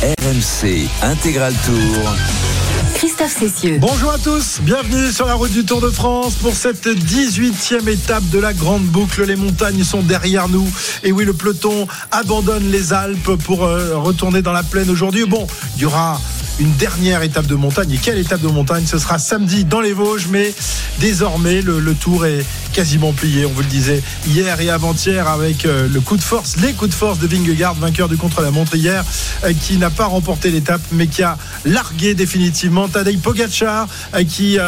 RMC Intégral Tour. Christophe Cessieux. Bonjour à tous, bienvenue sur la route du Tour de France pour cette 18e étape de la grande boucle. Les montagnes sont derrière nous. Et oui, le peloton abandonne les Alpes pour euh, retourner dans la plaine aujourd'hui. Bon, il y aura une dernière étape de montagne. Et quelle étape de montagne? Ce sera samedi dans les Vosges, mais désormais le, le tour est quasiment plié. On vous le disait hier et avant-hier avec euh, le coup de force, les coups de force de Vingegaard, vainqueur du contre-la-montre hier, euh, qui n'a pas remporté l'étape, mais qui a largué définitivement Tadej Pogacar, euh, qui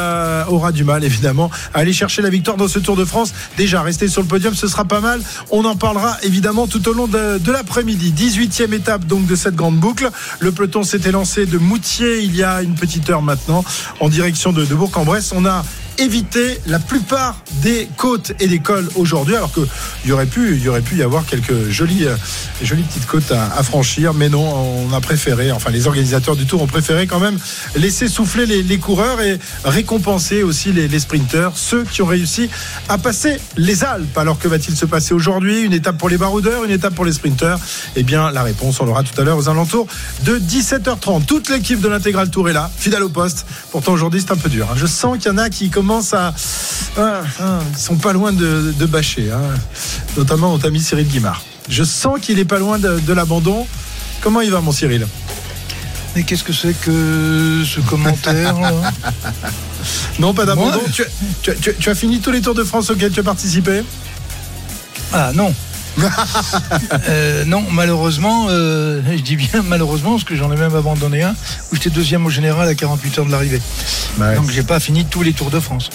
aura du mal évidemment à aller chercher la victoire dans ce Tour de France. Déjà, rester sur le podium, ce sera pas mal. On en parlera évidemment tout au long de, l'après-midi. 18e étape donc de cette grande boucle. Le peloton s'était lancé de Il y a une petite heure maintenant en direction de, de Bourg-en-Bresse. On a évité la plupart des côtes et des cols aujourd'hui, alors qu'il y aurait pu, y aurait pu y avoir quelques jolies, euh, jolies petites côtes à, franchir, mais non, on a préféré, enfin les organisateurs du Tour ont préféré quand même laisser souffler les, coureurs et récompenser aussi les, les, sprinteurs, ceux qui ont réussi à passer les Alpes. Alors que va-t-il se passer aujourd'hui? Une étape pour les baroudeurs, une étape pour les sprinteurs? Eh bien, la réponse, on l'aura tout à l'heure aux alentours de 17h30. Toute l'équipe de l'intégral Tour est là, fidèle au poste. Pourtant aujourd'hui c'est un peu dur. Hein. Je sens qu'il y en a qui commencent à. Ah, ah, ils sont pas loin de, de bâcher, hein. notamment notre ami Cyril Guimard. Je sens qu'il est pas loin de, de l'abandon. Comment il va, mon Cyril? Mais qu'est-ce que c'est que ce commentaire Non, pas d'abandon. Tu, tu, tu, tu, as fini tous les Tours de France auxquels tu as participé? Ah non. Euh, non, malheureusement, euh, je dis bien malheureusement, parce que j'en ai même abandonné un, où j'étais deuxième au général à 48 heures de l'arrivée. Ouais. Donc j'ai pas fini tous les Tours de France.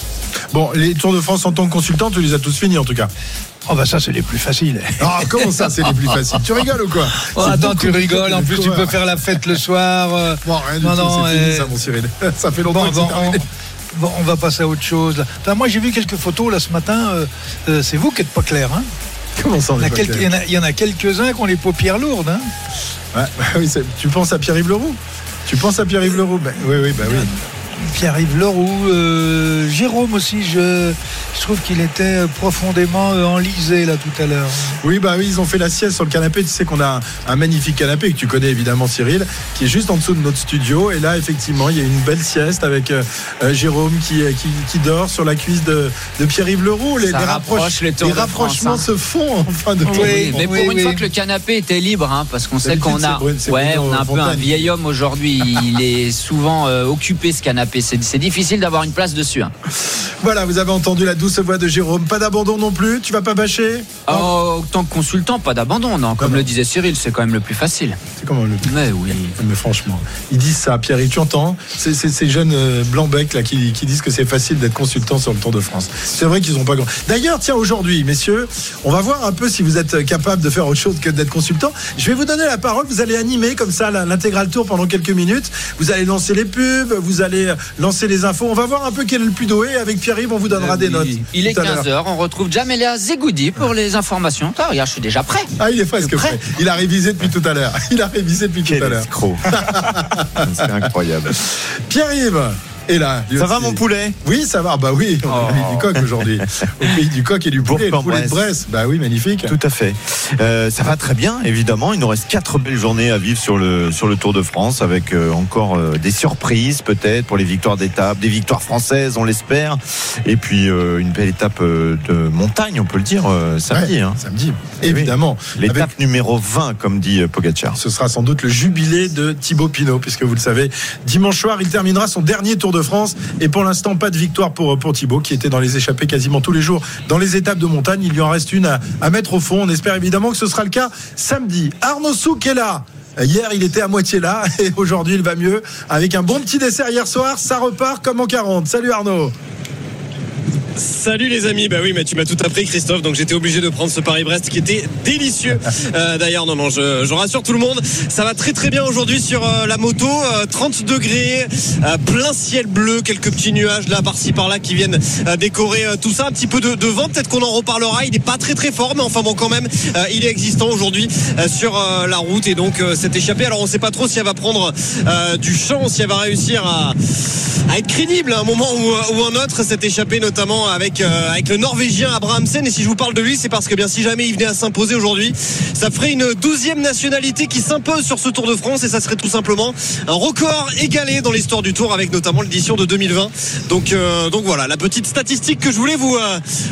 Bon, les Tours de France en tant que consultant, tu les as tous finis en tout cas. Oh bah ça c'est les plus faciles. Ah comment ça c'est les plus faciles? Tu rigoles ou quoi? Oh, Attends tu rigoles. En plus tu peux faire la fête le soir. Euh... Bon rien du non, tout. Fini ça mon Cyril. Ça fait longtemps bon, que bon, c'est on, bon, on va passer à autre chose. Là. Enfin, moi j'ai vu quelques photos là ce matin. Euh, c'est vous qui n'êtes pas clair. Hein? Comment ça, il, y quelques, il, y en a, il y en a quelques-uns qui ont les paupières lourdes. Hein ouais, bah oui, tu penses à Pierre-Yves Leroux? Tu penses à Pierre-Yves Leroux? Ben, Oui, oui, bah oui. Pierre-Yves Leroux, euh, Jérôme aussi, je, je trouve qu'il était profondément euh, enlisé là tout à l'heure. Oui, bah oui, ils ont fait la sieste sur le canapé. Tu sais qu'on a un, magnifique canapé que tu connais évidemment, Cyril, qui est juste en dessous de notre studio. Et là, effectivement, il y a une belle sieste avec euh, Jérôme qui, qui, qui, dort sur la cuisse de, de Pierre-Yves Leroux. Les, les, rapproche, les, les rapprochements France, hein. se font en fin de oui, oui mais pour oui, une fois que le canapé était libre, hein, parce qu'on sait qu'on a, ouais, on a un peu un vieil homme aujourd'hui. il est souvent euh, occupé ce canapé. C'est difficile d'avoir une place dessus. Hein. Voilà, vous avez entendu la douce voix de Jérôme. Pas d'abandon non plus. Tu vas pas bâcher? Oh, En tant que consultant, pas d'abandon, non. Comme non. le disait Cyril, c'est quand même le plus facile. C'est comment le plus Mais oui. Mais franchement, ils disent ça, Pierre. Tu entends C'est ces jeunes euh, blancs-becs là qui, qui, disent que c'est facile d'être consultant sur le Tour de France. C'est vrai qu'ils ont pas grand. D'ailleurs, tiens, aujourd'hui, messieurs, on va voir un peu si vous êtes capable de faire autre chose que d'être consultant. Je vais vous donner la parole. Vous allez animer comme ça l'intégral tour pendant quelques minutes. Vous allez lancer les pubs, vous allez lancer les infos. On va voir un peu quel est le plus doué. Avec Pierre-Yves, on vous donnera euh, des notes. Il est 15h. On retrouve Jamelia Zegoudi pour les informations. Ah, regarde, je suis déjà prêt. Ah, il est presque prêt. prêt. Il a révisé depuis tout à l'heure. Il a révisé depuis quel tout à l'heure. C'est incroyable. Pierre-Yves. Et là, ça va mon poulet? Oui, ça va. Bah oui, on oh. a mis du coq aujourd'hui. Au pays du coq et du poulet, le poulet de Bresse. Bah oui, magnifique. Tout à fait. Euh, ça va très bien, évidemment. Il nous reste quatre belles journées à vivre sur le sur le Tour de France, avec euh, encore euh, des surprises peut-être pour les victoires d'étape, des victoires françaises, on l'espère, et puis une belle étape de montagne, on peut le dire, samedi. Ouais, hein. Samedi, évidemment. Oui. L'étape avec... numéro 20, comme dit Pogacar. Ce sera sans doute le jubilé de Thibaut Pinot, puisque vous le savez, dimanche soir, il terminera son dernier Tour de France. Et pour l'instant, pas de victoire pour, pour Thibaut, qui était dans les échappées quasiment tous les jours dans les étapes de montagne. Il lui en reste une à, à mettre au fond. On espère évidemment que ce sera le cas samedi. Arnaud Souk est là. Hier, il était à moitié là et aujourd'hui, il va mieux. Avec un bon petit dessert hier soir, ça repart comme en 40. Salut Arnaud. Salut les amis, bah oui, mais tu m'as tout appris Christophe, donc j'étais obligé de prendre ce Paris-Brest qui était délicieux. Euh, D'ailleurs, non, non, je, je, rassure tout le monde, ça va très très bien aujourd'hui sur euh, la moto, euh, 30 degrés, euh, plein ciel bleu, quelques petits nuages là par-ci par-là qui viennent décorer tout ça, un petit peu de, de vent, peut-être qu'on en reparlera. Il n'est pas très très fort, mais enfin bon, quand même, il est existant aujourd'hui sur la route et donc cette échappée. Alors on ne sait pas trop si elle va prendre du champ, si elle va réussir à, à être crédible à un moment ou, ou un autre, cette échappée notamment évidemment avec avec le Norvégien Abrahamsen. Et si je vous parle de lui, c'est parce que bien si jamais il venait à s'imposer aujourd'hui, ça ferait une douzième nationalité qui s'impose sur ce Tour de France et ça serait tout simplement un record égalé dans l'histoire du Tour avec notamment l'édition de 2020. Donc donc voilà la petite statistique que je voulais vous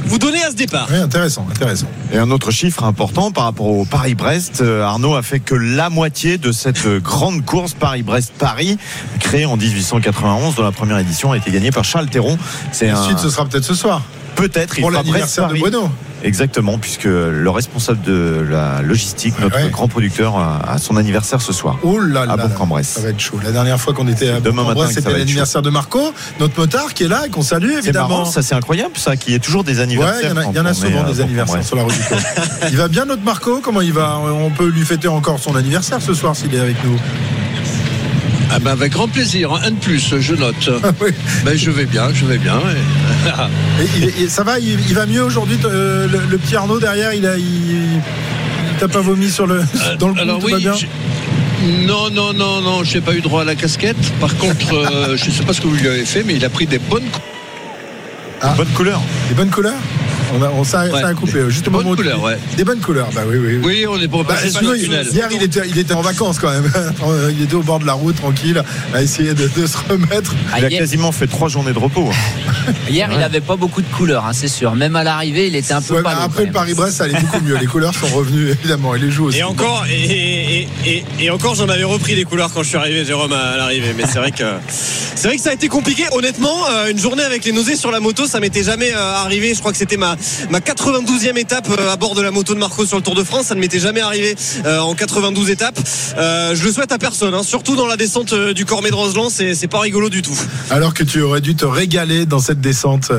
vous donner à ce départ. Oui, intéressant, intéressant. Et un autre chiffre important par rapport au Paris-Brest, Arnaud a fait que la moitié de cette grande course Paris-Brest-Paris créée en 1891 dont la première édition a été gagnée par Charles Théron. C'est Ensuite, ce sera peut-être ce soir. Peut-être. Pour l'anniversaire de Bueno. Exactement, puisque le responsable de la logistique, notre grand producteur, a son anniversaire ce soir. Oh là là, à Ça va être chaud. La dernière fois qu'on était à Bourg-en-Bresse, c'était l'anniversaire de Marco, notre motard qui est là et qu'on salue évidemment. Marrant, ça c'est incroyable, ça, qu'il y ait toujours des anniversaires. il y en a, souvent des anniversaires sur la rue du Il va bien notre Marco? Comment il va? On peut lui fêter encore son anniversaire ce soir s'il est avec nous. Ah ben avec grand plaisir, un de plus, je note. Ah ben je vais bien, je vais bien. Et... ça va, il, va mieux aujourd'hui. Euh, le, petit Arnaud derrière, il a, il, t'a pas vomi sur le euh, dans le alors, oui, bien non, non, non, non, j'ai pas eu droit à la casquette. Par contre, euh, je sais pas ce que vous lui avez fait, mais il a pris des bonnes, ah. bonnes couleurs. Des bonnes couleurs? On a, on, ça, a coupé. Juste au moment bonnes couleurs, ouais. Des bonnes couleurs, bah oui, oui. Oui, on est pour bah, Hier, il était, il était en vacances quand même. il était au bord de la route, tranquille, à essayer de, se remettre. Ah, il a quasiment fait trois journées de repos. Hier, il n'avait pas beaucoup de couleurs, hein, c'est sûr. Même à l'arrivée, il était un peu ouais, Après le Paris-Brest, ça allait beaucoup mieux. Les couleurs sont revenues, évidemment, et les joues aussi. Et encore, et, et, et encore j'en avais repris des couleurs quand je suis arrivé, Jérôme, à l'arrivée. Mais c'est vrai que c'est vrai que ça a été compliqué. Honnêtement, euh, une journée avec les nausées sur la moto, ça m'était jamais euh, arrivé. Je crois que c'était ma, ma 80 92e étape euh, à bord de la moto de Marco sur le Tour de France. Ça ne m'était jamais arrivé euh, en 92 étapes. Euh, je le souhaite à personne, hein. surtout dans la descente du Cormet de Roseland. C'est pas rigolo du tout. Alors que tu aurais dû te régaler dans cette descente,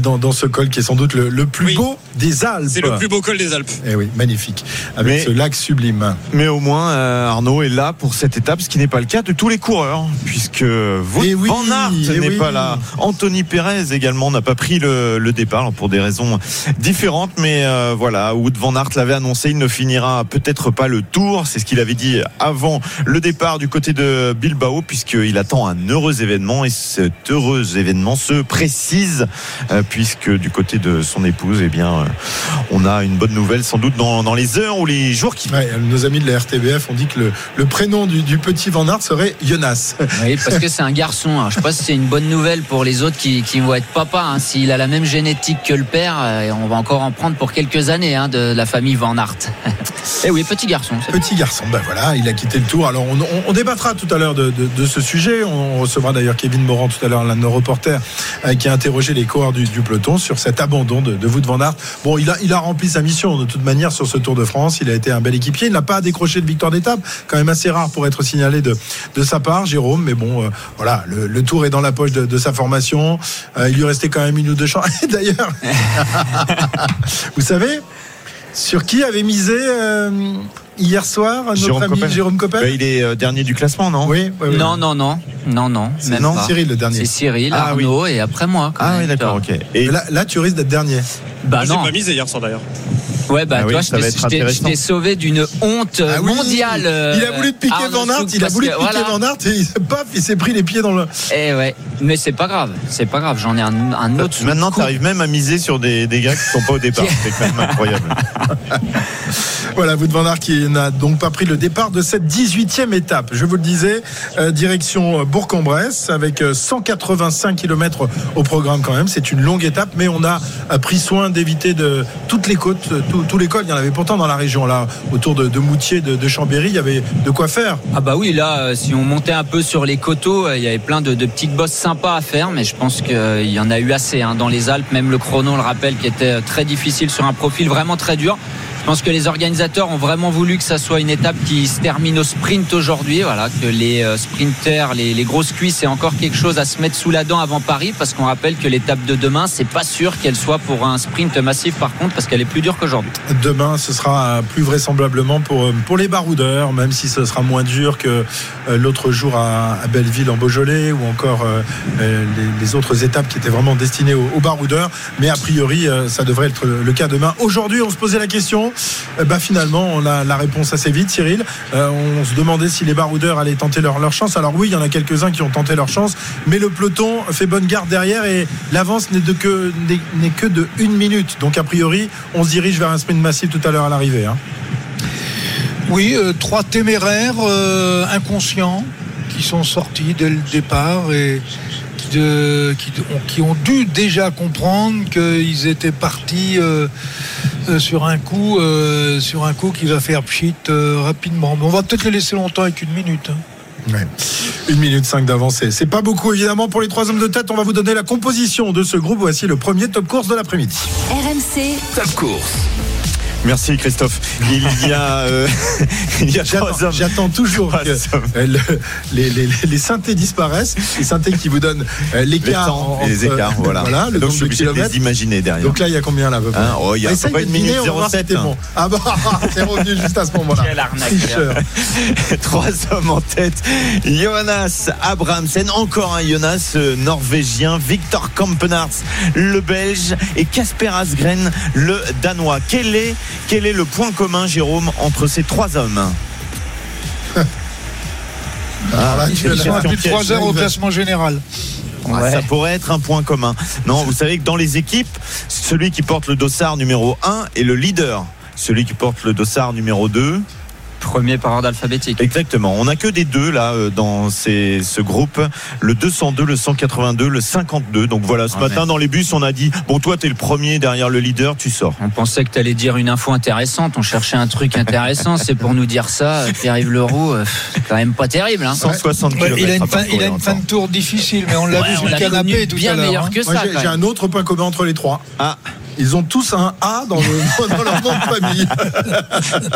dans, ce col qui est sans doute le, plus beau des Alpes. C'est le plus beau col des Alpes. Et eh oui, magnifique. Avec ce lac sublime. Mais au moins, Arnaud est là pour cette étape, ce qui n'est pas le cas de tous les coureurs, puisque Wout eh Van Aert eh n'est pas là. Anthony Perez également n'a pas pris le, le départ pour des raisons différentes mais euh, voilà, Wood Van Aert l'avait annoncé, il ne finira peut-être pas le tour. C'est ce qu'il avait dit avant le départ du côté de Bilbao, puisqu'il attend un heureux événement et cet heureux événement se précise, euh, puisque du côté de son épouse, eh bien, euh, on a une bonne nouvelle sans doute dans, les heures ou les jours qui viennent. nos amis de la RTBF ont dit que le, prénom du, petit Van Aert serait Jonas. Oui, parce que c'est un garçon. Hein. Je sais pas si c'est une bonne nouvelle pour les autres qui, vont être papa. Hein. S'il a la même génétique que le père, on va encore en prendre pour quelques années hein, de la famille Van Aert. Et eh oui, petit garçon. Petit garçon, ben voilà, il a quitté le tour. Alors on, débattra tout à l'heure de, ce sujet. On recevra d'ailleurs Kevin Morand tout à l'heure, l'un de nos reporters, euh, qui a interrogé les coureurs du, peloton sur cet abandon de, de Wout Van Aert. Bon, il a, il a rempli sa mission de toute manière sur ce Tour de France. Il a été un bel équipier. Il n'a pas décroché de victoire d'étape, quand même assez rare pour être signalé de, de sa part, Jérôme. Mais bon, euh, voilà, le, Tour est dans la poche de, sa formation. Euh, il lui restait quand même une ou deux chances. D'ailleurs. Vous savez sur qui avait misé euh, hier soir notre Jérôme ami Jérôme Coppel bah, Il est euh, dernier du classement, non oui, Non, non, non. Non, non. non, Cyril le dernier. C'est Cyril, ah, Arnaud et après moi. ah oui, d'accord, ok. Et là, là, tu risques d'être dernier. Bah, non. pas misé hier soir d'ailleurs. Ouais, bah, ah toi, je t'ai sauvé d'une honte ah mondiale. il a voulu te piquer euh, Van Aert, il a voulu te piquer Van Aert et paf, il s'est pris les pieds dans le. Eh ouais, mais c'est pas grave, c'est pas grave, j'en ai un, un autre. Maintenant, tu arrives même à miser sur des, des gars qui sont pas au départ, c'est quand même incroyable. voilà, de Van Aert qui n'a donc pas pris le départ de cette 18e étape. Je vous le disais, euh, direction Bourg-en-Bresse avec 185 euh, km au programme quand même. C'est une longue étape, mais on a pris soin d'éviter de toutes les côtes, tout, l'école, il y en avait pourtant dans la région, là, autour de, Moutier, de, Chambéry, il y avait de quoi faire. Ah bah oui, là, euh, si on montait un peu sur les coteaux, euh, il y avait plein de, petites bosses sympas à faire, mais je pense qu'il y en a eu assez hein, dans les Alpes, même le chrono, on le rappelle, qui était très difficile sur un profil vraiment très dur. Je pense que les organisateurs ont vraiment voulu que ça soit une étape qui se termine au sprint aujourd'hui. Voilà, que les euh, sprinters, les, grosses cuisses aient encore quelque chose à se mettre sous la dent avant Paris, parce qu'on rappelle que l'étape de demain, c'est pas sûr qu'elle soit pour un sprint massif par contre, parce qu'elle est plus dure qu'aujourd'hui. Demain, ce sera plus vraisemblablement pour, euh, pour les baroudeurs, même si ce sera moins dur que euh, l'autre jour à, Belleville en Beaujolais ou encore les, autres étapes qui étaient vraiment destinées aux baroudeurs. Mais a priori, ça devrait être le cas demain. Aujourd'hui, on se posait la question bah, Finalement, on a la réponse assez vite, Cyril. on se demandait si les baroudeurs allaient tenter leur, leur chance. Alors oui, il y en a quelques-uns qui ont tenté leur chance, mais le peloton fait bonne garde derrière et l'avance n'est que, n'est que de une minute. Donc a priori, on se dirige vers un sprint massif tout à l'heure à l'arrivée. Hein. Oui, euh, trois téméraires euh, inconscients qui sont sortis dès le départ et qui, ont, dû déjà comprendre qu'ils étaient partis euh, sur un coup, sur un coup qui va faire pchit rapidement. on va peut-être les laisser longtemps avec une minute. Hein. Une minute cinq d'avancée. C'est pas beaucoup évidemment pour les trois hommes de tête. On va vous donner la composition de ce groupe. Voici le premier top course de l'après-midi. RMC Top course. Merci Christophe. Il y a, euh, il y a J'attends toujours que euh, les, les, les, synthés disparaissent. Les synthés qui vous donnent euh, l'écart. Les écarts, voilà. voilà le Donc je suis obligé de les imaginer derrière. Donc là, il y a combien là hein, oh, Il y a pas une minute 07. Bon. Ah bah, c'est revenu juste à ce moment-là. Quelle arnaque. Trois hommes en tête. Jonas Abramsen, encore un Jonas norvégien. Victor Kampenarts, le belge. Et Casper Asgren, le danois. Quel est quel est le point commun, Jérôme, entre ces trois hommes ah, sont plus de 3 heures au classement général. Ah, ça pourrait être un point commun. Non, vous savez que dans les équipes, celui qui porte le dossard numéro 1 est le leader. Celui qui porte le dossard numéro 2 Premier par ordre alphabétique. Exactement. On n'a que des deux là euh, dans ces, ce groupe. Le 202, le 182, le 52. Donc voilà, ce ah, matin dans les bus, on a dit bon, toi, tu es le premier derrière le leader, tu sors. On pensait que tu allais dire une info intéressante. On cherchait un truc intéressant. C'est pour nous dire ça. Pierre-Yves Leroux, euh, c'est quand même pas terrible. Hein. 160 km. il a une, fin, il a une fin de tour difficile, mais on l'a vu sur le canapé tout bien à l'heure. meilleur hein. que ça. J'ai un autre point commun entre les trois. Ah. Ils ont tous un A dans, le, dans leur nom de famille.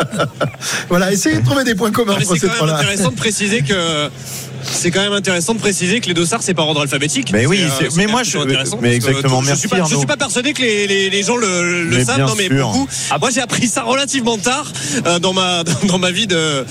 voilà, essayez de trouver des points communs entre ces trois-là. C'est intéressant de préciser que c'est quand même intéressant de préciser que les dossards c'est par ordre alphabétique. Mais oui, euh, mais moi je mais exactement. Je, merci. Suis pas, je suis pas persuadé que les, les, les gens le, le savent, non mais beaucoup. Ah, moi j'ai appris ça relativement tard euh, dans ma dans ma vie de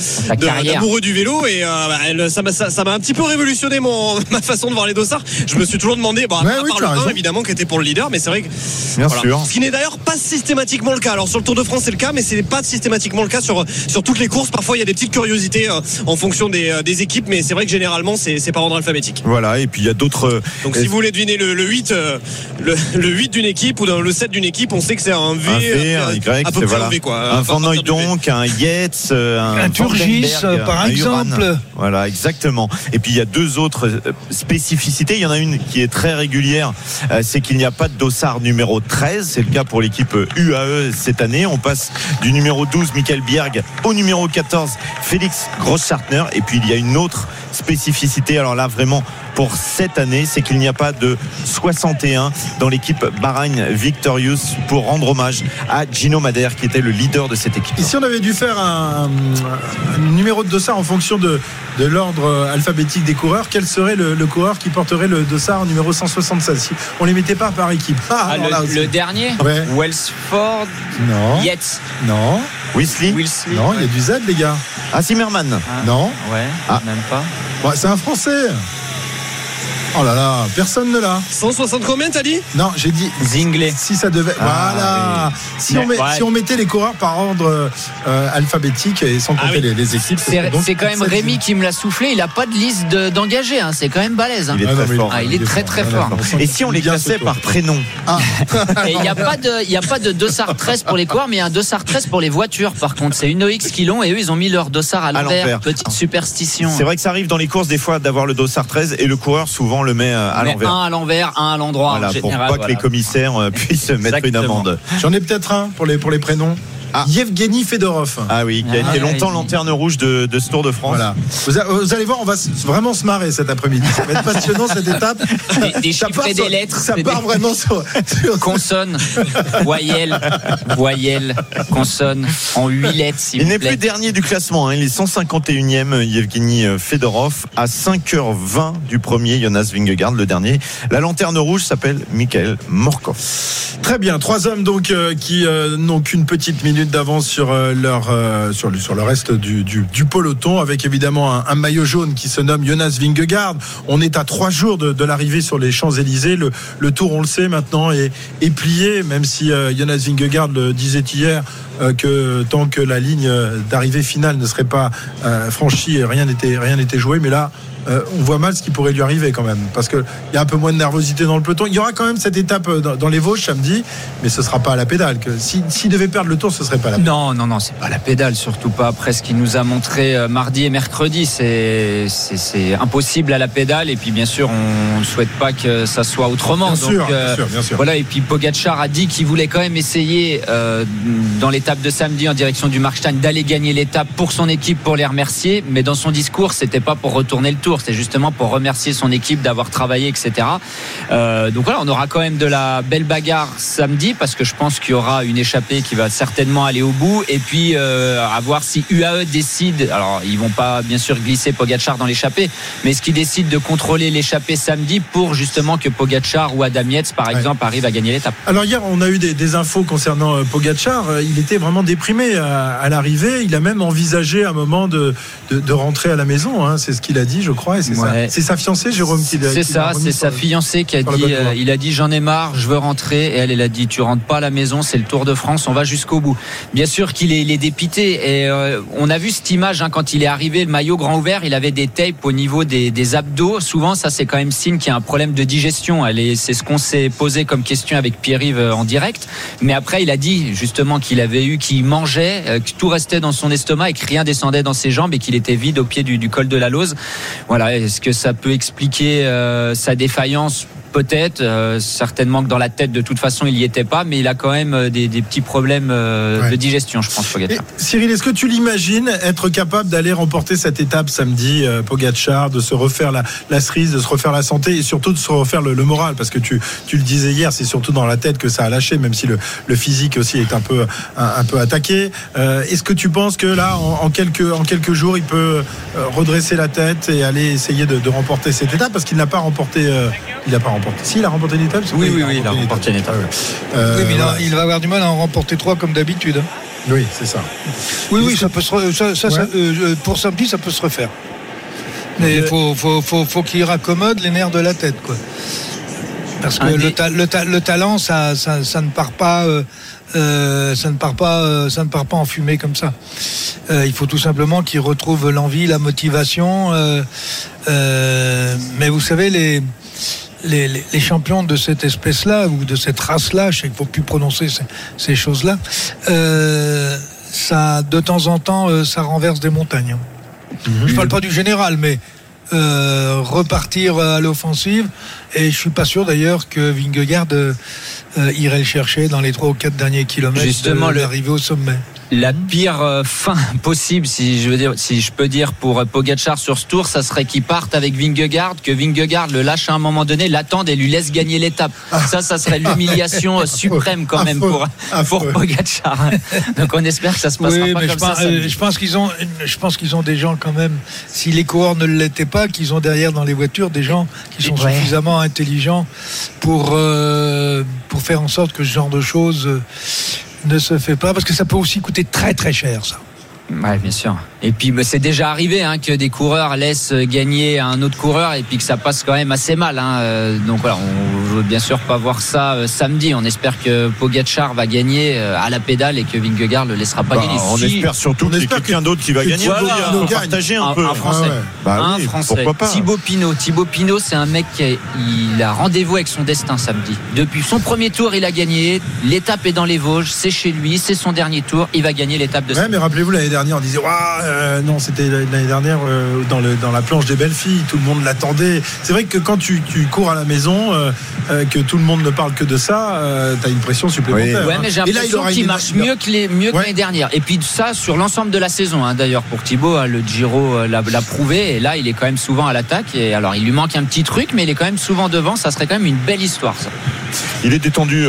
d'amoureux du vélo et euh, ça m'a ça m'a un petit peu révolutionné mon ma façon de voir les dossards. Je me suis toujours demandé, bon, à part le 1 évidemment qui était pour le leader, mais c'est vrai que bien sûr. Ce qui n'est d'ailleurs pas systématiquement le cas. Alors sur le Tour de France c'est le cas, mais c'est pas systématiquement le cas sur sur toutes les courses. Parfois il y a des petites curiosités en fonction des, des équipes, mais c'est vrai que généralement c'est par ordre alphabétique. Voilà, et puis il y a d'autres. Donc si vous voulez deviner le, 8, euh, le, 8 d'une équipe ou le 7 d'une équipe, on sait que c'est un V, un, v, un Y, à peu près un V quoi. Un Van donc, un Yates, euh, un, un Turgis par exemple. Voilà, exactement. Et puis il y a deux autres euh, spécificités. Il y en a une qui est très régulière, c'est qu'il n'y a pas de dossard numéro 13. C'est le cas pour l'équipe UAE cette année. On passe du numéro 12, Michael Bierg, au numéro 14, Félix Grossartner. Et puis il y a une autre spécificité, alors là vraiment pour cette année, c'est qu'il n'y a pas de 61 dans l'équipe Bahrain Victorious pour rendre hommage à Gino Madère qui était le leader de cette équipe. Et si on avait dû faire un, numéro de dossard en fonction de, de l'ordre alphabétique des coureurs, quel serait le, coureur qui porterait le dossard numéro 176 si On les mettait pas par équipe. Ah, ah, le, dernier Wellsford Non. Yates Non. Weasley Non, il y a du Z, les gars. Ah, Zimmerman ah. Non. Ouais, ah. même pas. c'est un Français. Oh là là, personne ne l'a. 160 combien t'as dit? Non, j'ai dit Zingley. Si ça devait. Ah, voilà. Si, on met, si, on mettait les coureurs par ordre euh, alphabétique et sans ah compter les, équipes. C'est quand même Rémi qui me l'a soufflé. Il a pas de liste d'engagés. Hein. C'est quand même balèze. Hein. Il est très fort. Ah, il est très très fort. Et si on les classait par prénom Il n'y a pas de, il a pas de dossard 13 pour les coureurs, mais il y a un dossard 13 pour les voitures. Par contre, c'est une OX qui l'ont et eux ils ont mis leur dossard à l'envers. Petite superstition. C'est vrai que ça arrive dans les courses des fois d'avoir le dossard 13 et le coureur souvent le met euh, à l'envers. Un à l'envers, un à l'endroit. Voilà, pour pas que les commissaires euh, puissent mettre une amende. J'en ai peut-être un pour les, pour les prénoms. Ah. Yevgeny Fedorov. Ah oui, qui a été ah, longtemps lanterne rouge de, ce Tour de France. Voilà. Vous, allez voir, on va vraiment se marrer cet après-midi. Ça va être passionnant cette étape. Des, chiffres et des lettres. Ça part vraiment sur, Consonne, voyelle, voyelle, consonne, en huit lettres. Il n'est plus dernier du classement. Hein. Il est 151e, Yevgeny Fedorov, à 5h20 du premier, Jonas Vingegaard, le dernier. La lanterne rouge s'appelle Michael Morkov. Très bien, trois hommes donc euh, qui euh, n'ont qu'une petite minute d'avance sur leur sur, le, sur le reste du, peloton, avec évidemment un, maillot jaune qui se nomme Jonas Vingegaard. On est à trois jours de, l'arrivée sur les Champs Élysées. Le, tour, on le sait maintenant, est, plié, même si Jonas Vingegaard le disait hier que tant que la ligne d'arrivée finale ne serait pas franchie, rien n'était rien n'était joué. Mais là, euh, on voit mal ce qui pourrait lui arriver quand même. Parce qu'il y a un peu moins de nervosité dans le peloton. Il y aura quand même cette étape euh, dans, les Vosges samedi, mais ce ne sera pas à la pédale. S'il devait perdre le tour, ce ne serait pas la pédale. Non, non, non, c'est pas la pédale, surtout pas après ce qu'il nous a montré euh, mardi et mercredi. C'est impossible à la pédale. Et puis, bien sûr, on ne souhaite pas que ça soit autrement. Bien, sûr, bien sûr, bien sûr, Voilà, et puis Pogacar a dit qu'il voulait quand même essayer dans l'étape de samedi en direction du Markstein d'aller gagner l'étape pour son équipe, pour les remercier. Mais dans son discours, c'était pas pour retourner le tour c'est justement pour remercier son équipe d'avoir travaillé, etc. Euh, donc voilà, on aura quand même de la belle bagarre samedi parce que je pense qu'il y aura une échappée qui va certainement aller au bout. Et puis euh, à voir si UAE décide. Alors ils vont pas bien sûr glisser Pogachar dans l'échappée, mais est-ce qu'ils décident de contrôler l'échappée samedi pour justement que Pogachar ou Adam Yates par exemple arrivent à gagner l'étape? Alors hier on a eu des, infos concernant euh, Pogachar. Il était vraiment déprimé à, l'arrivée. Il a même envisagé un moment de, de, rentrer à la maison. Hein. C'est ce qu'il a dit, je crois. C'est sa fiancée, Jérôme, qui C'est ça, c'est sa fiancée qui a dit, euh, il a dit j'en ai marre, je veux rentrer. Et elle, elle a dit tu rentres pas à la maison, c'est le Tour de France, on va jusqu'au bout. Bien sûr qu'il est, dépité. Et euh, on a vu cette image hein, quand il est arrivé, le maillot grand ouvert, il avait des tapes au niveau des, abdos. Souvent, ça c'est quand même signe qu'il y a un problème de digestion. C'est ce qu'on s'est posé comme question avec Pierre-Yves euh, en direct. Mais après, il a dit justement qu'il avait eu, qu'il mangeait, que tout restait dans son estomac et que rien descendait dans ses jambes et qu'il était vide au pied du, du col de la Lose. Voilà, est-ce que ça peut expliquer euh, sa défaillance Peut-être, euh, certainement que dans la tête, de toute façon, il n'y était pas, mais il a quand même euh, des, petits problèmes euh, de digestion, je pense, Pogacar. Cyril, est-ce que tu l'imagines être capable d'aller remporter cette étape samedi, Pogacar, de se refaire la, la, cerise, de se refaire la santé et surtout de se refaire le, moral? Parce que tu, tu le disais hier, c'est surtout dans la tête que ça a lâché, même si le, le physique aussi est un peu, un, peu attaqué. est-ce que tu penses que là, en, quelques, en quelques jours, il peut redresser la tête et aller essayer de, de remporter cette étape? Parce qu'il n'a pas remporté. il n'a pas remporté si, il a remporté une étape Oui, oui, oui, il a remporté une étape. Euh, oui, mais il, va avoir du mal à en remporter trois comme d'habitude. Oui, c'est ça. Oui, oui, ça peut se ça, ça, euh, euh, pour samedi, ça peut se refaire. Mais il faut, faut, faut, faut qu'il raccommode les nerfs de la tête, quoi. Parce que le, le, talent, ça, ça, ça, ne part pas. Euh, ça ne part pas, ça ne part pas en fumée comme ça. Euh, il faut tout simplement qu'il retrouve l'envie, la motivation. Euh, mais vous savez, les, les, champions de cette espèce-là ou de cette race-là, je sais qu'il ne faut plus prononcer ces, choses-là, euh, ça, de temps en temps, euh, ça renverse des montagnes. Mhm. Je ne parle pas du général, mais euh, repartir à l'offensive. Et je suis pas sûr d'ailleurs que Vingegaard irait le chercher dans les trois ou quatre derniers kilomètres Justement, l'arrivée au sommet la pire euh, fin possible, si je veux dire, si je peux dire pour euh, Pogacar sur ce tour, ça serait qu'il parte avec Vingegaard, que Vingegaard le lâche à un moment donné, l'attende et lui laisse gagner l'étape. Ça, ça serait l'humiliation euh, suprême quand même pour pour Pogacar. Donc on espère que ça se passera pas comme je pense, ça. je pense qu'ils ont, je pense qu'ils ont des gens quand même. Si les coureurs ne l'étaient pas, qu'ils ont derrière dans les voitures des gens qui sont suffisamment intelligents pour pour faire en sorte que ce genre de choses ne se fait pas parce que ça peut aussi coûter très très cher ça. Ouais, bien sûr. Et puis bah, c'est déjà arrivé hein, que des coureurs laissent gagner un autre coureur et puis que ça passe quand même assez mal. Hein. Euh, donc voilà, on veut bien sûr pas voir ça euh, samedi. On espère que Pogacar va gagner euh, à la pédale et que Vingegaard le laissera pas bah, gagner. On espère surtout qu'il y ait quelqu'un d'autre qui va gagner. Voilà, partager un, peu. Un Français. Bah un Français. Thibaut Pinot. Thibaut Pinot, c'est un mec qui a, il a rendez-vous avec son destin samedi. Depuis son premier tour, il a gagné. L'étape est dans les Vosges. C'est chez lui. C'est son dernier tour. Il va gagner l'étape de. Ouais, mais rappelez-vous l'année dernière, on disait euh, non, c'était l'année dernière euh, dans, le, dans la planche des belles filles. Tout le monde l'attendait. C'est vrai que quand tu, cours à la maison, euh, que tout le monde ne parle que de ça, tu as une pression supplémentaire. Oui, hein. mais j'ai l'impression qu'il marche mieux que les mieux l'année dernière. Et puis ça sur l'ensemble de la saison. Hein, d'ailleurs, pour Thibaut, hein, le Giro l'a prouvé. Et là, il est quand même souvent à l'attaque. Et alors, il lui manque un petit truc, mais il est quand même souvent devant. Ça serait quand même une belle histoire. Ça. Il est détendu,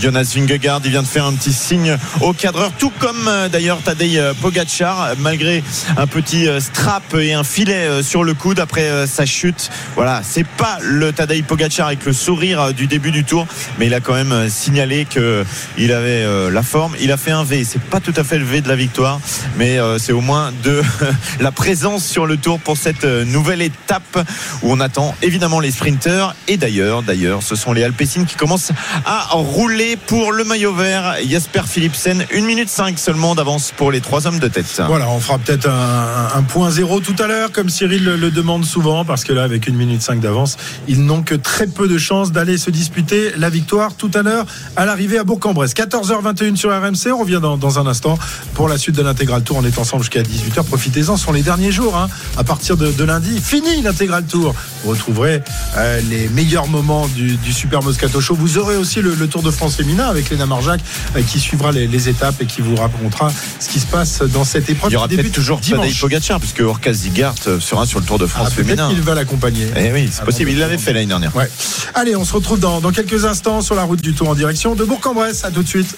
Jonas Vingegaard. Il vient de faire un petit signe au cadreur, tout comme d'ailleurs Tadej Pogacar, malgré un petit euh, strap et un filet euh, sur le coude après euh, sa chute. Voilà, c'est pas le Tadej Pogacar avec le sourire du début du tour, mais il a quand même signalé qu'il avait la forme. Il a fait un V. C'est pas tout à fait le V de la victoire, mais c'est au moins de la présence sur le tour pour cette nouvelle étape où on attend évidemment les sprinteurs. Et d'ailleurs, d'ailleurs, ce sont les Alpecin qui commencent à rouler pour le maillot vert. Jasper Philipsen, 1 minute 5 seulement d'avance pour les trois hommes de tête. Voilà, on fera peut-être un, point zéro tout à l'heure, comme Cyril le, demande souvent, parce que là, avec 1 minute 5 d'avance, ils n'ont que très peu de chances d'aller se disputer la victoire tout à l'heure à l'arrivée à Bourg-en-Bresse. 14h21 sur RMC, on revient dans, un instant pour la suite de l'intégral tour. On est ensemble jusqu'à 18h. Profitez-en, ce sont les derniers jours. Hein. À partir de, lundi, fini l'intégral tour. Vous retrouverez euh, les meilleurs moments du, Super Moscato Show. Vous aurez aussi le, Tour de France féminin avec Léna Marjac euh, qui suivra les, étapes et qui vous racontera ce qui se passe dans cette épreuve. Il y aura peut-être toujours Tadej Pogacar puisque Orkaz Zigart euh, sera sur le Tour de France ah, féminin. Il va l'accompagner. Eh oui, c'est possible. Il l'avait fait l'année dernière. Ouais. Allez, on se retrouve dans, dans quelques instants sur la route du Tour en direction de Bourg-en-Bresse. À tout de suite.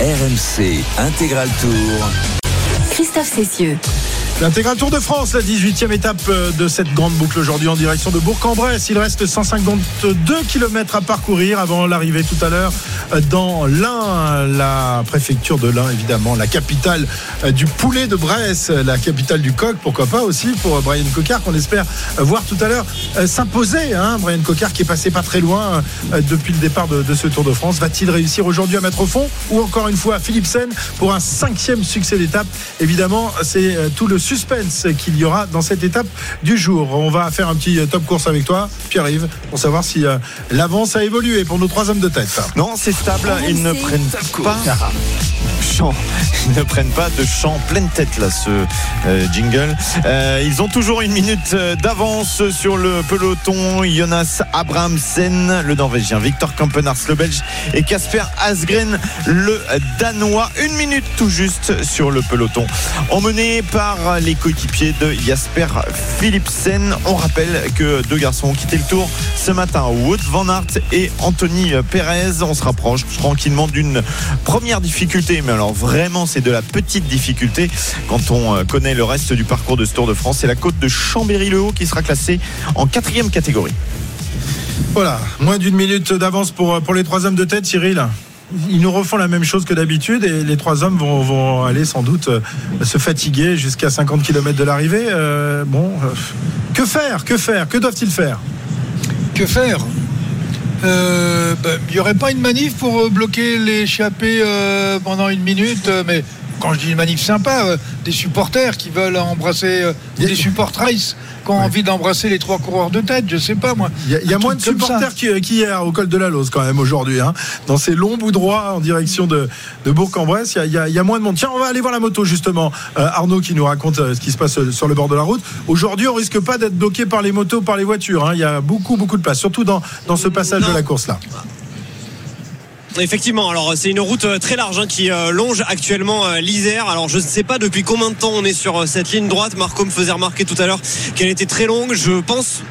RMC Intégral Tour. Christophe Cessieux. L'intégral Tour de France, la 18e étape euh, de cette grande boucle aujourd'hui en direction de Bourg-en-Bresse. Il reste 152 km à parcourir avant l'arrivée tout à l'heure euh, dans l'Ain, la préfecture de l'Ain évidemment, la capitale euh, du poulet de Bresse, la capitale du coq, pourquoi pas aussi pour Brian Cocard qu'on espère voir tout à l'heure s'imposer. Hein. Brian Cocard qui est passé pas très loin depuis le départ de, ce Tour de France. Va-t-il réussir aujourd'hui à mettre au fond? Ou encore une fois Philipsen pour un cinquième succès d'étape? Évidemment, c'est tout le suspense qu'il y aura dans cette étape du jour. On va faire un petit top course avec toi, Pierre-Yves, pour savoir si euh, l'avance a évolué pour nos trois hommes de tête. Non, c'est stable. Ils ne prennent pas chant. Ils ne prennent pas de chant pleine tête là, ce euh, jingle. Euh, ils ont toujours une minute d'avance sur le peloton. Jonas Abrahamsen, le Norvégien, Victor Kampenars, le Belge, et Casper Asgren, le Danois. Une minute tout juste sur le peloton. Emmené par les coéquipiers de Jasper Philipsen. On rappelle que deux garçons ont quitté le tour ce matin, Wout Van Aert et Anthony Perez. On se rapproche tranquillement d'une première difficulté, mais alors vraiment c'est de la petite difficulté quand on connaît le reste du parcours de ce Tour de France. C'est la côte de Chambéry-le-Haut qui sera classée en quatrième catégorie. Voilà, moins d'une minute d'avance pour, pour les trois hommes de tête, Cyril ils nous refont la même chose que d'habitude et les trois hommes vont, aller sans doute euh, se fatiguer jusqu'à 50 km de l'arrivée. Euh, bon, euh, que faire Que faire Que doivent-ils faire? Que faire? Ben, il n'y aurait pas une manif pour bloquer l'échappée pendant une minute, mais quand je dis une manif sympa, des supporters qui veulent embrasser, des supportrices qui ont envie d'embrasser les trois coureurs de tête, je sais pas moi. Il y a, moins de supporters qu'hier au col de la Lose quand même aujourd'hui, hein. dans ces longs bouts droits en direction de, Bourg-en-Bresse, il y, a, moins de monde. Tiens, on va aller voir la moto justement. Euh, Arnaud qui nous raconte euh, ce qui se passe euh, sur le bord de la route. Aujourd'hui, on risque pas d'être bloqué par les motos, par les voitures. Hein. Il y a beaucoup, beaucoup de place, surtout dans, dans ce passage de la course là. Effectivement, alors c'est une route euh, très large hein, qui euh, longe actuellement euh, l'Isère. Alors je ne sais pas depuis combien de temps on est sur cette ligne droite. Marco me faisait remarquer tout à l'heure qu'elle était très longue. Je pense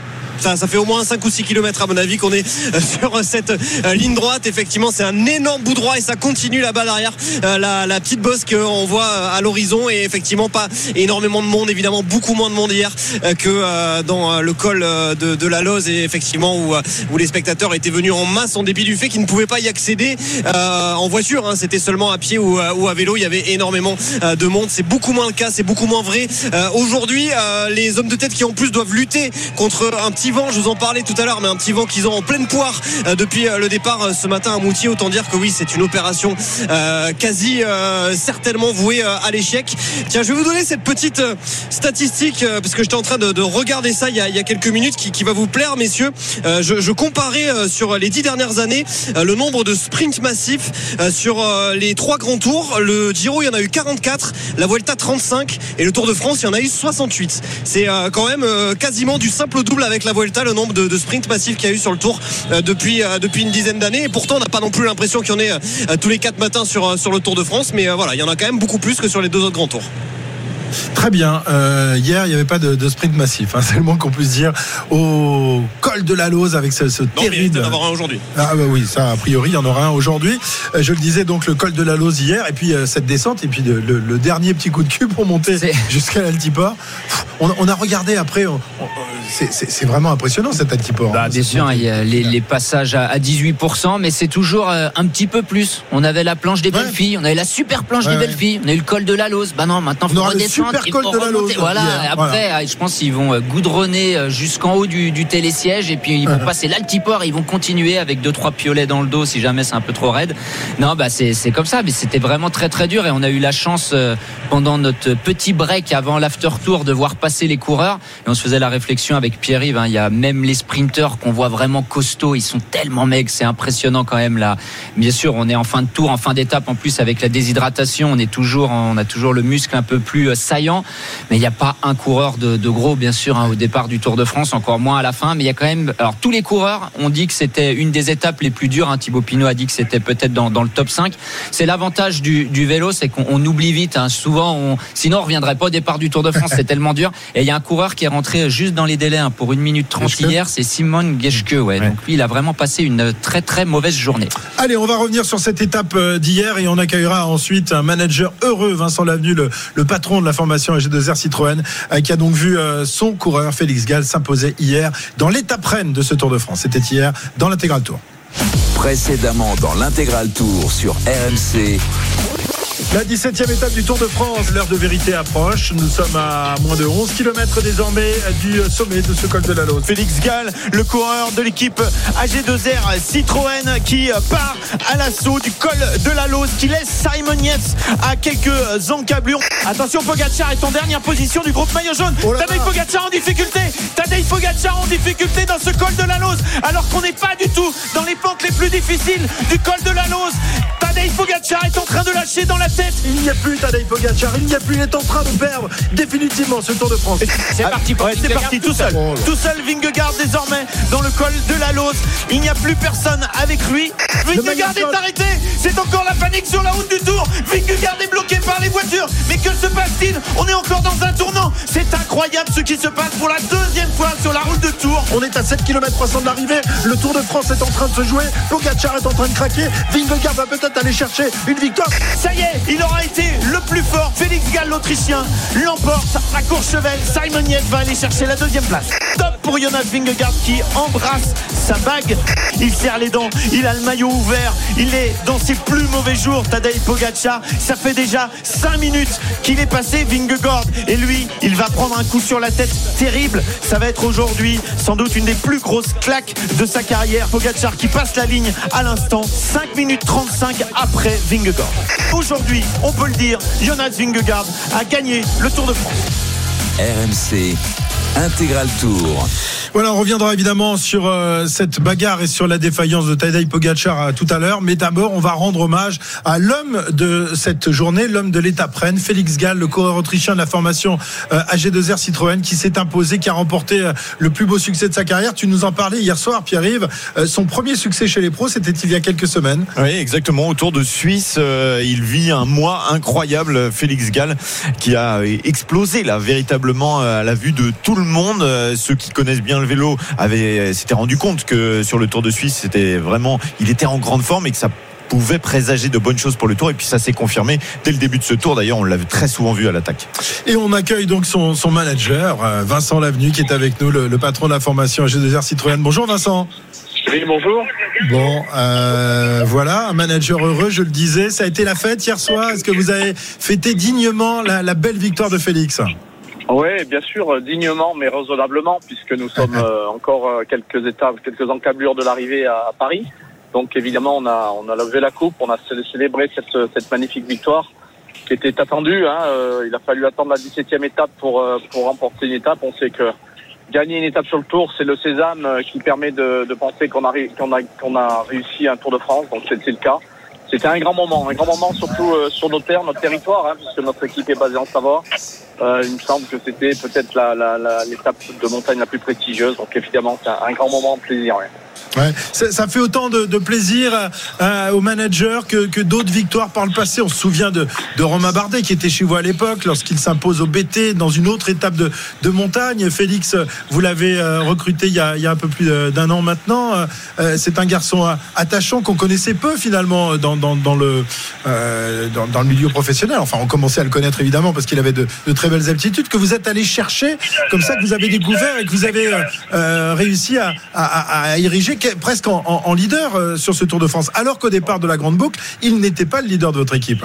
ça, fait au moins 5 ou 6 km à mon avis qu'on est euh, sur euh, cette euh, ligne droite. Effectivement, c'est un énorme bout droit et ça continue là-bas derrière la, petite bosse qu'on voit à l'horizon et effectivement pas énormément de monde, évidemment beaucoup moins de monde hier que dans le col de, la Loze et effectivement où, les spectateurs étaient venus en masse en dépit du fait qu'ils ne pouvaient pas y accéder en voiture. Hein. C'était seulement à pied ou, à vélo. Il y avait énormément de monde. C'est beaucoup moins le cas, c'est beaucoup moins vrai. Aujourd'hui, les hommes de tête qui en plus doivent lutter contre un petit vent, je vous en parlais tout à l'heure, mais un petit vent qu'ils ont en pleine poire euh, depuis euh, le départ euh, ce matin à Moutier. Autant dire que oui, c'est une opération quasi certainement vouée à l'échec. Tiens, je vais vous donner cette petite statistique parce que j'étais en train de, regarder ça il y, a, quelques minutes qui, va vous plaire, messieurs. je, comparais sur les dix dernières années le nombre de sprints massifs sur les trois grands tours. Le Giro, il y en a eu 44, la Vuelta 35 et le Tour de France, il y en a eu 68. C'est quand même quasiment du simple double avec la le nombre de, sprints massifs qu'il y a eu sur le tour euh, depuis, euh, depuis une dizaine d'années. Et pourtant, on n'a pas non plus l'impression qu'il y en ait euh, tous les quatre matins sur, sur le Tour de France. Mais voilà, il y en a quand même beaucoup plus que sur les deux autres grands tours. Très bien. hier, il n'y avait pas de, sprint massif. Hein, c'est le moins qu'on puisse dire. Au col de la Lose avec ce, ce non, terrible. Il y en avoir un aujourd'hui. Ah bah oui, ça a priori, il y en aura un aujourd'hui. je le disais donc le col de la Lose hier, et puis cette descente, et puis le, dernier petit coup de cul pour monter jusqu'à l'Altiport on, a regardé après. C'est vraiment impressionnant cet altiport. Bah, bien sûr, il y a les, passages à, 18%, mais c'est toujours euh, un petit peu plus. On avait la planche des belles filles, on avait la super planche des belles filles, on a eu le col de la Lose. Bah non, maintenant il faut redescendre. Super de la. Voilà, après, je pense qu'ils vont goudronner jusqu'en haut du, télésiège et puis ils vont passer l'altiport et ils vont continuer avec deux trois piolets dans le dos si jamais c'est un peu trop raide. Non, bah c'est comme ça, mais c'était vraiment très très dur et on a eu la chance euh, pendant notre petit break avant l'after tour de voir passer les coureurs et on se faisait la réflexion avec Pierre-Yves. Hein. il y a même les sprinteurs qu'on voit vraiment costauds, ils sont tellement maigres, c'est impressionnant quand même là. Bien sûr, on est en fin de tour, en fin d'étape en plus avec la déshydratation, on est toujours, on a toujours le muscle un peu plus euh, saillant, mais il n'y a pas un coureur de, gros bien sûr hein, au départ du Tour de France, encore moins à la fin, mais il y a quand même. Alors tous les coureurs ont dit que c'était une des étapes les plus dures. Hein. Thibaut Pinot a dit que c'était peut-être dans, le top 5. C'est l'avantage du, vélo, c'est qu'on oublie vite. Hein. Souvent, on, sinon on reviendrait pas au départ du Tour de France. c'est tellement dur. Et il y a un coureur qui est rentré juste dans les délais hein, pour une minute 30 hier. C'est Simon Geschke. Ouais. Donc lui, il a vraiment passé une très très mauvaise journée. Allez, on va revenir sur cette étape euh, d'hier et on accueillera ensuite un manager heureux, Vincent Lavenu, le, patron de la formation AG2R Citroën, euh, qui a donc vu euh, son coureur Félix Gall s'imposer hier dans l'étape reine de ce Tour de France. C'était hier dans l'intégral tour. Précédemment dans l'intégral tour sur RMC. La 17e étape du Tour de France, l'heure de vérité approche. Nous sommes à moins de 11 km désormais du sommet de ce col de la Lose. Félix Gall, le coureur de l'équipe AG2R Citroën qui part à l'assaut du col de la Lose, qui laisse Simon Yates à quelques encablures. Attention, Pogacar est en dernière position du groupe maillot jaune. Oh Tadej Pogacar en difficulté. Tadej Pogacar en difficulté dans ce col de la Lose, alors qu'on n'est pas du tout dans les pentes les plus difficiles du col de la Lose. Tadej Pogacar est en train de lâcher dans la il n'y a plus Tadej Pogacar, il n'y a plus, il est en train de perdre définitivement ce Tour de France. C'est parti, c'est parti tout seul. Oh tout seul Vingegaard désormais dans le col de la Lose. Il n'y a plus personne avec lui. Vingegaard est arrêté. C'est encore la panique sur la route du Tour. Vingegaard est bloqué par les voitures. Mais que se passe-t-il? On est encore dans un tournant. C'est incroyable ce qui se passe pour la deuxième fois sur la route de Tour. On est à 7 km 300 de l'arrivée. Le Tour de France est en train de se jouer. Pogacar est en train de craquer. Vingegaard va peut-être aller chercher une victoire. Ça y est, il aura été le plus fort. Félix Gall, l'Autrichien, l'emporte à Courchevel. Simon Yates va aller chercher la deuxième place. Top pour Jonas Vingegaard qui embrasse sa bague. Il serre les dents, il a le maillot ouvert, il est dans ses plus mauvais jours. Tadej Pogacar, ça fait déjà 5 minutes qu'il est passé Vingegaard et lui, il va prendre un coup sur la tête terrible. Ça va être aujourd'hui sans doute une des plus grosses claques de sa carrière. Pogacar qui passe la ligne à l'instant, 5 minutes 35 après Vingegaard. Aujourd'hui, on peut le dire, Jonas Vingegaard a gagné le Tour de France. RMC Intégral Tour. Voilà, on reviendra évidemment sur euh, cette bagarre et sur la défaillance de Tadej Pogacar euh, tout à l'heure. Mais d'abord, on va rendre hommage à l'homme de cette journée, l'homme de l'étape reine, Félix Gall, le coureur autrichien de la formation euh, AG2R Citroën, qui s'est imposé, qui a remporté le plus beau succès de sa carrière. Tu nous en parlais hier soir, Pierre-Yves. son premier succès chez les pros, c'était il y a quelques semaines. Oui, exactement. Autour de Suisse, il vit un mois incroyable, Félix Gall, qui a explosé là, véritablement à la vue de tout le monde. Ceux qui connaissent bien le vélo avait s'était rendu compte que sur le Tour de Suisse, c'était vraiment, il était en grande forme et que ça pouvait présager de bonnes choses pour le tour et puis ça s'est confirmé dès le début de ce tour d'ailleurs on l'avait très souvent vu à l'attaque et on accueille donc son, manager euh, Vincent Lavenu qui est avec nous le, patron de la formation G2R Citroën bonjour Vincent oui, bonjour. Bon, euh, voilà, un manager heureux, je le disais. Ça a été la fête hier soir. Est-ce que vous avez fêté dignement la belle victoire de Félix? Oui, bien sûr, euh, dignement, mais raisonnablement, puisque nous sommes euh, encore euh, quelques étapes, quelques encablures de l'arrivée à Paris. Donc évidemment, on a, on a levé la coupe, on a célébré cette, cette magnifique victoire qui était attendue. Hein. Il a fallu attendre la 17e étape pour, pour remporter une étape. On sait que gagner une étape sur le Tour, c'est le sésame qui permet de, de penser qu'on a, qu'on a, qu'on a réussi un Tour de France. Donc c'est le cas. C'était un grand moment, un grand moment surtout sur nos terres, notre territoire, hein, puisque notre équipe est basée en Savoie. Euh, il me semble que c'était peut-être l'étape de montagne la plus prestigieuse. Donc évidemment, c'est un, grand moment de plaisir. Ça, fait autant de, plaisir aux managers que, d'autres victoires par le passé. On se souvient de, Romain Bardet qui était chez vous à l'époque lorsqu'il s'impose au BT dans une autre étape de, montagne. Félix, vous l'avez recruté il y, a, un peu plus d'un an maintenant. C'est un garçon attachant qu'on connaissait peu finalement dans, le, milieu professionnel. Enfin, on commençait à le connaître évidemment parce qu'il avait de, très belles aptitudes que vous êtes allé chercher, comme ça que vous avez découvert et que vous avez réussi à, à, ériger presque en, leader euh, sur ce Tour de France, alors qu'au départ de la Grande Boucle, il n'était pas le leader de votre équipe.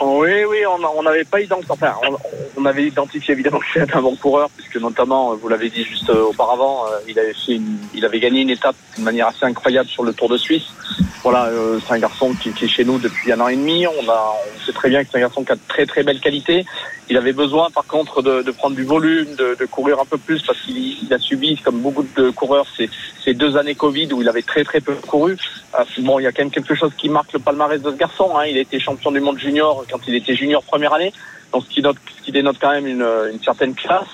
Oui, oui, on n'avait pas identifié, enfin, on, avait identifié évidemment que c'était un bon coureur, puisque notamment, vous l'avez dit juste euh, auparavant, euh, il avait fait il avait gagné une étape d'une manière assez incroyable sur le Tour de Suisse. Voilà, c'est un garçon qui, est chez nous depuis un an et demi. On, a, on sait très bien que c'est un garçon qui a de très très belle qualité. Il avait besoin, par contre, de, prendre du volume, de, courir un peu plus parce qu'il a subi, comme beaucoup de coureurs, ces, deux années Covid où il avait très très peu couru. Euh, bon, il y a quand même quelque chose qui marque le palmarès de ce garçon. Hein. Il a été champion du monde junior quand il était junior première année, donc ce qui, note, ce qui dénote quand même une, une certaine classe.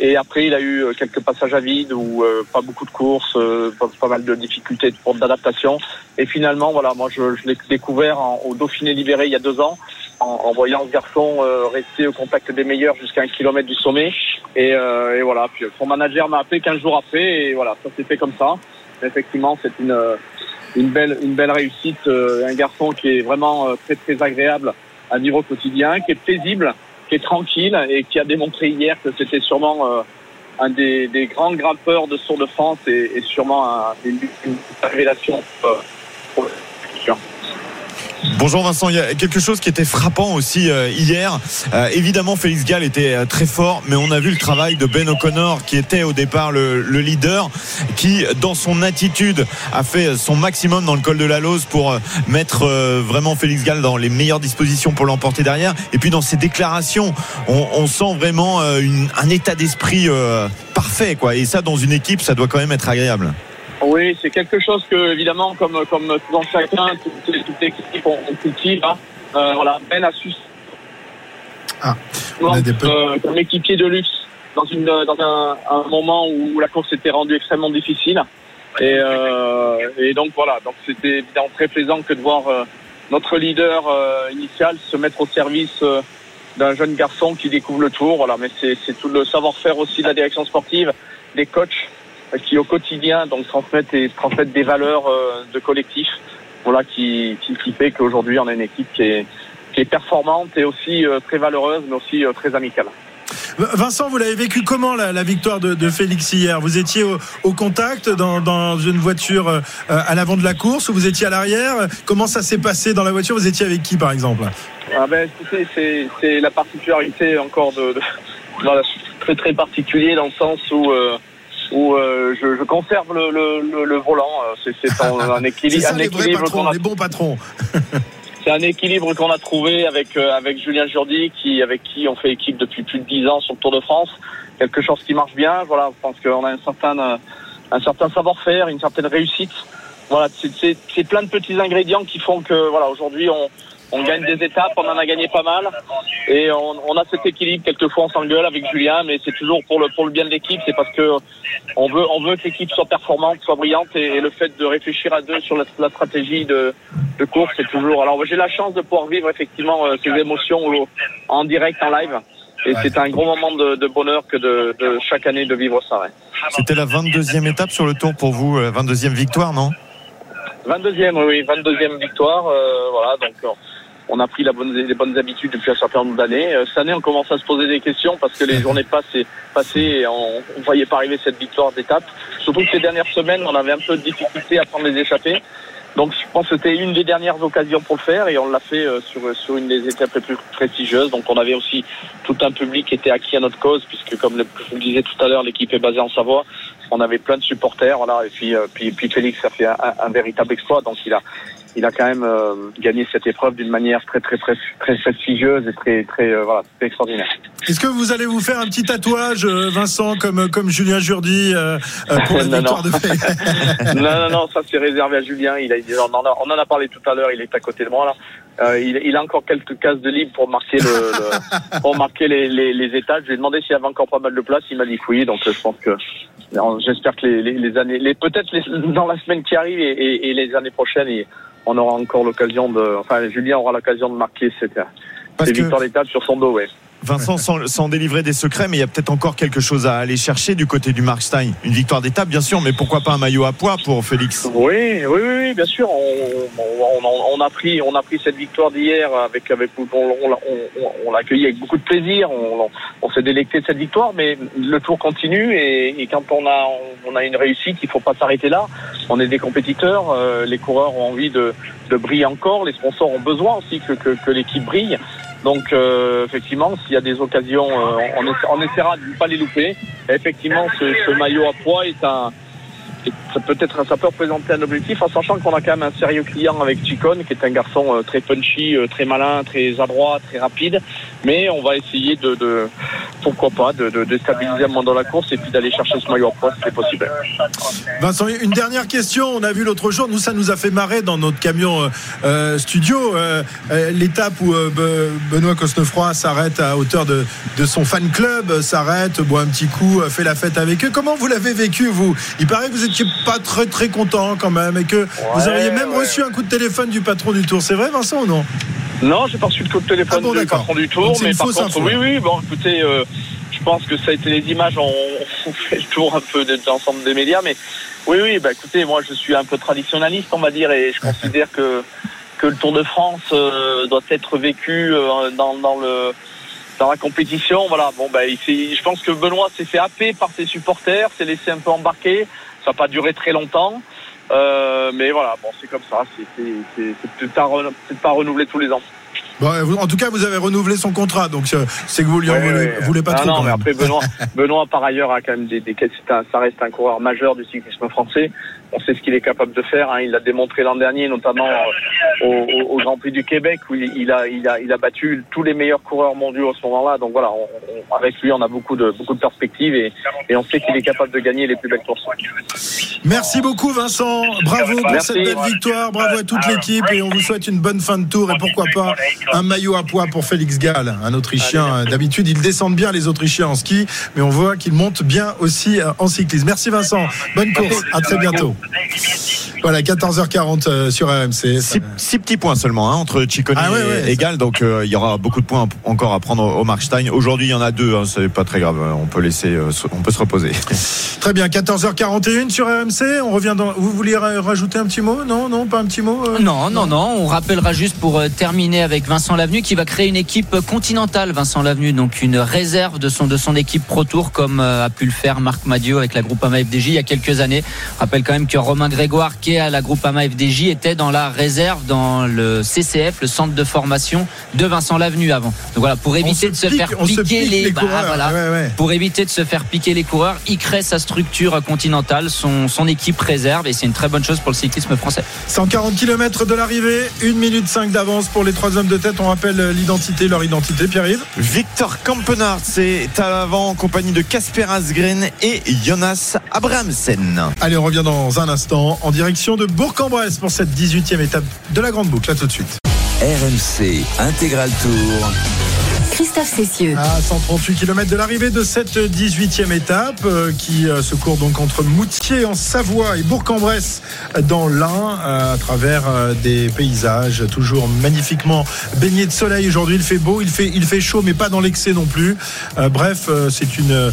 Et après, il a eu euh, quelques passages à vide ou euh, pas beaucoup de courses, euh, pas, mal de difficultés pour d'adaptation. Et finalement, voilà, moi, je, l'ai découvert au Dauphiné libéré il y a deux ans, en, voyant ce garçon rester au contact des meilleurs jusqu'à un kilomètre du sommet. Et, et voilà, puis son manager m'a appelé 15 jours après, et voilà, ça s'est fait comme ça. effectivement, c'est une une belle une belle réussite, un garçon qui est vraiment très très agréable à vivre au quotidien, qui est paisible qui est tranquille et qui a démontré hier que c'était sûrement euh, un des, grands grimpeurs de Tour de France et, sûrement un, une, révélation euh, pour Bonjour Vincent, il y a quelque chose qui était frappant aussi euh, hier. Euh, évidemment, Félix Gall était euh, très fort, mais on a vu le travail de Ben O'Connor, qui était au départ le, leader, qui, dans son attitude, a fait son maximum dans le col de la Lose pour mettre vraiment Félix Gall dans les meilleures dispositions pour l'emporter derrière. Et puis dans ses déclarations, on, sent vraiment un état d'esprit parfait, quoi. Et ça, dans une équipe, ça doit quand même être agréable. Oui, c'est quelque chose que, évidemment, comme, comme dans chacun, toutes les équipes ont, cultive. Hein. Euh, voilà, Ben a su. Ah, on a des euh, comme équipier de luxe dans, une, dans un, un, moment où la course était rendue extrêmement difficile. Et, euh, et donc voilà, donc c'était évidemment très plaisant que de voir euh, notre leader euh, initial se mettre au service euh, d'un jeune garçon qui découvre le tour. Voilà, mais c'est tout le savoir-faire aussi de la direction sportive, des coachs qui au quotidien donc transmettent et transmettent des valeurs euh, de collectif. Voilà qui, qui, qui fait qu'aujourd'hui on a une équipe qui est, qui est performante et aussi euh, très valeureuse, mais aussi euh, très amicale. Vincent, vous l'avez vécu comment la, la victoire de, de, Félix hier? Vous étiez au, au contact dans, dans, une voiture à l'avant de la course ou vous étiez à l'arrière? Comment ça s'est passé dans la voiture? Vous étiez avec qui par exemple? Ah ben, C'est la particularité encore de, de, très très particulier dans le sens où où euh, je, je, conserve le, le, le, volant. Euh, c'est un, équilibre, un équilibre qu'on a. Les bons patrons. c'est un équilibre qu'on a trouvé avec euh, avec Julien Jourdi, qui avec qui on fait équipe depuis plus de dix ans sur le Tour de France. Quelque chose qui marche bien. Voilà, je pense qu'on a un certain un certain savoir-faire, une certaine réussite. Voilà, c'est plein de petits ingrédients qui font que voilà aujourd'hui on on gagne des étapes, on en a gagné pas mal. Et on, a cet équilibre. Quelquefois, on s'engueule avec Julien, mais c'est toujours pour le, pour le bien de l'équipe. C'est parce que on veut, on veut que l'équipe soit performante, soit brillante. Et, le fait de réfléchir à deux sur la, stratégie de, de course, c'est toujours. Alors, j'ai la chance de pouvoir vivre effectivement euh, ces émotions en direct, en live. Et c'est un gros moment de, bonheur que de, chaque année de vivre ça. C'était la 22e étape sur le tour pour vous, 22e euh, victoire, non? 22e, oui, 22e victoire. Euh, voilà, donc on a pris la bonne, les bonnes habitudes depuis un certain nombre d'années. Euh, cette année, on commence à se poser des questions parce que les journées passées, passées et on ne voyait pas arriver cette victoire d'étape. Surtout que ces dernières semaines, on avait un peu de difficulté à prendre les échappées. Donc je pense que c'était une des dernières occasions pour le faire et on l'a fait euh, sur, sur une des étapes les plus prestigieuses. Donc on avait aussi tout un public qui était acquis à notre cause puisque comme je vous le disais tout à l'heure, l'équipe est basée en Savoie. On avait plein de supporters, voilà. Et puis, euh, puis, puis Félix a fait un, un, véritable exploit. Donc il a, il a quand même euh, gagné cette épreuve d'une manière très très très très prestigieuse et très très euh, voilà très extraordinaire. Est-ce que vous allez vous faire un petit tatouage, euh, Vincent, comme comme Julien Jourdi pour la victoire de Non non non, ça c'est réservé à Julien. Il a, on, en a, on en a parlé tout à l'heure. Il est à côté de moi là. Euh, il, il, a encore quelques cases de libre pour marquer le, le pour marquer les, les, les étages. Je lui ai demandé s'il y avait encore pas mal de place. Il m'a dit oui. Donc je pense que j'espère que les, les, les années, les peut-être dans la semaine qui arrive et, et, et les années prochaines, on aura encore l'occasion de. Enfin, Julien aura l'occasion de marquer cette, cette victoire d'étape sur son dos. Ouais. Vincent, sans, délivrer des secrets, mais il y a peut-être encore quelque chose à aller chercher du côté du Markstein. Une victoire d'étape, bien sûr, mais pourquoi pas un maillot à poids pour Félix? Oui, oui, oui, bien sûr. On, a pris, cette victoire d'hier avec, avec, on, l'a avec beaucoup de plaisir. On, s'est délecté de cette victoire, mais le tour continue et, quand on a, une réussite, il faut pas s'arrêter là. On est des compétiteurs, euh, les coureurs ont envie de, briller encore, les sponsors ont besoin aussi que l'équipe brille. Donc euh, effectivement, s'il y a des occasions, euh, on, essaiera de ne pas les louper. effectivement, ce, maillot à poids est un, ça peut être ça peut représenter un objectif en sachant qu'on a quand même un sérieux client avec Chicone qui est un garçon euh, très punchy, euh, très malin, très adroit, très rapide. Mais on va essayer de, de pourquoi pas de, de déstabiliser un moment dans la course et puis d'aller chercher ce maillot poids si c'est possible. Vincent, une dernière question. On a vu l'autre jour, nous ça nous a fait marrer dans notre camion euh, studio l'étape où Benoît Cosnefroy s'arrête à hauteur de, de son fan club, s'arrête, boit un petit coup, fait la fête avec eux. Comment vous l'avez vécu vous? Il paraît que vous êtes pas très très content quand même et que vous auriez même reçu un coup de téléphone du patron du Tour. C'est vrai, Vincent, ou non? Non, j'ai pas reçu de coup de téléphone ah du patron du Tour, mais par contre, oui, oui, bon, écoutez. Euh, je pense que ça a été les images, on, fait le tour un peu de l'ensemble des médias, mais oui, oui, bah écoutez, moi je suis un peu traditionnaliste, on va dire, et je considère que, que le Tour de France euh, doit être vécu euh, dans, dans, le dans la compétition. Voilà, bon, bah, je pense que Benoît s'est fait happer par ses supporters, s'est laissé un peu embarquer. Ça n'a pas duré très longtemps. Euh, mais voilà, bon, c'est comme ça. C'est peut-être pas renouvelé tous les ans. en tout cas, vous avez renouvelé son contrat, donc euh, c'est que vous lui en voulez, pas ah trop. Non, mais après, Benoît, Benoît, par ailleurs, a quand même des, des ça reste un coureur majeur du cyclisme français on sait ce qu'il est capable de faire. Hein. Il l'a démontré l'an dernier, notamment euh, au, Grand Prix du Québec, où il, a, il, a, il a battu tous les meilleurs coureurs mondiaux à ce moment-là. Donc voilà, avec lui, on a beaucoup de, beaucoup de perspectives et, et on sait qu'il est capable de gagner les plus belles courses. Merci beaucoup, Vincent. Bravo pour cette belle victoire. Bravo à toute l'équipe et on vous souhaite une bonne fin de tour et pourquoi pas un maillot à poids pour Félix Gall, un Autrichien. D'habitude, ils descendent bien les Autrichiens en ski, mais on voit qu'ils montent bien aussi en cyclisme. Merci, Vincent. Bonne course. À très bientôt. Voilà, 14h40 euh, sur RMC. Six, petits points seulement hein, entre Chicone ah et, Gall, donc euh, il y aura beaucoup de points encore à prendre au Markstein. Aujourd'hui, il y en a deux, hein, c'est pas très grave. On peut laisser, euh, on peut se reposer. Très bien, 14h41 sur RMC. On revient dans. Vous vouliez rajouter un petit mot? Non, non, pas un petit mot non, non, non, On rappellera juste pour terminer avec Vincent Lavenu qui va créer une équipe continentale. Vincent Lavenu, donc une réserve de son de son équipe Pro Tour comme a pu le faire Marc Madio avec la groupe AMA FDJ il y a quelques années. rappelle quand même que Romain Grégoire, qui est à la Groupama FDJ, était dans la réserve dans le CCF, le centre de formation de Vincent Lavenu avant. Donc voilà, pour éviter de se faire piquer les, bah, pour éviter de se faire piquer les coureurs, il crée sa structure continentale, son, son équipe réserve, et c'est une très bonne chose pour le cyclisme français. 140 km de l'arrivée, 1 minute 5 d'avance pour les trois hommes de tête. On rappelle l'identité, leur identité, Pierre-Yves. Victor Kampenhardt, c'est à l'avant en compagnie de Casper Asgren et Jonas Abramsen. Allez, on revient dans un instant en direction de Bourg-en-Bresse pour cette 18e étape de la Grande Boucle. À tout de suite. RMC Intégral Tour. Christophe Cessieux. À 138 km de l'arrivée de cette 18e étape euh, qui euh, se court donc entre Moutier en Savoie et Bourg-en-Bresse dans l'Ain euh, à travers des paysages toujours magnifiquement baignés de soleil. Aujourd'hui, il fait beau, il fait, il fait chaud, mais pas dans l'excès non plus. bref, c'est une,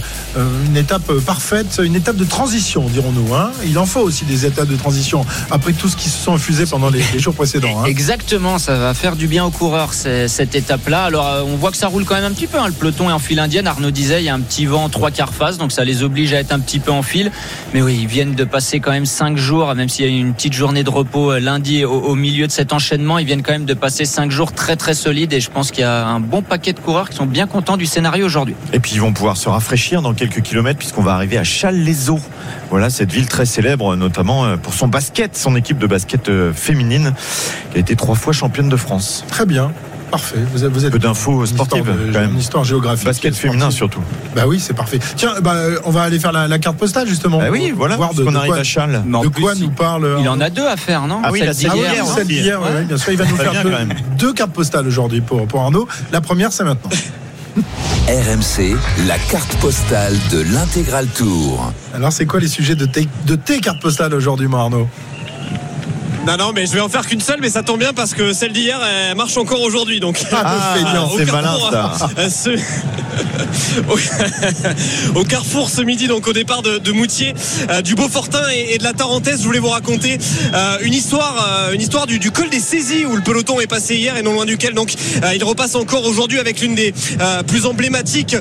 une étape parfaite, une étape de transition, dirons-nous. Hein. Il en faut aussi des étapes de transition après tout ce qui se sont infusés pendant les, jours précédents. Hein. Exactement, ça va faire du bien aux coureurs cette étape-là. Alors, on voit que ça roule quand même un petit peu. Hein. Le peloton est en file indienne. Arnaud disait, il y a un petit vent trois quarts face, donc ça les oblige à être un petit peu en file. Mais oui, ils viennent de passer quand même cinq jours, même s'il y a eu une petite journée de repos euh, lundi au, milieu de cet enchaînement. Ils viennent quand même de passer cinq jours très très solides et je pense qu'il y a un bon paquet de coureurs qui sont bien contents du scénario aujourd'hui. Et puis ils vont pouvoir se rafraîchir dans quelques kilomètres puisqu'on va arriver à Châles-les-Eaux. Voilà, cette ville très célèbre, notamment euh, pour son basket, son équipe de basket euh, féminine, qui a été trois fois championne de France. Très bien. Parfait. Vous êtes, vous êtes Peu d'infos sportives, de- quand même. Une histoire géographique. Basket féminin surtout. Bah oui, c'est parfait. Tiens, bah, on va aller faire la, la carte postale justement. Bah oui, voilà, Voir de, qu'on de arrive quoi, à Charles. De plus, quoi nous parle. Il en euh, a deux à faire, non Ah oui, Celle la Ah hier, celle d'hier, ouais, Ouais. bien sûr. Il va nous faire bien, deux, cartes postales aujourd'hui pour, pour Arnaud. La première, c'est maintenant. RMC, la carte postale de l'intégral tour. Alors, c'est quoi les sujets de tes, de tes cartes postales aujourd'hui, moi, Arnaud? Non, non, mais je vais en faire qu'une seule, mais ça tombe bien parce que celle d'hier, elle marche encore aujourd'hui. Donc, Ah, c'est carrefour, malin, ça. euh, ce- au... carrefour ce midi, donc au départ de, de Moutier, euh, du Beaufortin et, et de la Tarentaise, je voulais vous raconter euh, une histoire, euh, une histoire du, du col des saisies où le peloton est passé hier et non loin duquel donc il repasse encore aujourd'hui avec l'une des plus emblématiques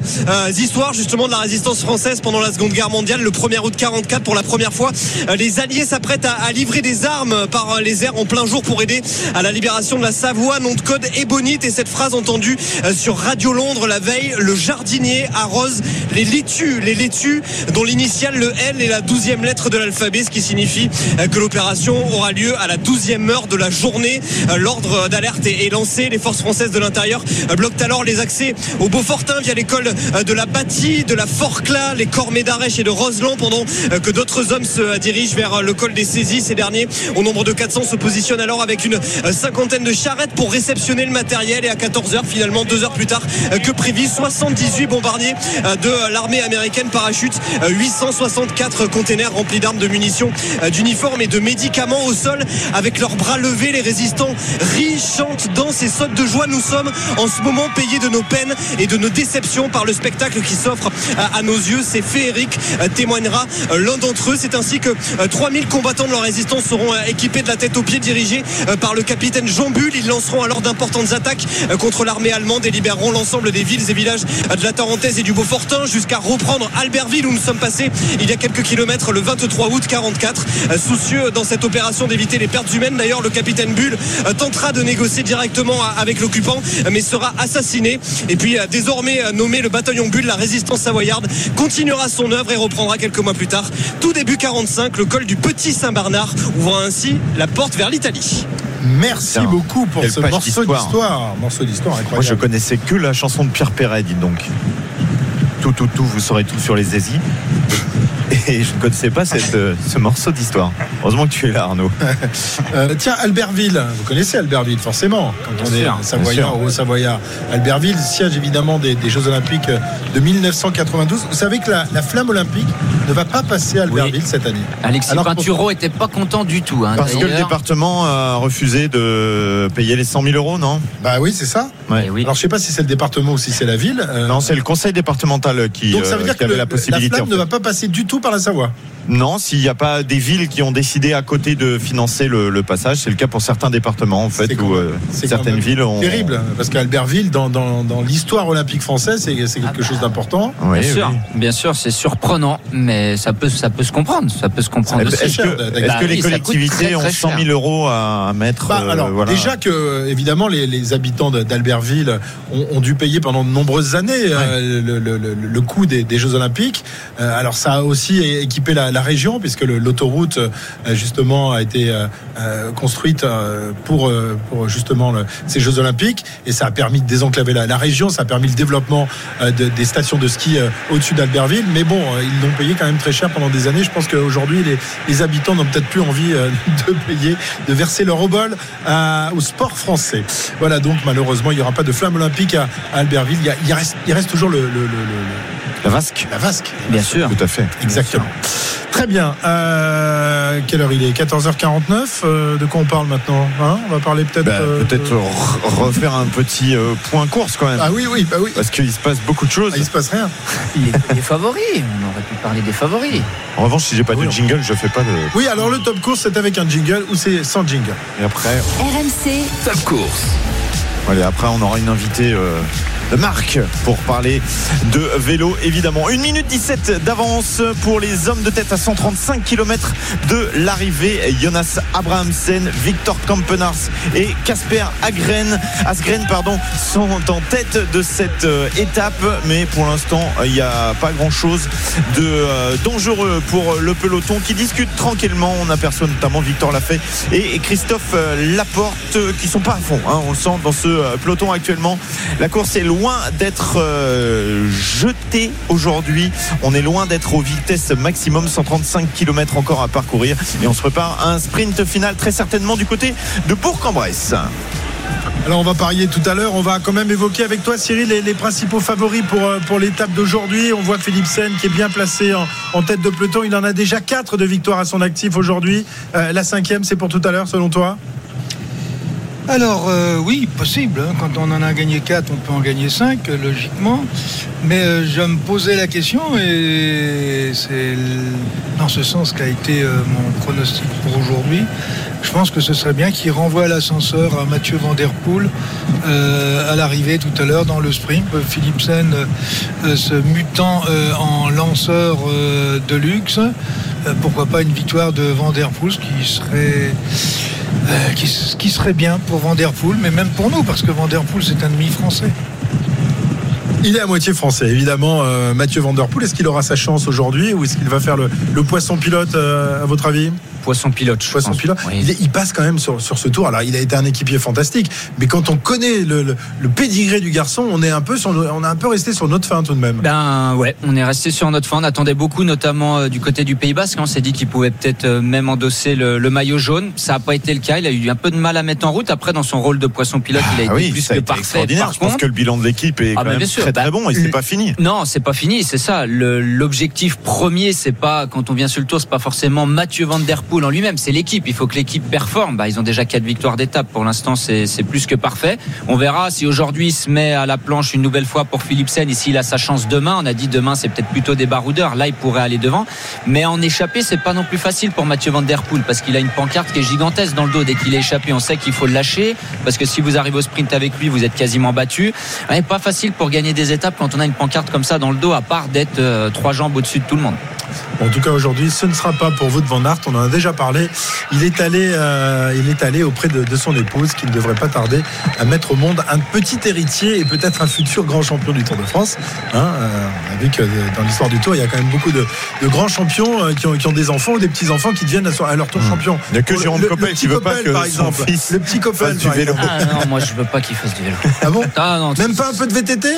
histoires justement de la résistance française pendant la Seconde Guerre mondiale. Le 1er août 44, pour la première fois, les Alliés s'apprêtent à, à livrer des armes par euh, les airs en plein jour pour aider à la libération de la Savoie. Nom de code Ébonite et cette phrase entendue euh, sur Radio Londres la veille, le jardinier arrose les laitues, les laitues dont l'initiale le L est la douzième lettre de l'alphabet, ce qui signifie euh, que l'opération aura lieu à la douzième heure de la journée. L'ordre d'alerte est lancé. Les forces françaises de l'intérieur bloquent alors les accès au Beaufortin via l'école de la Bâtie, de la Forclaz, les Cormets d'Arèche et de Roseland, pendant que d'autres hommes se dirigent vers le col des saisies. Ces derniers, au nombre de 400, se positionnent alors avec une euh, cinquantaine de charrettes pour réceptionner le matériel. Et à 14h, finalement, deux heures plus tard euh, que prévu, 78 bombardiers euh, de l'armée américaine parachute, euh, 864 containers remplis d'armes, de munitions, d'uniformes et de médicaments au sol. Avec leurs bras levés, les résistants rient, chantent, dansent et sautent de joie. Nous sommes en ce moment payés de nos peines et de nos déceptions par le spectacle qui s'offre à, nos yeux. C'est féerique, témoignera l'un d'entre eux. C'est ainsi que euh, 3000 combattants de la résistance seront équipés de la tête aux pieds, dirigés euh, par le capitaine Jean Bull. Ils lanceront alors d'importantes attaques euh, contre l'armée allemande et libéreront l'ensemble des villes et villages euh, de la Tarentaise et du Beaufortin jusqu'à reprendre Albertville où nous sommes passés il y a quelques kilomètres le 23 août 44. Euh, Soucieux dans cette opération d'éviter les pertes humaines, d'ailleurs, le capitaine Bull tentera de négocier directement avec l'occupant, mais sera assassiné. Et puis, désormais nommé le bataillon Bull, la résistance savoyarde continuera son œuvre et reprendra quelques mois plus tard, tout début 45, le col du Petit Saint-Bernard, ouvrant ainsi la porte vers l'Italie. Merci Tiens, beaucoup pour ce morceau d'histoire. Morceau d'histoire Moi, je connaissais que la chanson de Pierre Perret, dites donc. Tout, tout, tout, vous saurez tout sur les Aisies. Et je ne connaissais pas cette, euh, ce morceau d'histoire. Heureusement que tu es là, Arnaud. Euh, tiens, Albertville, vous connaissez Albertville forcément, quand on Bien est Savoyard ou Haut-Savoyard. Albertville, siège évidemment des, des Jeux Olympiques de 1992. Vous savez que la, la flamme olympique ne va pas passer à Albertville cette année. Alexis Alors, Pinturo était pas content du tout. hein, Parce que le département a refusé de payer les 100 000 euros, non? Bah oui, c'est ça. Ouais. Eh oui. Alors je sais pas si c'est le département ou si c'est la ville. Euh, Non, c'est le conseil départemental qui, donc ça veut euh, dire qui que avait le- la possibilité. flamme en ne va pas passer du tout par la Savoie. Non, s'il n'y a pas des villes qui ont décidé à côté de financer le, le passage, c'est le cas pour certains départements en fait, où euh, certaines villes ont. Terrible, parce qu'Albertville, dans, dans, dans l'histoire olympique française, c'est c'est quelque chose d'important. Oui, Bien sûr, oui. bien sûr, c'est surprenant, mais ça peut, ça peut se comprendre. Ça peut se comprendre Est-ce que, Bah que les oui, collectivités très, ont très 100 cher. 000 euros à mettre Bah, euh, alors, voilà. déjà que, évidemment, les, les habitants d'Albertville ont, ont dû payer pendant de nombreuses années euh, le, le- le- le coût des, des Jeux Olympiques. Euh, alors, ça a aussi équipé la, la région, puisque l'autoroute, euh, justement, a été euh, euh, construite pour, pour justement le- ces Jeux Olympiques. Et ça a permis de désenclaver la, la région, ça a permis le développement de- des stations de ski au-dessus d'Albertville. Mais bon, ils l'ont payé quand même très cher pendant des années. Je pense qu'aujourd'hui, les, les habitants n'ont peut-être plus envie de payer, de verser leur obol à- au sport français. Voilà, donc malheureusement, il n'y aura pas de flamme olympique à, à Albertville. Il, y a- il reste, il reste toujours le, le- le- le- La Vasque la vasque. Bien sûr. Tout à fait. Exactement. Très bien. Euh, quelle heure il est? 14h49. Euh, de quoi on parle maintenant Hein? On va parler peut-être. Bah, euh, Peut-être de- refaire un petit euh, point course quand même. Ah oui, oui, bah oui. Parce qu'il se passe beaucoup de choses. Ah, il se passe rien. Les, les favoris, on aurait pu parler des favoris. En revanche, si j'ai pas Oui, de jingle, je fais pas de. Oui, alors le top course, c'est avec un jingle ou c'est sans jingle? Et après, RMC, Top course. allez, après, on aura une invitée marque pour parler de vélo évidemment. 1 minute 17 d'avance pour les hommes de tête à 135 km de l'arrivée. Jonas Abrahamsen, Victor Kampenars et Casper Agren, Asgren pardon, sont en tête de cette euh, étape. Mais pour l'instant, il n'y a pas grand chose de euh, dangereux pour le peloton qui discute tranquillement. On aperçoit notamment Victor Lafay et Christophe euh, Laporte qui sont pas à fond. Hein. On le sent dans ce peloton actuellement. La course est loin d'être jetée aujourd'hui. On est loin d'être aux vitesses maximum, 135 km encore à parcourir. Et on se prépare à un sprint final très certainement du côté de Bourg-en-Bresse. Alors on va parier tout à l'heure. On va quand même évoquer avec toi, Cyril, les, principaux favoris pour, euh, pour l'étape d'aujourd'hui. On voit Philippe Sen qui est bien placé en, tête de peloton. Il en a déjà 4 de victoires à son actif aujourd'hui. Euh, la cinquième, c'est pour tout à l'heure, selon toi? Alors euh, oui, possible. Hein. Quand on en a gagné 4, on peut en gagner 5, logiquement. Mais je me posais la question et c'est dans ce sens qu'a été mon pronostic pour aujourd'hui je pense que ce serait bien qu'il renvoie l'ascenseur à Mathieu Van euh, à l'arrivée tout à l'heure dans le sprint. Philipsen euh, se mutant euh, en lanceur de luxe. pourquoi pas une victoire de Van Der qui serait. Qui, serait bien pour Van Der Poel, mais même pour nous, parce que Van Der Poel, c'est un demi français. Il est à moitié français, évidemment, Mathieu Van Der Poel. Est-ce qu'il aura sa chance aujourd'hui ou est-ce qu'il va faire le, le poisson pilote, à votre avis? Poisson pilote. Poisson pilote. Il, passe quand même sur, ce tour. Alors, il a été un équipier fantastique, mais quand on connaît le, pédigré du garçon, on est un peu sur, on a un peu resté sur notre fin tout de même. Ben ouais, on est resté sur notre fin. On attendait beaucoup, notamment euh, du côté du Pays Basque. On s'est dit qu'il pouvait peut-être euh, même endosser le, maillot jaune. Ça n'a pas été le cas. Il a eu un peu de mal à mettre en route. Après, dans son rôle de poisson pilote, il a ah été plus que parfait. Par Je pense que le bilan de l'équipe est ah, quand même très, très bon et c'est pas fini. Non, c'est pas fini. C'est ça. L'objectif premier, c'est pas quand on vient sur le tour, c'est pas forcément Mathieu Van Der En lui-même. C'est l'équipe il faut que l'équipe performe. Bah, ils ont déjà quatre victoires d'étape. Pour l'instant, c'est plus que parfait. On verra si aujourd'hui il se met à la planche une nouvelle fois pour Philipsen et s'il a sa chance demain. On a dit demain, c'est peut-être plutôt des baroudeurs. Là, il pourrait aller devant. Mais en échappé, c'est pas non plus facile pour Mathieu Van Der Poel parce qu'il a une pancarte qui est gigantesque dans le dos. Dès qu'il est échappé, on sait qu'il faut le lâcher parce que si vous arrivez au sprint avec lui, vous êtes quasiment battu. pas facile pour gagner des étapes quand on a une pancarte comme ça dans le dos, à part d'être euh, trois jambes au-dessus de tout le monde. en tout cas, aujourd'hui, ce ne sera pas pour vous de Van Aert. Parlé. Il est allé euh, il est allé auprès de, son épouse qui ne devrait pas tarder à mettre au monde un petit héritier et peut-être un futur grand champion du Tour de France. Hein, euh, on a vu que dans l'histoire du Tour, il y a quand même beaucoup de, grands champions euh, qui, ont, des enfants ou des petits enfants qui deviennent à, leur tour mmh. champion. Il n'y a que Jérôme Coppel qui veut pas que par exemple, le petit Coppel du vélo. Ah non, moi je veux pas qu'il fasse du vélo. Ah bon ah, Même pas un peu de VTT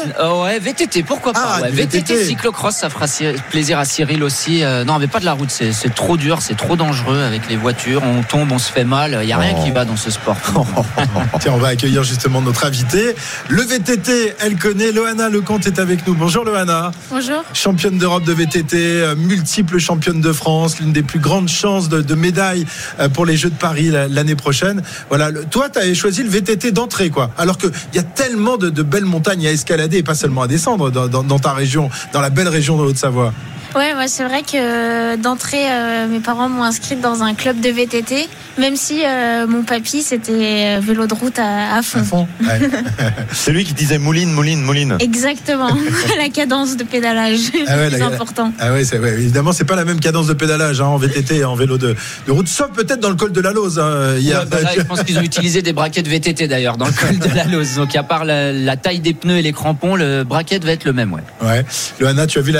Ouais, VTT, pourquoi pas ah, VTT, cyclocross, ça fera plaisir à Cyril aussi. non, mais pas de la route, c'est trop dur, c'est trop dangereux avec les voitures. On tombe, on se fait mal. Il n'y a rien qui va dans ce sport. Tiens, on va accueillir justement notre invité. Le VTT, elle connaît. Loana Lecomte est avec nous. Bonjour Loana. Bonjour. Championne d'Europe de VTT, euh, multiple championne de France, l'une des plus grandes chances de, médailles euh, pour les Jeux de Paris l'année prochaine. Voilà, toi, tu as choisi le VTT d'entrée, quoi. Alors qu'il y a tellement de, belles montagnes à escalader et pas seulement à descendre dans ta région, dans la belle région de Haute-Savoie. Ouais, c'est vrai que euh, d'entrée, euh, mes parents m'ont inscrite dans un club de VTT, même si euh, mon papy c'était vélo de route à, fond. c'est lui qui disait mouline, mouline, mouline. Exactement, la cadence de pédalage, ah c'est important. Ah ouais, évidemment, c'est pas la même cadence de pédalage hein, en VTT et en vélo de, route, sauf peut-être dans le col de la Lose. Hein, bah je pense qu'ils ont utilisé des braquettes VTT d'ailleurs dans le col de la Lose. Donc à part la, taille des pneus et les crampons, le braquette va être le même. Ouais. Ouais. Loana, tu as vu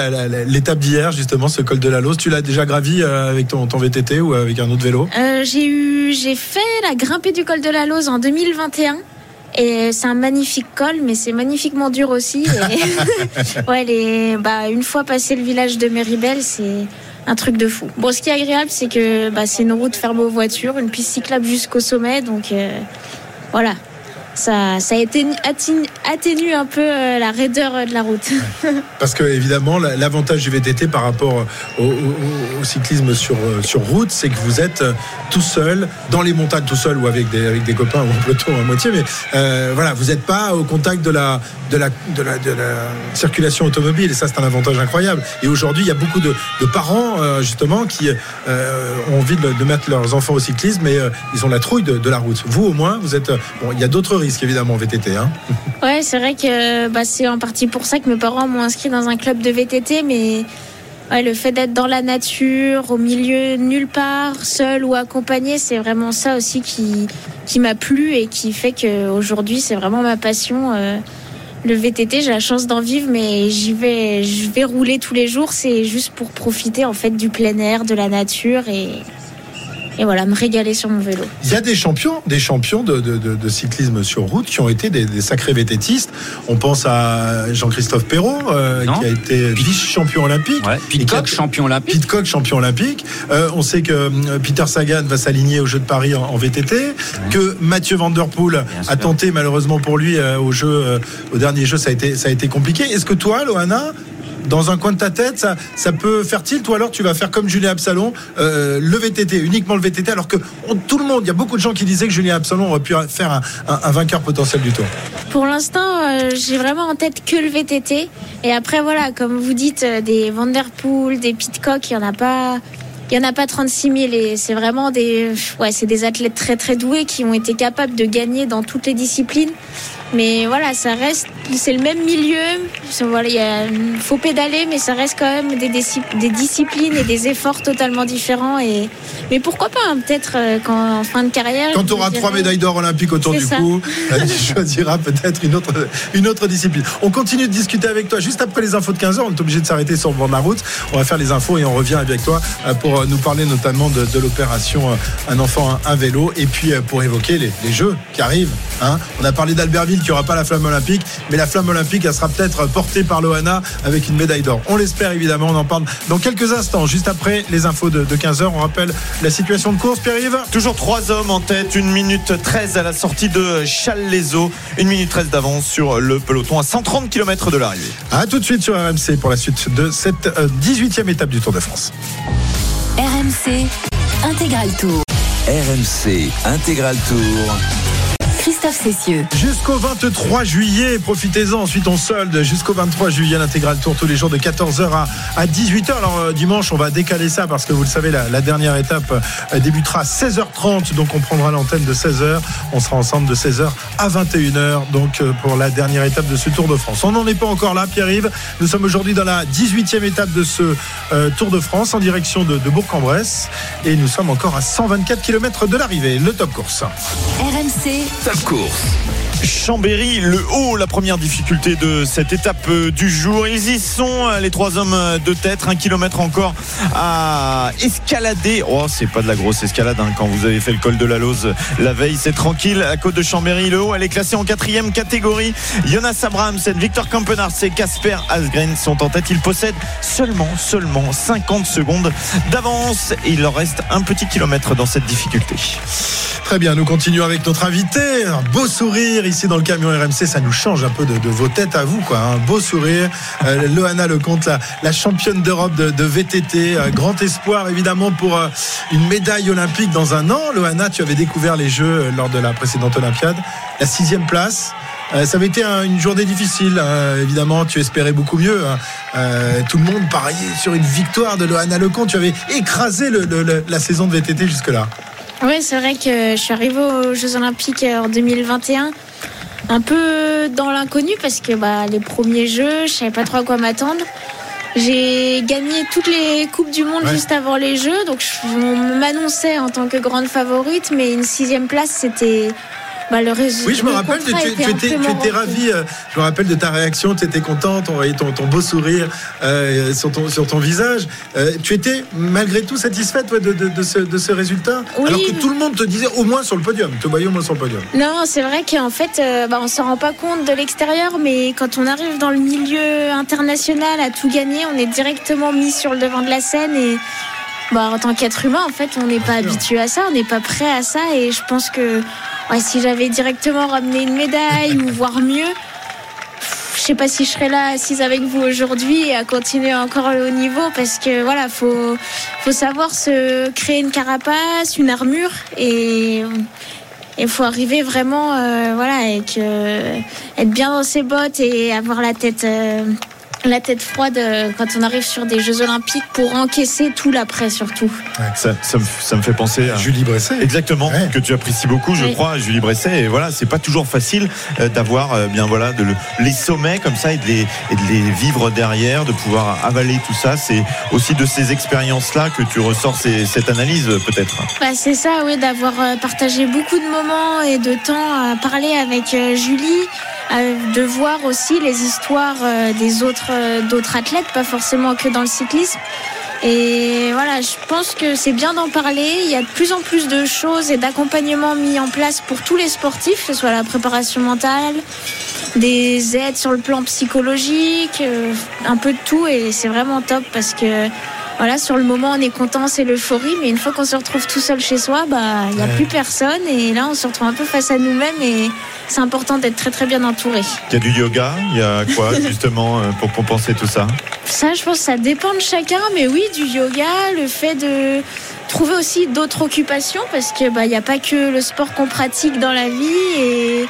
l'étape d'hier justement, ce col de la Lose. Tu l'as déjà gravi euh, avec ton, ton, VTT ou avec un autre vélo? Euh, J'ai eu, j'ai fait la grimpée du col de la Lose en 2021. Et c'est un magnifique col, mais c'est magnifiquement dur aussi. ouais, les, bah, une fois passé le village de Méribel, c'est un truc de fou. Bon, ce qui est agréable, c'est que bah, c'est une route fermée aux voitures, une piste cyclable jusqu'au sommet, donc euh, voilà, ça, ça atténue un peu euh, la raideur de la route. Parce que évidemment, l'avantage du VTT par rapport au, cyclisme sur, euh, sur route, c'est que vous êtes euh, tout seul, dans les montagnes tout seul ou avec des, copains ou en peloton à moitié, mais voilà, vous n'êtes pas au contact de la, de, la, de, la, de la circulation automobile et ça c'est un avantage incroyable. Et aujourd'hui, il y a beaucoup de, de parents justement qui ont envie de, mettre leurs enfants au cyclisme mais ils ont la trouille de, la route. Vous au moins, vous êtes... Bon, il y a d'autres risque évidemment VTT. Hein. Ouais, c'est vrai que bah, c'est en partie pour ça que mes parents m'ont inscrit dans un club de VTT, mais le fait d'être dans la nature, au milieu nulle part, seul ou accompagné, c'est vraiment ça aussi qui, qui m'a plu et qui fait qu'aujourd'hui c'est vraiment ma passion. Euh, le VTT, j'ai la chance d'en vivre, mais j'y vais, je vais rouler tous les jours. C'est juste pour profiter en fait du plein air, de la nature et et voilà, me régaler sur mon vélo. Il y a des champions, des champions de, de, de, cyclisme sur route qui ont été des, des sacrés vététistes. On pense à Jean-Christophe Perrault, euh, qui a été vice-champion olympique. Ouais, Pitcock, champion olympique. Pitcock, champion olympique. Euh, on sait que euh, Peter Sagan va s'aligner aux Jeux de Paris en, VTT, que Mathieu Van Der Poel a tenté malheureusement pour lui euh, au jeu, au dernier jeu, ça a été, ça a été compliqué. Est-ce que toi, Loana, dans un coin de ta tête, ça, ça peut faire tilt ou alors tu vas faire comme Julien Absalon, euh, le VTT, uniquement le VTT, alors que tout le monde, il y a beaucoup de gens qui disaient que Julien Absalon aurait pu faire un, vainqueur potentiel du tour. Pour l'instant, euh, j'ai vraiment en tête que le VTT. Et après, voilà, comme vous dites, euh, des Vanderpool, des Pitcock, il n'y en a pas. Il en a pas 36 000 et c'est vraiment des, ouais, c'est des athlètes très très doués qui ont été capables de gagner dans toutes les disciplines. Mais voilà, ça reste, c'est le même milieu. Voilà, il faut pédaler, mais ça reste quand même des, des, disciplines et des efforts totalement différents. Et mais pourquoi pas hein, Peut-être euh, qu'en en fin de carrière. Quand tu auras trois médailles d'or olympiques autour du cou, euh, tu choisiras peut-être une autre, une autre discipline. On continue de discuter avec toi juste après les infos de 15 h On est obligé de s'arrêter sur le bord de la route. On va faire les infos et on revient avec toi euh, pour nous parler notamment de, de l'opération Un enfant, un, vélo, et puis pour évoquer les, les jeux qui arrivent. Hein. On a parlé d'Albertville qu'il n'y aura pas la flamme olympique, mais la flamme olympique, elle sera peut-être portée par Loana avec une médaille d'or. On l'espère évidemment, on en parle dans quelques instants, juste après les infos de, 15h. On rappelle la situation de course, Pierre-Yves? Toujours trois hommes en tête, 1 minute 13 à la sortie de Challes-les-Eaux, 1 minute 13 d'avance sur le peloton à 130 km de l'arrivée. A tout de suite sur RMC pour la suite de cette 18e étape du Tour de France. RMC Intégral Tour. RMC Intégral Tour. Christophe Cessieux. Jusqu'au 23 juillet, profitez-en. Ensuite, on solde jusqu'au 23 juillet l'intégral tour tous les jours de 14h à, 18h. Alors, euh, dimanche, on va décaler ça parce que vous le savez, la, dernière étape euh, débutera à 16h30. Donc, on prendra l'antenne de 16h. On sera ensemble de 16h à 21h. Donc, euh, pour la dernière étape de ce Tour de France. On n'en est pas encore là, Pierre-Yves. Nous sommes aujourd'hui dans la 18e étape de ce Tour de France en direction de, de Bourg-en-Bresse. Et nous sommes encore à 124 km de l'arrivée. Le top course. RMC course. Chambéry, le haut, la première difficulté de cette étape euh, du jour. Ils y sont, euh, les trois hommes de tête, un kilomètre encore à escalader. Oh, c'est pas de la grosse escalade hein, quand vous avez fait le col de la Lose la veille, c'est tranquille. La côte de Chambéry, le haut, elle est classée en quatrième catégorie. Jonas Abrahamsen, Victor Kampenard et Casper Asgren sont en tête. Ils possèdent seulement, seulement 50 secondes d'avance il leur reste un petit kilomètre dans cette difficulté. Très bien, nous continuons avec notre invité. Un beau sourire ici dans le camion RMC, ça nous change un peu de, vos têtes à vous, quoi. Un beau sourire. Euh, Loana Lecomte, la, championne d'Europe de, VTT, euh, grand espoir évidemment pour euh, une médaille olympique dans un an. Loana, tu avais découvert les Jeux lors de la précédente Olympiade, la sixième place. ça avait été une journée difficile, évidemment. Tu espérais beaucoup mieux. Hein. tout le monde pariait sur une victoire de Loana Lecomte. Tu avais écrasé la saison de VTT jusque-là. Oui, c'est vrai que je suis arrivée aux Jeux Olympiques en 2021 un peu dans l'inconnu parce que bah, les premiers jeux, je savais pas trop à quoi m'attendre. J'ai gagné toutes les coupes du monde juste avant les Jeux, donc on m'annonçait en tant que grande favorite, mais une sixième place, c'était bah, oui, je me rappelle, tu, étais, ravi. Euh, je me rappelle de ta réaction, tu étais contente, on voyait ton, beau sourire euh, sur, ton, sur ton visage. Euh, tu étais malgré tout satisfaite de, ce, résultat? Alors que tout le monde te disait au moins sur le podium, te voyais au moins sur le podium. Non, c'est vrai qu'en fait, bah, on ne s'en rend pas compte de l'extérieur, mais quand on arrive dans le milieu international à tout gagner, on est directement mis sur le devant de la scène et. Bah, en tant qu'être humain, en fait, on n'est pas habitué à ça, on n'est pas prêt à ça, et je pense que si j'avais directement ramené une médaille ou voire mieux, je sais pas si je serais là assise avec vous aujourd'hui et à continuer encore au haut niveau parce que voilà, faut faut savoir se créer une carapace, une armure et il faut arriver vraiment euh, voilà avec être bien dans ses bottes et avoir la tête euh, la tête froide euh, quand on arrive sur des Jeux Olympiques pour encaisser tout l'après surtout. Ça, ça me, ça me fait penser à Julie Bresset. Exactement, Ouais. que tu apprécies beaucoup, je crois, Julie Bresset. Et voilà, c'est pas toujours facile euh, d'avoir euh, bien voilà de le- les sommets comme ça et de, les, et de les vivre derrière, de pouvoir avaler tout ça. C'est aussi de ces expériences-là que tu ressors ces- cette analyse peut-être. Bah, c'est ça, oui, d'avoir partagé beaucoup de moments et de temps à parler avec Julie, de voir aussi les histoires euh, des autres, euh, d'autres athlètes, pas forcément que dans le cyclisme. Et voilà, je pense que c'est bien d'en parler. Il y a de plus en plus de choses et d'accompagnements mis en place pour tous les sportifs, que ce soit la préparation mentale, des aides sur le plan psychologique, euh, un peu de tout. Et c'est vraiment top parce que voilà, sur le moment, on est content, c'est l'euphorie, mais une fois qu'on se retrouve tout seul chez soi, bah, il n'y a Ouais. plus personne, et là, on se retrouve un peu face à nous-mêmes, et c'est important d'être très très bien entouré. Il y a du yoga, il y a quoi justement euh, pour compenser tout ça? Ça, je pense, que ça dépend de chacun, mais oui, du yoga, le fait de trouver aussi d'autres occupations, parce que bah, il n'y a pas que le sport qu'on pratique dans la vie, et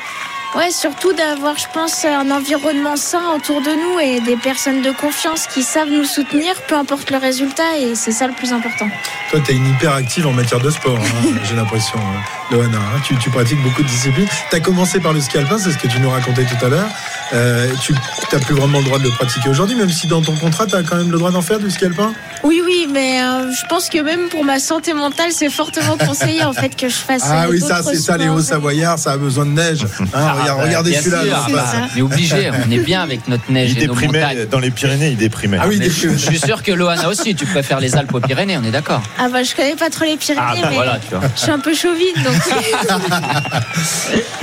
ouais, surtout d'avoir, je pense, un environnement sain autour de nous et des personnes de confiance qui savent nous soutenir, peu importe le résultat, et c'est ça le plus important. Toi, tu es une hyper active en matière de sport, hein, j'ai l'impression, euh, Loana. hein. Tu, tu pratiques beaucoup de disciplines. Tu as commencé par le ski alpin, c'est ce que tu nous racontais tout à l'heure. Euh, tu n'as plus vraiment le droit de le pratiquer aujourd'hui, même si dans ton contrat, tu as quand même le droit d'en faire du ski alpin? Oui, oui, mais euh, je pense que même pour ma santé mentale, c'est fortement conseillé en fait que je fasse. Ah euh, oui, ça, c'est ça, les sports. hauts savoyards, ça a besoin de neige. Hein, Ah, regarde, bah, regardez celui-là. ça. On est obligé, on est bien avec notre neige Il et nos montagnes. dans les Pyrénées, il déprimait. Ah oui, Mais des- je, je suis sûr que Loana aussi, tu préfères les Alpes aux Pyrénées, on est d'accord. Ah bah je connais pas trop les Pyrénées, Ah bah mais voilà, tu vois. je suis un peu chauvine donc.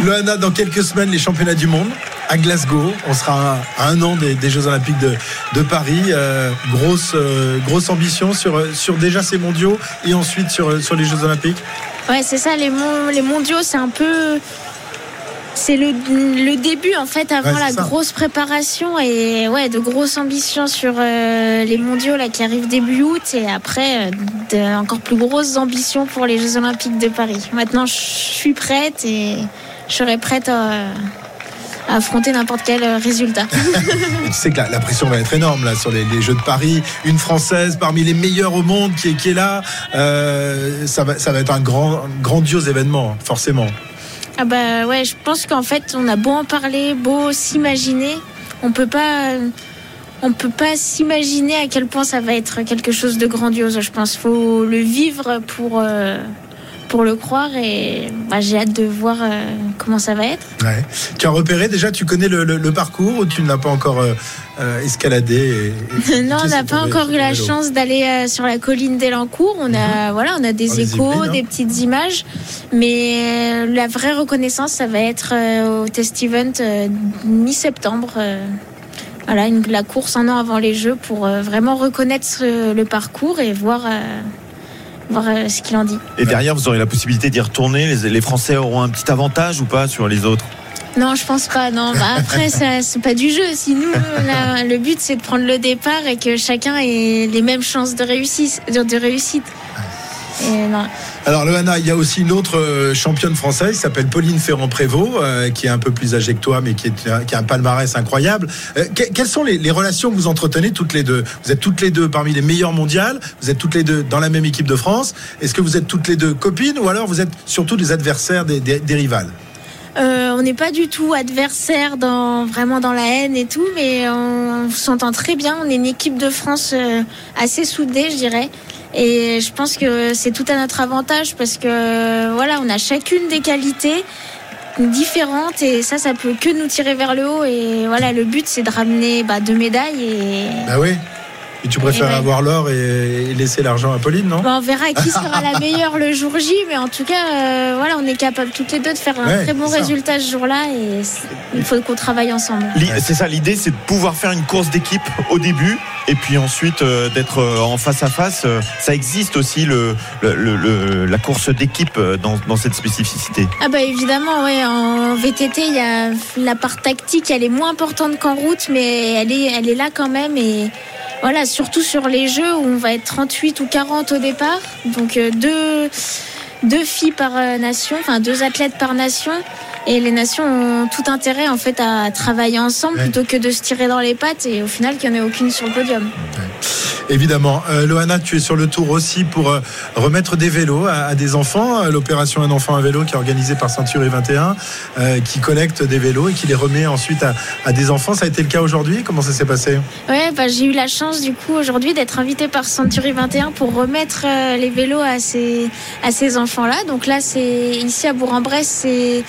Loana, dans quelques semaines, les championnats du monde à Glasgow. On sera à un an des, des Jeux Olympiques de, de Paris. Euh, grosse, euh, grosse ambition sur, sur déjà ces mondiaux et ensuite sur, sur les Jeux Olympiques. Ouais, c'est ça, les, mon- les mondiaux, c'est un peu. C'est le, le début en fait avant Ouais, la ça. grosse préparation et ouais de grosses ambitions sur euh, les mondiaux là qui arrivent début août et après euh, de encore plus grosses ambitions pour les Jeux Olympiques de Paris. Maintenant je suis prête et je serai prête à, à affronter n'importe quel euh, résultat. Tu sais que la, la pression va être énorme là sur les, les Jeux de Paris. Une Française parmi les meilleures au monde qui est, qui est là. Euh, ça, va, ça va être un grand, grandiose événement, forcément. Ah bah ouais, je pense qu'en fait, on a beau en parler, beau s'imaginer, on peut pas, on peut pas s'imaginer à quel point ça va être quelque chose de grandiose. Je pense faut le vivre pour euh, pour le croire et bah, j'ai hâte de voir euh, comment ça va être. Ouais. Tu as repéré déjà, tu connais le, le- le parcours ou tu ne l'as pas encore euh, euh, escaladé et- et non, on n'a pas encore eu la chance d'aller euh, sur la colline d'Elancourt. On a, voilà, on a des échos, hein. des petites images, mais la vraie reconnaissance, ça va être au test event mi-septembre. voilà, une- la course un an avant les Jeux pour vraiment reconnaître ce- le parcours et voir, voir ce qu'il en dit. Et derrière, vous aurez la possibilité d'y retourner. Les, les Français auront un petit avantage ou pas sur les autres? Non, je pense pas. Non, bah après, ça, c'est pas du jeu. Si nous, le but, c'est de prendre le départ et que chacun ait les mêmes chances de réussite. De, de réussite. Et non. Alors, Loana, il y a aussi une autre euh, championne française qui s'appelle Pauline Ferrand-Prévot, euh, qui est un peu plus âgée que toi, mais qui, a un palmarès incroyable. Euh, que- quelles sont les, relations que vous entretenez toutes les deux? Vous êtes toutes les deux parmi les meilleures mondiales, vous êtes toutes les deux dans la même équipe de France. Est-ce que vous êtes toutes les deux copines ou alors vous êtes surtout des adversaires, des, rivales? On n'est pas du tout adversaires dans vraiment dans la haine et tout, mais on s'entend très bien. On est une équipe de France assez soudée, je dirais. Et je pense que c'est tout à notre avantage parce que voilà, on a chacune des qualités différentes et ça, ça peut que nous tirer vers le haut. Et voilà, le but, c'est de ramener bah, deux médailles et Bah oui. Et tu préfères ouais. avoir l'or et, laisser l'argent à Pauline, non Bah, on verra qui sera la meilleure le jour J, mais en tout cas, euh, voilà, on est capable toutes les deux de faire un Ouais, très bon résultat ce jour-là et il faut qu'on travaille ensemble. C'est ça, l'idée, c'est de pouvoir faire une course d'équipe au début et puis ensuite euh, d'être euh, en face à face. Euh, Ça existe aussi le, le- le- le- la course d'équipe dans, dans cette spécificité. Ah bah évidemment, ouais, en VTT, il y a la part tactique, elle est moins importante qu'en route, mais elle est, elle est là quand même et voilà, surtout sur les jeux où on va être 38 ou 40 au départ, donc euh, deux, deux filles par euh, nation, enfin deux athlètes par nation. Et les nations ont tout intérêt en fait à travailler ensemble plutôt que de se tirer dans les pattes et au final qu'il n'y en ait aucune sur le podium. Évidemment. Euh, tu es sur le tour aussi pour euh, remettre des vélos à, des enfants. Euh, l'opération Un enfant, un vélo qui est organisée par Ceinture et 21, qui collecte des vélos et qui les remet ensuite à, des enfants. Ça a été le cas aujourd'hui? Comment ça s'est passé? Ouais, bah, j'ai eu la chance du coup aujourd'hui d'être invitée par Century 21 pour remettre les vélos à ces, à ces enfants-là. Donc là, c'est ici à Bourg-en-Bresse, c'est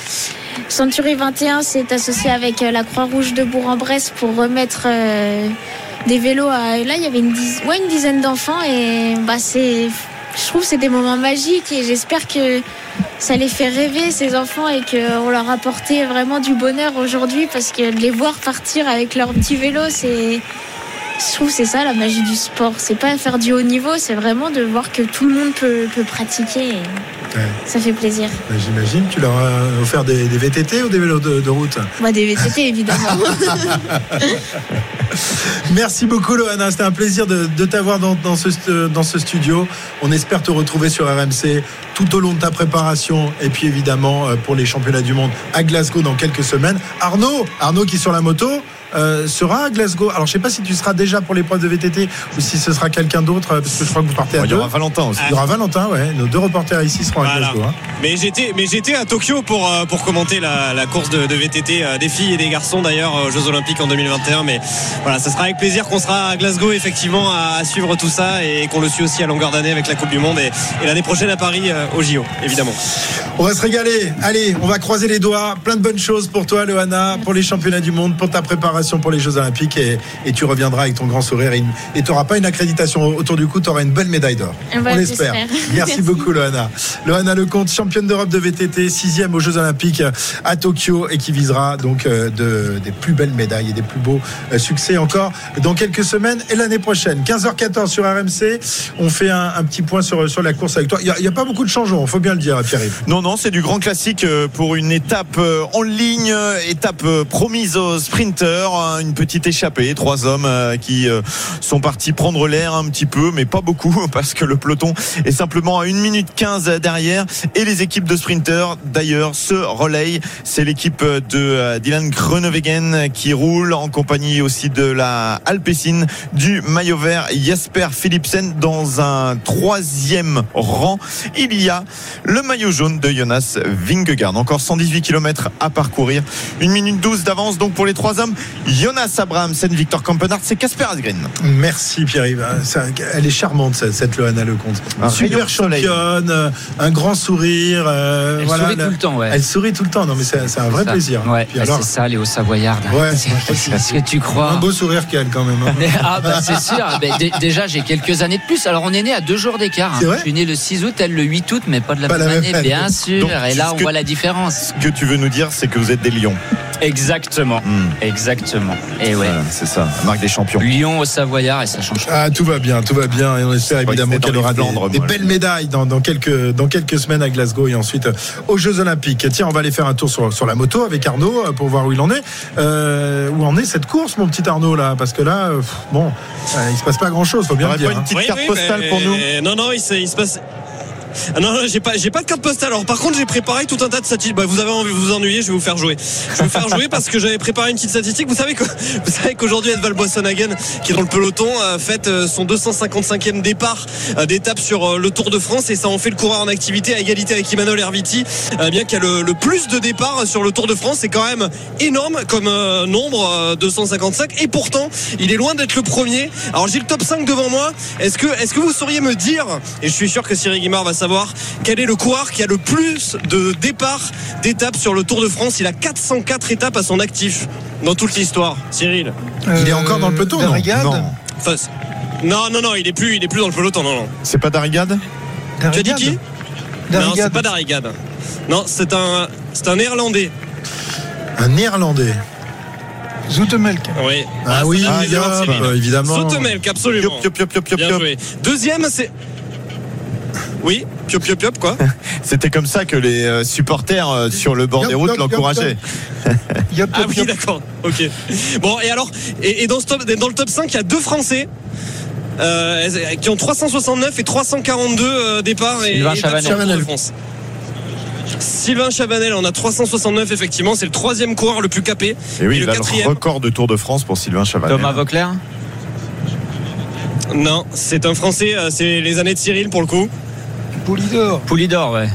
Century 21 s'est associé avec la Croix-Rouge de Bourg-en-Bresse pour remettre des vélos. À... Là, il y avait une, dizaine d'enfants et bah, c'est, je trouve que c'est des moments magiques et j'espère que ça les fait rêver ces enfants et qu'on leur a apporté vraiment du bonheur aujourd'hui parce que les voir partir avec leur petit vélo, c'est je trouve c'est ça la magie du sport. C'est pas faire du haut niveau, c'est vraiment de voir que tout le monde peut, peut pratiquer. Ça fait plaisir. Bah, j'imagine. Tu leur as offert des, VTT ou des vélos de, route? Bah, Des VTT, évidemment. Merci beaucoup, Loana. C'était un plaisir de, t'avoir dans, ce, dans ce studio. On espère te retrouver sur RMC tout au long de ta préparation et puis évidemment euh, pour les championnats du monde à Glasgow dans quelques semaines. Arnaud, Arnaud qui est sur la moto. Euh, sera à Glasgow. Alors je sais pas si tu seras déjà pour l'épreuve de VTT ou si ce sera quelqu'un d'autre parce que je crois que vous partez à Il y aura Valentin aussi. Il y aura Valentin, ouais. Nos deux reporters ici seront à Glasgow. Hein. Mais j'étais, mais j'étais à Tokyo pour euh, pour commenter la, course de, VTT euh, des filles et des garçons d'ailleurs aux Jeux Olympiques en 2021. Mais voilà, ce sera avec plaisir qu'on sera à Glasgow effectivement à, suivre tout ça et qu'on le suit aussi à longueur d'année avec la Coupe du Monde et, l'année prochaine à Paris au JO évidemment. On va se régaler. Allez, on va croiser les doigts. Plein de bonnes choses pour toi, Loana, pour les championnats du monde, pour ta préparation pour les Jeux Olympiques et, tu reviendras avec ton grand sourire et tu n'auras pas une accréditation autour du cou, tu auras une belle médaille d'or. On l'espère. Merci, beaucoup, Loana. Loana Lecomte, championne d'Europe de VTT, sixième aux Jeux Olympiques à Tokyo et qui visera donc euh, des plus belles médailles et des plus beaux euh, succès encore dans quelques semaines et l'année prochaine. 15h14 sur RMC. On fait un, petit point sur, sur la course avec toi. Il n'y a, pas beaucoup de changements, il faut bien le dire, Pierre-Yves. Non, non, c'est du grand classique euh, pour une étape en ligne, étape promise aux sprinters. Hein, une petite échappé. Trois hommes euh, qui euh, sont partis prendre l'air un petit peu, mais pas beaucoup, parce que le peloton est simplement à 1 minute 15 derrière. Et les équipes de sprinters, d'ailleurs, se relayent. C'est l'équipe de euh, Dylan Groenewegen qui roule en compagnie aussi de la Alpecin du maillot vert Jasper Philipsen dans un troisième rang. Il y a le maillot jaune de Jonas Vingegaard. Encore 118 km à parcourir. 1 minute 12 d'avance donc pour les trois hommes. Jonas Abrahamsen, Victor Campenard, c'est Casper Asgreen. Merci Pierre-Yves. Elle est charmante cette, cette Loana Lecomte. Un Super championne, euh, un grand sourire. Euh, elle sourit tout le temps, ouais. Elle sourit tout le temps. Non mais c'est un vrai plaisir. Ouais, bah, c'est ça, Léo Savoyard. Ouais, c'est ce que tu crois. Un beau sourire qu'elle quand même. Hein. ah bah c'est sûr. Bah, déjà j'ai quelques années de plus. Alors on est né à deux jours d'écart. Hein. Je suis né le 6 août, elle le 8 août, mais pas de la même année, bien sûr. Et là on voit la différence. Ce que tu veux nous dire, c'est que vous êtes des lions. Exactement. Hmm. Exactement. Et ouais. c'est ça, marque des champions. Lyon au Savoyard et ça change. Ah, tout va bien, tout va bien. Et on espère évidemment qu'elle aura des, belles médailles dans, quelques, dans quelques semaines à Glasgow et ensuite euh, aux Jeux Olympiques. Tiens, on va aller faire un tour sur, sur la moto avec Arnaud euh, pour voir où il en est. Euh, où en est cette course, mon petit Arnaud, là? Parce que là, bon, il se passe pas grand chose, faut bien le dire. Pas une hein. petite carte postale pour nous Non, non, il se passe. Ah non, j'ai pas, j'ai pas de carte postale. Alors par contre, j'ai préparé tout un tas de statistiques. Bah, vous avez envie de vous ennuyer, je vais vous faire jouer. Je vais vous faire jouer parce que j'avais préparé une petite statistique. Vous savez que, vous savez qu'aujourd'hui, Edval Boissonhagen, qui est dans le peloton, a fait euh, son 255e départ euh, d'étape sur euh, le Tour de France et ça en fait le coureur en activité à égalité avec Emmanuel Herviti, bien qu'il y a le, plus de départs sur le Tour de France. C'est quand même énorme comme nombre, 255. Et pourtant, il est loin d'être le premier. Alors j'ai le top 5 devant moi. Est-ce que, est-ce que vous sauriez me dire, et je suis sûr que Cyril Guimard va savoir quel est le coureur qui a le plus de départs d'étapes sur le Tour de France. Il a 404 étapes à son actif dans toute l'histoire. Cyril. il est encore dans le peloton, non, non, non, non, il est plus, il est plus dans le peloton, non, non. C'est pas Darigade Tu as dit qui Non, c'est pas Darigade. Non, c'est un, c'est un néerlandais. Un néerlandais. Zoutemelk. Oui. Ah, ah oui, évidemment. Zoutemelk, absolument. Bien joué. Deuxième, c'est oui, piop piop piop quoi. C'était comme ça que les euh, supporters euh, sur le bord des routes l'encourageaient. ah oui, d'accord. Ok. Bon, et alors, et, dans, dans, le top 5, il y a deux Français. Euh, qui ont 369 et 342 départs et, Chavanel. France. Sylvain Chabanel en a 369 effectivement. C'est le troisième coureur le plus capé. Et oui, Et il le a le quatrième. record de Tour de France pour Sylvain Chavanel. Thomas Vauclair? Non, c'est un Français. C'est les années de Cyril pour le coup. Poulidor. Poulidor, ouais.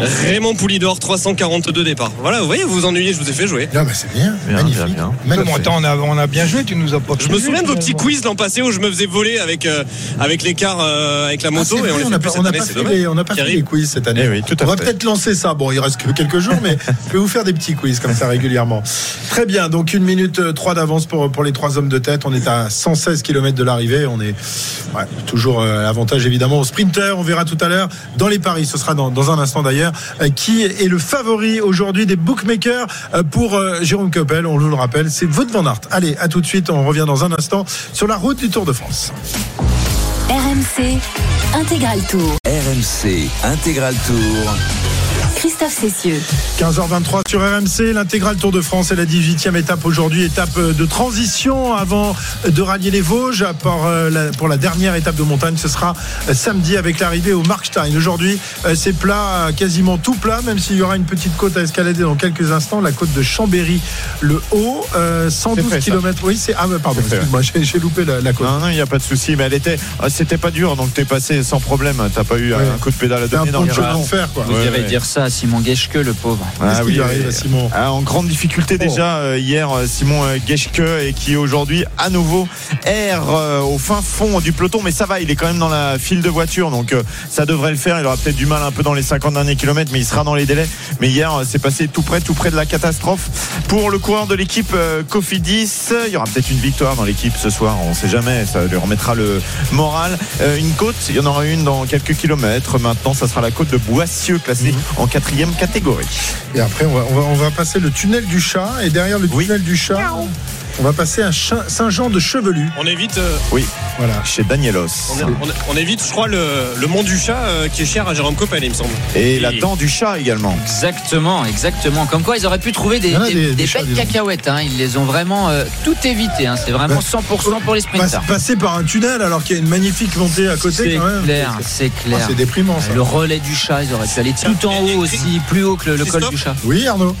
Raymond Poulidor, 342 départs. Voilà, vous voyez, vous vous ennuyez, je vous ai fait jouer. Non, mais c'est bien. Bien, magnifique. bien, attends, on a, on a bien joué, tu nous as pas Je me souviens de vos petits quiz l'an passé où je me faisais voler avec, euh, avec l'écart euh, avec la Ah, moto c'est et on n'a plus pas, on année, fait les, on pas fait les quiz cette année. Eh oui, tout à on va peut-être lancer ça. Bon, il reste que quelques jours, mais je vais vous faire des petits quiz comme ça régulièrement. Très bien. Donc une minute euh, trois d'avance pour pour les trois hommes de tête. On est à 116 km de l'arrivée. On est ouais, toujours euh, avantage évidemment au sprinter. On verra tout à l'heure dans les paris. Ce sera dans, dans un instant d'ailleurs. Euh, qui est le favori aujourd'hui des bookmakers euh, pour euh, Jérôme Coppel On vous le rappelle, c'est Wout van Aert. Allez, à tout de suite. On revient dans un instant sur la route du Tour de France. RMC Intégral Tour. RMC Intégral Tour. Christophe Cessieux. 15h23 sur RMC, l'intégral Tour de France est la 18e étape aujourd'hui, étape de transition avant de rallier les Vosges. Pour la, pour la dernière étape de montagne, ce sera samedi avec l'arrivée au Markstein. Aujourd'hui, euh, c'est plat, quasiment tout plat, même s'il y aura une petite côte à escalader dans quelques instants, la côte de Chambéry, le haut, euh, 112 C'est fait, ça. km. Oui, c'est ah pardon, excuse-moi, j'ai j'ai loupé la, la côte. Non, non, il n'y a pas de souci, mais elle était, c'était pas dur, donc t'es passé sans problème. T'as pas eu Ouais. un coup de pédale à donner dans le fer, quoi. Vous Ouais, irez ouais. dire ça à Simon Gueschke, le pauvre. Qui lui arrive à Simon? Ah, en grande difficulté déjà euh, hier, euh, Simon euh, Geschke, et qui aujourd'hui à nouveau erre euh, au fin fond du peloton, mais ça va, il est quand même dans la file de voiture, donc euh, ça devrait le faire. Il aura peut-être du mal un peu dans les 50 derniers kilomètres, mais il sera dans les délais. Mais hier, euh, c'est passé tout près, tout près de la catastrophe pour le coureur de l'équipe euh, Cofidis. Il y aura peut-être une victoire dans l'équipe ce soir, on sait jamais, ça lui remettra le moral. Euh, une côte, il y en aura une dans quelques kilomètres. Maintenant, ça sera la côte de Boissieu, classée en quatrième catégorie. Et après, on va, on va, on va passer le tunnel du chat. Et derrière le tunnel du chat, on va passer à Saint-Jean de Chevelu. On évite, euh, Oui, Voilà. chez Danielos. on, on- on évite, je crois, le, le mont du chat euh, qui est cher à Jérôme Coppel, il me semble. Et la dent du chat également. Exactement, exactement. Comme quoi, ils auraient pu trouver des, des- des- des des chats, belles dis donc. cacahuètes. hein. Ils les ont vraiment euh, tout évité. hein. C'est vraiment Bah, 100% pour les sprinters. passer par un tunnel alors qu'il y a une magnifique montée à côté C'est quand même. clair, c'est Ah, clair. c'est déprimant ça. Le relais du chat, ils auraient pu aller tout en haut aussi, plus haut que le, le col du chat. Oui, Arnaud.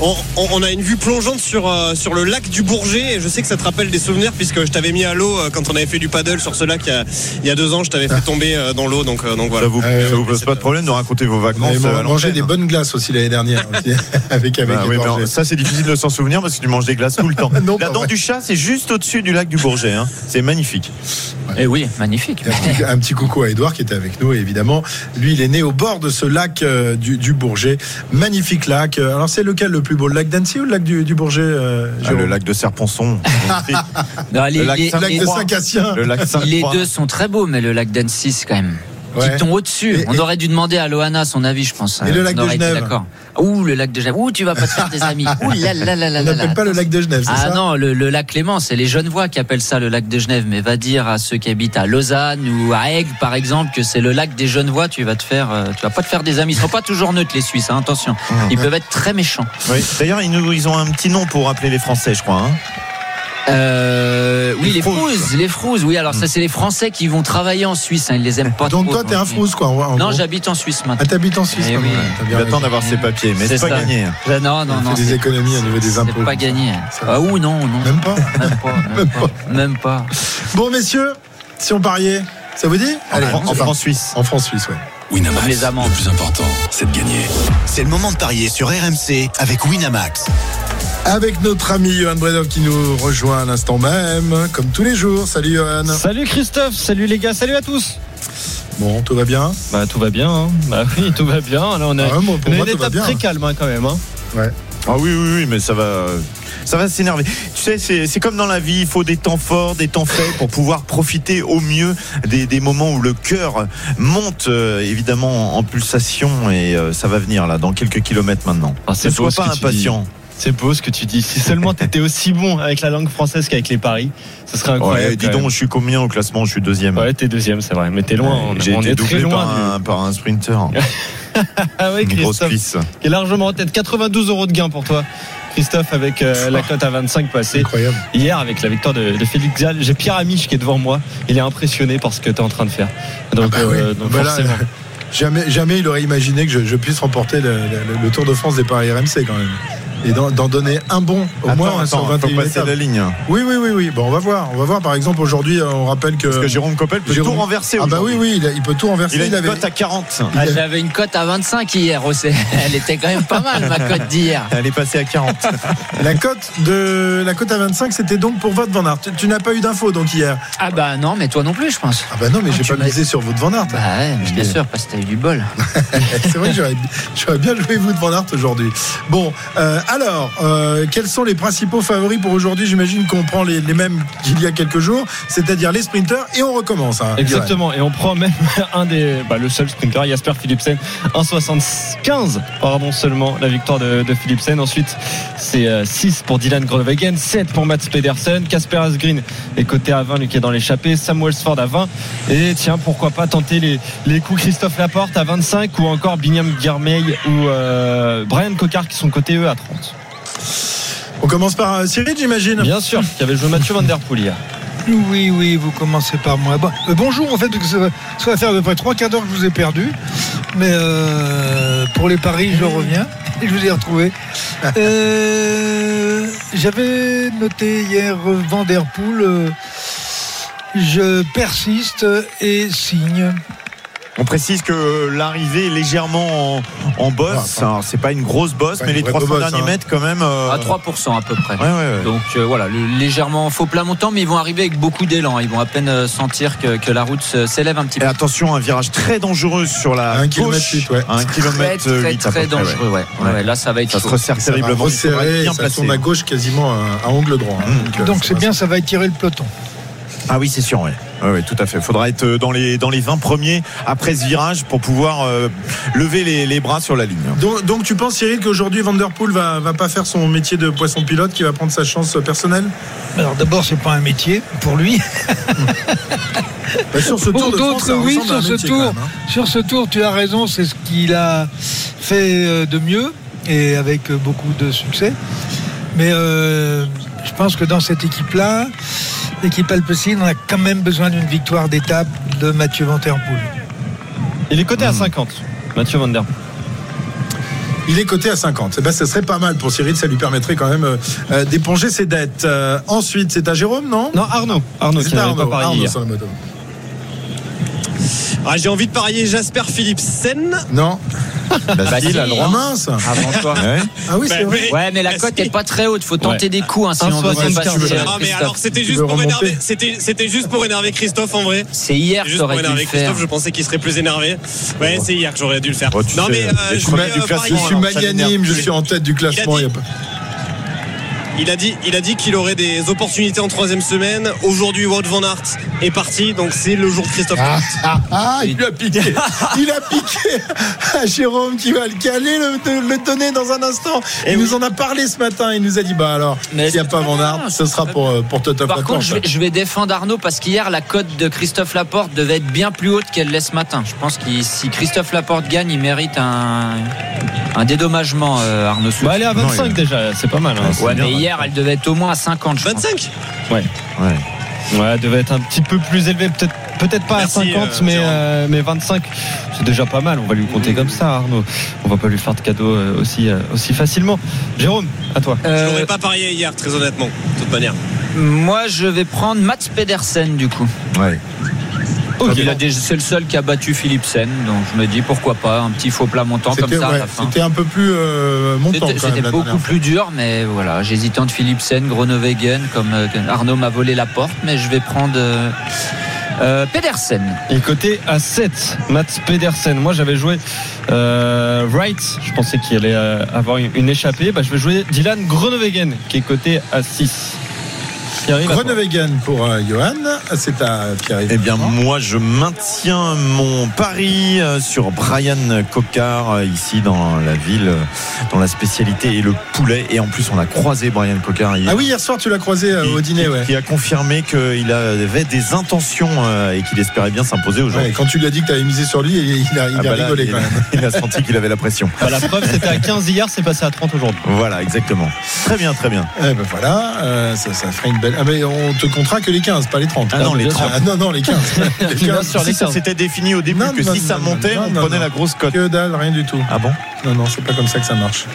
On, on- on a une vue plongeante sur, euh, sur le lac du Bourget et je sais que ça te rappelle des souvenirs puisque je t'avais mis à l'eau euh, quand on avait fait du paddle sur ce lac il y a, il y a deux ans. Je t'avais fait tomber euh, dans l'eau donc, euh, donc Ça voilà. vous, Euh, ça vous pose pas de problème de raconter vos On vacances euh, à mangé des l'antenne bonnes glaces aussi l'année dernière aussi, avec avec Ah oui, mais ça c'est difficile de s'en souvenir parce que tu manges des glaces tout le temps. Non, la dent vrai. du chat, c'est juste au-dessus du lac du Bourget. hein. C'est magnifique. Et Eh oui, magnifique. Et Un petit, un petit coucou à Edouard qui était avec nous, évidemment. Lui, il est né au bord de ce lac euh, du, du Bourget. Magnifique lac. Euh, Alors, c'est lequel le plus beau Le lac d'Annecy ou le lac du, du Bourget euh, Ah, le lac de Serponçon. Non, les- Le lac les- Saint- Le lac les- de Saint-Cassien. le lac les deux sont très beaux, mais le lac d'Annecy, c'est quand même. Ouais. Au-dessus. Et- On aurait dû demander à Loana son avis, je pense. Et le Euh, lac on de Genève. D'accord. Ouh, le lac de Genève. Ouh, tu vas pas te faire des amis. Ouh là là là là On n'appelle pas le lac de Genève, c'est Ah ça non, le, le lac Clément, c'est les Genevois qui appellent ça le lac de Genève. Mais va dire à ceux qui habitent à Lausanne ou à Aigle, par exemple, que c'est le lac des Genevois, tu vas te faire, euh, tu vas pas te faire des amis. Ils sont pas toujours neutres, les Suisses, hein, attention. Ils peuvent être très méchants. Oui. D'ailleurs, ils, nous- ils ont un petit nom pour appeler les Français, je crois. hein. Euh, oui, Les Frouzes, les Frouzes. Oui, alors ça, c'est les Français qui vont travailler en Suisse. hein, ils les aiment pas Donc, trop. toi, t'es un frousse, quoi. en- Non, gros. j'habite en Suisse Ah, maintenant. t'habites en Suisse, Eh quand oui. même. T'as Il bien attend raison. d'avoir ses papiers, mais C'est c'est pas ça. gagné. Euh, Non, non, On non. fait des c'est- économies au niveau des impôts. C'est pas gagné. Ça va. Ah ou non, non. Même pas Même pas. Même pas. Même pas. Bon, messieurs, si on pariait, ça vous dit? Allez, En, on en. France-Suisse. En France-Suisse, ouais. Winamax, les amendes. le plus important, c'est de gagner. C'est le moment de parier sur RMC avec Winamax. Avec notre ami Johan Bredov qui nous rejoint à l'instant même, comme tous les jours. Salut Johan. Salut Christophe, salut les gars, salut à tous. Bon, tout va bien Bah tout va bien, hein. bah oui tout va bien. Là on a, Ah ouais, moi, pour on a moi, une étape très calme hein, quand même. Hein. Ah oui, oui, oui, mais ça va. Ça va s'énerver. Tu sais, c'est c'est comme dans la vie, il faut des temps forts, des temps faibles pour pouvoir profiter au mieux des, des moments où le cœur monte euh, évidemment en pulsation et euh, ça va venir là dans quelques kilomètres maintenant. Ah, c'est ne sois pas impatient. C'est beau ce que tu dis. Si seulement tu étais aussi bon avec la langue française qu'avec les paris, ce serait incroyable. Ouais, dis donc, je suis combien au classement? Je suis deuxième. Ouais, t'es deuxième, c'est vrai, mais t'es loin. on, J'ai on été est très doublé loin. par un, par un sprinter. Ah ouais, Une grosse Christophe, pisse. qui est largement en tête. 92 euros de gain pour toi. Christophe avec euh, la cote à 25 passée. Incroyable. Hier avec la victoire de, de Félix Gall, j'ai Pierre Amiche qui est devant moi. Il est impressionné par ce que tu es en train de faire. Donc, Ah bah oui. euh, donc Bah là, jamais, jamais il aurait imaginé que je, je puisse remporter le, le- le Tour de France des Paris RMC quand même. Et d'en donner un bon au Attends, moins attends, sur faut 21 passer étapes. la ligne. Oui, oui, oui, oui. Bon, on va voir. On va voir. Par exemple, aujourd'hui, euh, on rappelle que. Parce que Jérôme Coppel peut Jérôme- tout renverser Ah bah oui, oui, il, a- il peut tout renverser. Il a une avait- cote à 40. Ah, J'avais une cote à 25 hier aussi. Elle était quand même pas mal, ma cote d'hier. Elle est passée à 40. La cote de la cote à 25, c'était donc pour Wout van Aert. Tu, tu n'as pas eu d'infos donc hier. Ah bah non, mais toi non plus, je pense. Ah bah non, mais Ah, j'ai pas misé sur Wout van Aert. Bah ouais, mais bien sûr, parce que t'as eu du bol. C'est vrai que j'aurais, bien joué Wout van Aert aujourd'hui. Bon, euh, alors, euh, quels sont les principaux favoris pour aujourd'hui J'imagine qu'on prend les, mêmes qu'il y a quelques jours, c'est-à-dire les sprinters, et on recommence. hein, Exactement, et on prend même un des, bah, le seul sprinter, Jasper Philipsen, 1,75 pardon seulement la victoire de, de Philipsen. Ensuite, c'est euh, 6 pour Dylan Groenewegen, 7 pour Mats Pedersen, Casper Asgreen est coté à 20, lui qui est dans l'échappée, Samuel Sford à 20, et tiens, pourquoi pas tenter les, les coups Christophe Laporte à 25 ou encore Binyam Guermeil ou euh, Brian Cocard qui sont cotés eux à 30. On commence par euh, Cyril, j'imagine. Bien sûr, qui avait joué Mathieu Van Der Poel hier. Oui, oui, vous commencez par moi. Bon, euh, bonjour, en fait, parce que ça va, ça va faire à peu près trois quarts d'heure que je vous ai perdu. Mais euh, pour les paris, je reviens et je vous ai retrouvé. Euh, J'avais noté hier Van Der Poel. euh, je persiste et signe. On précise que l'arrivée est légèrement en, en bosse. Ah, Alors, c'est pas une grosse bosse, mais les vraie trois cents bosse, derniers hein. mètres, quand même. euh, À 3% à peu près. Ouais, ouais, ouais. Donc euh, voilà, le- légèrement faux plat montant, mais ils vont arriver avec beaucoup d'élan. Ils vont à peine euh, sentir que, que la route s'élève un petit Et peu. attention, un virage très dangereux sur la Un gauche. kilomètre huit, ouais. Un Très kilomètre très très peu près, ouais. dangereux. Ouais. Ouais, ouais, là, ça va être Ça se resserre Ça va terriblement. être resserrer, bien ça placé. tourne à gauche quasiment à, à angle droit. hein. Mmh. euh, Donc ça c'est va- bien, ça va étirer le peloton. Ah oui, c'est sûr, oui. Oui, oui, tout à fait. Il faudra être dans les, dans les 20 premiers après ce virage pour pouvoir euh, lever les, les bras sur la ligne. Donc, donc tu penses, Cyril, qu'aujourd'hui Van Der Poel va, va pas faire son métier de poisson pilote, qui va prendre sa chance personnelle? Alors d'abord, c'est pas un métier pour lui. Bah, Sur ce Pour Tour de France, d'autres, ça oui, ressemble à un sur ce tour. même, hein. Sur ce tour, tu as raison, c'est ce qu'il a fait euh, de mieux et avec euh, beaucoup de succès. Mais euh, je pense que dans cette équipe-là, l'équipe Alpecin, on a quand même besoin d'une victoire d'étape de Mathieu Van Der Poel. Il est coté à 50, Mathieu Van Der Poel. Il est coté à 50. Eh ben, ce serait pas mal pour Cyril, ça lui permettrait quand même euh, euh, d'éponger ses dettes. Euh, ensuite, c'est à Jérôme, non? Non, Arnaud. Arnaud C'est à pas Arnaud, parié Arnaud hier. sur la moto. Ah, J'ai envie de parier Jasper Philipsen. Non. Basile si. a le droit. mince Avant toi. Ouais. Ah oui, c'est Bah, vrai. mais- Ouais, mais la Bah, cote si. n'est pas très haute. Faut tenter Ouais. des coups hein, si on veut 75. dépasser. Euh, Ah mais Christophe. alors c'était juste pour remonter énerver c'était c'était juste pour énerver Christophe en vrai C'est hier que juste pour t'aurais dû le énerver faire. Christophe je pensais qu'il serait plus énervé ouais c'est hier que j'aurais dû le faire Oh, tu non sais, mais euh, les je premiers vais, du euh, classement, Je suis alors, ça magnanime, je suis en tête du classement. Il a il dit- y a pas- il a dit il a dit qu'il aurait des opportunités en troisième semaine aujourd'hui Wout van Aert est parti donc c'est le jour de Christophe Ah, ah, ah, il lui a piqué. Il a piqué à Jérôme qui va le caler, le, le donner dans un instant. Eh il oui. nous en a parlé ce matin. Il nous a dit bah alors, s'il n'y a c'est pas Van Aert, ce sera pour, euh, pour Toto Par contre, je vais, je vais défendre Arnaud parce qu'hier, la cote de Christophe Laporte devait être bien plus haute qu'elle l'est ce matin. Je pense que si Christophe Laporte gagne, il mérite un, un dédommagement, euh, Arnaud Souk. Bah, elle est à Non, 25 il- déjà, c'est pas mal. hein. Ouais, mais ouais. Hier, elle devait être au moins à 50, je pense. 25 Ouais. Ouais. Ouais, elle devait être un petit peu plus élevée, peut-être peut-être pas Merci, à 50, euh, mais, Jérôme. euh, mais 25, c'est déjà pas mal. On va lui compter comme ça, Arnaud. On va pas lui faire de cadeau euh, aussi, aussi facilement. Jérôme, à toi. je n'aurais pas parié hier très honnêtement de toute manière moi, je vais prendre Mats Pedersen, du coup. Ouais. C'est le seul qui a battu Philipsen, donc je me dis pourquoi pas un petit faux plat montant comme C'était ça à la fin. c'était un peu plus euh, montant C'était beaucoup plus dur, mais voilà, j'hésite entre Philipsen, Groenewegen, comme euh, Arnaud m'a volé la porte, mais je vais prendre euh, euh, Pedersen. Et côté à 7, Mats Pedersen. Moi, j'avais joué euh, Wright. Je pensais qu'il allait euh, avoir une, une échappée. Bah, je vais jouer Dylan Groenewegen, qui est coté à 6. Toi. Groenewegen pour euh, Johan. C'est à Pierre. Eh bien, moi, je maintiens mon pari euh, sur Brian Cocard, euh, ici dans la ville, dont la spécialité est le poulet. Et en plus, on a croisé Brian Cocard hier. Ah oui, hier soir tu l'as croisé euh, au dîner, qui, ouais. qui a confirmé qu'il avait des intentions euh, et qu'il espérait bien s'imposer Ouais, aujourd'hui. Quand tu lui as dit que tu avais misé sur lui, il, il a, il Ah bah là, rigolé il, quand même. il a senti qu'il avait la pression. Bah, la preuve, c'était à 15 hier, c'est passé à 30 aujourd'hui. Voilà, exactement. Très bien, très bien. Eh ben voilà, euh, ça, ça ferait une belle. Ah, mais on te comptera que les 15, pas les 30. Ah non, les 30. Ah, non, non, les 15. Les 15. Si ça s'était défini au début Non, que non, si ça non, montait, non, on non, prenait non. la grosse cote. Que dalle, rien du tout. Ah bon Non, non, c'est pas comme ça que ça marche.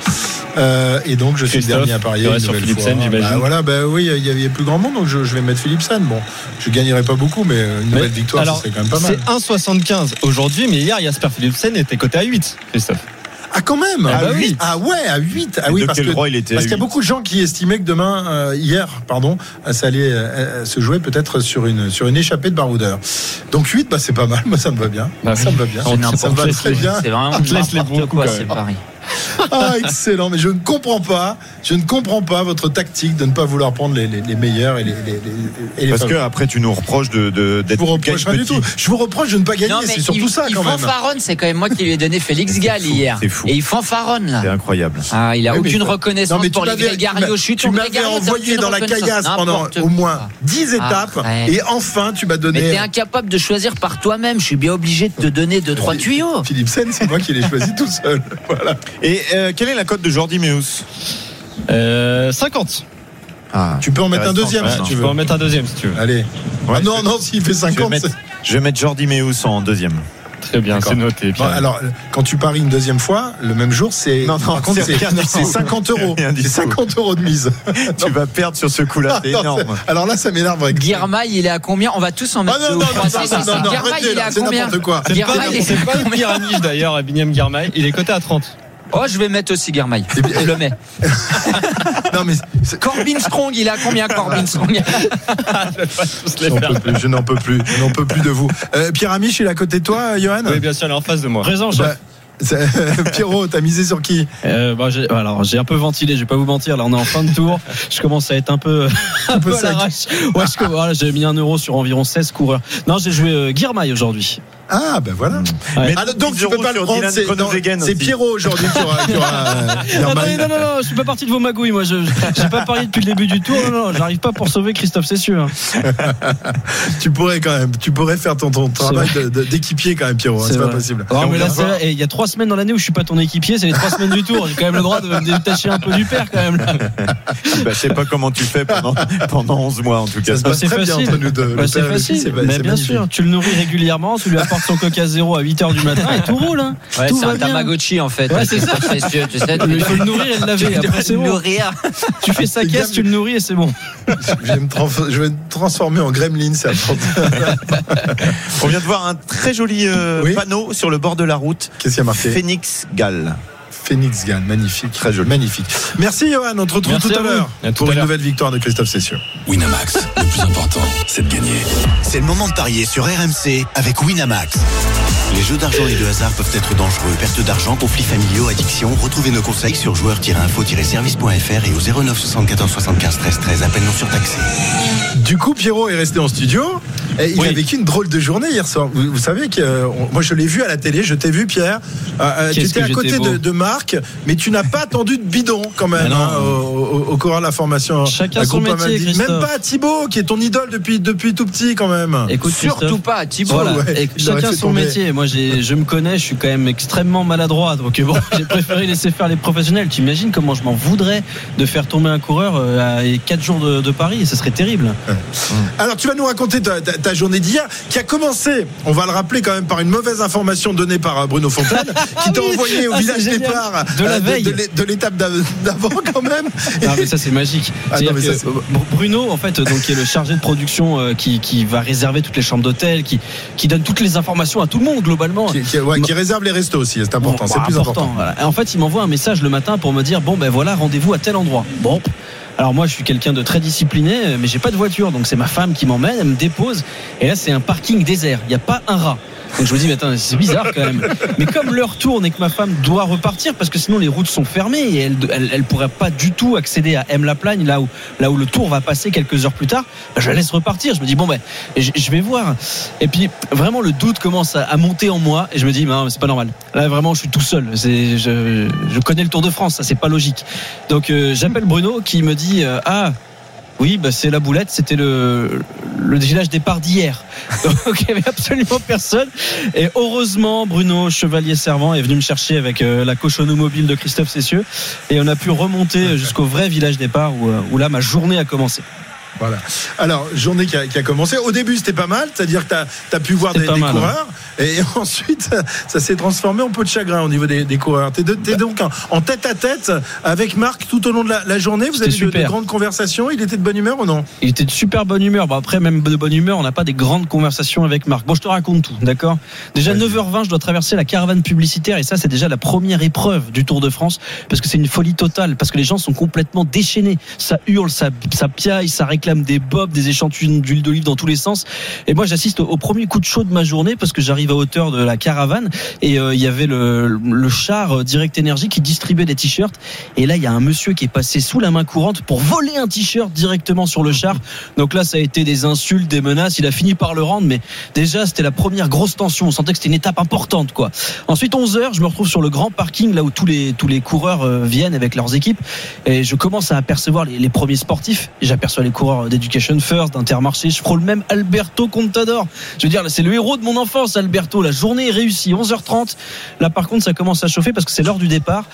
Euh, et donc, je suis le Christophe, dernier à parier. une sur Philipsen, j'imagine. Bah, voilà, bah oui, il y avait plus grand monde, donc je, je vais mettre Philipsen. Bon, je gagnerai pas beaucoup, mais une nouvelle Mais- victoire, serait quand même pas mal. C'est 1,75 aujourd'hui, mais hier, Jasper Philipsen était coté à 8, Christophe. Ah, quand même Ah à bah oui. 8 Ah ouais, à 8 Ah oui, parce qu'il y a 8? beaucoup de gens qui estimaient que demain, euh, hier, pardon, euh, ça allait euh, euh, se jouer peut-être sur une, sur une échappée de baroudeur. Donc 8, bah, c'est pas mal, moi ça me va bien. Bah ça oui. me va bien. C'est Ça me va très bien. C'est vraiment n'importe quoi, c'est même. Ah, excellent, mais je ne comprends pas, je ne comprends pas votre tactique de ne pas vouloir prendre les, les, les meilleurs et les, les, les- et les Parce que après, tu nous reproches de, de, je d'être vous reproche pas du tout. Je vous reproche de ne pas gagner, Non, mais c'est surtout il, ça il quand même. fanfaronne, c'est quand même moi qui lui ai donné Félix Gall fou, hier. c'est fou. Et il fanfaronne C'est là. incroyable. Ah, il a Oui, mais- aucune reconnaissance Non, mais tu pour les Grégario chute. tu m'avais envoyé dans la caillasse pendant au moins 10 étapes et enfin tu m'as Mais donné. t'es incapable de choisir par toi-même. Je suis bien obligé de te donner deux trois tuyaux. Philippe Sen, c'est moi qui l'ai choisi tout seul. Voilà. Et euh, quelle est la cote de Jordi Meus Euh, 50. ah, Tu peux en mettre un deuxième si tu tu veux. peux en mettre un deuxième si tu veux. Allez. Ouais, ah non, je- non, s'il fait Je vais, 50. mettre, c'est- je vais mettre Jordi Meus en deuxième. Très bien, c'est noté. Bon, alors, quand tu paries une deuxième fois, le même jour, c'est. Non, non, par contre, c'est c'est rien du c'est tout. 50 euros. C'est rien du C'est tout. 50 euros de mise. tu vas perdre sur ce coup-là, c'est Ah, non, énorme. Alors là, ça m'énerve. avec- Guirmail, il est à combien? On va tous en mettre Ah non, non, non, non, Guirmail, il est à c'est combien? n'importe quoi. C'est pas, combien? pyramide d'ailleurs, Biniam Guirmail. Il est coté à 30. Oh, je vais mettre aussi Guirmail. Je le mets. Non, mais Corbin Strong, il est à combien Corbin Strong je n'en peux plus, je n'en peux plus de vous. Euh, Pierre Amiche, il est à côté de toi, Johan Oui, bien sûr, elle est en face de moi. Présent, chef. Bah, Pierrot, t'as misé sur qui? Euh, bah, j'ai, alors j'ai un peu ventilé, je vais pas vous mentir. Là, on est en fin de tour. Je commence à être un peu, un peu peu à sec. l'arrache. Ouais, je, voilà, j'ai mis un euro sur environ 16 coureurs. Non, j'ai joué euh, Guirmail aujourd'hui. Ah, ben voilà. Ouais. Mais Ah, donc, tu peux pas le prendre, c'est non. Pierrot aujourd'hui qui aura, qui aura, euh, Attendez, non, non, non, je suis pas parti de vos magouilles. Moi, je, j'ai pas parié depuis le début du tour. Non, non, j'arrive pas pour sauver Christophe, c'est sûr. Tu pourrais quand même, tu pourrais faire ton, ton travail de- de- d'équipier quand même, Pierrot. hein, C'est pas vrai. possible. Mais là, c'est il y a trois semaines dans l'année où je suis pas ton équipier, c'est les trois semaines du tour. J'ai quand même le droit de me détacher un peu du père quand même. Là. Bah, je sais pas comment tu fais pendant, pendant 11 mois en tout cas. Ça se passe c'est très bien facile. entre nous deux. Bah, c'est facile. Mais bien sûr, tu le nourris régulièrement, tu lui apportes son coca zéro à 8h du matin et tout roule. Hein. Ouais, tout c'est un bien. Tamagotchi en fait. Ouais, c'est ça. Précieux, tu sais. Il faut le nourrir et le laver. Après, c'est bon. Nourrir. Tu fais sa caisse, tu le nourris et c'est bon. Je vais me transfor- je vais me transformer en gremlin, c'est affreux. On vient de voir un très joli euh, Oui. panneau sur le bord de la route. Qu'est-ce qu'il y a marqué? Phoenix Gall. Phoenix Gall, magnifique. Très joli. Magnifique. Merci Johan, on te retrouve Merci tout à, l'heure pour à une l'heure. nouvelle victoire de Christophe Cessieux. Winamax, le plus important, c'est de gagner. C'est le moment de parier sur RMC avec Winamax. Les jeux d'argent et de hasard peuvent être dangereux. Perte d'argent, conflits familiaux, addiction. Retrouvez nos conseils sur joueurs-info-service.fr et au 09 74 75 13 13. Appel non surtaxé. Du coup, Pierrot est resté en studio. Et il Oui. a vécu une drôle de journée hier soir. Vous, vous savez que euh, moi je l'ai vu à la télé, je t'ai vu Pierre. Euh, euh, tu étais à côté de, Marc, mais tu n'as pas attendu de bidon quand même hein, au, au- au courant de la formation. Chacun Un son métier. Même pas Thibaut qui est ton idole depuis, depuis tout petit quand même. Écoute, Surtout Christophe, pas, Thibaut. Voilà, ouais, chacun son tomber. métier. Moi, j'ai, je me connais, je suis quand même extrêmement maladroit. Donc, bon, j'ai préféré laisser faire les professionnels. Tu imagines comment je m'en voudrais de faire tomber un coureur euh, à 4 jours de, de Paris? Ce serait terrible. Alors tu vas nous raconter ta, ta- ta journée d'hier qui a commencé, on va le rappeler quand même par une mauvaise information donnée par euh, Bruno Fontaine qui t'a oui. envoyé au Ah, village départ De la euh, veille. de l'étape d'av- d'avant quand même. Non, mais ça, c'est magique. Ah, non, ça, euh, Bruno, en fait, donc, qui est le chargé de production euh, qui, qui va réserver toutes les chambres d'hôtel, qui, qui donne toutes les informations à tout le monde, globalement. Qui, qui- ouais, qui réserve les restos aussi, c'est important, Bon, c'est bah, plus important. voilà. Et En fait, il m'envoie un message le matin pour me dire bon ben voilà, rendez-vous à tel endroit. Bon. Alors moi, je suis quelqu'un de très discipliné, mais j'ai pas de voiture, donc c'est ma femme qui m'emmène, elle me dépose, et là c'est un parking désert. Il n'y a pas un rat. Donc je me dis, mais attends, c'est bizarre quand même. Mais comme l'heure tourne et que ma femme doit repartir, parce que sinon les routes sont fermées et elle, elle, pourrait pas du tout accéder à M la Plagne, là où, là où le tour va passer quelques heures plus tard, bah, je la laisse repartir. Je me dis, bon ben, je, vais voir. Et puis vraiment le doute commence à, monter en moi et je me dis, mais c'est pas normal. Là vraiment, je suis tout seul. Je connais le Tour de France, ça c'est pas logique. Donc euh, j'appelle Bruno qui me dit, euh, ah. Oui, bah c'est la boulette, c'était le, le village départ d'hier. Donc il n'y avait absolument personne. Et heureusement, Bruno Chevalier Servant est venu me chercher avec euh, la cochonneau mobile de Christophe Cessieux. Et on a pu remonter jusqu'au vrai village départ où, euh, où là ma journée a commencé. Voilà. Alors, journée qui a, qui a commencé. Au début, c'était pas mal, c'est-à-dire que tu as, pu voir des, mal, coureurs. Et ensuite, ça s'est transformé en peu de chagrin au niveau des, des coureurs. Tu es, donc en, en tête à tête avec Marc tout au long de la, la journée. Vous avez eu de, de grandes conversations. Il était de bonne humeur ou non? Il était de super bonne humeur. Bon, après, même de bonne humeur, on n'a pas des grandes conversations avec Marc. Bon, je te raconte tout, d'accord? Déjà, 9h20, je dois traverser la caravane publicitaire et ça, c'est déjà la première épreuve du Tour de France parce que c'est une folie totale, parce que les gens sont complètement déchaînés. Ça hurle, ça, ça piaille, ça réclame des bobs, des échantillons d'huile d'olive dans tous les sens. Et moi, j'assiste au, au premier coup de chaud de ma journée parce que j'arrive à hauteur de la caravane et euh, il y avait le, le char euh, Direct Energy qui distribuait des t-shirts. Et là, il y a un monsieur qui est passé sous la main courante pour voler un t-shirt directement sur le char. Donc là, ça a été des insultes, des menaces. Il a fini par le rendre, mais déjà, c'était la première grosse tension. On sentait que c'était une étape importante, quoi. Ensuite, 11 heures, je me retrouve sur le grand parking, là où tous les tous les coureurs euh, viennent avec leurs équipes, et je commence à apercevoir les, premiers sportifs. J'aperçois les coureurs d'Education First, d'Intermarché. Je frôle même Alberto Contador. Je veux dire, c'est le héros de mon enfance, Alberto. La journée est réussie. 11h30. Là, par contre, ça commence à chauffer parce que c'est l'heure du départ.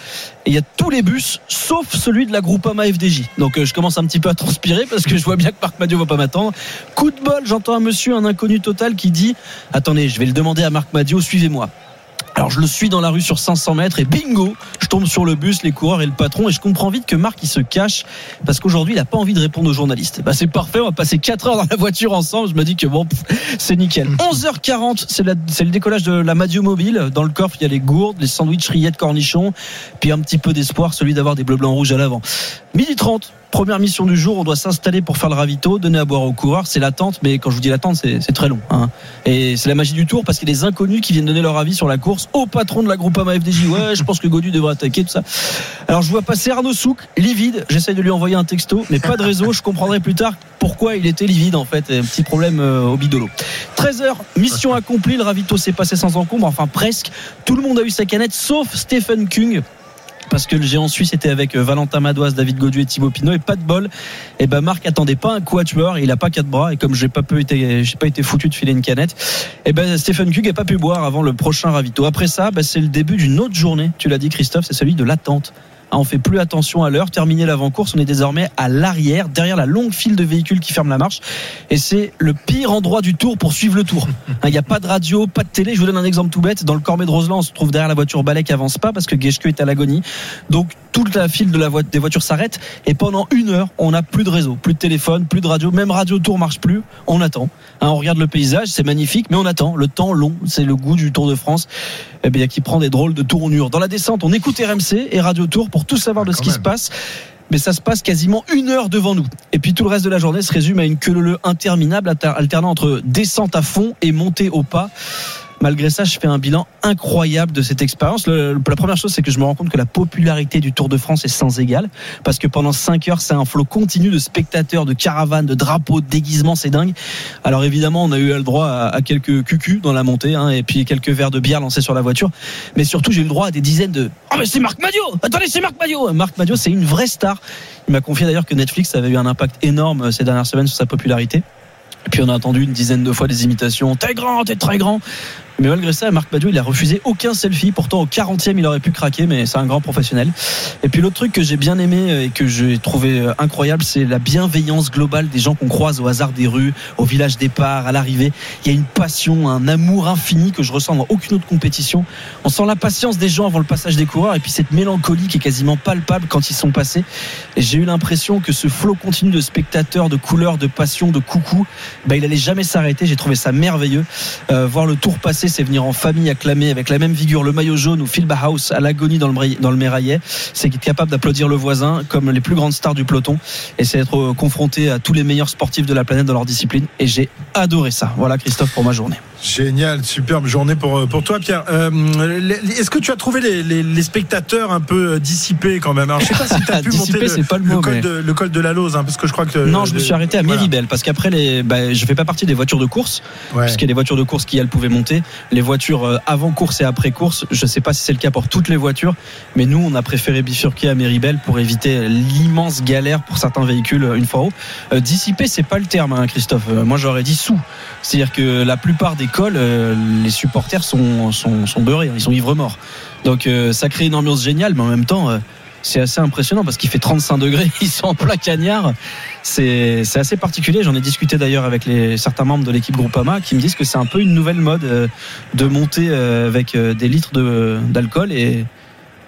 Et il y a tous les bus, sauf celui de la Groupama FDJ. Donc, euh, je commence un petit peu à transpirer parce que je vois bien que Marc Madio va pas m'attendre. Coup de bol, j'entends un monsieur, un inconnu total, qui dit Attendez, je vais le demander à Marc Madio, suivez-moi. Alors je le suis dans la rue sur 500 mètres et bingo, je tombe sur le bus, les coureurs et le patron et je comprends vite que Marc il se cache parce qu'aujourd'hui il a pas envie de répondre aux journalistes. Bah c'est parfait, on va passer 4 heures dans la voiture ensemble. Je me dis que bon, c'est nickel. 11h40, c'est la- c'est le décollage de la Madio Mobile. Dans le coffre il y a les gourdes, les sandwichs rillettes cornichons, puis un petit peu d'espoir, celui d'avoir des bleus blancs rouges à l'avant. Midi 30. Première mission du jour, on doit s'installer pour faire le ravito, donner à boire aux coureurs. C'est l'attente, mais quand je vous dis l'attente, c'est très long. hein. Et c'est la magie du tour parce qu'il y a des inconnus qui viennent donner leur avis sur la course au patron de la Groupama FDJ. Ouais, je pense que Godu devrait attaquer, tout ça. Alors je vois passer Arnaud Souk, livide. J'essaye de lui envoyer un texto, mais pas de réseau. Je comprendrai plus tard pourquoi il était livide en fait. Un petit problème euh, au bidolo. 13h, mission accomplie. Le ravito s'est passé sans encombre, enfin presque. Tout le monde a eu sa canette, sauf Stephen Kung parce que le géant suisse était avec euh, Valentin Madoise, David Godu et Thibaut Pinot et pas de bol. Et ben Marc attendait pas un quatuor, il a pas quatre bras et comme j'ai pas été j'ai pas été foutu de filer une canette, et ben Stephen Kug a pas pu boire avant le prochain ravito. Après ça, ben, c'est le début d'une autre journée. Tu l'as dit Christophe, c'est celui de l'attente. On fait plus attention à l'heure. Terminé l'avant-course, on est désormais à l'arrière, derrière la longue file de véhicules qui ferment la marche. Et c'est le pire endroit du tour pour suivre le tour. Il n'y a pas de radio, pas de télé. Je vous donne un exemple tout bête. Dans le Cormet de Roseland, on se trouve derrière la voiture balai qui avance pas parce que Geschke est à l'agonie. Donc toute la file de la vo- des voitures s'arrête et pendant une heure, on n'a plus de réseau, plus de téléphone, plus de radio. Même Radio Tour marche plus. On attend. Hein, on regarde le paysage, c'est magnifique, mais on attend. Le temps long, c'est le goût du Tour de France. Eh bien, qui prend des drôles de tournures. Dans la descente, on écoute RMC et Radio Tour pour tout savoir de ce qui se passe. Mais ça se passe quasiment une heure devant nous. Et puis tout le reste de la journée se résume à une queue leu interminable, alter- alternant entre descente à fond et montée au pas. Malgré ça, je fais un bilan incroyable de cette expérience. La première chose, c'est que je me rends compte que la popularité du Tour de France est sans égal. Parce que pendant 5 heures, c'est un flot continu de spectateurs, de caravanes, de drapeaux, de déguisements, c'est dingue. Alors évidemment, on a eu le droit à, à quelques cucus dans la montée, hein, et puis quelques verres de bière lancés sur la voiture. Mais surtout, j'ai eu le droit à des dizaines de Oh, mais c'est Marc Madio Attendez, c'est Marc Madio Marc Madio, c'est une vraie star. Il m'a confié d'ailleurs que Netflix avait eu un impact énorme euh, ces dernières semaines sur sa popularité. Et puis on a entendu une dizaine de fois des imitations. T'es grand, t'es très grand. Mais malgré ça, Marc Badio, il a refusé aucun selfie. Pourtant, au 40e, il aurait pu craquer, mais c'est un grand professionnel. Et puis l'autre truc que j'ai bien aimé et que j'ai trouvé euh, incroyable, c'est la bienveillance globale des gens qu'on croise au hasard des rues, au village départ, à l'arrivée. Il y a une passion, un amour infini que je ressens dans aucune autre compétition. On sent la patience des gens avant le passage des coureurs et puis cette mélancolie qui est quasiment palpable quand ils sont passés. Et j'ai eu l'impression que ce flot continu de spectateurs, de couleurs, de passion, de coucou, bah, il allait jamais s'arrêter. J'ai trouvé ça merveilleux. Euh, voir le tour passer, c'est venir en famille acclamer avec la même vigueur le maillot jaune ou Phil Bauhaus à l'agonie dans le, dans le Méraillet. C'est être capable d'applaudir le voisin comme les plus grandes stars du peloton. Et c'est être euh, confronté à tous les meilleurs sportifs de la planète dans leur discipline. Et j'ai adoré ça. Voilà Christophe pour ma journée. Génial, superbe journée pour, pour toi, Pierre. Euh, Est-ce que tu as trouvé les, les- les spectateurs un peu euh, dissipés quand même? Alors, Je sais pas si tu as pu Dissipés, monter c'est pas le mot, col mais- de, le col de la Lose, hein, parce que je crois que. Non, je me le- suis arrêté à voilà. Méribel parce qu'après les, bah, je fais pas partie des voitures de course, Ouais. puisqu'il y a des voitures de course qui elles pouvaient monter. Les voitures euh, avant course et après course, je sais pas si c'est le cas pour toutes les voitures, mais nous on a préféré bifurquer à Méribel pour éviter l'immense galère pour certains véhicules euh, une fois haut. Euh, dissiper, c'est pas le terme, hein, Christophe. Euh, moi j'aurais dit sous. C'est-à-dire que la plupart des cols, euh, les supporters sont, sont, sont beurrés, hein, ils sont ivres morts. Donc euh, ça crée une ambiance géniale, mais en même temps. euh, c'est assez impressionnant parce qu'il fait 35 degrés, ils sont en plein cagnard. C'est assez particulier. J'en ai discuté d'ailleurs avec les, certains membres de l'équipe Groupama qui me disent que c'est un peu une nouvelle mode de monter avec des litres de- d'alcool et,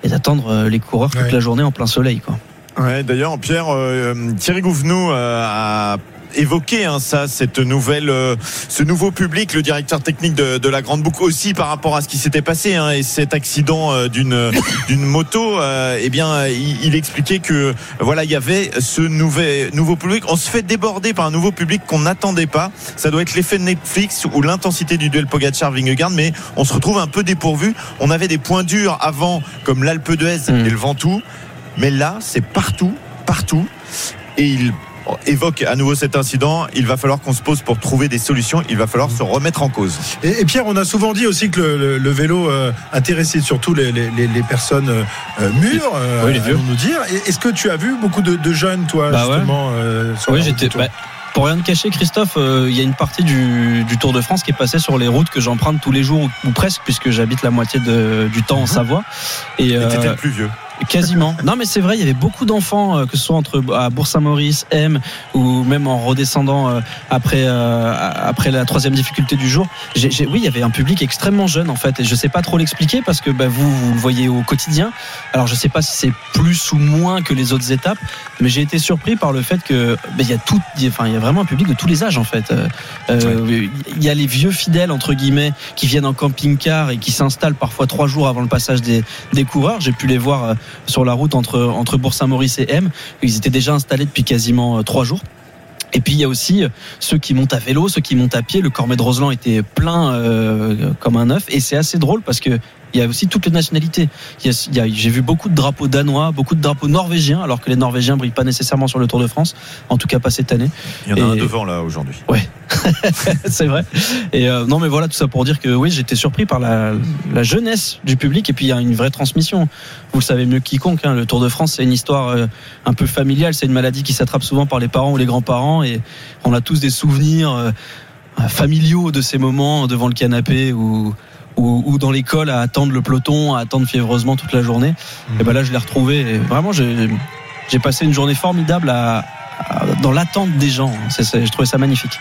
et d'attendre les coureurs toute Ouais. la journée en plein soleil. Quoi. Ouais, d'ailleurs, Pierre, euh, Thierry Gouvenou euh, a évoqué hein, ça, cette nouvelle, euh, ce nouveau public, le directeur technique de, de la Grande Boucle aussi par rapport à ce qui s'était passé hein, et cet accident euh, d'une d'une moto. euh, eh bien, il, il expliquait que voilà, il y avait ce nouvel nouveau public. On se fait déborder par un nouveau public qu'on n'attendait pas. Ça doit être l'effet de Netflix ou l'intensité du duel Pogacar-Vingegaard, mais on se retrouve un peu dépourvu. On avait des points durs avant, comme l'Alpe d'Huez Mm. et le Ventoux. Mais là, c'est partout, partout. Et il évoque à nouveau cet incident. Il va falloir qu'on se pose pour trouver des solutions. Il va falloir se remettre en cause. Et, et Pierre, on a souvent dit aussi que le, le- le vélo euh, intéressait surtout les, les- les- les personnes euh, euh, mûres, euh, Oui, les vieux. nous dire. Est-ce que tu as vu beaucoup de, de jeunes, toi, Bah ouais. justement euh, sur Oui, j'étais. bah, pour rien te cacher, Christophe, euh, il y a une partie du, du Tour de France qui est passée sur les routes que j'emprunte tous les jours ou, ou presque, puisque j'habite la moitié de- du temps en Savoie. Et, Et euh, t'étais le plus vieux. Quasiment. Non, mais c'est vrai, il y avait beaucoup d'enfants, euh, que ce soit entre à Bourg-Saint-Maurice, M, ou même en redescendant euh, après euh, après la troisième difficulté du jour. J'ai, j'ai- oui, il y avait un public extrêmement jeune en fait, et je sais pas trop l'expliquer parce que bah, vous vous le voyez au quotidien. Alors je sais pas si c'est plus ou moins que les autres étapes, mais j'ai été surpris par le fait que bah, il y a tout, enfin il y a vraiment un public de tous les âges en fait. Il y a les vieux fidèles entre guillemets qui viennent en camping-car et qui s'installent parfois trois jours avant le passage des, des coureurs. J'ai pu les voir sur la route entre entre Bourg-Saint-Maurice et M. Ils étaient déjà installés depuis quasiment euh, trois jours. Et puis il y a aussi euh, ceux qui montent à vélo, ceux qui montent à pied. Le Cormet de Roseland était plein euh, comme un œuf. Et c'est assez drôle parce que il y a aussi toutes les nationalités. J'ai vu beaucoup de drapeaux danois, beaucoup de drapeaux norvégiens, alors que les Norvégiens brillent pas nécessairement sur le Tour de France, en tout cas pas cette année. Il y en a un devant là aujourd'hui. Ouais, c'est vrai. Et euh, non, mais voilà tout ça pour dire que oui, j'étais surpris par la, la jeunesse du public et puis il y a une vraie transmission. Vous le savez mieux que quiconque. hein, le Tour de France, c'est une histoire euh, un peu familiale. C'est une maladie qui s'attrape souvent par les parents ou les grands-parents et on a tous des souvenirs euh, familiaux de ces moments devant le canapé ou ou, ou dans l'école à attendre le peloton, à attendre fiévreusement toute la journée. Et ben là, je l'ai retrouvé. Et vraiment, j'ai passé une journée formidable à, à- dans l'attente des gens. Je trouvais ça magnifique.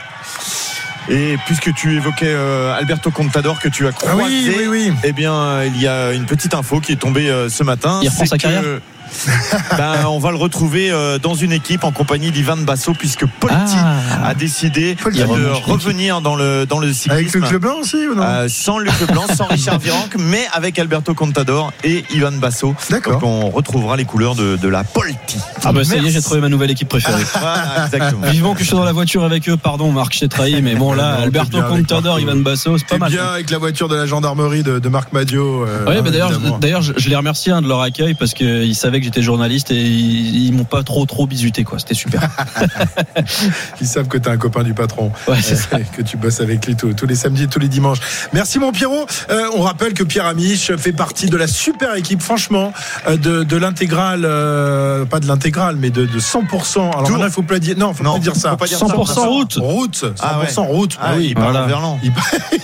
Et puisque tu évoquais euh, Alberto Contador que tu as Ah croisé, oui, oui, oui. eh bien, euh, il y a une petite info qui est tombée euh, ce matin. Il reprend C'est sa que, carrière? ben, on va le retrouver euh, dans une équipe en compagnie d'Ivan Basso puisque Polti Ah. a décidé Polti. de revenir dans le dans le cyclisme. Avec Luc Leblanc aussi ou non Euh, sans Luc Leblanc, sans Richard Virenque, mais avec Alberto Contador et Ivan Basso. D'accord. Donc on retrouvera les couleurs de, de la Polti. Ah bah ça y est, j'ai trouvé ma nouvelle équipe préférée. Voilà, exactement. Vivement que je suis dans la voiture avec eux, pardon Marc, je t'ai trahi, mais bon là, Non, t'es Alberto Contador. Ivan Basso, c'est pas mal. bien avec la voiture de la gendarmerie de, de Marc Madio. euh, Oui, bah d'ailleurs, évidemment. d'ailleurs, je, je les remercie hein, de leur accueil parce qu'ils savaient que j'étais journaliste et ils, ils m'ont pas trop trop bisuté quoi. C'était super. Ils savent que t'es un copain du patron. Ouais, c'est ça. Euh, que tu bosses avec lui tous, tous les samedis, tous les dimanches. Merci mon Pierrot. Euh, on rappelle que Pierre Amiche fait partie de la super équipe, franchement, euh, de, de l'intégrale, euh, pas de l'intégrale, mais de, de 100%. Alors il faut pas dire, non, faut Non, pas dire ça. faut pas dire ça. 100% route. Route, 100% Ah ouais. route. Ah, oui. il parle voilà. en verlan. Il-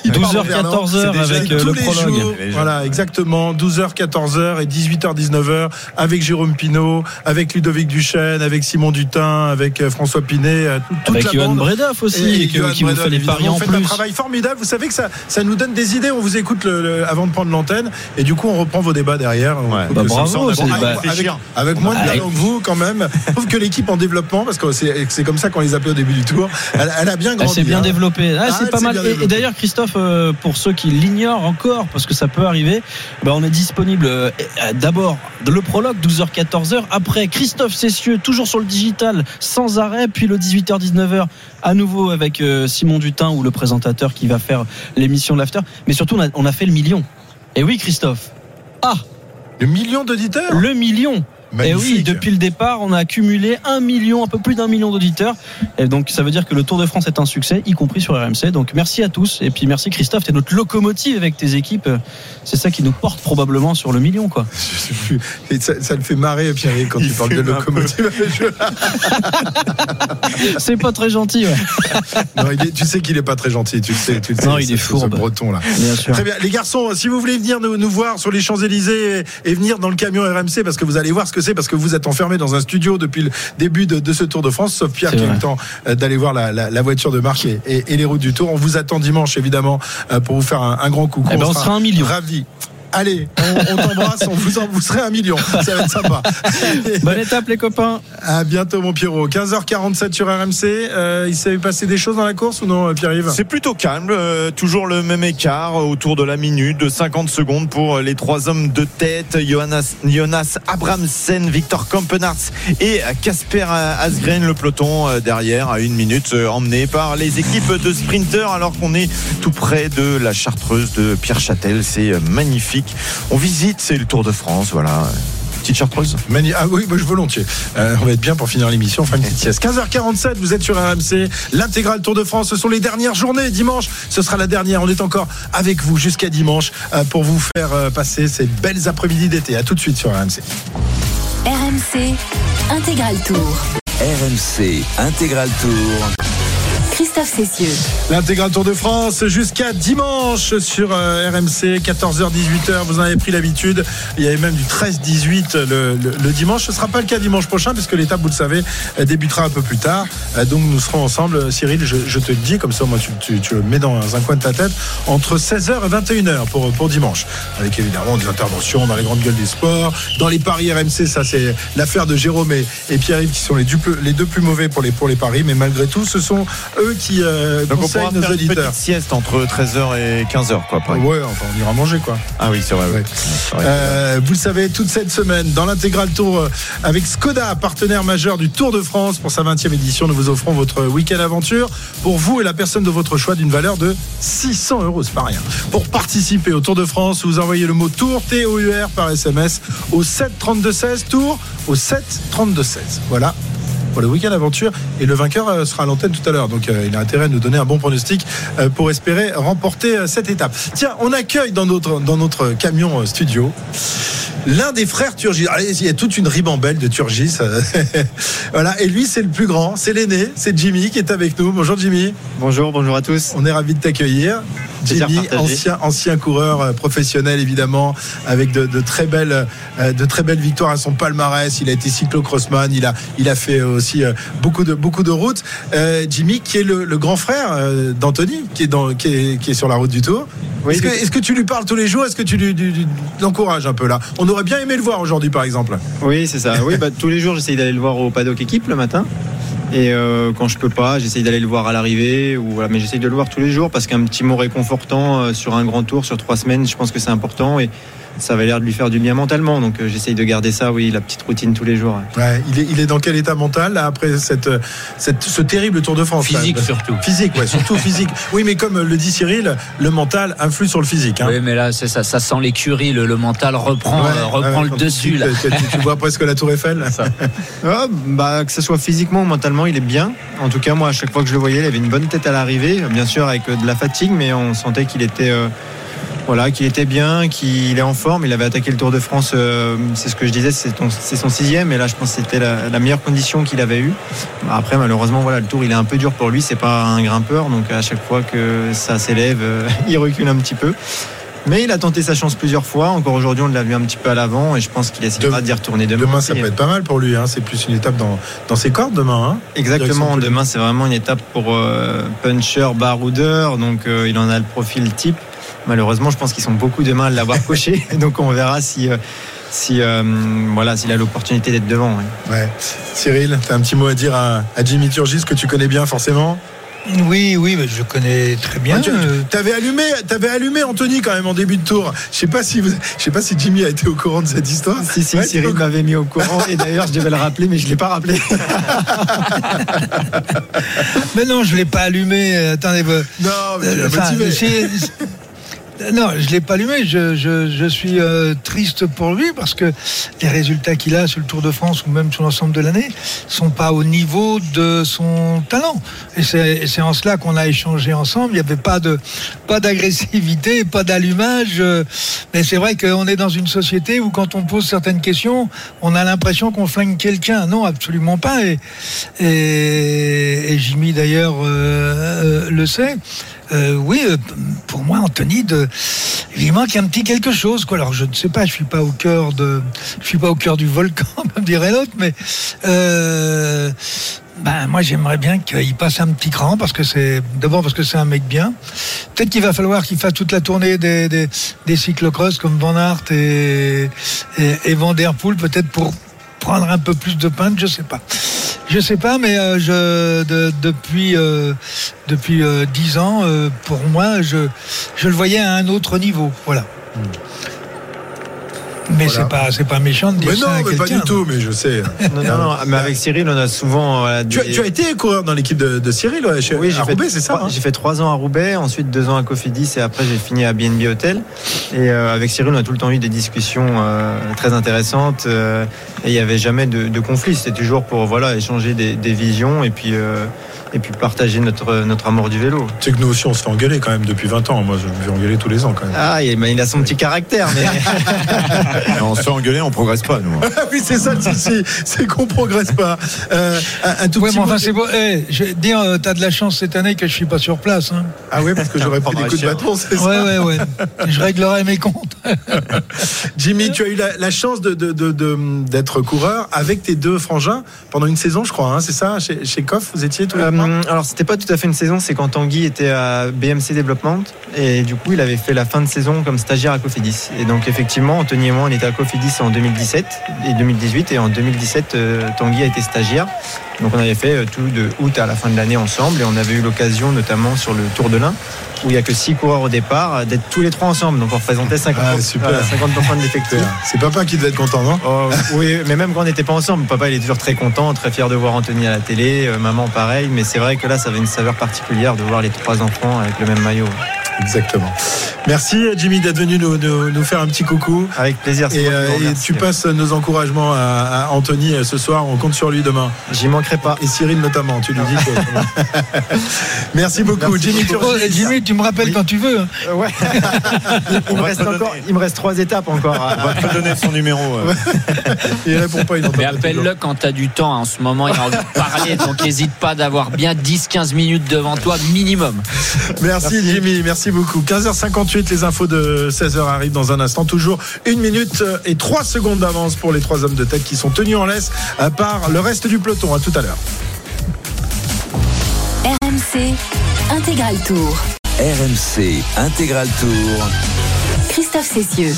il part 12h, en Verlan. 14h C'est déjà avec euh, tous le les prologue. jours. Voilà, exactement. 12h, 14h et 18h, 19h avec Jérôme Pinault, avec Ludovic Duchesne, avec Simon Dutin, avec euh, François Pinet, euh, tout- toute Avec la Johan bande. Bredoff aussi, et que- Johan qui vous Bredoff, fait les paris en Vous faites un plus. travail formidable. Vous savez que ça, ça nous donne des idées. On vous écoute le- le- avant de prendre l'antenne et du coup on reprend vos débats derrière. Ouais. Bah, bravo, ça, on a c'est- bon, bah, avec, avec moins de Avec- talent que vous quand même. Je trouve que l'équipe en développement, parce que c'est comme ça qu'on les appelait au début du tour, elle, elle a bien Elle grandi. s'est bien hein. développée. Ah, Ah, c'est elle pas mal. Et- d'ailleurs, Christophe, euh, pour ceux qui l'ignorent encore, parce que ça peut arriver, bah, on est disponible euh, d'abord le prologue 12h-14h. Après, Christophe Cessieux, toujours sur le digital, sans arrêt. Puis le 18h-19h, à nouveau avec euh, Simon Dutin ou le présentateur qui va faire l'émission de l'after. Mais surtout, on a, on a fait le million. Et oui, Christophe. Ah, Le million d'auditeurs? le million. Et oui, Magnifique. depuis le départ, on a accumulé un million, un peu plus d'un million d'auditeurs. Et donc, ça veut dire que le Tour de France est un succès, y compris sur RMC. Donc, merci à tous. Et puis, merci Christophe, t'es notre locomotive avec tes équipes. C'est ça qui nous porte probablement sur le million, quoi. Je sais plus. Et ça, ça le fait marrer, Pierre, quand Il tu parles de locomotive. C'est pas très gentil, ouais. non, il est- tu sais qu'il est pas très gentil, tu le sais. Tu le sais Non, il est ce- ce fourbe. breton là. Bien sûr. Très bien, les garçons, si vous voulez venir nous, nous voir sur les Champs-Élysées et venir dans le camion RMC, parce que vous allez voir ce que c'est parce que vous êtes enfermé dans un studio depuis le début de, de ce Tour de France, sauf Pierre qui a eu le temps euh, d'aller voir la, la- la voiture de marque et, et- et les routes du Tour. On vous attend dimanche évidemment euh, pour vous faire un, un grand coucou. Eh ben, on sera un million. Ravis. Allez, on, on t'embrasse, on vous, en- vous serez un million. Ça va être sympa. Bonne étape, les copains. À bientôt, mon Pierrot. 15h47 sur RMC. Euh, il s'est passé des choses dans la course ou non, Pierre-Yves C'est plutôt calme, euh, toujours le même écart euh, autour de la minute de 50 secondes pour euh, les trois hommes de tête, Jonas, Jonas Abramsen, Victor Kampenarts et euh, Casper Asgren, le peloton euh, derrière à une minute euh, emmené par les équipes de sprinters alors qu'on est tout près de la chartreuse de Pierre Châtel. C'est euh, magnifique. On visite, c'est le Tour de France, voilà. Petite chartreuse Mani- Ah oui, bah, je volontiers. Euh, on va être bien pour finir l'émission. On fera une petite sieste. 15h47, vous êtes sur RMC. L'intégral Tour de France, ce sont les dernières journées. Dimanche, ce sera la dernière. On est encore avec vous jusqu'à dimanche euh, pour vous faire euh, passer ces belles après-midi d'été. À tout de suite sur RMC. RMC Intégral Tour. RMC Intégral Tour. Christophe Cessieux. L'intégral Tour de France jusqu'à dimanche sur euh, RMC, 14h, 18h. Vous en avez pris l'habitude. Il y avait même du 13-18 le, le- dimanche. Ce ne sera pas le cas dimanche prochain puisque l'étape, vous le savez, euh, débutera un peu plus tard. Euh, Donc nous serons ensemble, euh, Cyril, je, te le dis, comme ça moi tu, le mets dans un coin de ta tête, entre 16h et 21h pour, pour dimanche. Avec évidemment des interventions dans les grandes gueules du sport. Dans les paris RMC, ça c'est l'affaire de Jérôme et, Pierre-Yves qui sont les deux plus mauvais pour les, pour les paris. Mais malgré tout, ce sont eux qui euh, Donc on conseillent pourra nos faire une auditeurs. petite sieste entre 13h et 15h quoi. après. Ouais, enfin, on ira manger quoi. Ah oui, c'est vrai. Ouais. Euh, vous le savez, toute cette semaine, dans l'intégral tour euh, avec Skoda, partenaire majeur du Tour de France pour sa 20e édition, nous vous offrons votre week-end aventure pour vous et la personne de votre choix d'une valeur de 600 euros, c'est pas rien. Pour participer au Tour de France, vous envoyez le mot Tour, T-O-U-R par SMS au 7 32 16, Tour au 7 32 16. Voilà pour le week-end aventure et le vainqueur euh, sera à l'antenne tout à l'heure. Donc euh, il a intérêt à nous donner un bon pronostic euh, pour espérer remporter cette étape. Tiens on accueille dans notre, dans notre camion studio l'un des frères Turgis. Allez, il y a toute une ribambelle de Turgis voilà. Et lui c'est le plus grand c'est l'aîné c'est Jimmy qui est avec nous. Bonjour Jimmy. Bonjour, bonjour à tous. on est ravi de t'accueillir Partagé. ancien, ancien coureur euh, professionnel évidemment, avec de, de très belles, euh, de très belles victoires à son palmarès. Il a été cyclo-crossman, il a, il a fait aussi euh, beaucoup de, beaucoup de routes. Euh, Jimmy, qui est le, le grand frère d'Anthony, qui est dans, qui est, qui est sur la route du Tour. Oui, est-ce, que, tout- est-ce que tu lui parles tous les jours? Est-ce que tu l'encourages un peu là? On aurait bien aimé le voir aujourd'hui, par exemple. Oui, c'est ça. Oui, bah, tous les jours, j'essaye d'aller le voir au paddock équipe le matin. Et euh, quand je peux pas, j'essaye d'aller le voir à l'arrivée. Ou voilà, mais j'essaye de le voir tous les jours parce qu'un petit mot réconfortant euh, sur un grand tour, sur trois semaines, je pense que c'est important. Et ça avait l'air de lui faire du bien mentalement. Donc euh, j'essaye de garder ça, oui, la petite routine tous les jours. Ouais, il, est, il est dans quel état mental là, après cette, cette, ce terrible Tour de France Physique là surtout. Physique, ouais, surtout physique. Oui, mais comme le dit Cyril, le mental influe sur le physique. Hein. Oui, mais là, c'est ça, ça sent l'écurie, le, le mental reprend, Ouais, euh, reprend ouais, le tu dessus. Là. tu, tu vois presque la Tour Eiffel. Ah, bah, que ce soit physiquement ou mentalement, il est bien. En tout cas, moi, à chaque fois que je le voyais, il avait une bonne tête à l'arrivée. Bien sûr, avec euh, de la fatigue, mais on sentait qu'il était. euh, voilà, qu'il était bien, qu'il est en forme. Il avait attaqué le Tour de France, euh, c'est ce que je disais, c'est ton- c'est son sixième. Et là, je pense que c'était la, la meilleure condition qu'il avait eue. Après, malheureusement, voilà, le Tour, il est un peu dur pour lui. C'est pas un grimpeur, donc à chaque fois que ça s'élève, euh, il recule un petit peu. Mais il a tenté sa chance plusieurs fois. Encore aujourd'hui, on l'a vu un petit peu à l'avant, et je pense qu'il essaiera d'y retourner demain. Demain, ça peut être pas mal pour lui. Hein. C'est plus une étape dans, dans ses cordes demain. Hein. Exactement, demain c'est vraiment une étape pour euh, puncher, baroudeur, donc euh, il en a le profil type. Malheureusement, je pense qu'ils sont beaucoup demain à l'avoir coché, donc on verra si, euh, si euh, voilà, s'il a l'opportunité d'être devant. ouais. Ouais. Cyril, tu as un petit mot à dire à, à Jimmy Turgis que tu connais bien forcément? Oui, oui, mais je connais très bien. Ah, tu euh, avais allumé, t'avais allumé Anthony quand même en début de tour. Je sais pas si vous, je sais pas si Jimmy a été au courant de cette histoire. Si, si, Ouais, Cyril m'avait mis au courant, et d'ailleurs je devais le rappeler, mais je ne l'ai pas rappelé. Mais non, je ne l'ai pas allumé. Attendez, Non, mais tu l'as motivé. Non, je ne l'ai pas allumé. Je, je- je suis euh, triste pour lui parce que les résultats qu'il a sur le Tour de France ou même sur l'ensemble de l'année sont pas au niveau de son talent. Et c'est en cela qu'on a échangé ensemble. Il n'y avait pas pas d'agressivité, pas d'allumage. Mais c'est vrai qu'on est dans une société où quand on pose certaines questions, on a l'impression qu'on flingue quelqu'un. Non, absolument pas. Et, et, et Jimmy d'ailleurs euh, euh, le sait. Euh, oui, euh, pour moi, Anthony, de, il manque un petit quelque chose. Alors je ne sais pas, je suis pas au cœur je suis pas au cœur du volcan, comme dirait l'autre, mais euh, ben, moi j'aimerais bien qu'il passe un petit cran parce que c'est d'abord parce que c'est un mec bien. Peut-être qu'il va falloir qu'il fasse toute la tournée des, des, des cyclocross comme Van Aert et, et Van Der Poel, peut-être pour prendre un peu plus de pinte, je sais pas. Je sais pas, mais euh, je, de, depuis euh, depuis euh, dix ans, pour moi, je, je le voyais à un autre niveau. Voilà. Mais Voilà. c'est pas c'est pas méchant de dire Mais ça non, à mais pas du tout, mais je sais. Non, non, non, mais avec Cyril, on a souvent. voilà, Tu, as, tu as été coureur dans l'équipe de, de Cyril ouais, chez, Oui, à j'ai fait, Roubaix, c'est ça trois- hein J'ai fait trois ans à Roubaix, ensuite deux ans à Cofidis et après j'ai fini à BNB Hotel. Et euh, avec Cyril, on a tout le temps eu des discussions euh, très intéressantes euh, et il n'y avait jamais de, de conflit. C'était toujours pour voilà échanger des, des visions et puis euh, et puis partager notre notre amour du vélo. Tu sais que nous aussi, on se fait engueuler quand même depuis 20 ans. Moi, je me fais engueuler tous les ans quand même. Ah, il, il a son petit caractère, mais on se fait engueuler, on progresse pas, nous. oui, c'est ça le souci, c'est qu'on progresse pas. Euh, un, tout Ouais, petit mais enfin, c'est beau. Eh, je vais te dire, euh, t'as de la chance cette année que je suis pas sur place. Hein. Ah ouais, parce que j'aurais pris des coups de bâton, c'est Ouais, ça ouais, ouais. Je réglerai mes comptes. Jimmy, tu as eu la, la chance de- de- de- de- d'être coureur avec tes deux frangins pendant une saison, je crois. hein, c'est ça chez, chez Koff, vous étiez tous les trois Euh, alors c'était pas tout à fait une saison, c'est quand Tanguy était à BMC Development et du coup il avait fait la fin de saison comme stagiaire à Cofidis. Et donc effectivement Anthony et moi on était à Cofidis en 2017 et 2018 et en 2017 euh, Tanguy a été stagiaire. Donc on avait fait euh, tout de août à la fin de l'année ensemble et on avait eu l'occasion notamment sur le Tour de l'Ain où il y a que six coureurs au départ euh, d'être tous les trois ensemble. Donc on représentait 50%, Ah, super. euh, 50% de l'effectif. C'est papa qui devait être content, non Oh, oui, mais même quand on n'était pas ensemble, papa il est toujours très content, très fier de voir Anthony à la télé, euh, maman pareil, mais c'est vrai que là ça avait une saveur particulière de voir les trois enfants avec le même maillot. Exactement. Merci Jimmy d'être venu nous, nous- nous faire un petit coucou. Avec plaisir. c'est Et, euh, et tu passes nos encouragements à, à Anthony euh, ce soir. On compte sur lui demain. J'y manquerai pas. Et Cyril notamment. Tu lui dis que. Merci beaucoup, Merci Jimmy. beaucoup. Oh, Jimmy, tu me rappelles quand tu veux. hein. Euh, ouais. il, me reste encore, il me reste trois étapes encore. On va te donner son numéro. euh. Il répond pas. Il Mais appelle-le quand t'as du temps. En ce moment, il a envie de parler, donc n'hésite pas d'avoir bien 10-15 minutes devant toi minimum. Merci, Jimmy, merci beaucoup. 15h58, les infos de 16h arrivent dans un instant. Toujours une minute et trois secondes d'avance pour les trois hommes de tête qui sont tenus en laisse euh, par le reste du peloton. À tout à l'heure. RMC Intégral Tour. RMC Intégral Tour. Christophe Cessieux.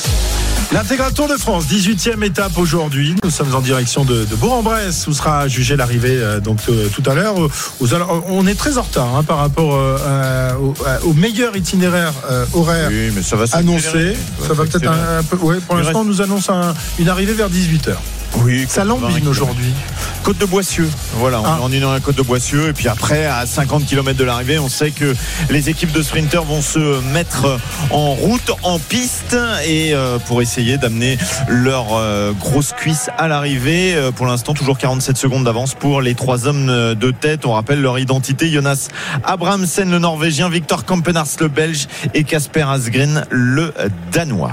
L'intégral Tour de France, 18e étape aujourd'hui. Nous sommes en direction de, de Bourg-en-Bresse où sera jugée l'arrivée euh, donc euh, tout à l'heure. On est très en retard hein, par rapport euh, au, meilleur itinéraire horaire Oui, mais ça va annoncé. Ça va peut-être un, un peu. Ouais, pour l'instant, on nous annonce un- une arrivée vers 18h. Oui, Ça lambine aujourd'hui. Côte de Boissieux. Voilà, on, Ah. est dans la côte de Boissieux. Et puis après, à 50 km de l'arrivée, on sait que les équipes de sprinters vont se mettre en route, en piste, et euh, pour essayer d'amener leur euh, grosse cuisse à l'arrivée. Euh, pour l'instant, toujours 47 secondes d'avance pour les trois hommes euh, de tête. On rappelle leur identité Jonas Abrahamsen, le Norvégien, Victor Kampenars, le Belge, et Casper Asgreen, le Danois.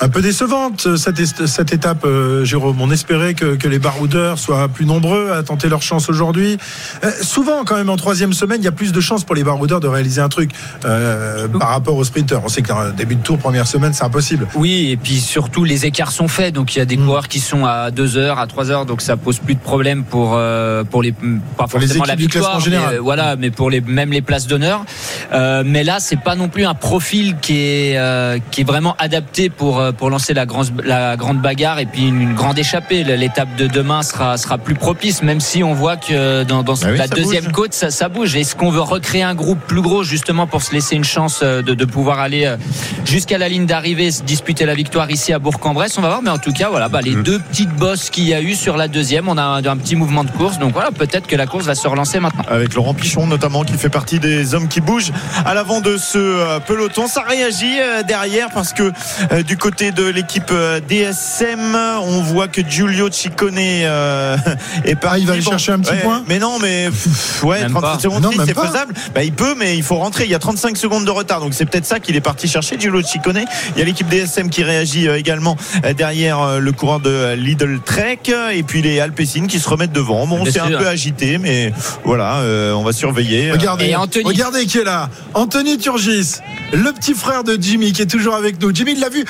Un peu décevante cette, étape, euh, Jérôme. On espérait que, que les baroudeurs soient plus nombreux à tenter leur chance aujourd'hui. Euh, souvent, quand même, en troisième semaine, il y a plus de chances pour les baroudeurs de réaliser un truc euh, par rapport aux sprinteurs. On sait qu'un début de tour, première semaine, c'est impossible. Oui, et puis surtout les écarts sont faits, donc il y a des coureurs qui sont à 2 heures, à 3 heures, donc ça pose plus de problème pour euh, pour les pas Pour les forcément la victoire, mais, voilà, mais pour les même les places d'honneur. Mais là, c'est pas non plus un profil qui est qui est vraiment adapté pour pour lancer la grande la grande bagarre et puis une, une grande échappée. L'étape de demain sera sera plus propice, même si on voit que dans, dans Ah oui, la deuxième bouge. côte, ça, ça bouge. Est-ce qu'on veut recréer un groupe plus gros justement pour se laisser une chance euh, de, de pouvoir aller euh, jusqu'à la ligne d'arrivée, se disputer la victoire ici à Bourg-en-Bresse? On va voir, mais en tout cas, voilà, bah, les deux petites bosses qu'il y a eu sur la deuxième, on a un, un petit mouvement de course, donc voilà, peut-être que la course va se relancer maintenant. avec Laurent Pichon notamment qui fait partie des hommes qui bougent à l'avant de ce euh, peloton. Ça réagit euh, derrière parce que euh, du côté de l'équipe euh, DSM, on voit que Giulio Ciccone euh, est parti. Ah, il va aller Bon, chercher un petit ouais, point Mais non, mais pff, ouais, Même 37 pas. secondes, Non, c'est pas. faisable. Bah, il peut, mais il faut rentrer. Il y a 35 secondes de retard, donc c'est peut-être ça qu'il est parti chercher, Giulio Ciccone. Il y a l'équipe DSM qui réagit euh, également euh, derrière euh, le coureur de Lidl Trek, et puis les Alpecin qui se remettent devant. Bon, Bien c'est un peu agité, mais voilà, euh, on va surveiller. Regardez, Et Anthony. regardez qui est là. Anthony Turgis, le petit frère de Jimmy qui est toujours avec nous. Jimmy, il l'a vu.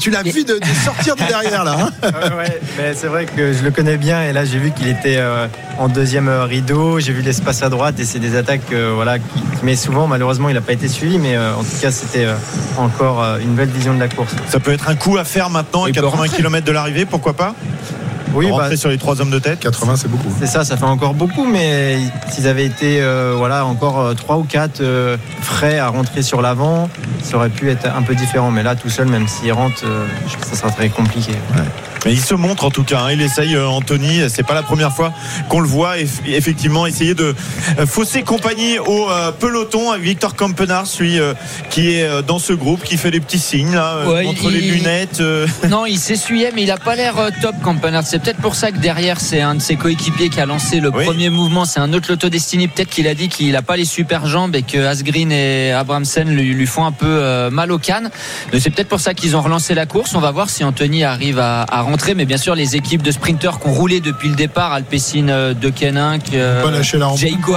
Tu l'as vu de, de sortir de derrière là. hein Ouais, ouais, mais c'est vrai que je le connais bien et là j'ai vu qu'il était euh, en deuxième rideau, j'ai vu l'espace à droite et c'est des attaques euh, voilà, qui, mais souvent malheureusement il n'a pas été suivi mais euh, en tout cas c'était euh, encore euh, une belle vision de la course. Ça peut être un coup à faire maintenant à Il peut 80 rentrer. km de l'arrivée, pourquoi pas? Oui, Rentrer bah, sur les trois hommes de tête. 80, c'est beaucoup. c'est ça, ça fait encore beaucoup mais s'ils avaient été euh, voilà, encore trois ou quatre euh, frais à rentrer sur l'avant, ça aurait pu être un peu différent mais là tout seul même s'il rentre, euh, ça sera très compliqué. Mais il se montre en tout cas. hein. Il essaye, euh, Anthony. C'est pas la première fois qu'on le voit. eff- Effectivement, essayer de euh, fausser compagnie au euh, peloton avec Victor Campenard, celui euh, qui est euh, dans ce groupe, qui fait des petits signes là, euh, Ouais, entre les lunettes. Non, il s'essuyait, mais il a pas l'air top, Campanard. C'est peut-être pour ça que derrière, c'est un de ses coéquipiers qui a lancé le Oui. premier mouvement. C'est un autre Lotto Destiny. Peut-être qu'il a dit qu'il a pas les super jambes et que Asgreen et Abramsen lui, lui font un peu euh, mal aux cannes. C'est peut-être pour ça qu'ils ont relancé la course. On va voir si Anthony arrive à, à rentrer. Mais bien sûr, les équipes de sprinteurs qui ont roulé depuis le départ, Alpecin euh, de Keninck,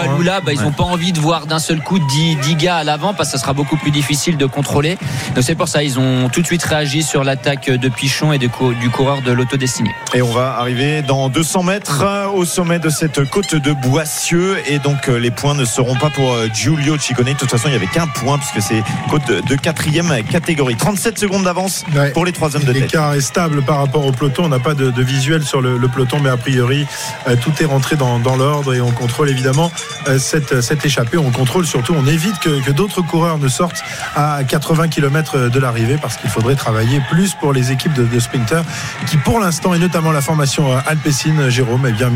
Hein. Alula, bah, ils n'ont pas envie de voir d'un seul coup 10, 10 gars à l'avant parce que ça sera beaucoup plus difficile de contrôler. Donc c'est pour ça ils ont tout de suite réagi sur l'attaque de Pichon et du, cou- du coureur de l'Auto Destiné. Et on va arriver dans 200 mètres euh, au sommet de cette côte de Boissieu. Et donc euh, les points ne seront pas pour Giulio Ciccone. De toute façon, il n'y avait qu'un point puisque c'est côte de- de quatrième catégorie. 37 secondes d'avance Ouais. pour les trois hommes de tête. L'écart est stable par rapport au peloton. On n'a pas de, de visuel sur le, peloton, mais a priori, euh, tout est rentré dans, l'ordre et on contrôle évidemment euh, cette, cette échappée. On contrôle surtout, on évite que, d'autres coureurs ne sortent à 80 km de l'arrivée parce qu'il faudrait travailler plus pour les équipes de, de sprinters qui, pour l'instant, et notamment la formation euh, Alpecin, Jérôme, eh bien,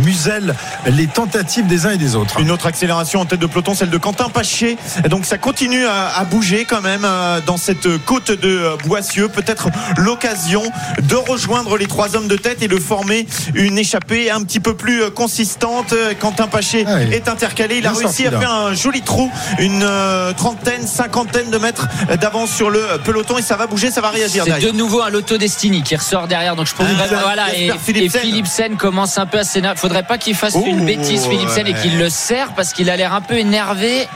les tentatives des uns et des autres. Une autre accélération en tête de peloton, celle de Quentin Pachier. Donc ça continue à, bouger quand même euh, dans cette côte de euh, Boissieu. Peut-être l'occasion de rejoindre les trois hommes de tête et de former une échappée un petit peu plus euh, consistante. Euh, Quentin Pachier Ah oui. est intercalé. Il a Bien réussi sorti, à là. faire un joli trou, une euh, trentaine, cinquantaine de mètres d'avance sur le peloton et ça va bouger, ça va réagir C'est derrière. de nouveau un Lotto Destiny qui ressort derrière. Donc je pense Ah, vraiment, voilà. Et, et Philipsen. Philipsen commence un peu à s'énerver. Faudrait pas qu'il fasse une bêtise Philipsen et ouais. qu'il le serre parce qu'il a l'air un peu énervé.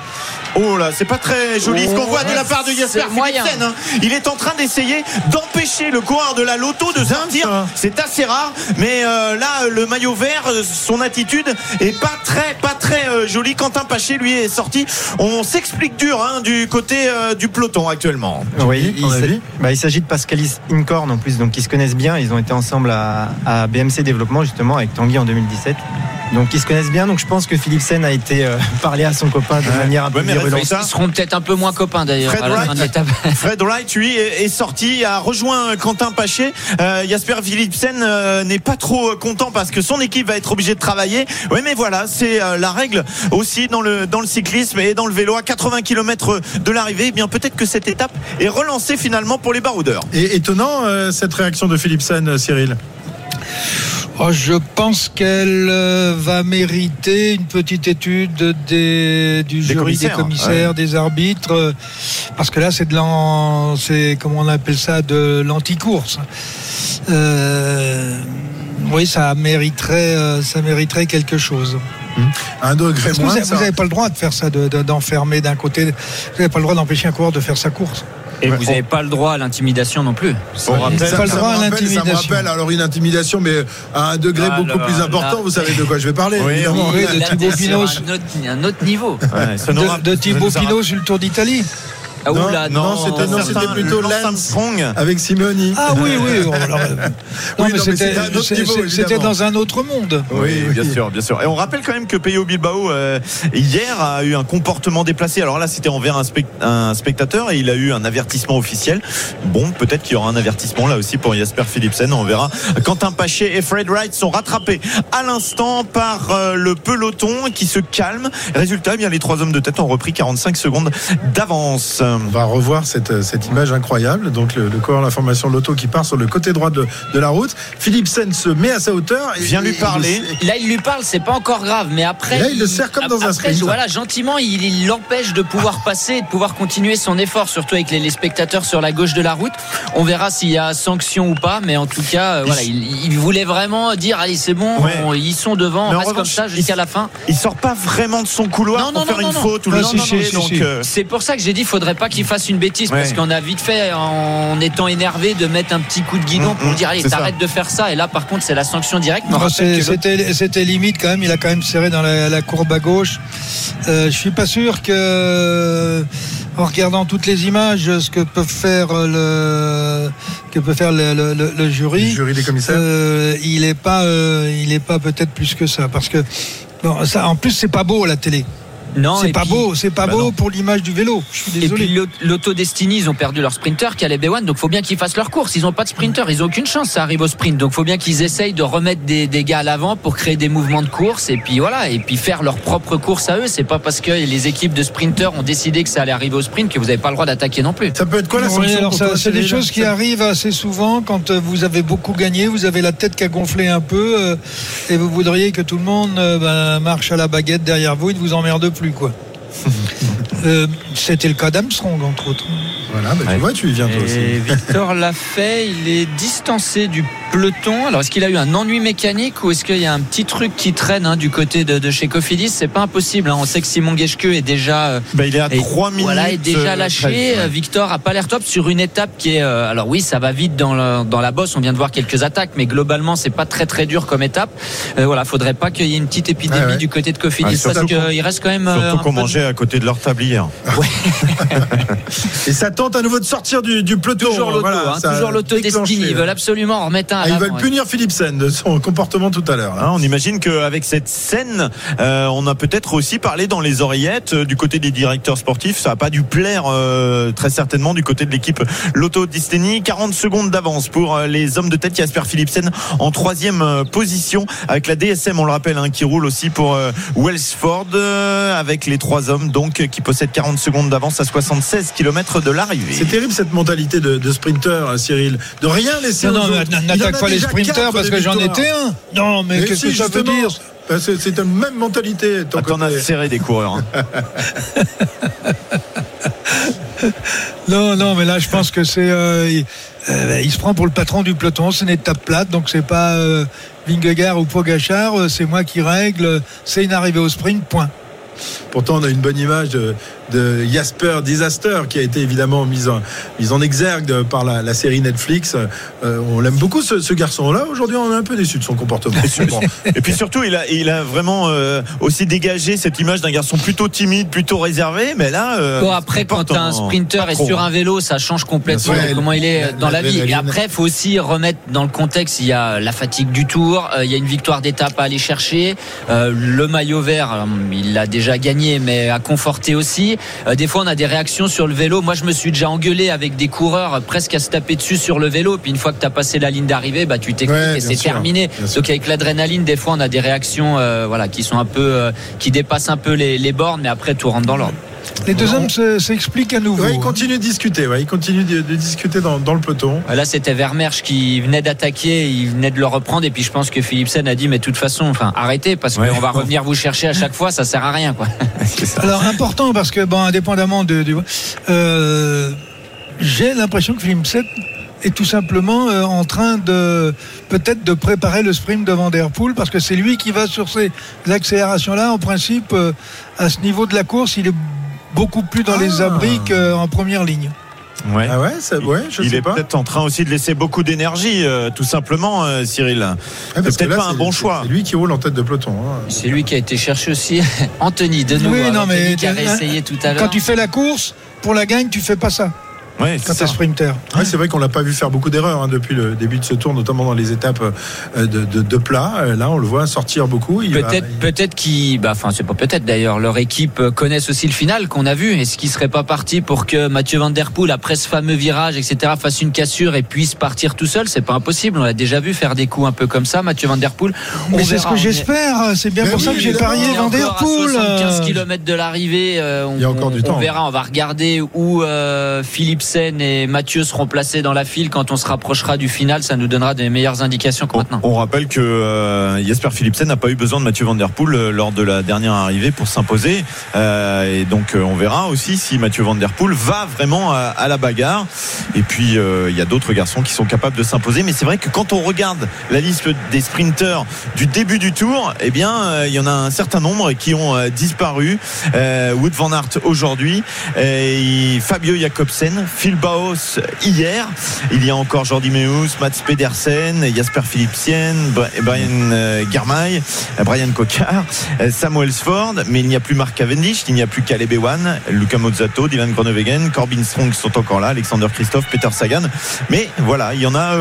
Oh là, c'est pas très joli ce qu'on Oh, voit de la part de Jasper. Philipsen. hein. Il est en train d'essayer d'empêcher le coureur de la loto de sortir. C'est assez rare, mais euh, là, le maillot vert, euh, son attitude est pas très, pas très euh, jolie. Quentin Paché, lui, est sorti. On s'explique dur hein, du côté euh, du peloton actuellement. Oui, il, bah, il s'agit de Pascalis Incorn en plus, donc ils se connaissent bien. Ils ont été ensemble à, à BMC Développement justement avec Tanguy en 2017. Donc ils se connaissent bien. Donc je pense que Philipsen a été euh, parlé à son copain de manière un peu Ouais, virulente. Ils seront peut-être un peu moins copains d'ailleurs Fred Wright. Fred Wright, lui, est est sorti, a rejoint Quentin Paché. Euh, Jasper Philipsen euh, n'est pas trop content parce que son équipe va être obligée de travailler. Oui, mais voilà, c'est euh, la règle aussi dans le cyclisme et dans le vélo à 80 km de l'arrivée. Eh bien, peut-être que cette étape est relancée finalement pour les baroudeurs. Et étonnant euh, cette réaction de Philipsen, Cyril. Oh, je pense qu'elle euh, va mériter une petite étude des, du jury commissaires, des commissaires, des arbitres, euh, parce que là c'est de l'an, c'est comment on appelle ça, de l'anticourse. Euh, oui, ça mériterait, euh, ça mériterait quelque chose. Un degré moins. vous ça- n'avez pas le droit de faire ça, de- de- d'enfermer d'un côté. Vous n'avez pas le droit d'empêcher un coureur de faire sa course. Et vous n'avez pas le droit à l'intimidation non plus. On rappelle- Ça, pas le ça droit me rappelle, ça me l'intimidation. rappelle alors une intimidation, mais à un degré Ah, beaucoup plus là. important. Vous savez de quoi je vais parler, Oui, évidemment. oui, de Thibaut Pinot. Un autre, un autre niveau. Ouais, De, de Thibaut Pinot sur le Tour d'Italie. Ah, Non, oula, non, c'était- non, certain c'était plutôt Lance. Armstrong. Avec Simeoni. Ah oui, oui. Oui, c'était dans un autre monde. Oui, bien sûr, bien sûr. Et on rappelle quand même que Peyo Bilbao euh, hier a eu un comportement déplacé. Alors là, c'était envers un spectateur et il a eu un avertissement officiel. Bon, peut-être qu'il y aura un avertissement là aussi pour Jasper Philipsen. On verra. Quentin Paché et Fred Wright sont rattrapés à l'instant par euh, le peloton qui se calme. Résultat, eh bien les trois hommes de tête ont repris 45 secondes d'avance. On va revoir cette, cette image incroyable. Donc le, le coureur l'information l'auto qui part sur le côté droit de, de la route. Philipsen se met à sa hauteur. Et, Viens lui et- parler. Là, il lui parle, c'est pas encore grave, mais après. Là, il le serre comme dans un sprint. Voilà, gentiment, il il l'empêche de pouvoir passer, et de pouvoir continuer son effort, surtout avec les, les spectateurs sur la gauche de la route. On verra s'il y a sanction ou pas, mais en tout cas, euh, voilà, il, il voulait vraiment dire allez, c'est bon, Ouais. on- ils sont devant, Mais on reste comme ça jusqu'à la fin. Il sort pas vraiment de son couloir Non, pour non, faire non, une non, faute ou le donc, si. euh, C'est pour ça que j'ai dit, faudrait pas qu'il fasse une bêtise, Ouais. parce qu'on a vite fait, en étant énervé, de mettre un petit coup de guidon Mm, pour mm, dire allez, t'arrêtes de faire ça. Et là, par contre, c'est la sanction directe. C'était limite quand même. Il a quand même serré dans la, la courbe à gauche. Euh, je suis pas sûr que, en regardant toutes les images, ce que peut faire le que peut faire le, le- le- le jury, Le jury des commissaires. euh, il est pas, euh, il est pas peut-être plus que ça, parce que bon, ça, en plus c'est pas beau la télé. Non, c'est et pas puis- beau, c'est pas Bah beau non. pour l'image du vélo. Je suis Et désolé. puis l'Aut- l'Auto Destiny, ils ont perdu leur sprinter qui allait B1, donc faut bien qu'ils fassent leur course. Ils ont pas de sprinter, ils ont aucune chance, ça arrive au sprint. Donc faut bien qu'ils essayent de remettre des, des gars à l'avant pour créer des mouvements de course et puis voilà, et puis faire leur propre course à eux. C'est pas parce que les équipes de sprinters ont décidé que ça allait arriver au sprint que vous avez pas le droit d'attaquer non plus. Ça peut être quoi la Oui, sanction c'est des choses qui arrivent assez souvent quand euh, vous avez beaucoup gagné, vous avez la tête qui a gonflé un peu euh, et vous voudriez que tout le monde euh, ben, marche à la baguette derrière vous, il ne vous emmerde plus quoi. Euh, C'était le cas d'Armstrong entre autres. Voilà, bah, tu Ouais. vois, tu y viens toi aussi. Et Victor l'a fait, il est distancé du peloton. Alors est-ce qu'il a eu un ennui mécanique ou est-ce qu'il y a un petit truc qui traîne hein, du côté de, de chez Cofidis? C'est pas impossible. hein. On sait que Simon Geschke est déjà euh, bah, il est à Et 3 minutes. Voilà, est déjà euh, lâché. 13, ouais. Euh, Victor a pas l'air top sur une étape qui est. euh, alors oui, ça va vite dans, le- dans la bosse. On vient de voir quelques attaques, mais globalement, c'est pas très très dur comme étape. Euh, voilà, faudrait pas qu'il y ait une petite épidémie Ouais, ouais. du côté de Cofidis Ouais, parce qu'il reste quand même. Surtout qu'on de- mangeait à côté de leur table hier. Et ça tente à nouveau de sortir du, du peloton. Toujours l'auto, Voilà, hein, toujours l'auto. Ils veulent absolument en remettre un. Ah, ils veulent ouais. punir Philipsen de son comportement tout à l'heure. Hein, on imagine qu'avec cette scène, euh, on a peut-être aussi parlé dans les oreillettes euh, du côté des directeurs sportifs. Ça n'a pas dû plaire euh, très certainement du côté de l'équipe Lotto Distini. 40 secondes d'avance pour euh, les hommes de tête Jasper Philipsen en troisième euh, position avec la DSM, on le rappelle, hein, qui roule aussi pour euh, Wellsford euh, avec les trois hommes donc euh, qui possèdent 40 secondes d'avance à 76 km de l'arrivée. C'est terrible cette mentalité de, de sprinter, hein, Cyril. De rien laisser Non, aux non, pas les sprinters parce que j'en étais un. Non, mais, Mais qu'est-ce si, que ça veut dire Bah, C'est la même mentalité. Attends, on a serré des coureurs. hein. Non, non, mais là, je pense que c'est. euh, il, euh, il se prend pour le patron du peloton. C'est une étape plate, donc c'est pas euh, Vingegaard ou Pogachar. euh, C'est moi qui règle. C'est une arrivée au sprint. Point. Pourtant, on a une bonne image de, de Jasper Disaster qui a été évidemment mise en, mise en exergue par la, la série Netflix. Euh, on l'aime beaucoup ce, ce garçon-là. Aujourd'hui, on est un peu déçu de son comportement. Et puis surtout, il a, il a vraiment euh, aussi dégagé cette image d'un garçon plutôt timide, plutôt réservé. Mais là, euh, Bon, après, quand un sprinter est sur hein. un vélo, ça change complètement comment il est La- dans la vie. Et après, il faut aussi remettre dans le contexte, il y a la fatigue du tour, euh, il y a une victoire d'étape à aller chercher. Euh, le maillot vert, euh, il l'a déjà gagné, mais à conforter aussi. Euh, des fois, on a des réactions sur le vélo. Moi, je me suis déjà engueulé avec des coureurs euh, presque à se taper dessus sur le vélo. Puis une fois que tu as passé la ligne d'arrivée, bah, tu t'expliques Ouais, et c'est terminé. Donc avec l'adrénaline, des fois, on a des réactions euh, voilà, qui sont un peu, qui dépassent un peu les, les bornes, mais après, tout rentre dans l'ordre. Les deux hommes se- s'expliquent à nouveau. Ouais, il continue de discuter. Ouais, il continue de, de discuter dans, dans le peloton. Là, c'était Vermersch qui venait d'attaquer, il venait de le reprendre, et puis je pense que Philipsen a dit, mais de toute façon, enfin, arrêtez, parce Ouais. qu'on va revenir vous chercher à chaque fois, ça sert à rien, quoi. Alors important parce que bon, indépendamment de, du- euh, j'ai l'impression que Philipsen est tout simplement euh, en train de peut-être de préparer le sprint devant Vanderpool parce que c'est lui qui va sur ces accélérations-là. En principe, euh, à ce niveau de la course, il est beaucoup plus dans les Ah. abris qu'en première ligne. Ouais. Ah ouais, ça, ouais, je il sais est peut-être en train aussi de laisser beaucoup d'énergie, euh, tout simplement, euh, Cyril. Ouais, c'est peut-être pas un bon choix. C'est lui qui roule en tête de peloton. hein. C'est lui qui a été cherché aussi. Anthony, de nouveau. Oui, non, Anthony mais qui avait essayé tout à Quand tu fais la course pour la gagne, tu fais pas ça. Ouais, quand c'est sprinter. Ouais, c'est vrai qu'on l'a pas vu faire beaucoup d'erreurs hein, depuis le début de ce tour, notamment dans les étapes euh, de, de, de plat. Euh, Là, on le voit sortir beaucoup. Il Peut-être, peut-être qu'ils, bah, enfin, c'est pas peut-être d'ailleurs, leur équipe connaisse aussi le final qu'on a vu. Est-ce qu'ils seraient pas partis pour que Mathieu Van Der Poel, après ce fameux virage, etc., fasse une cassure et puisse partir tout seul? C'est pas impossible. On l'a déjà vu faire des coups un peu comme ça, Mathieu Van Der Poel. On Mais c'est ce verra, que on j'espère. C'est bien Mais pour oui, ça que j'ai parié on Van Der Poel. 75 euh, km de l'arrivée. euh, on, Il y a encore du on temps. verra, on va regarder où euh, Philipsen et Mathieu seront placés dans la file quand on se rapprochera du final. Ça nous donnera des meilleures indications que maintenant. On rappelle que euh, Jasper Philipsen n'a pas eu besoin de Mathieu Van Der Poel euh, lors de la dernière arrivée pour s'imposer. Euh, et donc euh, on verra aussi si Mathieu Van Der Poel va vraiment à, à la bagarre. Et puis il y a d'autres garçons qui sont capables de s'imposer. Mais c'est vrai que quand on regarde la liste des sprinteurs du début du tour, eh bien il y en a un certain nombre qui ont disparu. Wood Van Aert aujourd'hui, et Fabio Jacobsen, Phil Baos hier. Il y a encore Jordi Meus, Mats Pedersen, Jasper Philipsen, Bra- Brian euh, Germay, euh, Brian Cocard, euh, Samuel Ford, mais il n'y a plus Mark Cavendish, il n'y a plus Caleb Ewan, Luca Mozzato, Dylan Groenewegen, Corbin Strong sont encore là, Alexander Christophe, Peter Sagan. Mais voilà, il y en a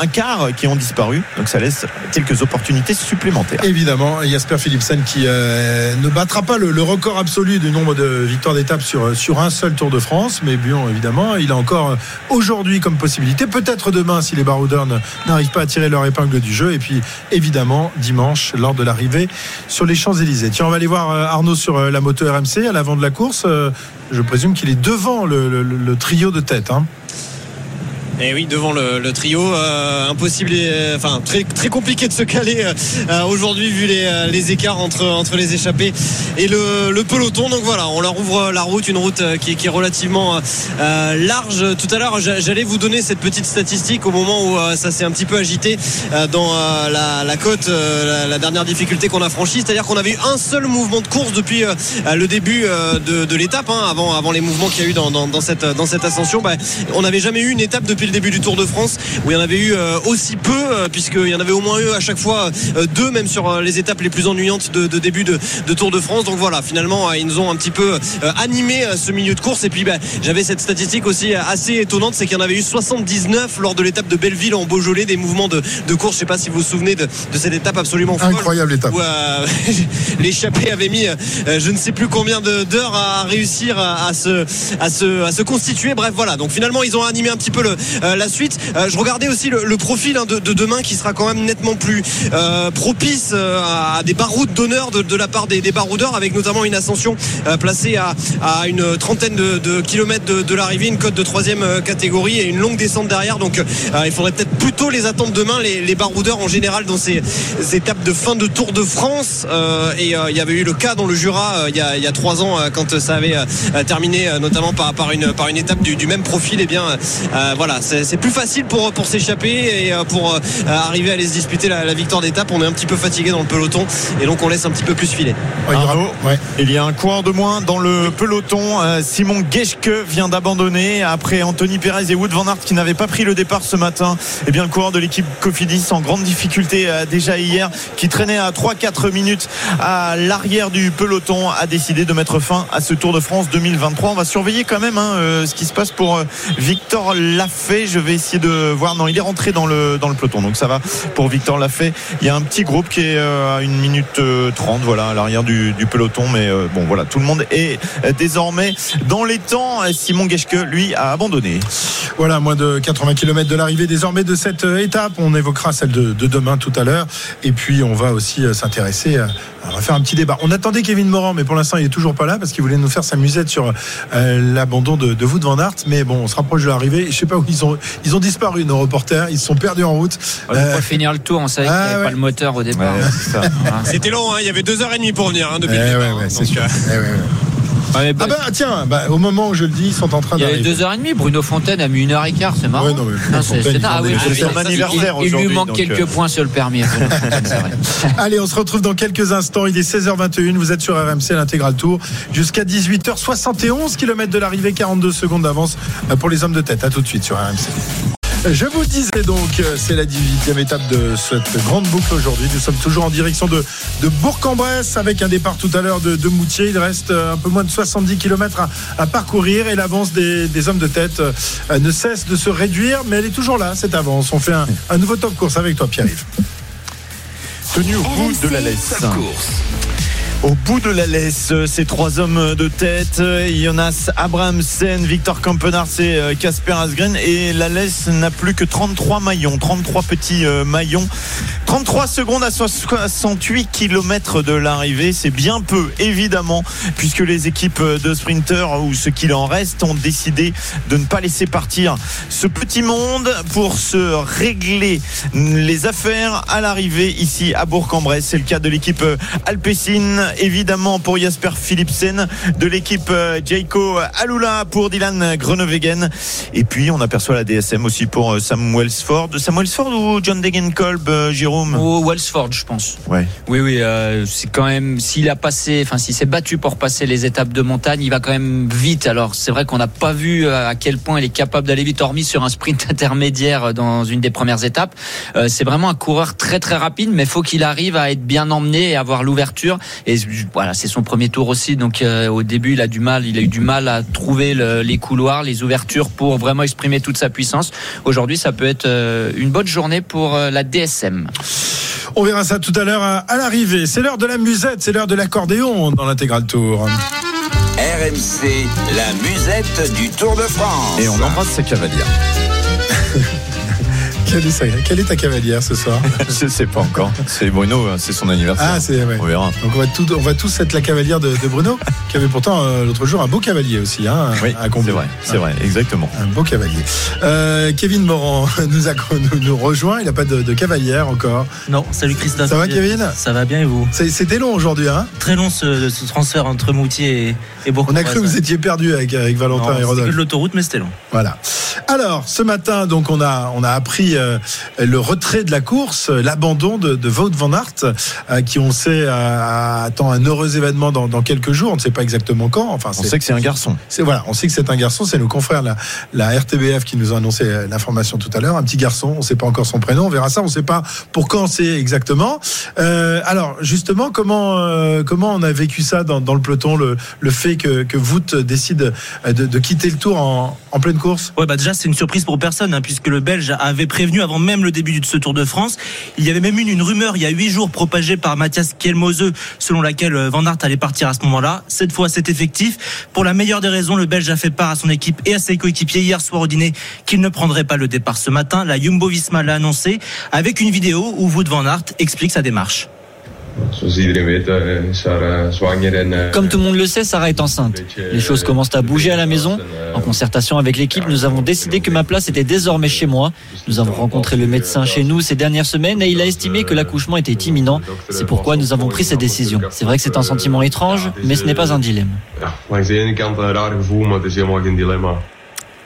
un quart qui ont disparu, donc ça laisse quelques opportunités supplémentaires. Évidemment, Jasper Philipsen qui ne battra pas le, record absolu du nombre de victoires d'étapes sur, sur un seul Tour de France, mais bien évidemment, il a encore euh, aujourd'hui comme possibilité, peut-être demain si les baroudeurs n'arrivent pas à tirer leur épingle du jeu, et puis évidemment dimanche lors de l'arrivée sur les Champs-Élysées. Tiens, on va aller voir euh, Arnaud sur euh, la moto RMC à l'avant de la course. Je présume qu'il est devant le trio de tête. hein. Et oui, devant le, le trio, euh, impossible, et, euh, enfin très très compliqué de se caler euh, euh, aujourd'hui vu les, euh, les écarts entre entre les échappés et le, le peloton. Donc voilà, on leur ouvre la route, une route qui, qui est relativement euh, large. Tout à l'heure, j'a- j'allais vous donner cette petite statistique au moment où ça s'est un petit peu agité dans la, la côte, la, la dernière difficulté qu'on a franchie, c'est-à-dire qu'on avait eu un seul mouvement de course depuis le début de, de l'étape, hein, avant avant les mouvements qu'il y a eu dans, dans, dans cette dans cette ascension. Bah, on n'avait jamais eu une étape depuis le début du Tour de France où il y en avait eu euh, aussi peu, euh, puisqu'il y en avait au moins eu à chaque fois euh, deux, même sur les étapes les plus ennuyantes de, de début de, de Tour de France. Donc voilà, finalement, ils nous ont un petit peu animé ce milieu de course. Et puis, bah, j'avais cette statistique aussi assez étonnante, c'est qu'il y en avait eu 79 lors de l'étape de Belleville en Beaujolais, des mouvements de, de course. Je sais pas si vous vous souvenez de, de cette étape absolument folle. Incroyable étape. Où, euh, l'échappé avait mis euh, je ne sais plus combien d'heures à réussir à, à se, à, se, à se constituer. Bref, voilà. Donc finalement, ils ont animé un petit peu le, la suite. Euh, je regardais aussi le, le profil hein, de, de demain qui sera quand même nettement plus euh, propice euh, à des baroutes d'honneur de, de la part des, des baroudeurs, avec notamment une ascension euh, placée à, à une trentaine de, de kilomètres de, l'arrivée, une cote de troisième euh, catégorie et une longue descente derrière. Donc euh, il faudrait peut-être plutôt les attendre demain, les, les baroudeurs en général dans ces, ces étapes de fin de Tour de France. Euh, et euh, il y avait eu le cas dans le Jura euh, il y, y a trois ans euh, quand ça avait euh, terminé euh, notamment par, par, une, par une étape du, du même profil. Et bien euh, voilà, c'est plus facile pour, pour s'échapper et euh, pour euh, arriver à les disputer la, la victoire d'étape. On est un petit peu fatigué dans le peloton et donc on laisse un petit peu plus filer. Arnaud, Il y a un coureur de moins dans le peloton. Euh, Simon Geschke vient d'abandonner après Anthony Perez et Wood Van Aert qui n'avaient pas pris le départ ce matin. Et bien le coureur de l'équipe Cofidis en grande difficulté euh, déjà hier, qui traînait à 3-4 minutes à l'arrière du peloton, a décidé de mettre fin à ce Tour de France 2023. On va surveiller quand même hein, euh, ce qui se passe pour euh, Victor Lafay. Je vais essayer de voir. Non, il est rentré dans le dans le peloton, donc ça va pour Victor Lafay. Il y a un petit groupe qui est euh, à une minute euh, 30, voilà, à l'arrière du, peloton. Mais euh, bon, voilà, tout le monde est euh, désormais dans les temps. Simon Geschke, lui, a abandonné. Voilà, moins de 80 km de l'arrivée désormais de cette euh, étape. On évoquera celle de, de demain tout à l'heure. Et puis, on va aussi euh, s'intéresser, on va faire un petit débat. On attendait Kevin Morand, mais pour l'instant, il est toujours pas là parce qu'il voulait nous faire sa musette sur euh, l'abandon de, de van Aert. Mais bon, on se rapproche de l'arrivée. Je sais pas où ils ils ont disparu, nos reporters. Ils se sont perdus en route. Pour Euh, finir le tour, on savait qu'il n'y ah, avait ouais. pas le moteur au départ. C'était long, hein, il y avait deux heures et demie pour venir hein, depuis eh le départ. ouais, hein, ouais, c'est donc, sûr. euh, Eh ouais. Ouais, Ah bah tiens, bah, au moment où je le dis, ils sont en train Il y avait d'arriver. deux heures et demie. Bruno Fontaine a mis une heure et quart, c'est marrant. Ouais, non, mais Bruno Non, c'est- c'est- ah oui, c'est son anniversaire il- Il lui manque donc, quelques euh. points sur le permis. Bruno Fontaine, c'est vrai. Allez, on se retrouve dans quelques instants. Il est 16h21. Vous êtes sur RMC, l'intégral tour. Jusqu'à 18h71 km de l'arrivée, 42 secondes d'avance euh, pour les hommes de tête. À tout de suite sur RMC. Je vous disais donc, euh, c'est la 18e étape de cette grande boucle aujourd'hui. Nous sommes toujours en direction de, Bourg-en-Bresse avec un départ tout à l'heure de, de, Moutier. Il reste euh, un peu moins de 70 km à, parcourir et l'avance des, hommes de tête euh, ne cesse de se réduire, mais elle est toujours là, cette avance. On fait un, nouveau top course avec toi, Pierre-Yves. Tenu au bout de la laisse. Au bout de la laisse, ces trois hommes de tête, Jonas Abrahamsen, Victor Kampenars et Casper Asgren. Et la laisse n'a plus que 33 maillons, 33 petits maillons. 33 secondes à 68 km de l'arrivée, c'est bien peu évidemment, puisque les équipes de sprinters ou ce qu'il en reste ont décidé de ne pas laisser partir ce petit monde pour se régler les affaires à l'arrivée ici à Bourg-en-Bresse. C'est le cas de l'équipe Alpecin, évidemment pour Jasper Philipsen, de l'équipe Jaco Alula pour Dylan Groenewegen. Et puis on aperçoit la DSM aussi pour Sam Wellsford. Sam Wellsford ou John Degenkolb, Jérôme? Au Wellsford, je pense. Ouais. Oui, oui. Euh, c'est quand même s'il a passé, enfin s'il s'est battu pour passer les étapes de montagne, il va quand même vite. Alors c'est vrai qu'on n'a pas vu à quel point il est capable d'aller vite, hormis sur un sprint intermédiaire dans une des premières étapes. Euh, c'est vraiment un coureur très très rapide, mais faut qu'il arrive à être bien emmené et avoir l'ouverture. Et voilà, c'est son premier tour aussi. Donc euh, au début, il a du mal, il a eu du mal à trouver le, les couloirs, les ouvertures pour vraiment exprimer toute sa puissance. Aujourd'hui, ça peut être euh, une bonne journée pour euh, la DSM. On verra ça tout à l'heure à l'arrivée. C'est l'heure de la musette, c'est l'heure de l'accordéon dans l'intégral tour. RMC, la musette du Tour de France. Et on embrasse sa cavalière. Quelle est, sa, quelle est, ta cavalière ce soir Je sais pas encore. C'est Bruno, c'est son anniversaire. Ah, c'est ouais. On verra. Donc on va, tout, on va tous être la cavalière de, de Bruno, qui avait pourtant euh, l'autre jour un beau cavalier aussi. Hein, oui, c'est vrai, c'est vrai, exactement. Un beau cavalier. Euh, Kevin Morand nous, a, nous, nous rejoint. Il n'a pas de, de, cavalière encore. Non, salut Christophe. Ça va Kevin? Ça va bien et vous? C'était long aujourd'hui. Hein? Très long ce, ce, transfert entre Moutier et, et Bourg. On a cru que vous étiez perdu avec, avec Valentin non, et Rodolphe. C'était de l'autoroute, mais c'était long. Voilà. Alors, ce matin, donc, on a, on a appris euh, le retrait de la course, l'abandon de, de Wout van Aert, euh, qui on sait euh, attend un heureux événement dans, dans, quelques jours. On ne sait pas exactement quand. Enfin, on sait que c'est un garçon. C'est voilà, on sait que c'est un garçon. C'est nos confrères la, la RTBF qui nous a annoncé l'information tout à l'heure. Un petit garçon. On ne sait pas encore son prénom. On verra ça. On ne sait pas pour quand c'est exactement. Euh, alors, justement, comment euh, comment on a vécu ça dans, dans le peloton, le, le fait que, que Wout décide de, de, quitter le Tour en, en pleine course? Ouais, bah déjà c'est une surprise pour personne, hein, puisque le Belge avait avant même le début de ce Tour de France. Il y avait même une, rumeur il y a huit jours propagée par Mathias Kelmose selon laquelle Van Aert allait partir à ce moment-là. Cette fois, c'est effectif. Pour la meilleure des raisons, le Belge a fait part à son équipe et à ses coéquipiers hier soir au dîner qu'il ne prendrait pas le départ ce matin. La Jumbo-Visma l'a annoncé avec une vidéo où Wout Van Aert explique sa démarche. Comme tout le monde le sait, Sarah est enceinte. Les choses commencent à bouger à la maison. En concertation avec l'équipe, nous avons décidé que ma place était désormais chez moi. Nous avons rencontré le médecin chez nous ces dernières semaines et il a estimé que l'accouchement était imminent. C'est pourquoi nous avons pris cette décision. C'est vrai que c'est un sentiment étrange, mais ce n'est pas un dilemme.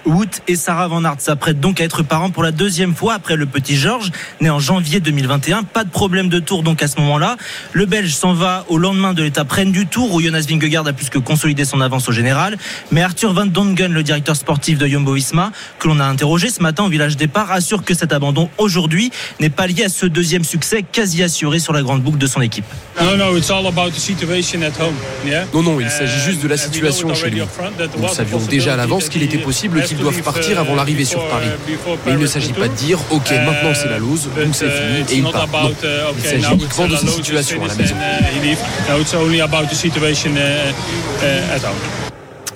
Wout et Sarah Van Aert s'apprêtent donc à être parents pour la deuxième fois après le petit Georges, né en janvier 2021. Pas de problème de tour donc à ce moment-là. Le Belge s'en va au lendemain de l'étape reine du tour où Jonas Vingegaard a plus que consolidé son avance au général. Mais Arthur Van Dongen, le directeur sportif de Jumbo Visma, que l'on a interrogé ce matin au village départ, assure que cet abandon aujourd'hui n'est pas lié à ce deuxième succès quasi assuré sur la grande boucle de son équipe. Non, non, il s'agit juste de la situation chez lui. Nous savions déjà à l'avance qu'il était possible qu'ils doivent partir avant l'arrivée sur Paris. Mais il ne s'agit pas de dire ok maintenant c'est la loose, donc c'est fini et il part. Non, il s'agit uniquement de cette situation à la maison.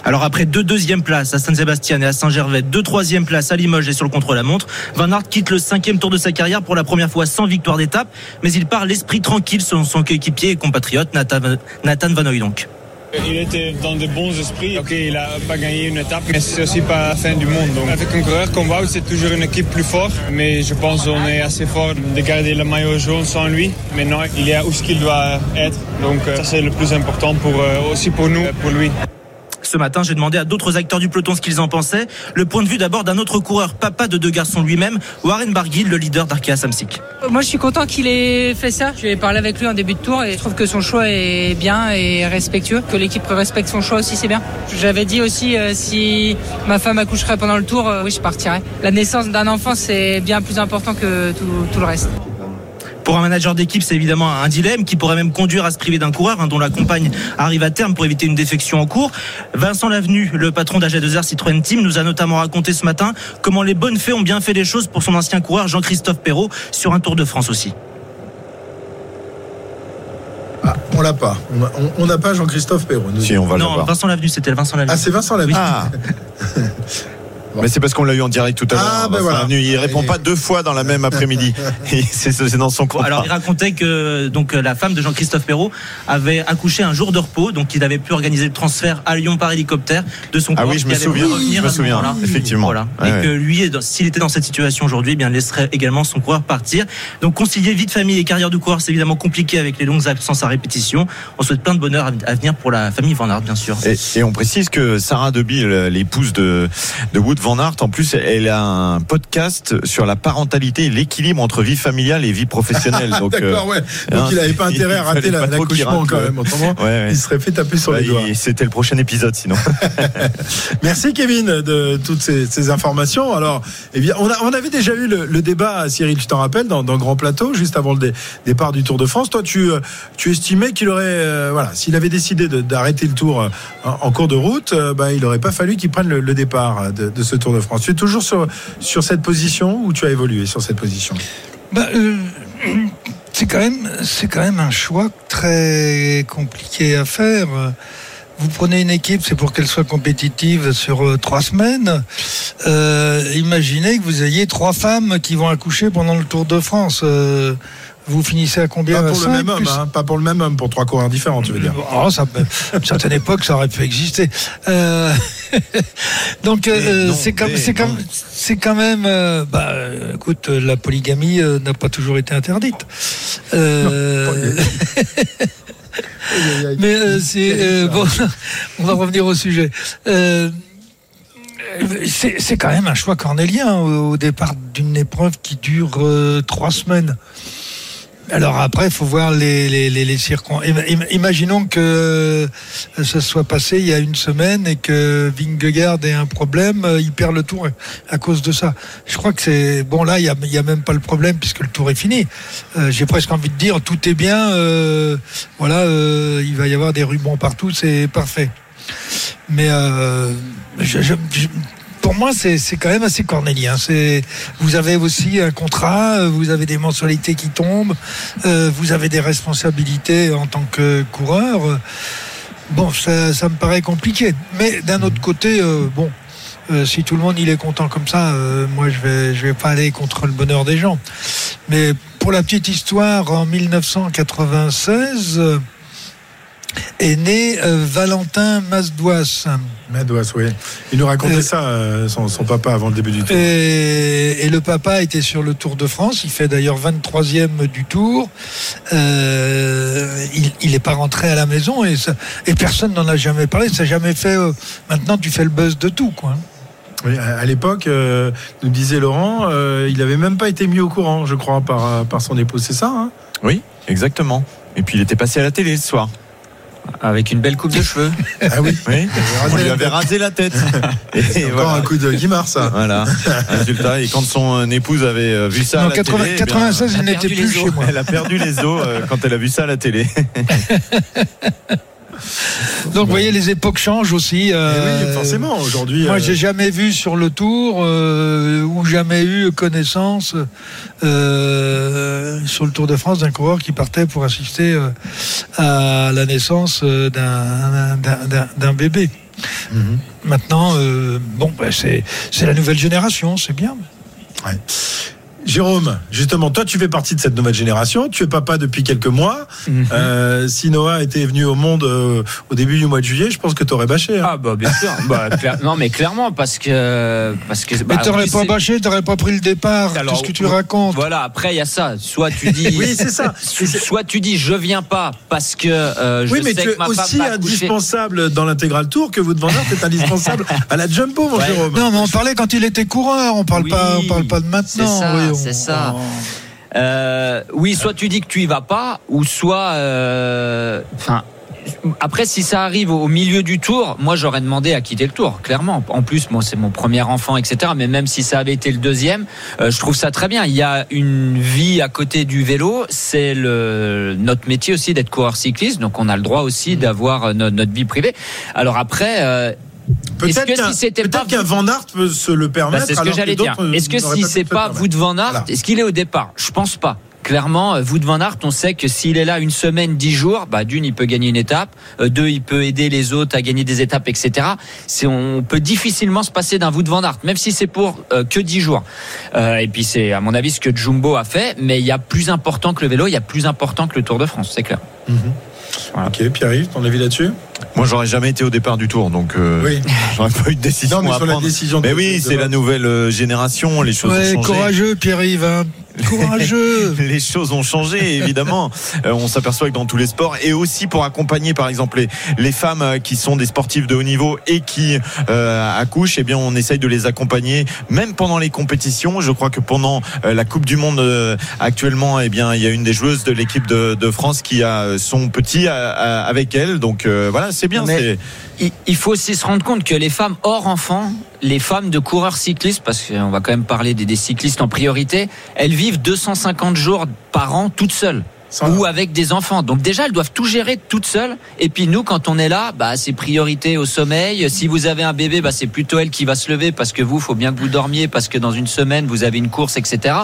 Alors après deux deuxièmes places à Saint-Sébastien et à Saint-Gervais, deux troisièmes places à Limoges et sur le contre-la-montre, Van Aert quitte le cinquième tour de sa carrière pour la première fois sans victoire d'étape, mais il part l'esprit tranquille selon son coéquipier et compatriote Nathan, Nathan Van donc. Il était dans de bons esprits. Ok, il n'a pas gagné une étape, mais c'est aussi pas la fin du monde. Donc, avec un coureur comme Wout, c'est toujours une équipe plus forte. Mais je pense qu'on est assez fort de garder le maillot jaune sans lui. Maintenant, il est où ce qu'il doit être. Donc, ça, c'est le plus important pour, aussi pour nous, pour lui. Ce matin, j'ai demandé à d'autres acteurs du peloton ce qu'ils en pensaient. Le point de vue d'abord d'un autre coureur, papa de deux garçons lui-même, Warren Barguil, le leader d'Arkea Samsic. Moi, je suis content qu'il ait fait ça. J'ai parlé avec lui en début de tour et je trouve que son choix est bien et respectueux. Que l'équipe respecte son choix aussi, c'est bien. J'avais dit aussi, euh, si ma femme accoucherait pendant le tour, euh, oui, je partirais. La naissance d'un enfant, c'est bien plus important que tout le reste. Pour un manager d'équipe, c'est évidemment un dilemme qui pourrait même conduire à se priver d'un coureur hein, dont la compagne arrive à terme pour éviter une défection en cours. Vincent Lavenu, le patron d'AG2R Citroën Team, nous a notamment raconté ce matin comment les bonnes fées ont bien fait les choses pour son ancien coureur Jean-Christophe Perrault sur un Tour de France aussi. Ah, on l'a pas. On n'a pas Jean-Christophe Perrault. nous. Si, on va non. Vincent Lavenu, c'était le Vincent Lavenu. Ah, c'est Vincent Lavenu. Ah. Mais c'est parce qu'on l'a eu en direct tout à l'heure. Ah, ben voilà. Il répond pas deux fois dans la même après-midi. C'est dans son contrat. Alors il racontait que donc la femme de Jean-Christophe Perrault avait accouché un jour de repos, donc il avait pu organiser le transfert à Lyon par hélicoptère de son Ah corps oui, je me souviens. Je me souviens, effectivement. Voilà. Et ouais. que lui, s'il était dans cette situation aujourd'hui, eh bien laisserait également son coureur partir. Donc concilier vie de famille et carrière de coureur, c'est évidemment compliqué avec les longues absences à répétition. On souhaite plein de bonheur à venir pour la famille Van Aert, bien sûr. Et, et on précise que Sarah Debil, l'épouse de, de Wood Van Aert, en plus, elle a un podcast sur la parentalité et l'équilibre entre vie familiale et vie professionnelle. Donc, D'accord, euh, ouais. hein, Donc il n'avait pas intérêt à rater l'accouchement quand même. Autrement, Ouais, ouais. il serait fait taper sur Bah, les doigts. C'était le prochain épisode, sinon. Merci Kevin de toutes ces, ces informations. Alors, eh bien, on, a- on avait déjà eu le, le débat, Cyril, tu t'en rappelles, dans, dans Grand Plateau, juste avant le dé- départ du Tour de France. Toi, tu, euh, tu estimais qu'il aurait, euh, voilà, s'il avait décidé d'arrêter le Tour en, en cours de route, euh, bah, il n'aurait pas fallu qu'il prenne le, le départ de, de ce Tour de France. Tu es toujours sur, sur cette position ou tu as évolué sur cette position? Bah, euh, c'est quand même, quand même un choix très compliqué à faire. Vous prenez une équipe, c'est pour qu'elle soit compétitive sur euh, trois semaines. Euh, imaginez que vous ayez trois femmes qui vont accoucher pendant le Tour de France. Vous finissez à combien Pas pour le même homme, hein, pas pour le même homme, pour trois coureurs différents, tu veux dire. Oh, ça, à une certaine époque, ça aurait pu exister. Euh, donc, euh, c'est quand, même. euh, bah, écoute, la polygamie n'a pas toujours été interdite. Mais c'est bon. On va revenir au sujet. C'est quand même un choix cornélien au, au départ d'une épreuve qui dure trois semaines. Alors après, il faut voir les, les, circonstances. Imaginons que euh, ça soit passé il y a une semaine et que Vingegaard ait un problème, euh, il perd le tour à cause de ça. Je crois que c'est bon là, il y a, même pas le problème puisque le tour est fini. Euh, J'ai presque envie de dire tout est bien. voilà, il va y avoir des rubans partout, c'est parfait. Mais pour moi, c'est quand même assez cornélien. Vous avez aussi un contrat, euh, vous avez des mensualités qui tombent, euh, vous avez des responsabilités en tant que coureur. Bon, ça, ça me paraît compliqué. Mais d'un autre côté, euh, bon. euh, si tout le monde il est content comme ça, euh, moi je vais je vais pas aller contre le bonheur des gens. Mais pour la petite histoire, en 1996 euh, est né euh, Valentin Masdouas. Madouas, oui. Il nous racontait Euh, ça, euh, son, son papa, avant le début du Tour. Et, et le papa était sur le Tour de France. Il fait d'ailleurs 23e du Tour. Euh, il n'est pas rentré à la maison et, ça- et personne n'en a jamais parlé. Ça n'a jamais fait. euh, maintenant, tu fais le buzz de tout, quoi. Oui, à l'époque, euh, nous disait Laurent, euh, il avait même pas été mis au courant, je crois, par, par son épouse. C'est ça hein? Oui, exactement. Et puis il était passé à la télé ce soir. Avec une belle coupe de cheveux. Ah oui. Oui, on lui avait rasé la tête. Et Encore un coup de Guimard, ça. Voilà. Résultat, et quand son euh, épouse avait euh, vu ça Non, à la 80 télé, eh bien, 96, il elle a n'était perdu plus les chez moi. elle a perdu les os euh, quand elle a vu ça à la télé. Donc, vous voyez, les époques changent aussi. Eh euh, oui, forcément, aujourd'hui. Moi, euh, j'ai jamais vu sur le tour euh, ou jamais eu connaissance euh, sur le Tour de France d'un coureur qui partait pour assister euh, à la naissance euh, d'un- bébé. Mhm. Maintenant, euh, bon, bah, c'est c'est la nouvelle génération, c'est bien. ouais. Jérôme, justement, toi, tu fais partie de cette nouvelle génération. Tu es papa depuis quelques mois. Mhm. Euh, si Noah était venu au monde euh, au début du mois de juillet, je pense que tu aurais bâché. hein. Ah bah bien sûr. Bah, clair- Non mais clairement parce que parce que. Mais bah, t'aurais pas bâché, t'aurais pas pris le départ. Alors, Qu'est-ce que tu racontes Voilà, après il y a ça. Soit tu dis. Oui, c'est ça. Soit tu dis je viens pas parce que euh, je oui, mais sais tu que es ma aussi indispensable dans l'intégral tour que vous de Van Aert est indispensable à la jumbo, mon Jérôme. Non, mais on parlait quand il était coureur. On parle pas, on parle pas de maintenant. Ça, Oui, c'est ça. Euh, oui, soit tu dis que tu y vas pas, ou soit, euh, après, si ça arrive au milieu du tour, moi j'aurais demandé à quitter le tour, clairement. En plus, moi c'est mon premier enfant, etc. Mais même si ça avait été le deuxième, euh, je trouve ça très bien. Il y a une vie à côté du vélo. C'est le notre métier aussi d'être coureur cycliste, donc on a le droit aussi d'avoir euh, notre, notre vie privée. Alors après. Euh, est-ce Peut-être que qu'un si pas qu'un Van Aert peut se le bah, permettre. c'est ce que j'allais dire. Est-ce que si c'est pas vous de Van Aert, Voilà. est-ce qu'il est au départ? Je pense pas. Clairement, vous de Van Aert, on sait que s'il est là une semaine, dix jours, bah d'une, il peut gagner une étape, euh, deux, il peut aider les autres à gagner des étapes, etc. C'est, on peut difficilement se passer d'un vous de Van Aert, même si c'est pour euh, que dix jours. Euh, et puis c'est, à mon avis, ce que Jumbo a fait. Mais il y a plus important que le vélo, il y a plus important que le Tour de France, c'est clair. Ok, Pierre-Yves, ton avis là-dessus? Moi, j'aurais jamais été au départ du tour, donc euh, Oui. j'aurais pas eu de décision Non, mais à sur la prendre. décision de- mais oui, c'est la nouvelle euh, génération, les choses Ouais, ont changé. courageux, Pierre-Yves. hein. Courageux. les choses ont changé, évidemment. Euh, on s'aperçoit que dans tous les sports, et aussi pour accompagner, par exemple, les, les femmes euh, qui sont des sportives de haut niveau et qui euh, accouchent, eh bien, on essaye de les accompagner, même pendant les compétitions. Je crois que pendant euh, la Coupe du Monde euh, actuellement, eh bien, il y a une des joueuses de l'équipe de, de France qui a son petit à- à- avec elle. Donc euh, voilà, c'est bien. Mais c'est- il- faut aussi se rendre compte que les femmes hors enfants, les femmes de coureurs cyclistes, parce qu'on va quand même parler des, des cyclistes en priorité, elles vivent 250 jours par an toutes seules. Ou avec des enfants. Donc déjà, elles doivent tout gérer toutes seules. Et puis nous, quand on est là, bah, c'est priorité au sommeil. Si vous avez un bébé, bah, c'est plutôt elle qui va se lever parce que vous, faut bien que vous dormiez parce que dans une semaine, vous avez une course, etc.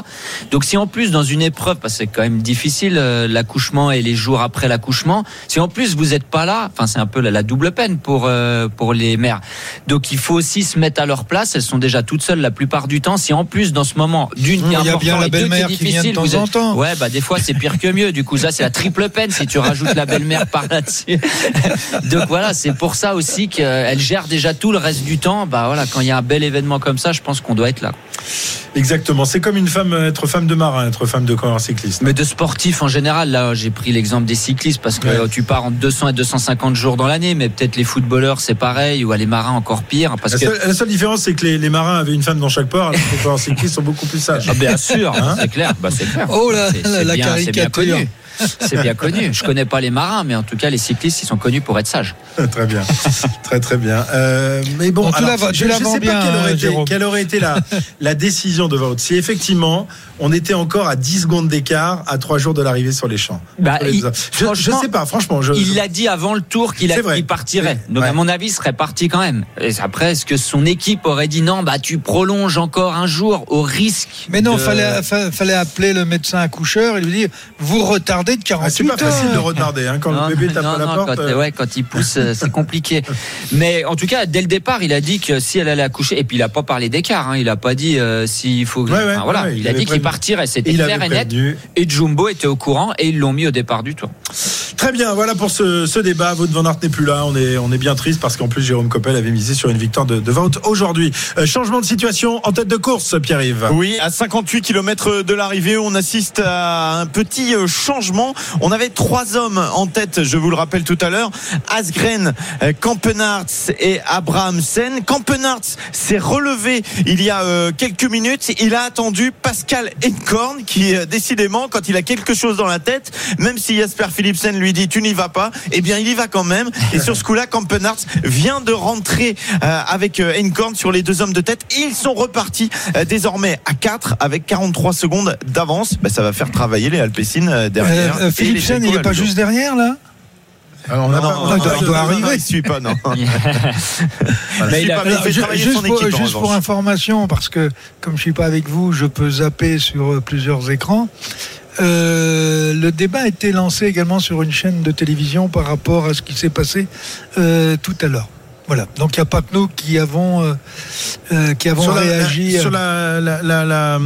Donc si en plus, dans une épreuve, parce que c'est quand même difficile, euh, l'accouchement et les jours après l'accouchement, si en plus vous n'êtes pas là, enfin c'est un peu la, la double peine pour, euh, pour les mères. Donc il faut aussi se mettre à leur place. Elles sont déjà toutes seules la plupart du temps. Si en plus, dans ce moment, d'une, Mmh, qui est il y a important bien la et deux, qui est belle-mère qui vient de difficile, temps vous en êtes- temps. Ouais, bah des fois c'est pire que mieux. Du coup, ça c'est la triple peine si tu rajoutes la belle-mère par là-dessus. Donc voilà, c'est pour ça aussi qu'elle gère déjà tout le reste du temps. Bah voilà, quand il y a un bel événement comme ça, je pense qu'on doit être là. Exactement. C'est comme une femme, être femme de marin, être femme de coureur cycliste. Mais de sportifs en général, là j'ai pris l'exemple des cyclistes parce que Ouais. tu pars en 200 et 250 jours dans l'année, mais peut-être les footballeurs c'est pareil ou à les marins encore pire parce La que seule, la seule différence, c'est que les, les marins avaient une femme dans chaque port, alors que les coureurs cyclistes sont beaucoup plus sages. Ah, bien sûr, Hein c'est clair, bah, c'est clair. Oh là, la- bien caricature. C'est bien connu. Je connais pas les marins, mais en tout cas les cyclistes ils sont connus pour être sages. Très bien, très très bien. Euh, mais bon, alors, tu je ne sais bien, pas quelle aurait été, Jérôme. quelle aurait été la, la décision de Wout. Si effectivement on était encore à 10 secondes d'écart à 3 jours de l'arrivée sur les champs. Bah, les il- je, je franchement, sais pas, franchement. Je, Il l'a dit avant le tour qu'il partirait. Oui. Donc Ouais. à mon avis, il serait parti quand même. Et après, est-ce que son équipe aurait dit non, bah tu prolonges encore un jour au risque Mais non, de- fallait, fa- fallait appeler le médecin accoucheur et lui dire vous retardez de 48 Ah, c'est pas facile de retarder hein, quand Non, le bébé tape non, à la non, porte. Quand, euh, ouais, quand il pousse, euh, c'est compliqué. Mais en tout cas, dès le départ, il a dit que si elle allait accoucher, et puis il a pas parlé d'écart, hein, il a pas dit euh, s'il faut. Ouais, ouais, enfin, voilà, ouais, il il, a dit qu'il partirait. C'était clair et net. Et Jumbo était au courant et ils l'ont mis au départ du tour. Très bien, voilà pour ce, ce débat. Wout van Aert n'est plus là. On est, on est bien triste parce qu'en plus, Jérôme Coppel avait misé sur une victoire de, de Wout aujourd'hui. Euh, changement de situation en tête de course, Pierre-Yves. Oui, à 58 km de l'arrivée, on assiste à un petit euh, On avait trois hommes en tête, je vous le rappelle tout à l'heure. Asgren, euh, Kampenarts et Abrahamsen. Kampenarts s'est relevé il y a euh, quelques minutes. Il a attendu Pascal Enkorn qui, euh, décidément, quand il a quelque chose dans la tête, même si Jasper Philipsen lui dit tu n'y vas pas, eh bien il y va quand même. Et sur ce coup-là, Kampenarts vient de rentrer avec Enkorn sur les deux hommes de tête. Ils sont repartis désormais à 4 avec 43 secondes d'avance. Ben, ça va faire travailler les Alpecin euh, derrière. Euh, euh, Et Philipsen, les il est pas juste derrière là Alors, on Non, a non, pas- non, on a non, pas- il doit non, non, arriver. Il suit pas, non. Il il il juste son pour, équipe, en juste pour revanche. information, parce que comme je suis pas avec vous, je peux zapper sur euh, plusieurs écrans. Euh, le débat a été lancé également sur une chaîne de télévision par rapport à ce qui s'est passé euh, tout à l'heure. Voilà. Donc il n'y a pas que nous qui avons, euh, euh, qui avons sur la- réagi. sur la, la- la- la-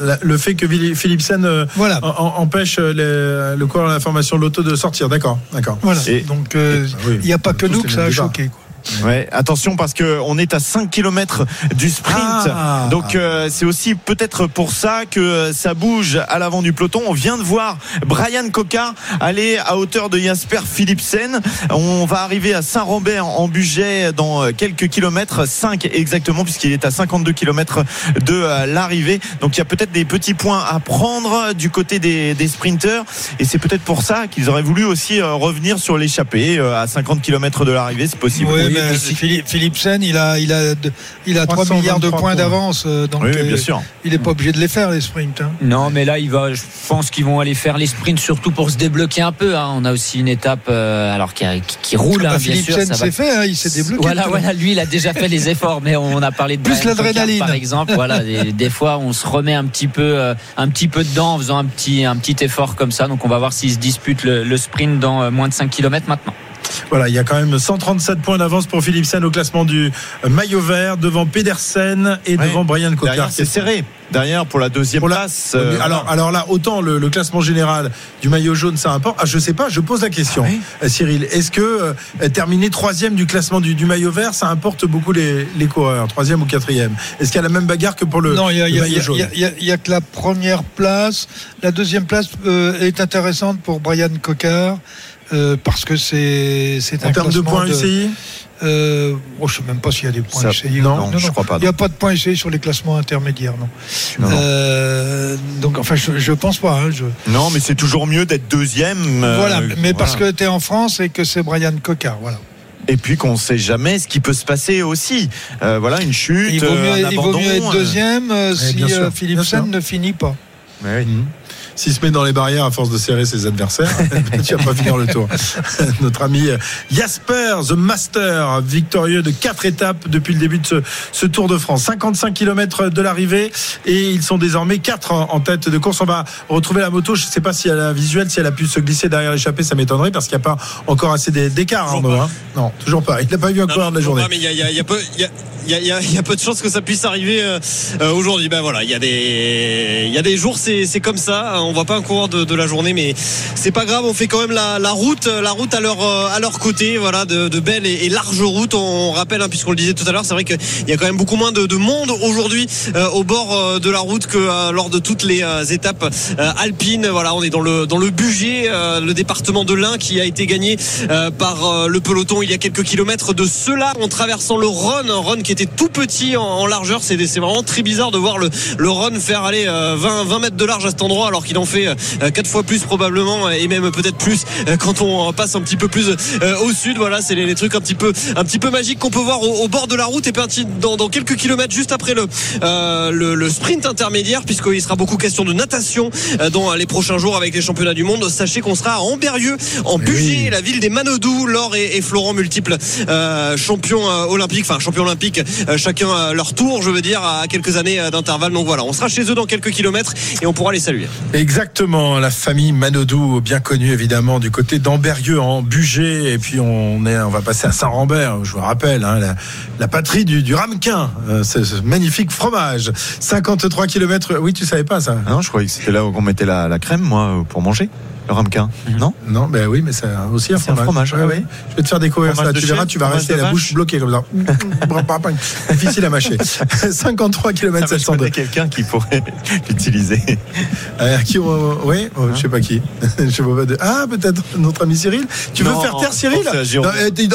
la- le fait que Philipsen euh, Voilà. en- en- empêche le, le coureur de la formation de l'auto de sortir. D'accord, d'accord. Voilà. Et- Donc euh, il n'y a pas que nous que ça a choqué. quoi. Ouais, attention parce que on est à 5 km du sprint. Ah. Donc euh, c'est aussi peut-être pour ça que ça bouge à l'avant du peloton. On vient de voir Brian Coca aller à hauteur de Jasper Philipsen. On va arriver à Saint-Robert en budget dans quelques kilomètres, 5 exactement puisqu'il est à 52 km de euh, l'arrivée. Donc il y a peut-être des petits points à prendre du côté des, des sprinteurs et c'est peut-être pour ça qu'ils auraient voulu aussi euh, revenir sur l'échappée euh, à 50 km de l'arrivée, c'est possible. Mais. Philippe, Philipsen, il a, il a, il a 3 milliards de 323 points points. d'avance, euh, donc Oui, bien euh, sûr. il n'est pas obligé de les faire les sprints. hein. Non, mais là, il va, je pense qu'ils vont aller faire les sprints surtout pour se débloquer un peu. hein. On a aussi une étape, euh, alors qui, qui- qui roule, hein, bien sûr. Philipsen ça va- s'est fait, hein, il s'est débloqué. Voilà, lui, il a déjà fait les efforts, mais on a parlé de Plus l'adrénaline. par exemple. Voilà, des, des fois, on se remet un petit peu, euh, un petit peu dedans en faisant un petit, un petit effort comme ça. Donc, on va voir s'il se dispute le, le sprint dans moins de 5 km maintenant. Voilà, il y a quand même 137 points d'avance pour Philipsen au classement du maillot vert devant Pedersen et Ouais. devant Brian. Derrière, c'est serré. Derrière, pour la deuxième Pour la- place. euh, alors, alors là, autant le, le classement général du maillot jaune, ça importe. Ah, je sais pas, je pose la question, Euh, Cyril. Est-ce que euh, terminer troisième du classement du, du maillot vert, ça importe beaucoup les, les coureurs, troisième ou quatrième? Est-ce qu'il y a la même bagarre que pour le, Non, il y a, le il y a- maillot il y a- jaune? a- il y a- que la première place. La deuxième place euh, est intéressante pour Brian Coquard euh, parce que c'est c'est un En termes de points UCI euh, oh, je ne sais même pas s'il y a des points Ça- UCI. non, je crois pas, Il n'y a pas de points UCI sur les classements intermédiaires, non. Non, non. Euh, donc, enfin, je, je pense pas. hein, je- Non, mais c'est toujours mieux d'être deuxième. euh, voilà, mais parce que tu es en France et que c'est Brian Coquard. Voilà. Et puis qu'on ne sait jamais ce qui peut se passer aussi. Euh, voilà, une chute. Il vaut mieux, un il vaut mieux abandon, être deuxième euh, Ouais, si Philipsen sûr. ne finit pas. oui. S'il se met dans les barrières à force de serrer ses adversaires, tu vas pas finir le tour. Notre ami Jasper, The Master, victorieux de quatre étapes depuis le début de ce, ce Tour de France. 55 km de l'arrivée et ils sont désormais quatre en, tête de course. On va retrouver la moto. Je ne sais pas si elle a visuel, si elle a pu se glisser derrière l'échappée, ça m'étonnerait parce qu'il n'y a pas encore assez d'é- d'écart. Hein. Non, toujours pas. Il n'a pas vu Non, coureur de la journée. pas, mais il y a, il y a- il y a peu, y a- y a- de chances que ça puisse arriver euh, euh, aujourd'hui. Ben voilà, il y a des, il y a des jours, c'est c'est comme ça. On voit pas un coureur de, la journée, mais c'est pas grave. On fait quand même la, route, la route à leur euh, à leur côté. Voilà, de, belles et, larges routes. On rappelle, hein, puisqu'on le disait tout à l'heure, c'est vrai qu'il y a quand même beaucoup moins de, de monde aujourd'hui euh, au bord euh, de la route que lors de toutes les étapes alpines. Voilà, on est dans le dans le le département de l'Ain, qui a été gagné par le peloton il y a quelques kilomètres de cela en traversant le Rhône, un Rhône qui était tout petit en, largeur. C'est vraiment très bizarre de voir le, le Rhône faire aller euh, 20, 20 mètres de large à cet endroit alors qu'il en fait euh, quatre fois plus probablement et même peut-être plus euh, quand on passe un petit peu plus euh, au sud. Voilà, c'est les, les trucs un petit peu un petit peu magiques qu'on peut voir au, au bord de la route et puis dans, dans quelques kilomètres juste après le, euh, le, le sprint intermédiaire puisqu'il sera beaucoup question de natation euh, dans les prochains jours avec les championnats du monde. Sachez qu'on sera à Amberieux en Bugey, la ville des Manodou, Laure et, et Florent multiples euh, champions euh, olympiques, enfin champions olympiques, euh, chacun leur tour, je veux dire, à quelques années euh, d'intervalle. Donc voilà, on sera chez eux dans quelques kilomètres et on pourra les saluer. Exactement, la famille Manodou, bien connue évidemment du côté d'Amberieux en Bugey, et puis on est, on va passer à Saint-Rambert, je vous rappelle, hein, la, patrie du, ramequin, euh, ce, magnifique fromage, 53 km. Oui, tu savais pas ça Ah non, je croyais que c'était là où on mettait la, la crème, moi, pour manger. Le ramequin. Non? Non, ben oui, mais c'est aussi un C'est un fromage. fromage, Ouais, ah ouais. oui. Je vais te faire découvrir Fromage ça. Tu verras, tu vas fromage rester la vache. bouche bloquée comme ça. Difficile à mâcher. 53 km Ça, je 702. connais quelqu'un qui pourrait l'utiliser. Euh, qui, euh, oui, oh, je sais pas qui. je sais pas de- Ah, peut-être notre ami Cyril. Tu veux faire taire Cyril. Non,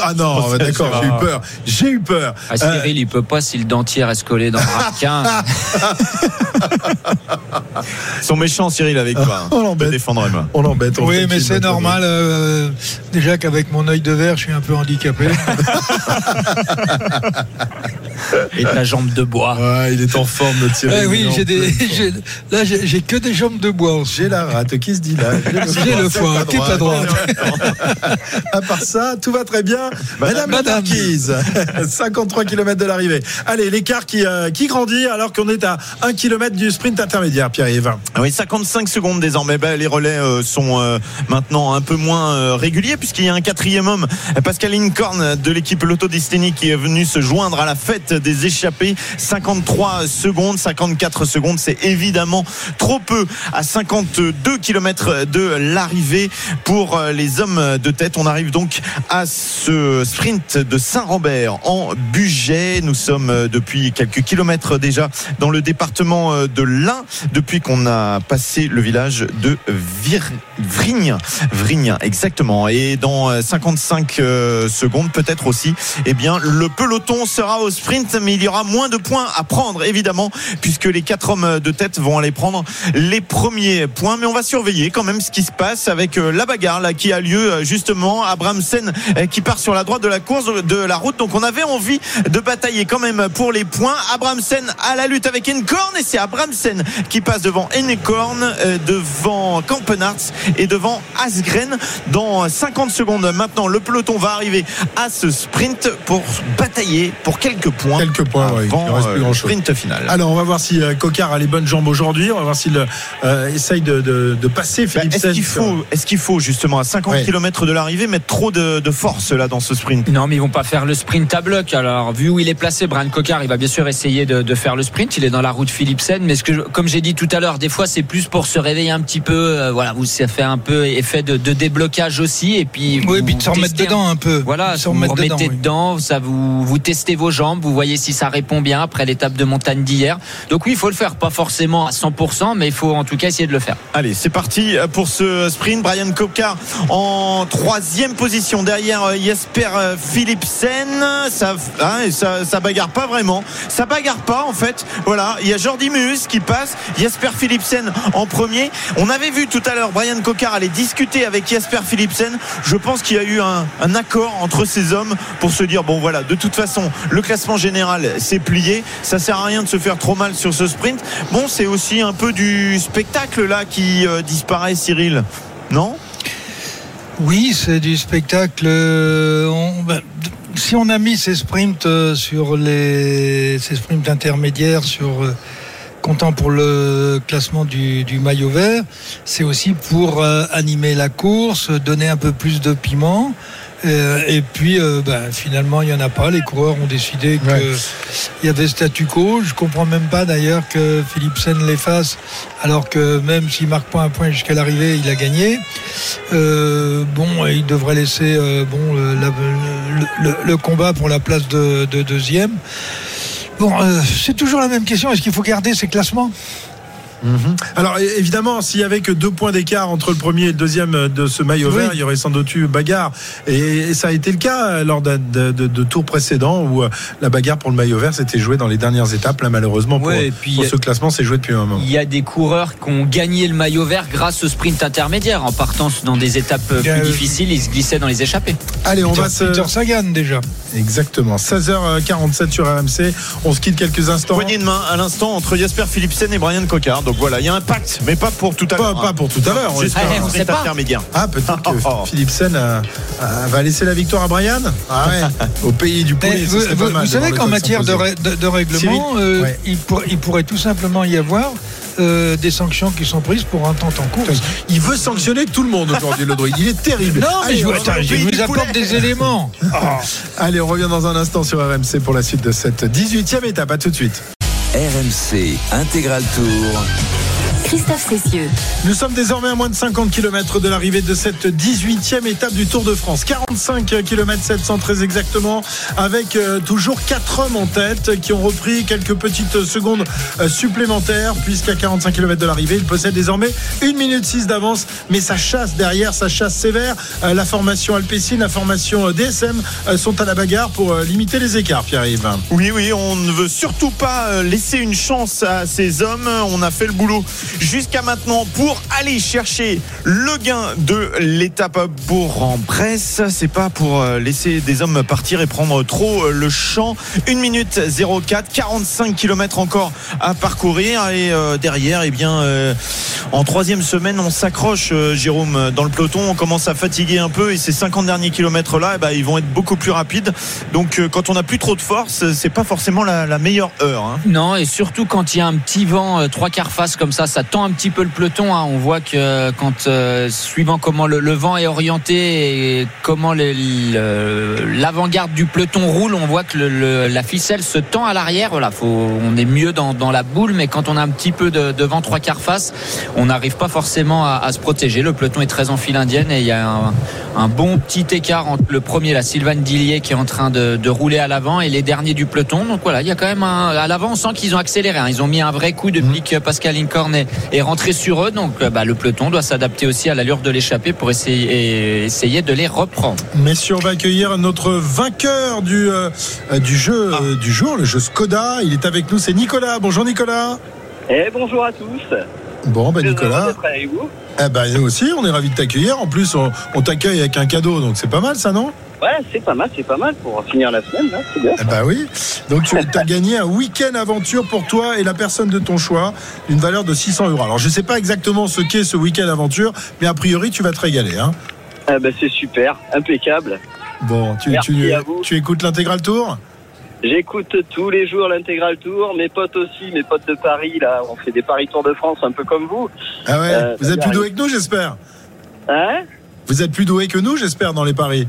Ah non, d'accord, j'ai eu peur. J'ai eu peur. Ah, Cyril, il peut pas si le dentier reste collé dans le raquin. Ils sont méchants, Cyril, avec toi. On l'embête. On l'embête. Oui, fait mais c'est normal. euh, déjà qu'avec mon œil de verre, je suis un peu handicapé. Et ta jambe de bois. Ouais, il est en forme, notre Cyril. Eh oui, j'ai des, là, j'ai j'ai que des jambes de bois. J'ai la rate qui se dit là. J'ai le foie, qui est pas à droite. À part ça, tout va très bien. Madame, Madame. Marquise, 53 km de l'arrivée. Allez, l'écart qui, euh, qui grandit alors qu'on est à 1 km du sprint intermédiaire, Pierre-Yves. Oui, 55 secondes désormais. Ben, les relais euh, sont euh, maintenant un peu moins euh, réguliers puisqu'il y a un quatrième homme, Pascal Incorn de l'équipe Lotto Destiny qui est venu se joindre à la fête des échappés. 53 secondes, 54 secondes, c'est évidemment trop peu à 52 km de l'arrivée pour euh, les hommes de tête. On arrive donc à ce sprint de Saint-Rambert en Bugey. Nous sommes depuis quelques kilomètres déjà dans le département de l'Ain depuis qu'on a passé le village de Vir- Vrigne. Vrigne, exactement. Et dans euh, 55 euh, secondes, peut-être aussi, eh bien, le peloton sera au sprint, mais il y aura moins de points à prendre, évidemment, puisque les quatre hommes de tête vont aller prendre les premiers points. Mais on va surveiller quand même ce qui se passe avec euh, la bagarre là qui a lieu euh, justement. Abramsen euh, qui part sur la droite de la course de la route. Donc on avait envie de batailler quand même pour les points. Abramsen à la lutte avec Encorn et c'est Abramsen qui passe devant Encorn, euh, devant Kampenarts et devant Asgren. Dans 50 secondes maintenant, le peloton va arriver à ce sprint pour batailler pour quelques points. Quelques points, ouais, il avant reste plus euh, le sprint final. Alors, on va voir si euh, Cocard a les bonnes jambes aujourd'hui. On va voir s'il euh, essaye de, de- de passer Bah, Philippe Est-ce qu'il faut, est-ce qu'il faut justement à 50 Ouais. km de l'arrivée mettre trop de, de force là dans ce sprint? Non, mais ils vont pas faire le sprint à bloc. Alors, vu où il est placé, Brian Cocard, il va bien sûr essayer de, de faire le sprint. Il est dans la route Philipsen. Mais ce que, comme j'ai dit tout à l'heure, des fois, c'est plus pour se réveiller un petit peu. euh, voilà, vous, ça fait un peu effet de, de déblocage aussi. Et puis, Oui, vous puis de se remettre dedans un peu. Voilà, vous remettre remettez dedans, oui. dedans, ça vous, vous testez vos jambes, vous voyez si ça répond bien après l'étape de montagne d'hier. Donc oui, il faut le faire, pas forcément à 100%, mais il faut en tout cas essayer de le faire. Allez, c'est parti pour ce sprint. Brian Kopka en troisième position derrière euh, Jesper euh, Philipsen. Ça, hein, ça, ça bagarre pas vraiment. Ça bagarre pas en fait. Voilà, il y a Jordi Meus qui passe, Jesper Philipsen en premier. On avait vu tout à l'heure Brian Cocard aller discuter avec Jesper Philipsen. Je pense qu'il y a eu un, accord entre ces hommes pour se dire bon voilà, de toute façon, le classement général s'est plié. Ça sert à rien de se faire trop mal sur ce sprint. Bon, c'est aussi un peu du spectacle là qui euh, disparaît, Cyril. Non? Oui, c'est du spectacle. euh, ben, si on a mis ces sprints euh, sur les ces sprints intermédiaires sur comptant pour le classement du, du maillot vert, c'est aussi pour euh, animer la course, donner un peu plus de piment. Euh, et puis, euh, ben, finalement, il n'y en a pas. Les coureurs ont décidé qu'il y avait statu quo. Je comprends même pas d'ailleurs que Philipsen les fasse, alors que même s'il marque pas un point jusqu'à l'arrivée, il a gagné. Euh, bon, il devrait laisser bon, le, la- le- le- le combat pour la place de, de deuxième. Bon, euh, c'est toujours la même question. Est-ce qu'il faut garder ces classements? Alors é- évidemment, s'il y avait que deux points d'écart entre le premier et le deuxième de ce maillot Oui. vert, il y aurait sans doute eu bagarre. Et, et ça a été le cas euh, lors de, de- de tours précédents où euh, la bagarre pour le maillot vert s'était jouée dans les dernières étapes. Là, malheureusement, pour, Ouais, et puis, pour ce classement, c'est joué depuis un moment. Il y a des coureurs qui ont gagné le maillot vert grâce au sprint intermédiaire. En partant dans des étapes euh, plus difficiles, ils se glissaient dans les échappées. Allez, on Peter, va se. Peter Sagan déjà. Exactement. 16h47 sur RMC. On se quitte quelques instants. Poignée de main à l'instant entre Jesper Philipsen et Brian Cocard. Donc voilà, il y a un pacte, mais pas pour tout à Pas, l'heure. pas pour tout à l'heure. on Juste on sait pas. intermédiaire. Ah, peut-être que Oh. Philipsen euh, euh, va laisser la victoire à Brian Ah ouais, au pays du poulet. Ce vous, vous- vous savez qu'en matière de, ré- de- de règlement, euh, Ouais. il, pour- il pourrait tout simplement y avoir euh, des sanctions qui sont prises pour un temps en course. Il veut sanctionner tout le monde aujourd'hui, le druide. Il est terrible. Non, mais Allez, je, attends, je vous apporte poulet. des éléments. Allez, on revient dans un instant sur RMC pour la suite de cette 18e étape. À tout de suite. RMC Intégral Tour. Christophe Cessieux. Nous sommes désormais à moins de 50 km de l'arrivée de cette 18e étape du Tour de France. 45 km 700 très exactement, avec euh, toujours 4 hommes en tête qui ont repris quelques petites secondes euh, supplémentaires, puisqu'à 45 km de l'arrivée, ils possèdent désormais 1 minute 6 d'avance, mais ça chasse derrière, ça chasse sévère. Euh, la formation Alpecin, la formation DSM sont à la bagarre pour limiter les écarts, Pierre-Yves. Oui, oui, on ne veut surtout pas laisser une chance à ces hommes. On a fait le boulot jusqu'à maintenant pour aller chercher le gain de l'étape Bourg-en-Bresse. C'est pas pour euh, laisser des hommes partir et prendre trop euh, le champ. 1 minute 04, 45 km encore à parcourir et euh, derrière, eh bien, en troisième semaine, on s'accroche, Jérôme, dans le peloton. On commence à fatiguer un peu et ces 50 derniers kilomètres là, eh ben, ils vont être beaucoup plus rapides. Donc, quand on n'a plus trop de force, c'est pas forcément la, meilleure heure. Hein. Non, et surtout quand il y a un petit vent trois quarts face comme ça, ça tend un petit peu le peloton. Hein. On voit que quand suivant comment le, vent est orienté et comment l'avant-garde du peloton roule, on voit que la ficelle se tend à l'arrière. Voilà, faut, on est mieux dans, la boule, mais quand on a un petit peu de, vent trois quarts face, on n'arrive pas forcément à, se protéger. Le peloton est très en file indienne et il y a un, bon petit écart entre le premier, la Sylvain Dillier, qui est en train de, rouler à l'avant, et les derniers du peloton. Donc voilà, il y a quand même un, à l'avant, on sent qu'ils ont accéléré. Hein. Ils ont mis un vrai coup depuis que Pascal Incorn est, est rentré sur eux. Donc bah, le peloton doit s'adapter aussi à l'allure de l'échappée pour essayer, essayer de les reprendre. Messieurs, on va accueillir notre vainqueur du, euh, du jeu ah. du jour, le jeu Skoda. Il est avec nous, c'est Nicolas. Bonjour Nicolas. Et bonjour à tous. Bon, ben Nicolas. Eh ben, nous aussi, on est ravis de t'accueillir. En plus, on, t'accueille avec un cadeau, donc c'est pas mal ça, non? Ouais, c'est pas mal, c'est pas mal pour finir la semaine, c'est bien. Ben oui. Donc tu as gagné un week-end aventure pour toi et la personne de ton choix, d'une valeur de 600 euros. Alors je sais pas exactement ce qu'est ce week-end aventure, mais a priori tu vas te régaler. Hein ah ben, c'est super, impeccable. Bon, tu, tu, tu écoutes l'intégral tour? J'écoute tous les jours l'intégral tour, mes potes aussi, mes potes de Paris, là, on fait des paris Tour de France un peu comme vous. Ah ouais, euh, vous êtes plus doué que nous, j'espère. Hein? Vous êtes plus doué que nous, j'espère, dans les paris.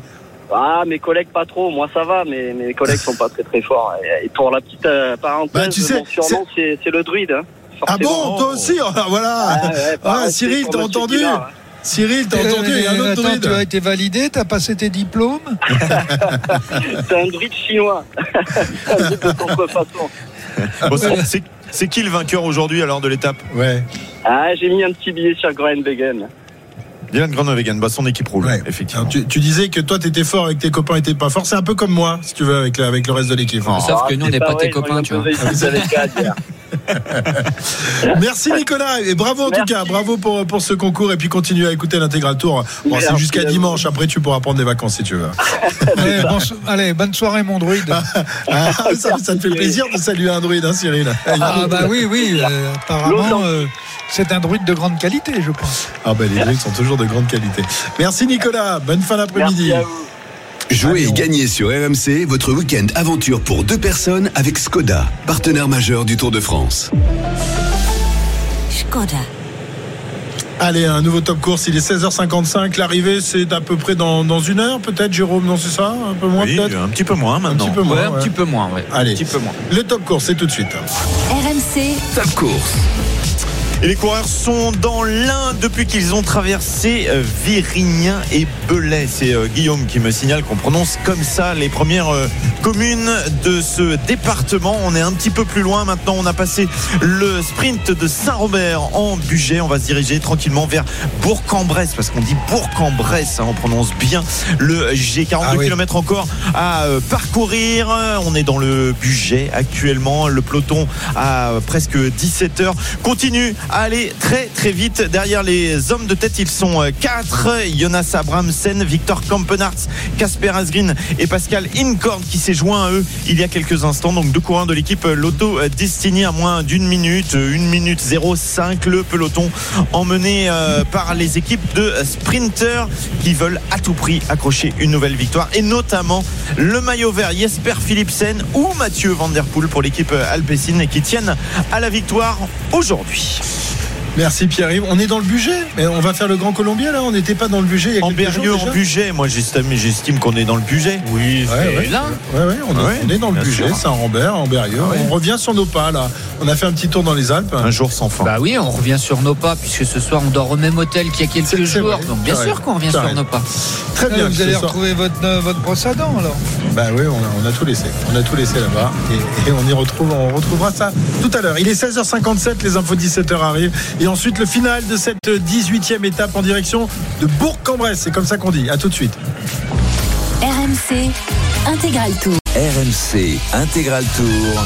Ah, mes collègues pas trop, moi ça va, mais mes collègues sont pas très très forts. Et pour la petite euh, parenthèse, bah, tu sais, mon surnom c'est le druide. Hein, ah bon, toi aussi, voilà. Ah, ah Cyril, t'as entendu Cyril, t'as entendu Il y a un autre druide. Tu as été validé T'as passé tes diplômes C'est un druide chinois. c'est qui le vainqueur aujourd'hui alors de l'étape? Ouais. Ah, j'ai mis un petit billet sur Groenwegen. Dylan Groenewegen, bah son équipe roule, effectivement. tu, disais que toi, t'étais fort avec tes copains et t'es pas fort. C'est un peu comme moi, si tu veux, avec, avec le reste de l'équipe. Sauf que nous, on n'est pas, tes copains, tu vois. Merci Nicolas et bravo en tout cas, bravo pour, pour ce concours et puis continue à écouter l'intégral tour. Bon, c'est jusqu'à dimanche, après tu pourras prendre des vacances si tu veux. allez, bonne soirée mon druide. Ah, ça, ça, te fait plaisir de saluer un druide, hein, Cyril. Ah bah oui, oui, euh, apparemment euh, c'est un druide de grande qualité, je pense. Ah bah les druides sont toujours de grande qualité. Merci Nicolas, bonne fin d'après-midi. Jouez et gagnez sur RMC votre week-end aventure pour deux personnes avec Skoda, partenaire majeur du Tour de France. Skoda. Allez, un nouveau top course, il est 16h55. L'arrivée, c'est à peu près dans, une heure, peut-être, Jérôme, non, c'est ça Un peu moins, peut-être Un petit peu moins maintenant. Un petit peu moins. Un petit peu moins, Allez, un petit peu moins. le top course, c'est tout de suite. RMC. Top course. Et les coureurs sont dans l'un depuis qu'ils ont traversé euh, Virignan et Belay. C'est euh, Guillaume qui me signale qu'on prononce comme ça les premières euh, communes de ce département. On est un petit peu plus loin maintenant. On a passé le sprint de Saint-Robert en budget. On va se diriger tranquillement vers Bourg-en-Bresse parce qu'on dit Bourg-en-Bresse. Hein, on prononce bien le G. 42 km encore à parcourir. On est dans le budget actuellement. Le peloton à presque 17 heures continue aller très très vite derrière les hommes de tête. Ils sont 4 euh, Jonas Abramsen, Victor Kampenarts, Casper Asgreen et Pascal Incorn qui s'est joint à eux il y a quelques instants. Donc deux coureurs de l'équipe Lotto Destiny à moins d'une minute, une minute 05. Le peloton emmené euh, par les équipes de sprinters qui veulent à tout prix accrocher une nouvelle victoire et notamment le maillot vert Jesper Philipsen ou Mathieu Van Der Poel pour l'équipe Alpecin qui tiennent à la victoire aujourd'hui. Merci Pierre-Yves. On est dans le budget. Mais on va faire le Grand Colombien là. On n'était pas dans le budget. en Berrieux en budget. Moi j'estime qu'on est dans le budget. Oui, ouais, là. on, est, dans le budget. Saint-Rambert, en Berrieux. On revient sur nos pas là. On a fait un petit tour dans les Alpes. Un jour sans fin. Bah oui, on revient sur nos pas puisque ce soir on dort au même hôtel qu'il y a quelques jours. Donc bien sûr qu'on revient sur nos pas. Très bien. Vous allez retrouver votre, euh, votre brosse à dents alors. Bah oui, on a, tout laissé. On a tout laissé là-bas et, on y retrouve. On retrouvera ça tout à l'heure. Il est 16h57. Les infos 17h arrivent et ensuite le final de cette 18e étape en direction de Bourg-en-Bresse. C'est comme ça qu'on dit. À tout de suite. RMC Intégral Tour. RMC Intégral Tour.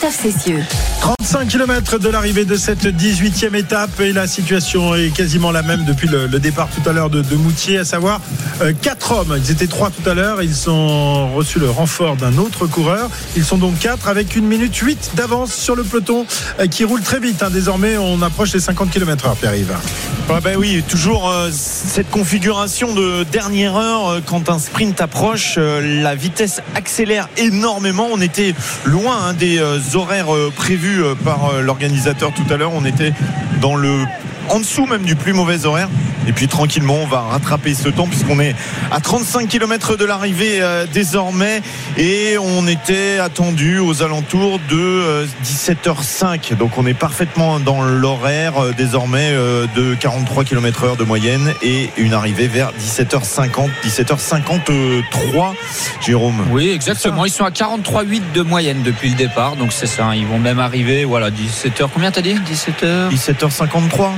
Christophe Cessieux. 35 km de l'arrivée de cette 18e étape et la situation est quasiment la même depuis le, départ tout à l'heure de, Moutier, à savoir euh, quatre hommes. Ils étaient trois tout à l'heure, ils ont reçu le renfort d'un autre coureur. Ils sont donc quatre avec une minute 8 d'avance sur le peloton euh, qui roule très vite. Hein. Désormais, on approche les 50 km/h, Pierre-Yves. ben oui, toujours euh, cette configuration de dernière heure quand un sprint approche, la vitesse accélère énormément. On était loin hein, des horaires prévus par l'organisateur tout à l'heure. On était dans le en dessous même du plus mauvais horaire. Et puis tranquillement, on va rattraper ce temps puisqu'on est à 35 km de l'arrivée euh, désormais et on était attendu aux alentours de 17h05. Euh, Donc on est parfaitement dans l'horaire euh, désormais de 43 km heure de moyenne et une arrivée vers 17h50, 17h53. Jérôme. Oui, exactement. Ils sont à 43,8 de moyenne depuis le départ. Donc c'est ça. Ils vont même arriver, voilà, 17h. Combien t'as dit? 17h 17h53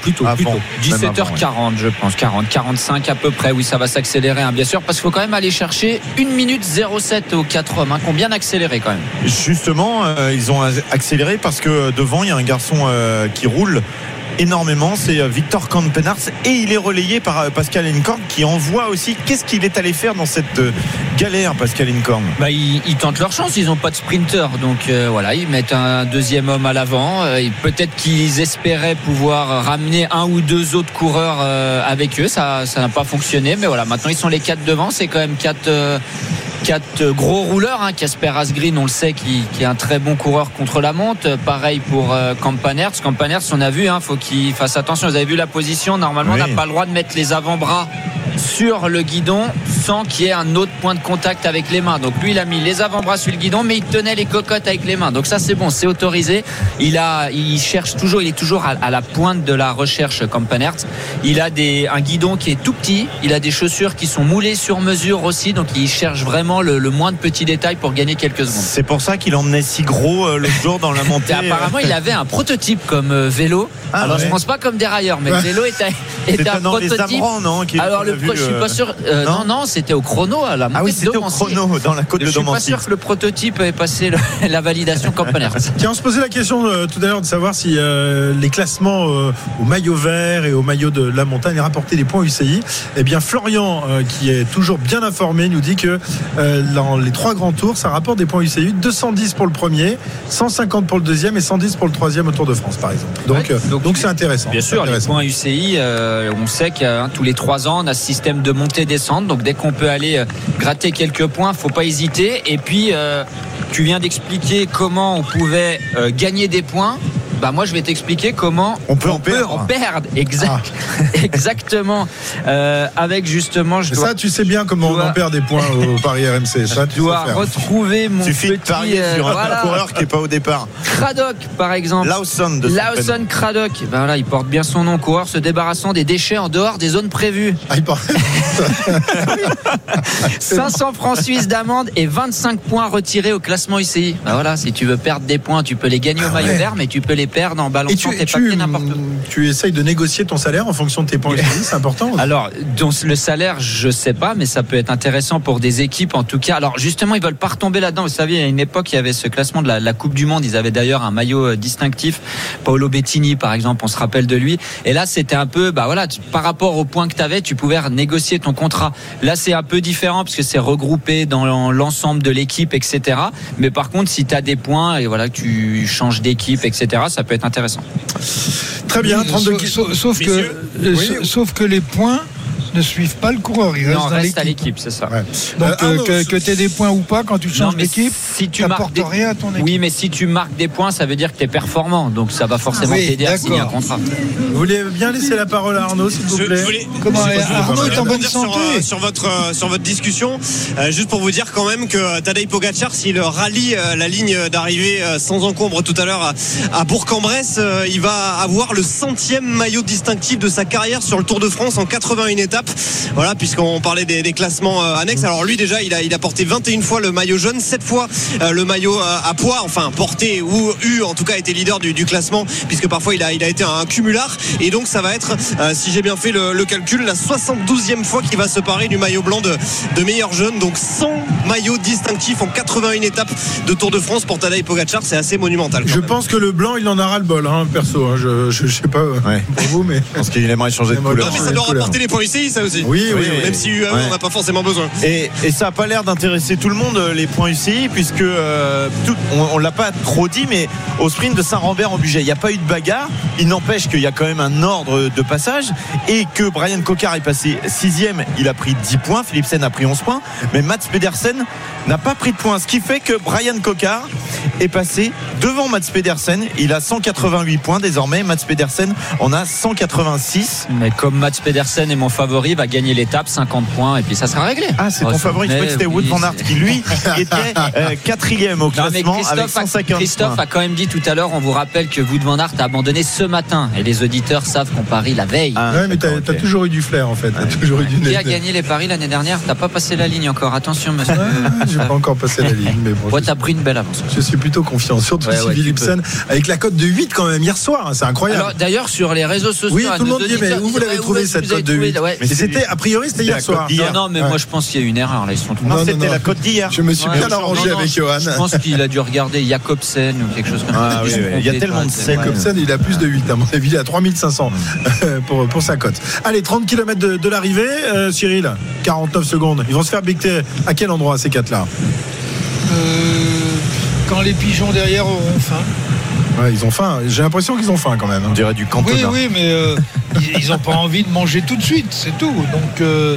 plutôt, plutôt. 17h40, je pense. 40, 45 à peu près. Oui, ça va s'accélérer, hein, bien sûr, parce qu'il faut quand même aller chercher 1 minute 07 aux 4 hommes, hein, qui ont bien accéléré quand même. Justement, euh, ils ont accéléré parce que devant, il y a un garçon euh, qui roule énormément, c'est euh, Victor Kampenarts et il est relayé par euh, Pascal Incorn qui envoie aussi. Qu'est-ce qu'il est allé faire dans cette euh, galère Pascal Incorn bah, ils, tentent leur chance, ils n'ont pas de sprinter donc voilà, ils mettent un deuxième homme à l'avant peut-être qu'ils espéraient pouvoir ramener un ou deux autres coureurs avec eux, ça n'a pas fonctionné mais voilà, maintenant ils sont les quatre devant, c'est quand même quatre quatre gros rouleurs. Hein. Casper Asgreen, on le sait, qui, est un très bon coureur contre la monte. Pareil pour euh, Campanerts. on a vu, hein, faut qu'il fasse attention. Vous avez vu la position. Normalement, on n'a pas le droit de mettre les avant-bras sur le guidon sans qu'il y ait un autre point de contact avec les mains. Donc lui, il a mis les avant-bras sur le guidon, mais il tenait les cocottes avec les mains. Donc ça, c'est bon, c'est autorisé. Il a, il cherche toujours, il est toujours à, la pointe de la recherche, Campanert. Il a des, un guidon qui est tout petit. Il a des chaussures qui sont moulées sur mesure aussi. Donc il cherche vraiment le, moins de petits détails pour gagner quelques secondes. C'est pour ça qu'il emmenait si gros euh, le jour dans la montée. apparemment, il avait un prototype comme euh, vélo. Ah Alors je pense pas comme dérailleur, mais le vélo était, était un prototype. non, Alors le je suis pas euh, sûr. Euh, non, non, c'était au chrono à la Ah oui, c'était au chrono dans la côte de Domancy. Je suis pas sûr que le prototype ait passé la validation Campener. Tiens, on se posait la question euh, tout à l'heure de savoir si les classements au maillot vert et au maillot de la montagne rapportaient des points UCI. Eh bien, Florian, qui est toujours bien informé, nous dit que dans les trois grands tours, ça rapporte des points UCI 210 pour le premier, 150 pour le deuxième et 110 pour le troisième au Tour de France, par exemple. Donc, donc c'est intéressant. Bien sûr, les points UCI, on sait qu'à tous les trois ans, on a ce système de montée-descente. Donc dès qu'on peut aller euh, gratter quelques points, faut pas hésiter. Et puis, euh, tu viens d'expliquer comment on pouvait euh, gagner des points bah moi je vais t'expliquer comment on peut, en, perdre. Exact, ah. exactement. Euh, avec justement, je dois, ça tu sais bien comment on en perd des poins au Paris RMC. Ça, tu dois retrouver mon Suffit petit, de parier sur un coureur qui est pas au départ. Craddock par exemple. Lawson de Lawson Craddock. Ben là, il porte bien son nom. Coureur se débarrassant des déchets en dehors des zones prévues. Ah, il porte... 500 francs suisses d'amende et 25 points retirés au classement UCI. Ben voilà, si tu veux perdre des points, tu peux les gagner au ah maillot vert, mais tu peux les perdre en balançant tes papiers n'importe où. Tu essayes de négocier ton salaire en fonction de tes points c'est important Alors, donc, le salaire, je sais pas, mais ça peut être intéressant pour des équipes en tout cas. Alors, justement, ils veulent pas retomber là-dedans. Vous savez, a une époque, il y avait ce classement de la, Coupe du Monde. Ils avaient d'ailleurs un maillot euh, distinctif. Paolo Bettini, par exemple, on se rappelle de lui. Et là, c'était un peu, bah voilà, par rapport aux points que tu avais, tu pouvais négocier ton contrat. Là, c'est un peu différent parce que c'est regroupé dans l'ensemble de l'équipe, etc. Mais par contre, si tu as des points et voilà, tu changes d'équipe, etc., ça peut être intéressant. Très bien, 32 sauf, que, sauf que les points ne suivent pas le coureur. Ils non, restent à l'équipe, c'est ça. Donc euh, euh, que, tu aies des points ou pas, quand tu changes d'équipe, si tu marques des... rien à ton équipe. Oui, mais si tu marques des points, ça veut dire que tu es performant. Donc ça va forcément t'aider à signer un contrat. Vous voulez bien laisser la parole à Arnaud, s'il vous plaît Comment Arnaud est en bonne santé sur, sur, votre, euh, sur votre discussion. juste pour vous dire quand même que Tadej Pogacar, s'il rallie la ligne d'arrivée sans encombre tout à l'heure à Bourg-en-Bresse, il va avoir le centième maillot distinctif de sa carrière sur le Tour de France en 81 étapes étape. Voilà, puisqu'on parlait des, des classements euh, annexes. Alors lui déjà, il a, il a porté 21 fois le maillot jaune, 7 fois euh, le maillot euh, à poids, enfin porté ou eu en tout cas été leader du, du classement, puisque parfois il a, il a été un cumulard. Et donc ça va être, euh, si j'ai bien fait le, le calcul, la 72e fois qu'il va se parer du maillot blanc de, de meilleur jeune. Donc 100 maillots distinctifs en 81 étapes de Tour de France pour Tadej Pogacar, c'est assez monumental. Je pense que le blanc, il en aura le bol, hein, perso. hein. Je, je, je sais pas pour vous, mais. Je pense qu'il aimerait changer de couleur. Non, mais ça doit rapporter les points UCI, ça aussi. Oui, oui, Même si UAE, Ouais. on n'a pas forcément besoin. Et, et ça n'a pas l'air d'intéresser tout le monde euh, les points UCI puisque euh, tout- on, on l'a pas trop dit mais au sprint de Saint-Rambert en budget il n'y a pas eu de bagarre. Il n'empêche qu'il y a quand même un ordre de passage et que Brian Cocard est passé sixième. Il a pris 10 points Philipsen a pris 11 points mais Mats Pedersen n'a pas pris de points. Ce qui fait que Brian Cocard est passé devant Mats Pedersen. Il a 188 points désormais. Mats Pedersen en a 186 Mais comme Mats Pedersen est mon favori, va gagner l'étape, 50 points, et puis ça sera réglé. Ah, c'est ton Oh, favori. Je que c'était oui, Wood van Aert qui, lui, était euh, quatrième au Non, classement avec Christophe, a, 150 Christophe points. a quand même dit tout à l'heure, on vous rappelle que Wood van Aert a abandonné ce matin. Et les auditeurs savent qu'on parie la veille. Ah, ouais, mais t'as t'as toujours eu du flair, en fait. T'as toujours eu du Qui a gagné les paris l'année dernière? T'as pas passé la ligne encore. Attention, monsieur. J'ai pas encore passé la ligne, mais bon. Ouais, t'as pris une belle avance. Je suis plutôt confiant, surtout Ouais, si ouais, tu Philipsen, avec la cote de 8 quand même hier soir, hein, c'est incroyable. D'ailleurs, sur les réseaux sociaux, oui, tout le monde dit, mais où vous l'avez ouais, trouvé cette cote de trouvé 8 Ouais. Mais c'était, a priori, c'était hier soir. Non, non, mais moi je pense qu'il y a une erreur là. Ils sont Non, Non, c'était la cote d'hier. Je me suis Ouais, bien arrangé non, avec Johan. Je pense qu'il a dû regarder Jacobsen ou quelque chose comme ça. Ah oui, oui, il y a tellement de Jacobsen, il a plus de 8, à mon avis, il a 3500 pour, pour sa cote. Allez, 30 km de, de l'arrivée, euh, Cyril, 49 secondes. Ils vont se faire becter à quel endroit ces quatre-là? Euh, quand les pigeons derrière auront faim. Ouais, ils ont faim. J'ai l'impression qu'ils ont faim quand même. On dirait du Oui, Cantona. oui, mais euh, ils n'ont pas envie de manger tout de suite, c'est tout. Donc, euh,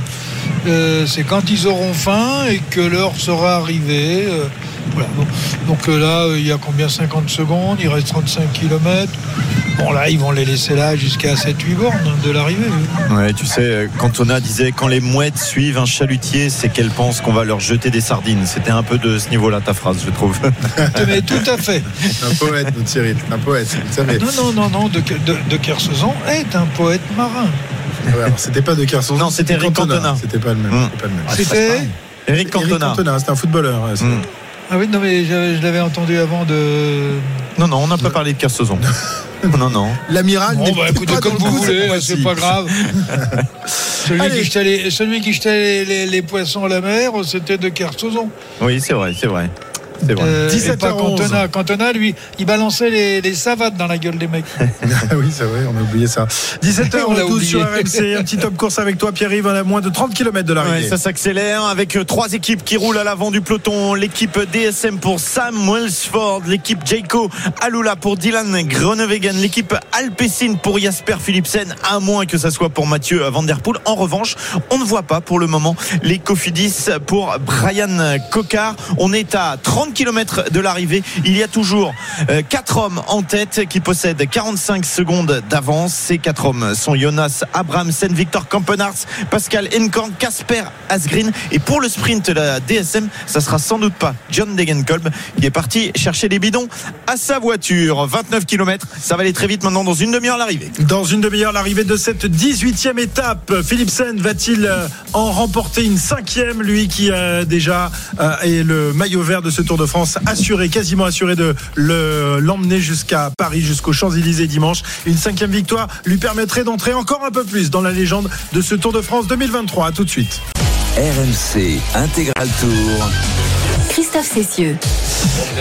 euh, c'est quand ils auront faim et que l'heure sera arrivée. Voilà. Donc, donc, euh, là, euh, il y a combien 50 secondes, il reste 35 km. Bon, là, ils vont les laisser là jusqu'à 7-8 bornes de l'arrivée. Ouais, tu sais, euh, Cantona disait quand les mouettes suivent un chalutier, c'est qu'elles pensent qu'on va leur jeter des sardines. C'était un peu de ce niveau-là ta phrase, je trouve. Mais tout à fait. Un poète, notre Cyril, un poète. Vous savez. Non, non, non, non, de, de, de Kersozon est un poète marin. Ouais, alors, c'était pas de Carson. Non, c'était Eric Cantona. C'était pas le même. Mm. c'était le même. C'était Eric Cantona. Cantona, c'était un footballeur. ouais. Ah oui, non, mais je, je l'avais entendu avant de. Non, non, on n'a pas parlé de Kersozon. non, non. L'amiral. Bon, bah écoutez, pas comme vous voulez, c'est fois-ci. pas grave. celui, Allez. qui jetait les, celui qui jetait les, les- les poissons à la mer, c'était de Kersozon. Oui, c'est vrai, c'est vrai. C'est vrai. Euh, 17 et pas à 11. Cantona. Cantona, lui, il balançait les, les savates dans la gueule des mecs. Ah oui, c'est vrai, on a oublié ça. On l'a 17h12 oublié. sur RMC, un petit top course avec toi, Pierre-Yves, à moins de 30 km de Ouais, l'arrivée. ça s'accélère avec euh, trois équipes qui roulent à l'avant du peloton. L'équipe DSM pour Sam Welsford, l'équipe Jayco Alula pour Dylan Groenewegen, l'équipe Alpecin pour Jasper Philipsen, à moins que ça soit pour Mathieu Van Der Poel. En revanche, on ne voit pas pour le moment les Cofidis pour Brian Cocard. On est à 30 km de l'arrivée. Il y a toujours euh, quatre hommes en tête qui possèdent 45 secondes d'avance. Ces quatre hommes sont Jonas Abramsen, Victor Kampenarts, Pascal Enkorn, Casper Asgreen. Et pour le sprint la DSM, ça sera sans doute pas John Degenkolb qui est parti chercher les bidons à sa voiture. 29 km, ça va aller très vite maintenant dans une demi-heure l'arrivée. Dans une demi-heure, l'arrivée de cette 18e étape, Philipsen va-t-il euh, en remporter une cinquième, lui qui a déjà euh, est le maillot vert de ce Tour de France, assuré, quasiment assuré de le- l'emmener jusqu'à Paris, jusqu'aux Champs-Élysées dimanche. Une cinquième victoire lui permettrait d'entrer encore un peu plus dans la légende de ce Tour de France 2023. À tout de suite. RMC Intégral Tour. Christophe Cessieux.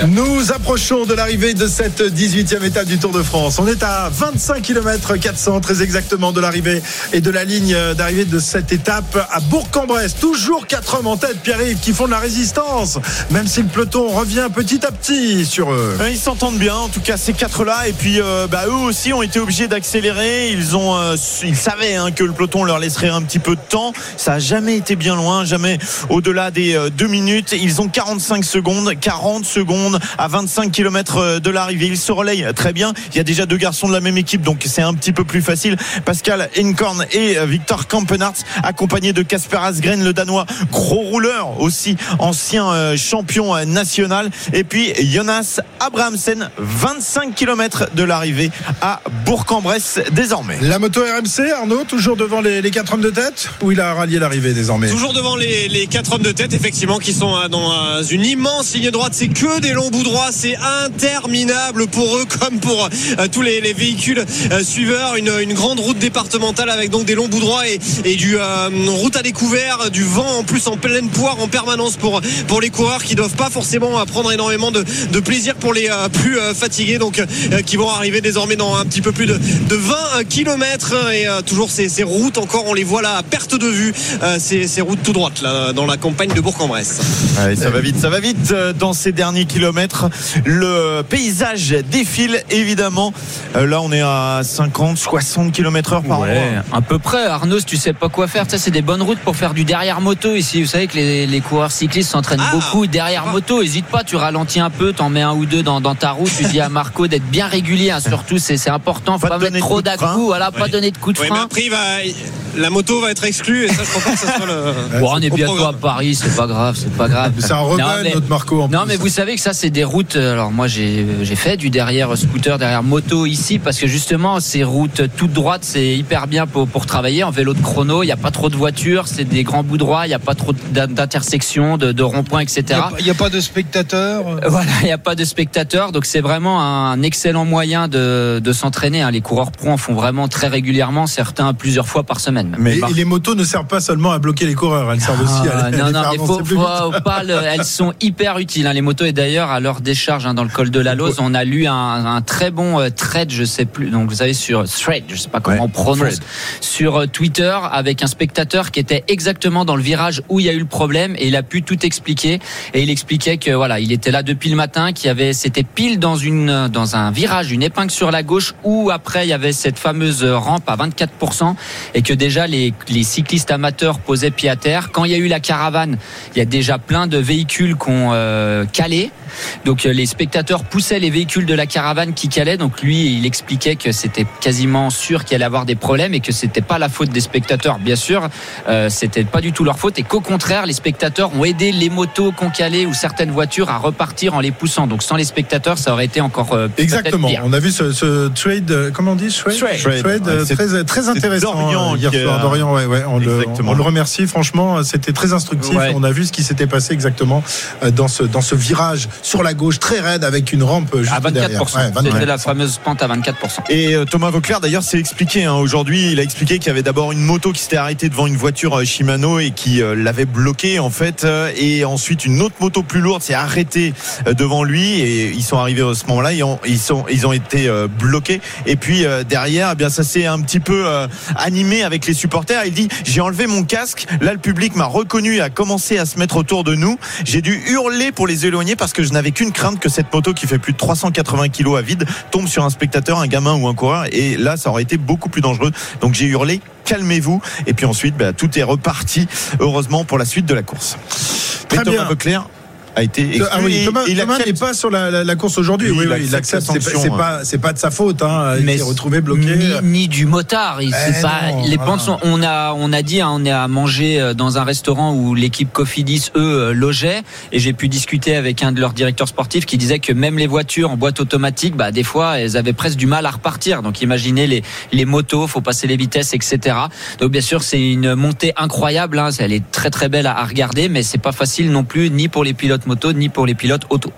Nous approchons de l'arrivée de cette 18e étape du Tour de France. On est à 25 km 400 très exactement de l'arrivée et de la ligne d'arrivée de cette étape à Bourg-en-Bresse. Toujours quatre hommes en tête, Pierre-Yves, qui font de la résistance, même si le peloton revient petit à petit sur eux. Euh, Ils s'entendent bien, en tout cas ces quatre-là. Et puis, euh, bah, eux aussi ont été obligés d'accélérer. Ils ont, euh, ils savaient hein, que le peloton leur laisserait un petit peu de temps. Ça a jamais été bien loin, jamais au-delà des euh, deux minutes. Ils ont 40 45 secondes, 40 secondes à 25 km de l'arrivée. Il se relaye très bien. Il y a déjà deux garçons de la même équipe, donc c'est un petit peu plus facile. Pascal Inkorn et Victor Kampenarts, accompagnés de Casper Asgren, le Danois, gros rouleur aussi, ancien euh, champion euh, national. Et puis Jonas Abrahamsen, 25 km de l'arrivée à Bourg-en-Bresse désormais. La moto RMC, Arnaud, toujours devant les, les quatre hommes de tête ou il a rallié l'arrivée désormais? Toujours devant les, les quatre hommes de tête, effectivement, qui sont euh, dans une immense ligne droite. C'est que des longs bouts droits, c'est interminable pour eux comme pour tous les, les véhicules suiveurs. Une, une, grande route départementale avec donc des longs bouts droits et, et du route à découvert, du vent en plus en pleine poire en permanence pour, pour les coureurs qui doivent pas forcément prendre énormément de, de plaisir pour les euh, plus euh, fatigués donc euh, qui vont arriver désormais dans un petit peu plus de, de 20 km et toujours ces, routes encore on les voit là à perte de vue ces routes tout droites là dans la campagne de Bourg-en-Bresse ça va vite ça va vite dans ces derniers kilomètres le paysage défile évidemment là on est à 50 60 km heure par ouais, à peu près Arnaud tu sais pas quoi faire ça c'est des bonnes routes pour faire du derrière moto ici vous savez que les, les coureurs cyclistes s'entraînent ah. beaucoup derrière moto. Hésite pas, tu ralentis un peu, t'en mets un ou deux dans, dans, ta route. Tu dis à Marco d'être bien régulier, hein, surtout c'est important. Faut pas, mettre trop dà voilà, pas donner de coups de frein. après, va, la moto va être exclue et ça, je pense pas que ça soit le. Bon, on est bientôt à Paris, c'est pas grave, c'est pas grave. C'est un rebelle, notre Marco. En non, mais vous savez que ça, c'est des routes. Euh, alors moi, j'ai fait du derrière scooter, derrière moto ici, parce que justement, ces routes toutes droites, c'est hyper bien pour, pour travailler en vélo de chrono. Il n'y a pas trop de voitures, c'est des grands bouts droits, il n'y a pas trop d'intersections, de, de ronds-points, etc. Il n'y a, pas de spectateurs. Euh, voilà, il n'y a pas de spectateurs, donc c'est vraiment un excellent moyen de, de s'entraîner. Hein. Les coureurs pro en font vraiment très régulièrement, certains plusieurs fois par semaine. Mais et, les motos ne servent pas seulement à bloquer les coureurs, elles servent aussi à, ah, non, non, les faut, faut, pas elles sont hyper utiles. Hein, les motos. Et d'ailleurs à leur décharge hein, dans le col de la Lose, on a lu un, un très bon euh, thread, je sais plus, donc vous savez sur thread, je sais pas comment on prononce, sur euh, Twitter avec un spectateur qui était exactement dans le virage où il y a eu le problème et il a pu tout expliquer. Et il expliquait que voilà, il était là depuis le matin, qu'il y avait c'était pile dans une dans un virage, une épingle sur la gauche où après il y avait cette fameuse rampe à 24% et que déjà les, les cyclistes amateurs posaient pied à terre. Quand il y a eu la caravane, il y a déjà plein de véhicules qui ont euh, calé. Donc euh, les spectateurs poussaient les véhicules de la caravane qui calaient. Donc lui, il expliquait que c'était quasiment sûr qu'il allait avoir des problèmes et que c'était pas la faute des spectateurs. Bien sûr, euh, c'était pas du tout leur faute et qu'au contraire, les spectateurs ont aidé les motos qu'on calait ou certaines voitures à repartir en les poussant. Donc sans les spectateurs, ça aurait été encore euh, exactement. Pire. On a vu ce, ce trade, euh, comment on dit, trade, trade, trade ouais, très très intéressant Dorian, hier soir. Dorian, ouais, ouais, on, le, on, le, remercie. Franchement, c'était très instructif. Ouais. On a vu ce qui s'était passé exactement dans ce dans ce virage sur la gauche très raide avec une rampe juste à 24%. derrière. Ouais, 24%. C'était la fameuse pente à 24%. Et euh, Thomas Vauclair d'ailleurs s'est expliqué hein, aujourd'hui. Il a expliqué qu'il y avait d'abord une moto qui s'était arrêtée devant une voiture euh, Shimano et qui euh, l'avait bloqué en fait. Et ensuite une autre moto plus lourde s'est arrêtée devant lui et ils sont arrivés à ce moment-là. Ils ont, ils sont, ils ont été bloqués. Et puis derrière, eh bien ça s'est un petit peu animé avec les supporters. Il dit j'ai enlevé mon casque. Là le public m'a reconnu et a commencé à se mettre autour de nous. J'ai dû hurler pour les éloigner parce que je n'avais qu'une crainte que cette moto qui fait plus de 380 kilos à vide tombe sur un spectateur, un gamin ou un coureur. Et là, ça aurait été beaucoup plus dangereux. Donc j'ai hurlé calmez-vous. Et puis ensuite, bah, tout est reparti, heureusement, pour la suite de la course. Très Mais Thomas bien. A été exclu. Ah oui, Thomas, n'est pas sur la, la, la course aujourd'hui. Oui, Oui, il oui, il accepte C'est pas, pas, pas de sa faute. Hein. Il s'est retrouvé bloqué. Ni, ni du motard. Il Eh pas, non, les voilà. pentes sont, on a, on a dit, hein, on est à manger euh, dans un restaurant où l'équipe Cofidis, eux, euh, logeait. Et j'ai pu discuter avec un de leurs directeurs sportifs qui disait que même les voitures en boîte automatique, bah, des fois, elles avaient presque du mal à repartir. Donc, imaginez les, les motos, faut passer les vitesses, etc. Donc, bien sûr, c'est une montée incroyable. Hein. Elle est très, très belle à, à regarder, mais c'est pas facile non plus, ni pour les pilotes moto, ni pour les pilotes auto.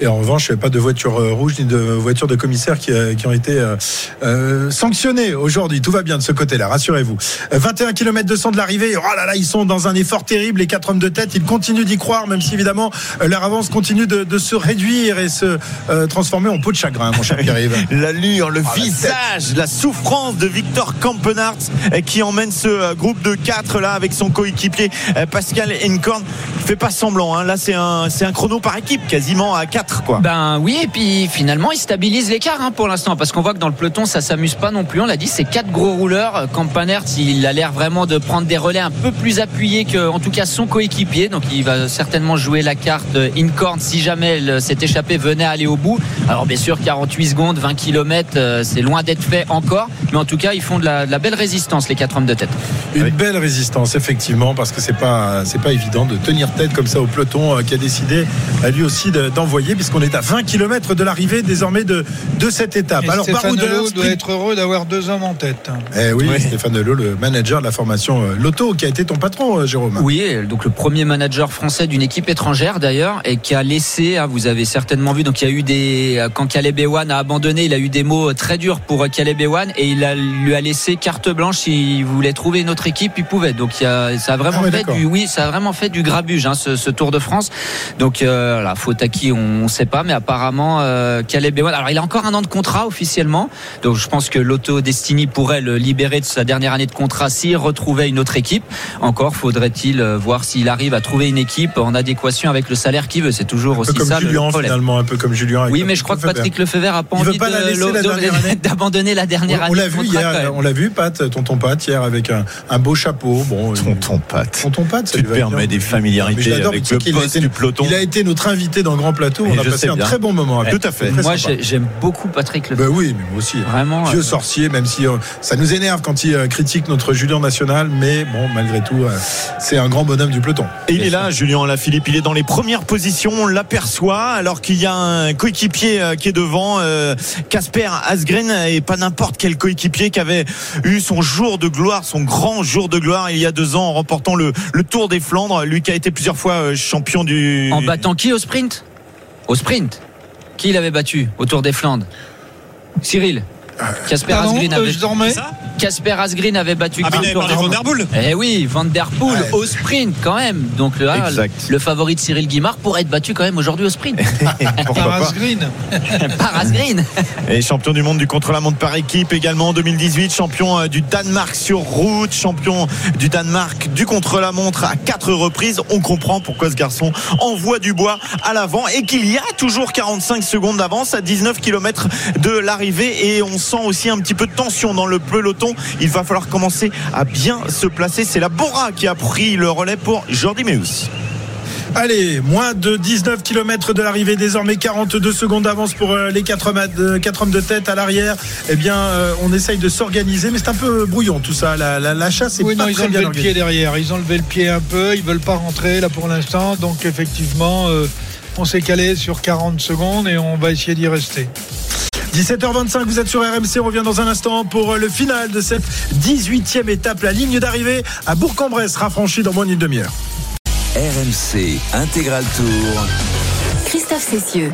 Et en revanche, il pas de voiture euh, rouge ni de voiture de commissaire qui, euh, qui ont été euh, euh, sanctionnées aujourd'hui. Tout va bien de ce côté-là, rassurez-vous. Euh, 21 km 200 de l'arrivée. Oh là là, ils sont dans un effort terrible, les quatre hommes de tête. Ils continuent d'y croire, même si évidemment leur avance continue de, de se réduire et se euh, transformer en peau de chagrin, mon cher Pierre-Yves. L'allure, le Ah, visage, la, souffrance de Victor Kampenhardt euh, qui emmène ce groupe de 4 là avec son coéquipier Pascal Encorn. fait pas semblant. Hein. Là, c'est un, c'est un chrono par équipe, quasiment à 4 quoi. Ben oui, et puis finalement, il stabilise l'écart hein, pour l'instant, parce qu'on voit que dans le peloton, ça s'amuse pas non plus. On l'a dit, c'est quatre gros rouleurs. Campanert, il a l'air vraiment de prendre des relais un peu plus appuyés que, en tout cas, son coéquipier. Donc, il va certainement jouer la carte in-corn si jamais elle s'est échappée, venait à aller au bout. Alors, bien sûr, 48 secondes, 20 km, c'est loin d'être fait encore. Mais en tout cas, ils font de la, de la belle résistance, les quatre hommes de tête. Une belle résistance, effectivement, parce que c'est pas, c'est pas évident de tenir tête comme ça au peloton euh, qui a décidé à lui aussi de- d'envoyer, puisqu'on est à 20 km de l'arrivée désormais de, de cette étape. Et Alors, Stéphane Delot doit être heureux d'avoir deux hommes en tête. Eh oui, Stéphane Delot, le manager de la formation euh, Lotto, qui a été ton patron, euh, Jérôme. Oui, donc le premier manager français d'une équipe étrangère d'ailleurs, et qui a laissé, hein, vous avez certainement vu, donc il y a eu des, quand Caleb Ewan a abandonné, il a eu des mots très durs pour Caleb Ewan, et il a, lui a laissé carte blanche s'il voulait trouver une autre équipe, il pouvait. Donc il y a, ça a vraiment Ah fait du, oui, ça a vraiment fait du grabuge, hein, ce, ce Tour de France. Donc euh, la faute à qui on ne sait pas, mais apparemment euh, Caleb Ewan, alors il a encore un an de contrat officiellement, donc je pense que l'Auto Destiny pourrait le libérer de sa dernière année de contrat s'il retrouvait une autre équipe. Encore faudrait-il euh, voir s'il arrive à trouver une équipe en adéquation avec le salaire qu'il veut. C'est toujours Un aussi peu comme ça le Julien, problème. finalement, un peu comme Julien. avec Oui, mais je crois que. Patrick Lefebvre a pas Il veut envie pas la la de- dernière année. d'abandonner On, l'a vu hier, on l'a vu, Pat, tonton Pat, hier avec un, un beau chapeau. Bon, tonton Pat. Tonton Pat, ça Tu lui te permets des familiarités avec le qu'il a poste été- du peloton. Il a été notre invité dans Grand Plateau. Et On a passé un bien. très bon moment. avec Tout lui. à fait. Moi, j'aime beaucoup Patrick Lefebvre. Ben oui, mais moi aussi. Vraiment. Vieux euh, sorcier, même si euh, ça nous énerve quand il euh, critique notre Julien national, mais bon, malgré tout, euh, c'est un grand bonhomme du peloton. Et il est là, Julien Alaphilippe, il est dans les premières positions, on l'aperçoit, alors qu'il y a un coéquipier euh, qui est devant, euh, Casper Asgren, et pas n'importe quel coéquipier qui avait eu son jour de gloire, son grand jour de gloire il y a deux ans en remportant le, le Tour des Flandres, lui qui a été plusieurs fois champion du... En battant qui au sprint? Au sprint. Qui l'avait battu au Tour des Flandres? Cyril. Casper Asgreen euh, avait dormais. Casper Asgreen avait battu Ah, il avait Van Der Poel. Eh oui, Van Der Poel au sprint quand même. Donc là, le favori de Cyril Guimard pourrait être battu quand même aujourd'hui au sprint. Pourquoi Par pas Asgreen. Par Asgreen. Et champion du monde du contre-la-montre par équipe également en 2018, champion euh, du Danemark sur route, champion du Danemark du contre-la-montre à quatre reprises. On comprend pourquoi ce garçon envoie du bois à l'avant et qu'il y a toujours 45 secondes d'avance à 19 km de l'arrivée et on sent aussi un petit peu de tension dans le peloton. Il va falloir commencer à bien se placer. C'est la Bora qui a pris le relais pour Jordi Meus. Allez, moins de 19 km de l'arrivée, désormais 42 secondes d'avance pour euh, les 4 hommes, de- quatre hommes de tête à l'arrière. Eh bien, euh, on essaye de s'organiser, mais c'est un peu brouillon tout ça. La, la- la chasse est Oui, pas non, ils ont bien levé le pied derrière. Ils ont levé le pied un peu. Ils veulent pas rentrer là pour l'instant. Donc effectivement, euh, on s'est calé sur 40 secondes et on va essayer d'y rester. 17h25, vous êtes sur RMC, on revient dans un instant pour euh, le final de cette 18e étape. La ligne d'arrivée à Bourg-en-Bresse sera franchie dans moins d'une demi-heure. RMC Intégral Tour. Christophe Cessieux.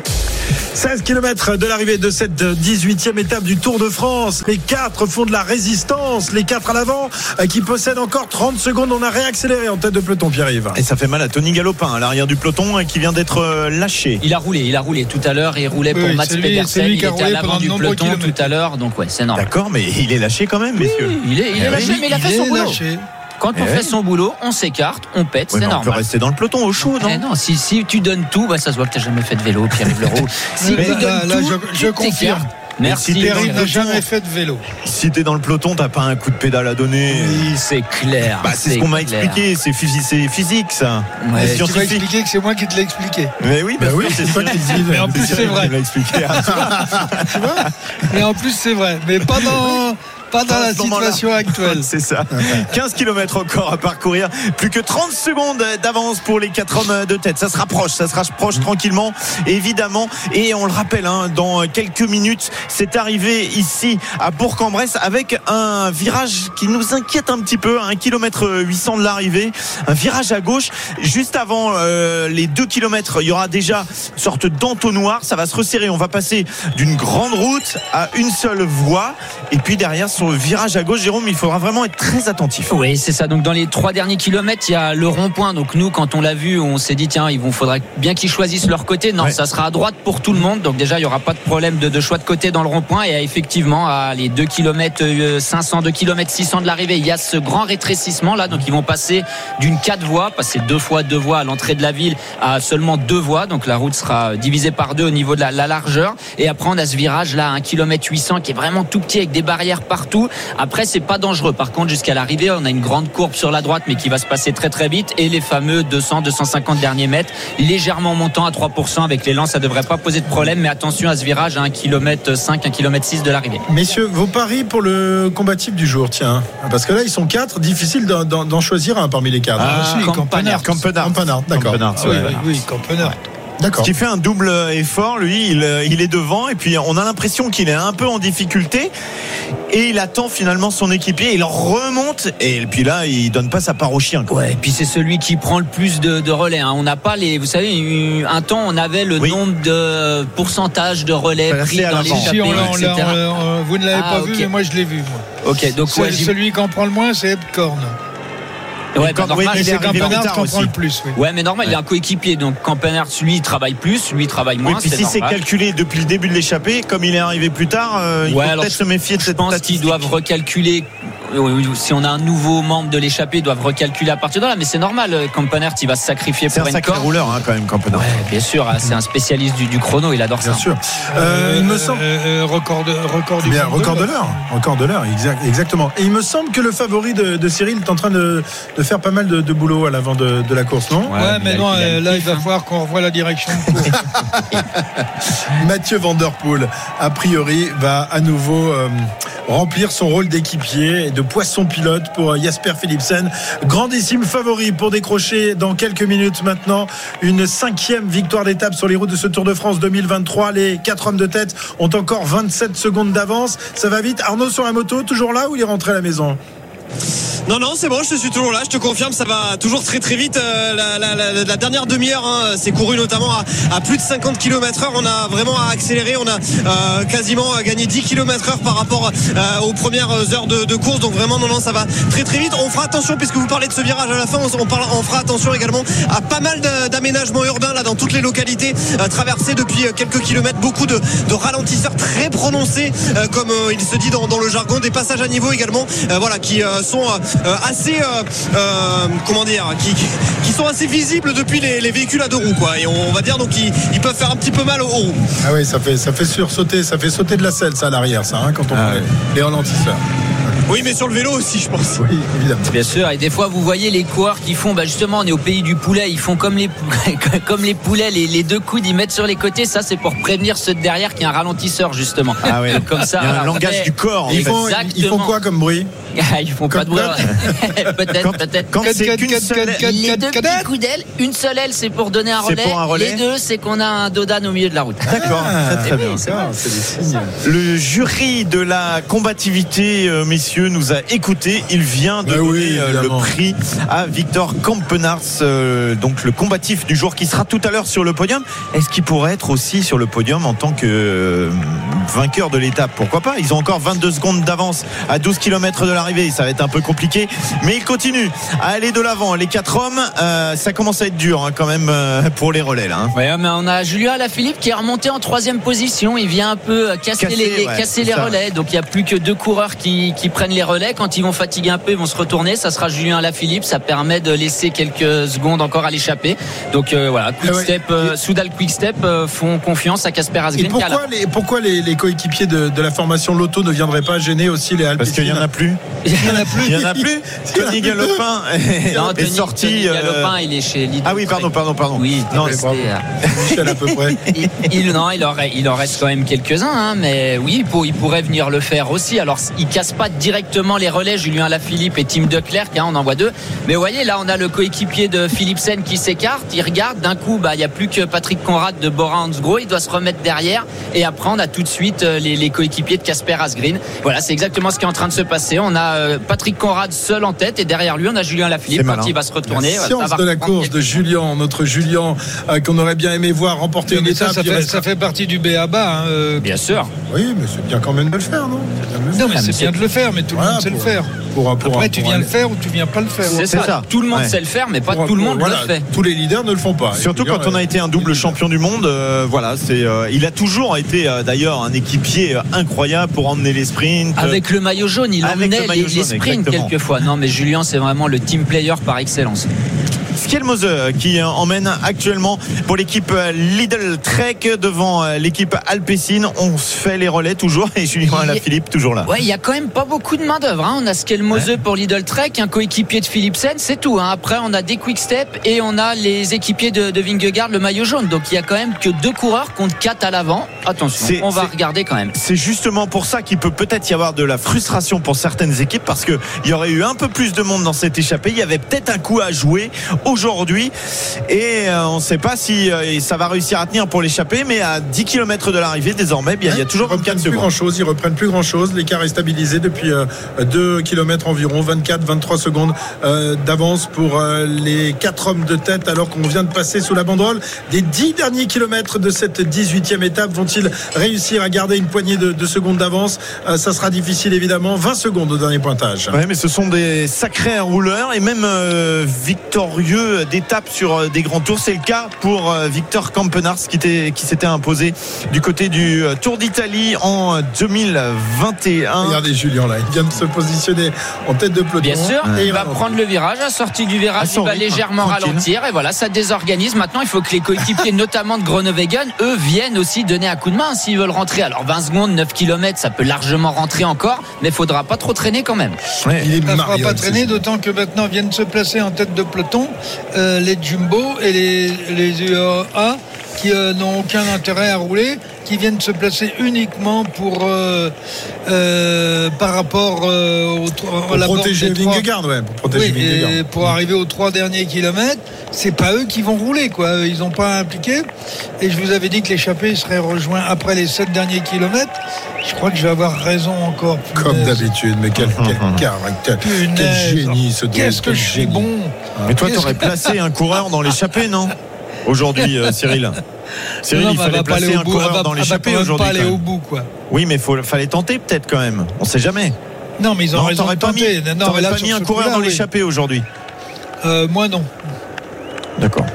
16 km de l'arrivée de cette 18e étape du Tour de France. Les quatre font de la résistance, les quatre à l'avant, euh, qui possèdent encore 30 secondes. On a réaccéléré en tête de peloton, Pierre-Yves. Et ça fait mal à Tony Galopin à l'arrière du peloton hein, qui vient d'être euh, lâché. Il a roulé, il a roulé tout à l'heure. Il roulait pour Oui, Mats c'est lui- c'est Pedersen. lui Il qui a était à roulé l'avant du peloton tout à l'heure. Donc ouais, c'est normal. D'accord, mais il est lâché quand même, messieurs. Il est, il est Eh lâché, mais il a fait Il son est boulot. lâché. Quand on Eh fait son boulot, on s'écarte, on pète, c'est mais on peut normal. rester dans le peloton au chaud, non Eh non, si, si tu donnes tout, bah, ça se voit que tu n'as jamais fait de vélo, Pierre-Yves Leroux. Si Mais tu là, donnes là, tout, je- tu confirme. Merci. si Pierre, n'a jamais fait de vélo. Si t'es dans le peloton, t'as pas un coup de pédale à donner. Oui, c'est clair. Bah, c'est ce qu'on m'a expliqué, c'est physique, c'est physique ça. Ouais, C'est Tu vas scientifique. expliquer que c'est moi qui te l'ai expliqué. Mais oui, Bah oui, c'est toi qui le dis. Mais en plus, c'est vrai. L'a expliqué. Mais en plus, c'est vrai. Mais pas dans, pas dans la situation actuelle. C'est ça. 15 km encore à parcourir. Plus que 30 secondes d'avance pour les quatre hommes de tête. Ça se rapproche, ça se rapproche tranquillement, évidemment. Et on le rappelle, hein, dans quelques minutes, c'est arrivé ici à Bourg-en-Bresse avec un virage qui nous inquiète un petit peu, à 1 km 800 de l'arrivée. Un virage à gauche. Juste avant euh, les 2 km, il y aura déjà une sorte d'entonnoir. Ça va se resserrer. On va passer d'une grande route à une seule voie. Et puis derrière, le virage à gauche, Jérôme, il faudra vraiment être très attentif. Oui, c'est ça. Donc dans les trois derniers kilomètres, il y a le rond-point. Donc nous, quand on l'a vu, on s'est dit tiens, il faudra bien qu'ils choisissent leur côté. Non, ça sera à droite pour tout le monde. Donc déjà, il y aura pas de problème de, choix de côté dans le rond-point. Et effectivement, à les 2 km 500, 2 km 600 de l'arrivée, il y a ce grand rétrécissement là. Donc ils vont passer d'une quatre voies, passer deux fois deux voies à l'entrée de la ville à seulement deux voies. Donc la route sera divisée par deux au niveau de la, largeur. Et après, on a ce virage là, 1 km 800 qui est vraiment tout petit avec des barrières partout. Après, c'est pas dangereux. Par contre, jusqu'à l'arrivée, on a une grande courbe sur la droite, mais qui va se passer très très vite. Et les fameux 200, 250 derniers mètres, légèrement montant à 3% avec l'élan, ça devrait pas poser de problème. Mais attention à ce virage à 1 km 5, 1 km 6 de l'arrivée. Messieurs, vos paris pour le combatif du jour, tiens. Parce que là, ils sont quatre. Difficile d'en choisir un parmi les quatre. Ah, Campenard. Campenard, d'accord. Oui, oui, Campenard. Ce qui fait un double effort, lui, il, il, est devant et puis on a l'impression qu'il est un peu en difficulté et il attend finalement son équipier, il remonte et puis là il donne pas sa part au chien. Ouais, et puis c'est celui qui prend le plus de, relais. Hein. On n'a pas les, vous savez, un temps on avait le nombre de pourcentage de relais pris dans les si vous ne l'avez ah, pas vu, mais moi je l'ai vu. Moi. Ok, donc celui qui en prend le moins, c'est Epcorn. Ouais, bah, normal, c'est Campenard qui prend le plus. Oui. Ouais, mais normal, il y a un coéquipier. Donc Campenard, lui, il travaille plus, lui, il travaille moins. Oui, puis si c'est calculé depuis le début de l'échappée, comme il est arrivé plus tard, euh, il faut peut-être se méfier de cette Je pense qu'ils doivent recalculer si on a un nouveau membre de l'échappée, ils doivent recalculer à partir de là. Mais c'est normal, euh, Campenert, il va se sacrifier pour C'est un sacré rouleur, hein, quand même, Campenert. Ouais, bien sûr, hein, c'est un spécialiste du, chrono, il adore bien ça. sûr. Euh, il me semble. Euh, record de, record bien, record de l'heure. Record de l'heure, exactement. Et il me semble que le favori de, Cyril est en train de, faire pas mal de, boulot à l'avant de, la course, non Ouais, mais, non, là, il va falloir qu'on revoie la direction Mathieu Vanderpool, a priori, va à nouveau remplir son rôle d'équipier et de poisson pilote pour euh, Jasper Philipsen. Grandissime favori pour décrocher dans quelques minutes maintenant une cinquième victoire d'étape sur les routes de ce Tour de France 2023. Les quatre hommes de tête ont encore 27 secondes d'avance. Ça va vite. Arnaud sur la moto, toujours là ou il est rentré à la maison? Non, non, c'est bon, je suis toujours là. Je te confirme, ça va toujours très très vite. Euh, la, dernière demi-heure, hein, c'est couru notamment à, plus de 50 km/h. On a vraiment accéléré. On a euh, quasiment gagné 10 km/h par rapport euh, aux premières heures de, course. Donc vraiment, non, non, ça va très très vite. On fera attention puisque vous parlez de ce virage à la fin. On, on fera attention également à pas mal d'aménagements urbains là dans toutes les localités traversées depuis quelques kilomètres. Beaucoup de, ralentisseurs très prononcés, comme il se dit dans, le jargon, des passages à niveau également. voilà, qui sont euh, assez euh, comment dire qui, sont assez visibles depuis les, véhicules à deux roues quoi. Et on, va dire donc ils, peuvent faire un petit peu mal aux roues. Ah oui ça fait ça fait sursauter ça fait sauter de la selle ça à l'arrière ça hein, quand on ah les ralentisseurs oui, mais sur le vélo aussi, je pense. Oui, évidemment. Bien sûr. Et des fois, vous voyez les coureurs qui font, bah justement, on est au pays du poulet. Ils font comme les, comme les poulets, les, deux coudes, ils mettent sur les côtés. Ça, c'est pour prévenir ceux de derrière qui a un ralentisseur, justement. Ah oui. Comme ça. Il y a un langage du corps. Ils, font, ils, font, quoi comme bruit Ils font pas de bruit. peut-être, peut-être. Quand c'est qu'une seule les deux petits coups d'aile, une seule aile, c'est pour donner un relais. Pour un relais. Les deux, c'est qu'on a un dodan au milieu de la route. D'accord. Ah, très, bien. Le jury de la combativité, euh, messieurs, nous a écouté il vient de donner euh, le prix à Victor Campenars, euh, donc le combatif du jour qui sera tout à l'heure sur le podium. Est-ce qu'il pourrait être aussi sur le podium en tant que euh, vainqueur de l'étape? Pourquoi pas? Ils ont encore 22 secondes d'avance à 12 km de l'arrivée. Ça va être un peu compliqué, mais ils continuent à aller de l'avant. Les quatre hommes, ça commence à être dur hein, quand même pour les relais là. Hein. mais on a Julien Alaphilippe qui est remonté en troisième position. Il vient un peu casser, les, casser les relais. Donc il n'y a plus que deux coureurs qui, qui prennent les relais. Quand ils vont fatiguer un peu, ils vont se retourner. Ça sera Julien Lafilippe. Ça permet de laisser quelques secondes encore à l'échapper. Donc euh, voilà, quick ah step, euh, Soudal Quick Step euh, font confiance à Casper Asgreen. pourquoi, les, pourquoi les, coéquipiers de, la formation Loto ne viendraient pas gêner aussi les Parce qu'il n'y en a plus. Il n'y en a plus. Il y en a plus. Tony Galopin est, sorti. Tony Galopin, il est chez Ah oui, pardon, pardon, pardon. Oui, non, Michel à peu près. Il, non, il, aurait, il en reste quand même quelques-uns, hein, mais oui, il, il pourrait venir le faire aussi. Alors, il casse pas directement les relais, Julien la Philippe et Tim Declerc, hein, on en voit deux. Mais vous voyez, là, on a le coéquipier de Philipsen qui s'écarte, il regarde, d'un coup, bah, il n'y a plus que Patrick Conrad de Bora Hansgrohe, il doit se remettre derrière, et après, on a tout de suite euh, les, coéquipiers de Casper Asgreen. Voilà, c'est exactement ce qui est en train de se passer. On a a Patrick Conrad seul en tête et derrière lui on a Julien Lafilippe quand il va se retourner. La science de la course de Julien, notre Julien euh, qu'on aurait bien aimé voir remporter une étape. Ça, fait, ça fait partie du BABA. Hein, euh, bien sûr. Oui, mais c'est bien quand même de le faire, non? Non, mais c'est bien de le faire, mais tout le monde sait le faire. Après, tu viens le faire ou tu viens pas le faire. C'est ça. Tout le monde sait le faire, mais pas tout le monde le fait. Tous les leaders ne le font pas. Surtout quand on a été un double champion du monde. voilà, c'est. il a toujours été d'ailleurs un équipier incroyable pour emmener les sprints. Avec le maillot jaune, il emmenait les, les sprints quelquefois. Non, mais Julien, c'est vraiment le team player par excellence. Skelmose qui emmène actuellement pour l'équipe Lidl Trek devant l'équipe Alpecin. On se fait les relais toujours et Julien Philippe toujours là. Ouais, il y a quand même pas beaucoup de main d'œuvre. Hein. On a Skelmose ouais. pour Lidl Trek, un coéquipier de Philipsen, c'est tout. Hein. Après, on a des quick step et on a les équipiers de, de Vingegaard, le maillot jaune. Donc il y a quand même que deux coureurs contre quatre à l'avant. Attention, on va regarder quand même. C'est justement pour ça qu'il peut peut-être y avoir de la frustration pour certaines équipes parce qu'il y aurait eu un peu plus de monde dans cette échappée. Il y avait peut-être un coup à jouer aujourd'hui. Et euh, on ne sait pas si euh, ça va réussir à tenir pour l'échapper mais à 10 km de l'arrivée désormais il y, a toujours 24 plus grand chose ils reprennent plus grand chose l'écart est stabilisé depuis 2 euh, km environ 24 23 secondes d'avance pour les 4 hommes de tête alors qu'on vient de passer sous la banderole. Des 10 derniers kilomètres de cette 18e étape vont-ils réussir à garder une poignée de, de secondes d'avance? Ça sera difficile évidemment. 20 secondes au dernier pointage. Ouais, mais ce sont des sacrés rouleurs et même victorieux d'étapes sur des grands tours. C'est le cas pour Victor Campenars qui, était, qui s'était imposé du côté du Tour d'Italie en 2021. Regardez Julien là, il vient de se positionner en tête de peloton. Bien sûr, et il va prendre le virage. À sortie du virage, il va légèrement ralentir et voilà, ça désorganise. Maintenant, il faut que les coéquipiers, notamment de Groenewegen, eux, viennent aussi donner un coup de main s'ils veulent rentrer. Alors 20 secondes, 9 km, ça peut largement rentrer encore, mais il faudra pas trop traîner quand même. Ouais, il ne faudra pas traîner, d'autant que maintenant viennent se placer en tête de peloton euh, les Jumbo et les, les qui euh, n'ont aucun intérêt à rouler, qui viennent se placer uniquement pour euh, euh, par rapport au pour protéger Vingegaard, ouais, pour protéger oui, Vingegaard. pour arriver aux trois derniers kilomètres, c'est pas eux qui vont rouler, quoi. Ils n'ont pas impliqué. Et je vous avais dit que l'échappée serait rejoint après les sept derniers kilomètres. Je crois que je vais avoir raison encore. Comme d'habitude, mais quel, quel caractère, quel génie ce Qu'est-ce que je suis bon Mais toi, tu aurais placé un coureur dans l'échappée, non? Aujourd'hui, euh, Cyril. Cyril, non, il fallait placer un bout, coureur va, dans l'échappée aujourd'hui. pas aller au bout, quoi. Oui, mais il fallait tenter peut-être quand même. On sait jamais. Non, mais ils ont non, raison de pas tenter. Mis, non, mais là, pas mis un coureur dans l'échappée aujourd'hui. Euh, moi, non. D'accord.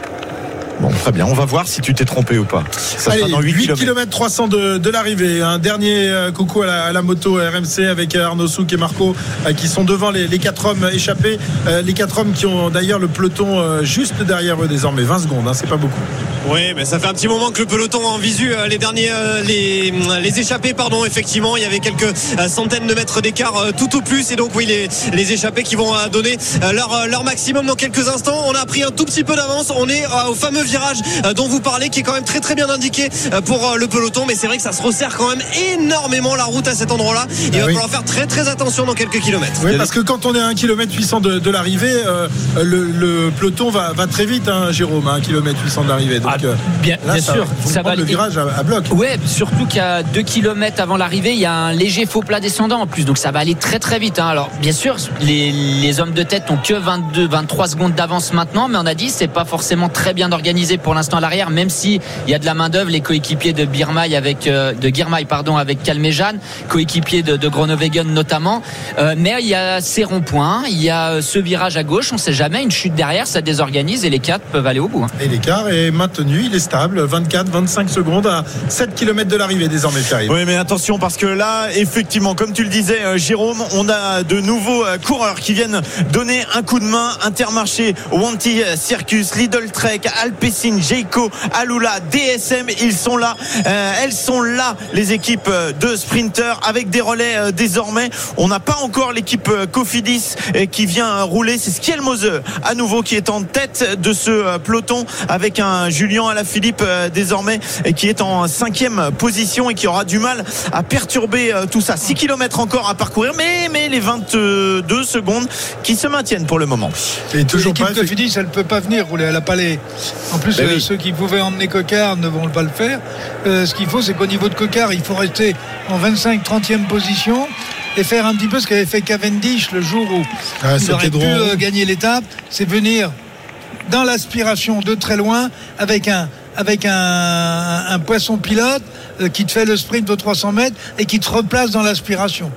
Bon, très bien. On va voir si tu t'es trompé ou pas. Ça Allez, sera dans 8, 8 km 300 de, de l'arrivée. Un dernier euh, coucou à la, à la, moto RMC avec Arnaud Souk et Marco euh, qui sont devant les, les quatre hommes échappés. Euh, les quatre hommes qui ont d'ailleurs le peloton euh, juste derrière eux désormais. 20 secondes, hein, c'est pas beaucoup. Oui, mais ça fait un petit moment que le peloton en visu les derniers, les, les échappés, pardon, effectivement, il y avait quelques centaines de mètres d'écart tout au plus. Et donc, oui, les, les échappés qui vont donner leur, leur maximum dans quelques instants. On a pris un tout petit peu d'avance. On est au fameux virage dont vous parlez qui est quand même très très bien indiqué pour le peloton. Mais c'est vrai que ça se resserre quand même énormément la route à cet endroit là il va oui. falloir faire très très attention dans quelques kilomètres. Oui parce que quand on est à 1 km 800 de, de l'arrivée euh, le, le, peloton va, va, très vite hein, Jérôme à 1 km 800 de l'arrivée. Donc ah, bien, là, bien ça, sûr ça va le virage à, à bloc. Ouais surtout qu'à 2 km avant l'arrivée il y a un léger faux plat descendant en plus. Donc ça va aller très très vite hein. alors bien sûr les, les hommes de tête ont que 22 23 secondes d'avance maintenant mais on a dit c'est pas forcément très bien organisé pour l'instant à l'arrière même si il y a de la main d'œuvre les coéquipiers de Birmaï avec euh, de Girmay pardon avec Calmejan coéquipier de, de notamment. Euh, mais il y a ces ronds-points il y a ce virage à gauche on sait jamais une chute derrière ça désorganise et les quatre peuvent aller au bout hein. et l'écart est maintenu il est stable 24 25 secondes à 7 km de l'arrivée désormais Pierre oui mais attention parce que là effectivement comme tu le disais euh, Jérôme on a de nouveaux euh, coureurs qui viennent donner un coup de main Intermarché Wanty Circus Lidl Trek Alpecin Jayco Alula, DSM, ils sont là. Euh, elles sont là, les équipes de sprinters avec des relais euh, désormais. On n'a pas encore l'équipe euh, Cofidis qui vient rouler. C'est Skielmose à nouveau qui est en tête de ce peloton avec un Julien Alaphilippe désormais qui est en cinquième position et qui aura du mal à perturber tout ça. 6 km encore à parcourir, mais, mais les 22 secondes qui se maintiennent pour le moment. Et toujours l'équipe Cofidis, elle ne peut pas venir rouler à la palais. En plus, ben oui. ceux qui pouvaient emmener Cocard ne vont pas le faire. Euh, ce qu'il faut, c'est qu'au niveau de Cocard, il faut rester en 25-30e position et faire un petit peu ce qu'avait fait Cavendish le jour où Ah, il aurait pu drôle. euh, gagner l'étape, c'est venir dans l'aspiration de très loin avec un avec un, un poisson pilote euh, qui te fait le sprint de 300 mètres et qui te replace dans l'aspiration.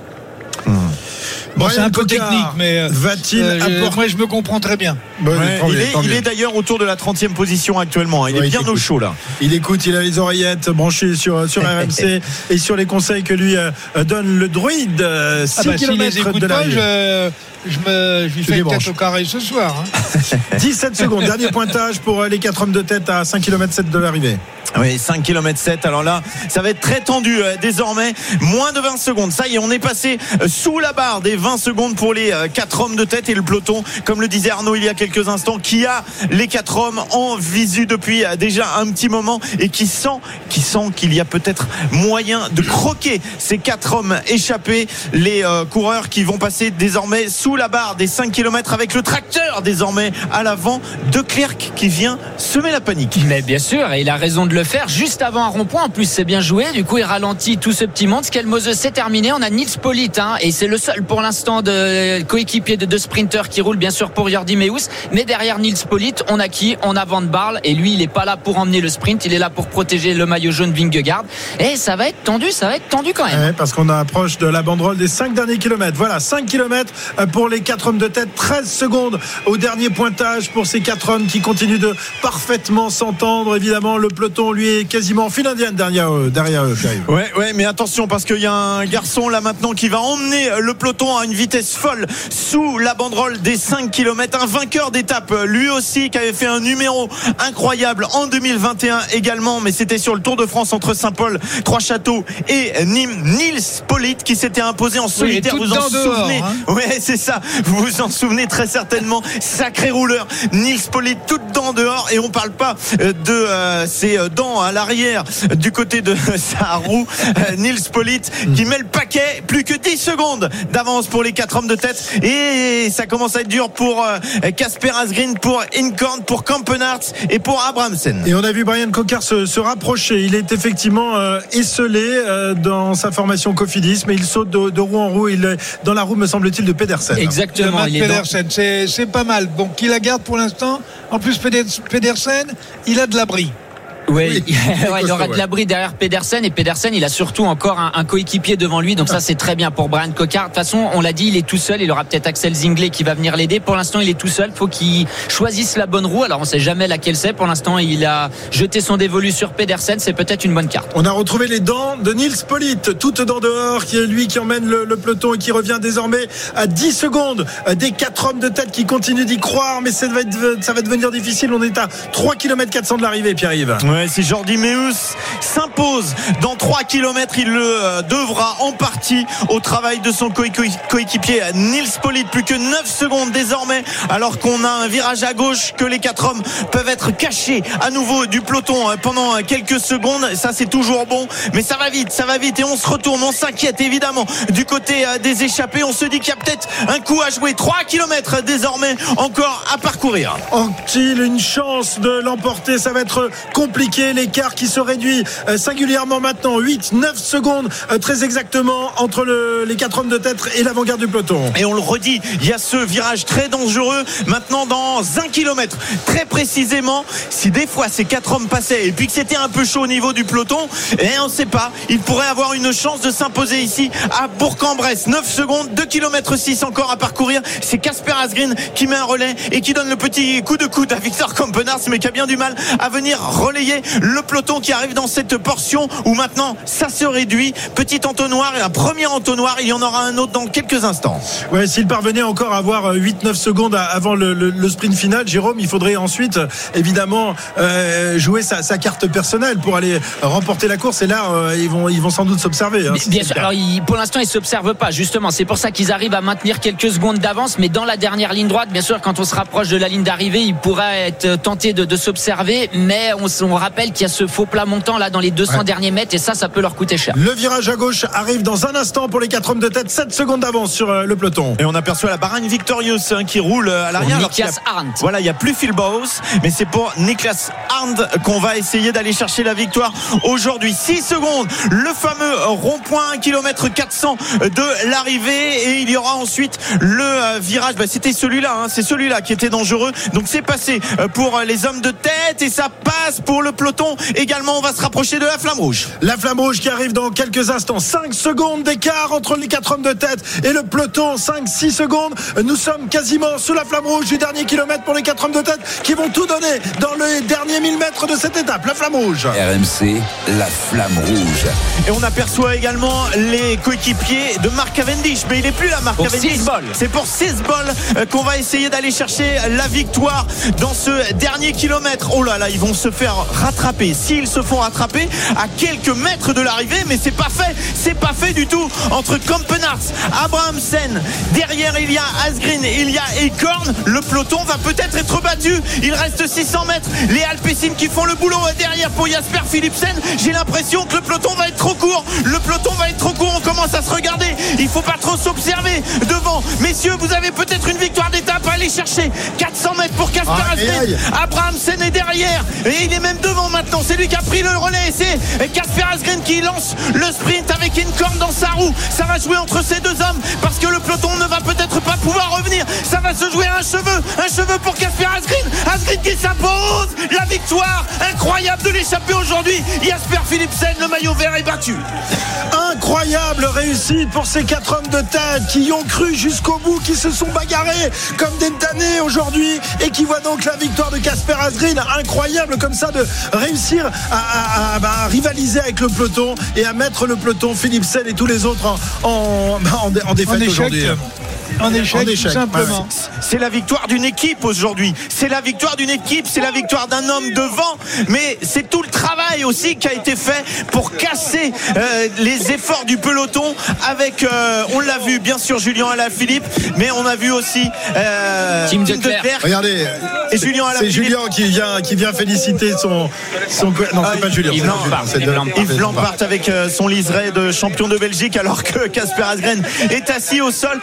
Bon, c'est un peu technique, mais euh, va-t-il euh, je- apporter- moi je me comprends très bien. Bon, Ouais, tant il est, tant il mieux. est d'ailleurs autour de la 30e position actuellement. Il Ouais, est bien il au chaud là. Il écoute, il a les oreillettes branchées sur, sur RMC et sur les conseils que lui euh, donne le druide. euh, 6 Ah bah, les km de pas, l'arrivée. je, je me, je lui fais une tête au carré ce soir. hein. 17 secondes, dernier pointage pour euh, les 4 hommes de tête à 5 km 7 de l'arrivée. Oui, 5 km 7. Alors là, ça va être très tendu euh, désormais. Moins de 20 secondes. Ça y est, on est passé euh, sous la barre des 20 secondes pour les 4 hommes de tête et le peloton, comme le disait Arnaud il y a quelques instants, qui a les 4 hommes en visu depuis euh, déjà un petit moment et qui sent qui sent qu'il y a peut-être moyen de croquer ces 4 hommes échappés. Les euh, coureurs qui vont passer désormais sous la barre des 5 km avec le tracteur désormais à l'avant de Clerc qui vient semer la panique. Mais bien sûr, et il a raison de le faire juste avant un rond-point. En plus, c'est bien joué. Du coup, il ralentit tout ce petit monde. Skelmose, c'est terminé. On a Nils Polit, hein, et c'est le seul pour l'instant de coéquipier de deux sprinteurs qui roule bien sûr pour Jordi Meus. Mais derrière Nils Polit, on a qui? On a Van Barle, et lui, il est pas là pour emmener le sprint. Il est là pour protéger le maillot jaune Vingegaard. Et ça va être tendu, ça va être tendu quand même. Ouais, parce qu'on approche de la banderole des 5 derniers kilomètres. Voilà, 5 kilomètres pour les 4 hommes de tête. 13 secondes au dernier pointage pour ces 4 hommes qui continuent de parfaitement s'entendre. Évidemment, le peloton, lui, est quasiment en file indienne derrière eux. Derrière eux Pierre-Yves. Ouais, ouais, mais attention parce qu'il y a un garçon là maintenant qui va emmener le peloton à une vitesse folle sous la banderole des 5 km. Un vainqueur d'étape, lui aussi, qui avait fait un numéro incroyable en 2021 également, mais c'était sur le Tour de France entre Saint-Paul, Trois-Châteaux et Nîmes. Nils Polit qui s'était imposé en solitaire. vous en dehors, souvenez hein. Ouais, c'est ça. Vous vous en souvenez très certainement. Sacré rouleur. Nils Polit toutes dents dehors et on parle pas euh, de euh, ses euh, dents à l'arrière du côté de sa roue. Euh, Nils Polit qui met le paquet. Plus que 10 secondes d'avance pour les quatre hommes de tête et ça commence à être dur pour euh, Casper Asgreen, pour Incorn, pour Kampenarts et pour Abramsen. Et on a vu Brian Cocard se, se rapprocher. Il est effectivement euh, esselé euh, dans sa formation Cofidis, mais il saute de, de roue en roue. Il est dans la roue, me semble-t-il, de Pedersen. Exactement. Il est dans- Pedersen, c'est c'est pas mal. Bon, qui la garde pour l'instant En plus, Peder- Pedersen, il a de l'abri. Oui, il aura de l'abri derrière Pedersen et Pedersen il a surtout encore un, un coéquipier devant lui donc ça c'est très bien pour Brian Cocard. De toute façon on l'a dit il est tout seul, il aura peut-être Axel Zinglet qui va venir l'aider. Pour l'instant il est tout seul, faut qu'il choisisse la bonne roue. Alors on sait jamais laquelle c'est. Pour l'instant il a jeté son dévolu sur Pedersen, c'est peut-être une bonne carte. On a retrouvé les dents de Nils Polit, toutes dents dehors, qui est lui qui emmène le, le peloton et qui revient désormais à 10 secondes des 4 hommes de tête qui continuent d'y croire, mais ça va, être- ça va devenir difficile. On est à 3 km 400 de l'arrivée, Pierre-Yves. Ouais, si Jordi Meus s'impose dans 3 km, il le euh, devra en partie au travail de son coé- coé- coéquipier Nils Polit. Plus que 9 secondes désormais, alors qu'on a un virage à gauche, que les quatre hommes peuvent être cachés à nouveau du peloton euh, pendant euh, quelques secondes. Ça, c'est toujours bon, mais ça va vite, ça va vite et on se retourne, on s'inquiète évidemment du côté des échappés. On se dit qu'il y a peut-être un coup à jouer. 3 km désormais encore à parcourir. Ont-ils une chance de l'emporter? Ça va être compliqué. L'écart qui se réduit euh, singulièrement maintenant. 8, 9 secondes euh, très exactement entre le- les 4 hommes de tête et l'avant-garde du peloton. Et on le redit, il y a ce virage très dangereux maintenant dans un kilomètre. Très précisément, si des fois ces quatre hommes passaient et puis que c'était un peu chaud au niveau du peloton, et on ne sait pas, il pourrait avoir une chance de s'imposer ici à Bourg-en-Bresse. 9 secondes, 2 km 6 encore à parcourir. C'est Casper Asgreen qui met un relais et qui donne le petit coup de coude à Victor Kampenarts, mais qui a bien du mal à venir relayer le peloton qui arrive dans cette portion où maintenant ça se réduit. Petit entonnoir et un premier entonnoir. Il y en aura un autre dans quelques instants. Ouais, s'il parvenait encore à avoir 8-9 secondes à- avant le, le- le sprint final, Jérôme, il faudrait ensuite euh, évidemment euh, jouer sa, sa carte personnelle pour aller remporter la course. Et là, euh, ils vont, ils vont sans doute s'observer. hein, Bien sûr. Alors, pour l'instant, ils s'observent pas. Justement, c'est pour ça qu'ils arrivent à maintenir quelques secondes d'avance. Mais dans la dernière ligne droite, bien sûr, quand on se rapproche de la ligne d'arrivée, ils pourraient être tentés de, de s'observer. Mais on rappelle qu'il y a ce faux plat montant là dans les 200 derniers mètres et ça, ça peut leur coûter cher. Le virage à gauche arrive dans un instant pour les 4 hommes de tête. 7 secondes d'avance sur euh, le peloton. Et on aperçoit la Baragne Victorious hein, qui roule euh, à l'arrière. Niklas Arndt. Voilà, il n'y a plus Phil Bowes, mais c'est pour Niklas Arndt qu'on va essayer d'aller chercher la victoire aujourd'hui. 6 secondes, le fameux rond-point 1 km 400 de l'arrivée et il y aura ensuite le euh, virage. Bah, C'était celui-là, hein, c'est celui-là qui était dangereux. Donc c'est passé pour les hommes de tête et ça passe pour le peloton. Également, on va se rapprocher de la flamme rouge. La flamme rouge qui arrive dans quelques instants. 5 secondes d'écart entre les 4 hommes de tête et le peloton. 5-6 secondes. Nous sommes quasiment sous la flamme rouge du dernier kilomètre pour les 4 hommes de tête qui vont tout donner dans les derniers 1000 mètres de cette étape. La flamme rouge. RMC, la flamme rouge. Et on aperçoit également les coéquipiers de Mark Cavendish. Mais il n'est plus là, Mark Pour Cavendish. C'est pour 6 balles euh, qu'on va essayer d'aller chercher la victoire dans ce dernier kilomètre. Oh là là, ils vont se faire rattraper. S'ils se font rattraper à quelques mètres de l'arrivée, mais c'est pas fait. C'est pas fait du tout entre Kampenarts, Abrahamsen. Derrière, il y a Asgreen, il y a Ekorn. Le peloton va peut-être être battu. Il reste 600 mètres. Les Alpecin qui font le boulot derrière pour Jasper Philipsen. J'ai l'impression que le peloton va être trop court. Le peloton va être trop court. On commence à se regarder. Il faut pas trop s'observer devant. Messieurs, vous avez peut-être une victoire d'étape à aller chercher. 400 mètres pour Casper Asgreen. Abrahamsen est derrière. Et il est même maintenant. C'est lui qui a pris le relais. C'est Casper Asgreen qui lance le sprint avec une corne dans sa roue. Ça va jouer entre ces deux hommes parce que le peloton ne va peut-être pas pouvoir revenir. Ça va se jouer à un cheveu. Un cheveu pour Casper Asgreen. Asgreen qui s'impose. La victoire incroyable de l'échapper aujourd'hui. Jasper Philipsen, le maillot vert est battu. Incroyable réussite pour ces quatre hommes de tête qui y ont cru jusqu'au bout, qui se sont bagarrés comme des damnés aujourd'hui et qui voient donc la victoire de Casper Asgreen. Incroyable comme ça de réussir à, à- à- bah, à rivaliser avec le peloton et à mettre le peloton Philipsen et tous les autres en, en, en en défaite En échec. En tout simplement. C'est la victoire d'une équipe aujourd'hui. C'est la victoire d'une équipe, c'est la victoire d'un homme devant. Mais c'est tout le travail aussi qui a été fait pour casser euh, les efforts du peloton avec, euh, on l'a vu, bien sûr, Julien Alaphilippe, mais on a vu aussi euh, Tim. Declercq Regardez, et Julien c'est. Julien qui vient, qui vient féliciter son. son non, c'est Ah, pas Julien. Yves Julien, c'est Yves de- avec euh, son liseré de champion de Belgique alors que Casper Asgren est assis au sol.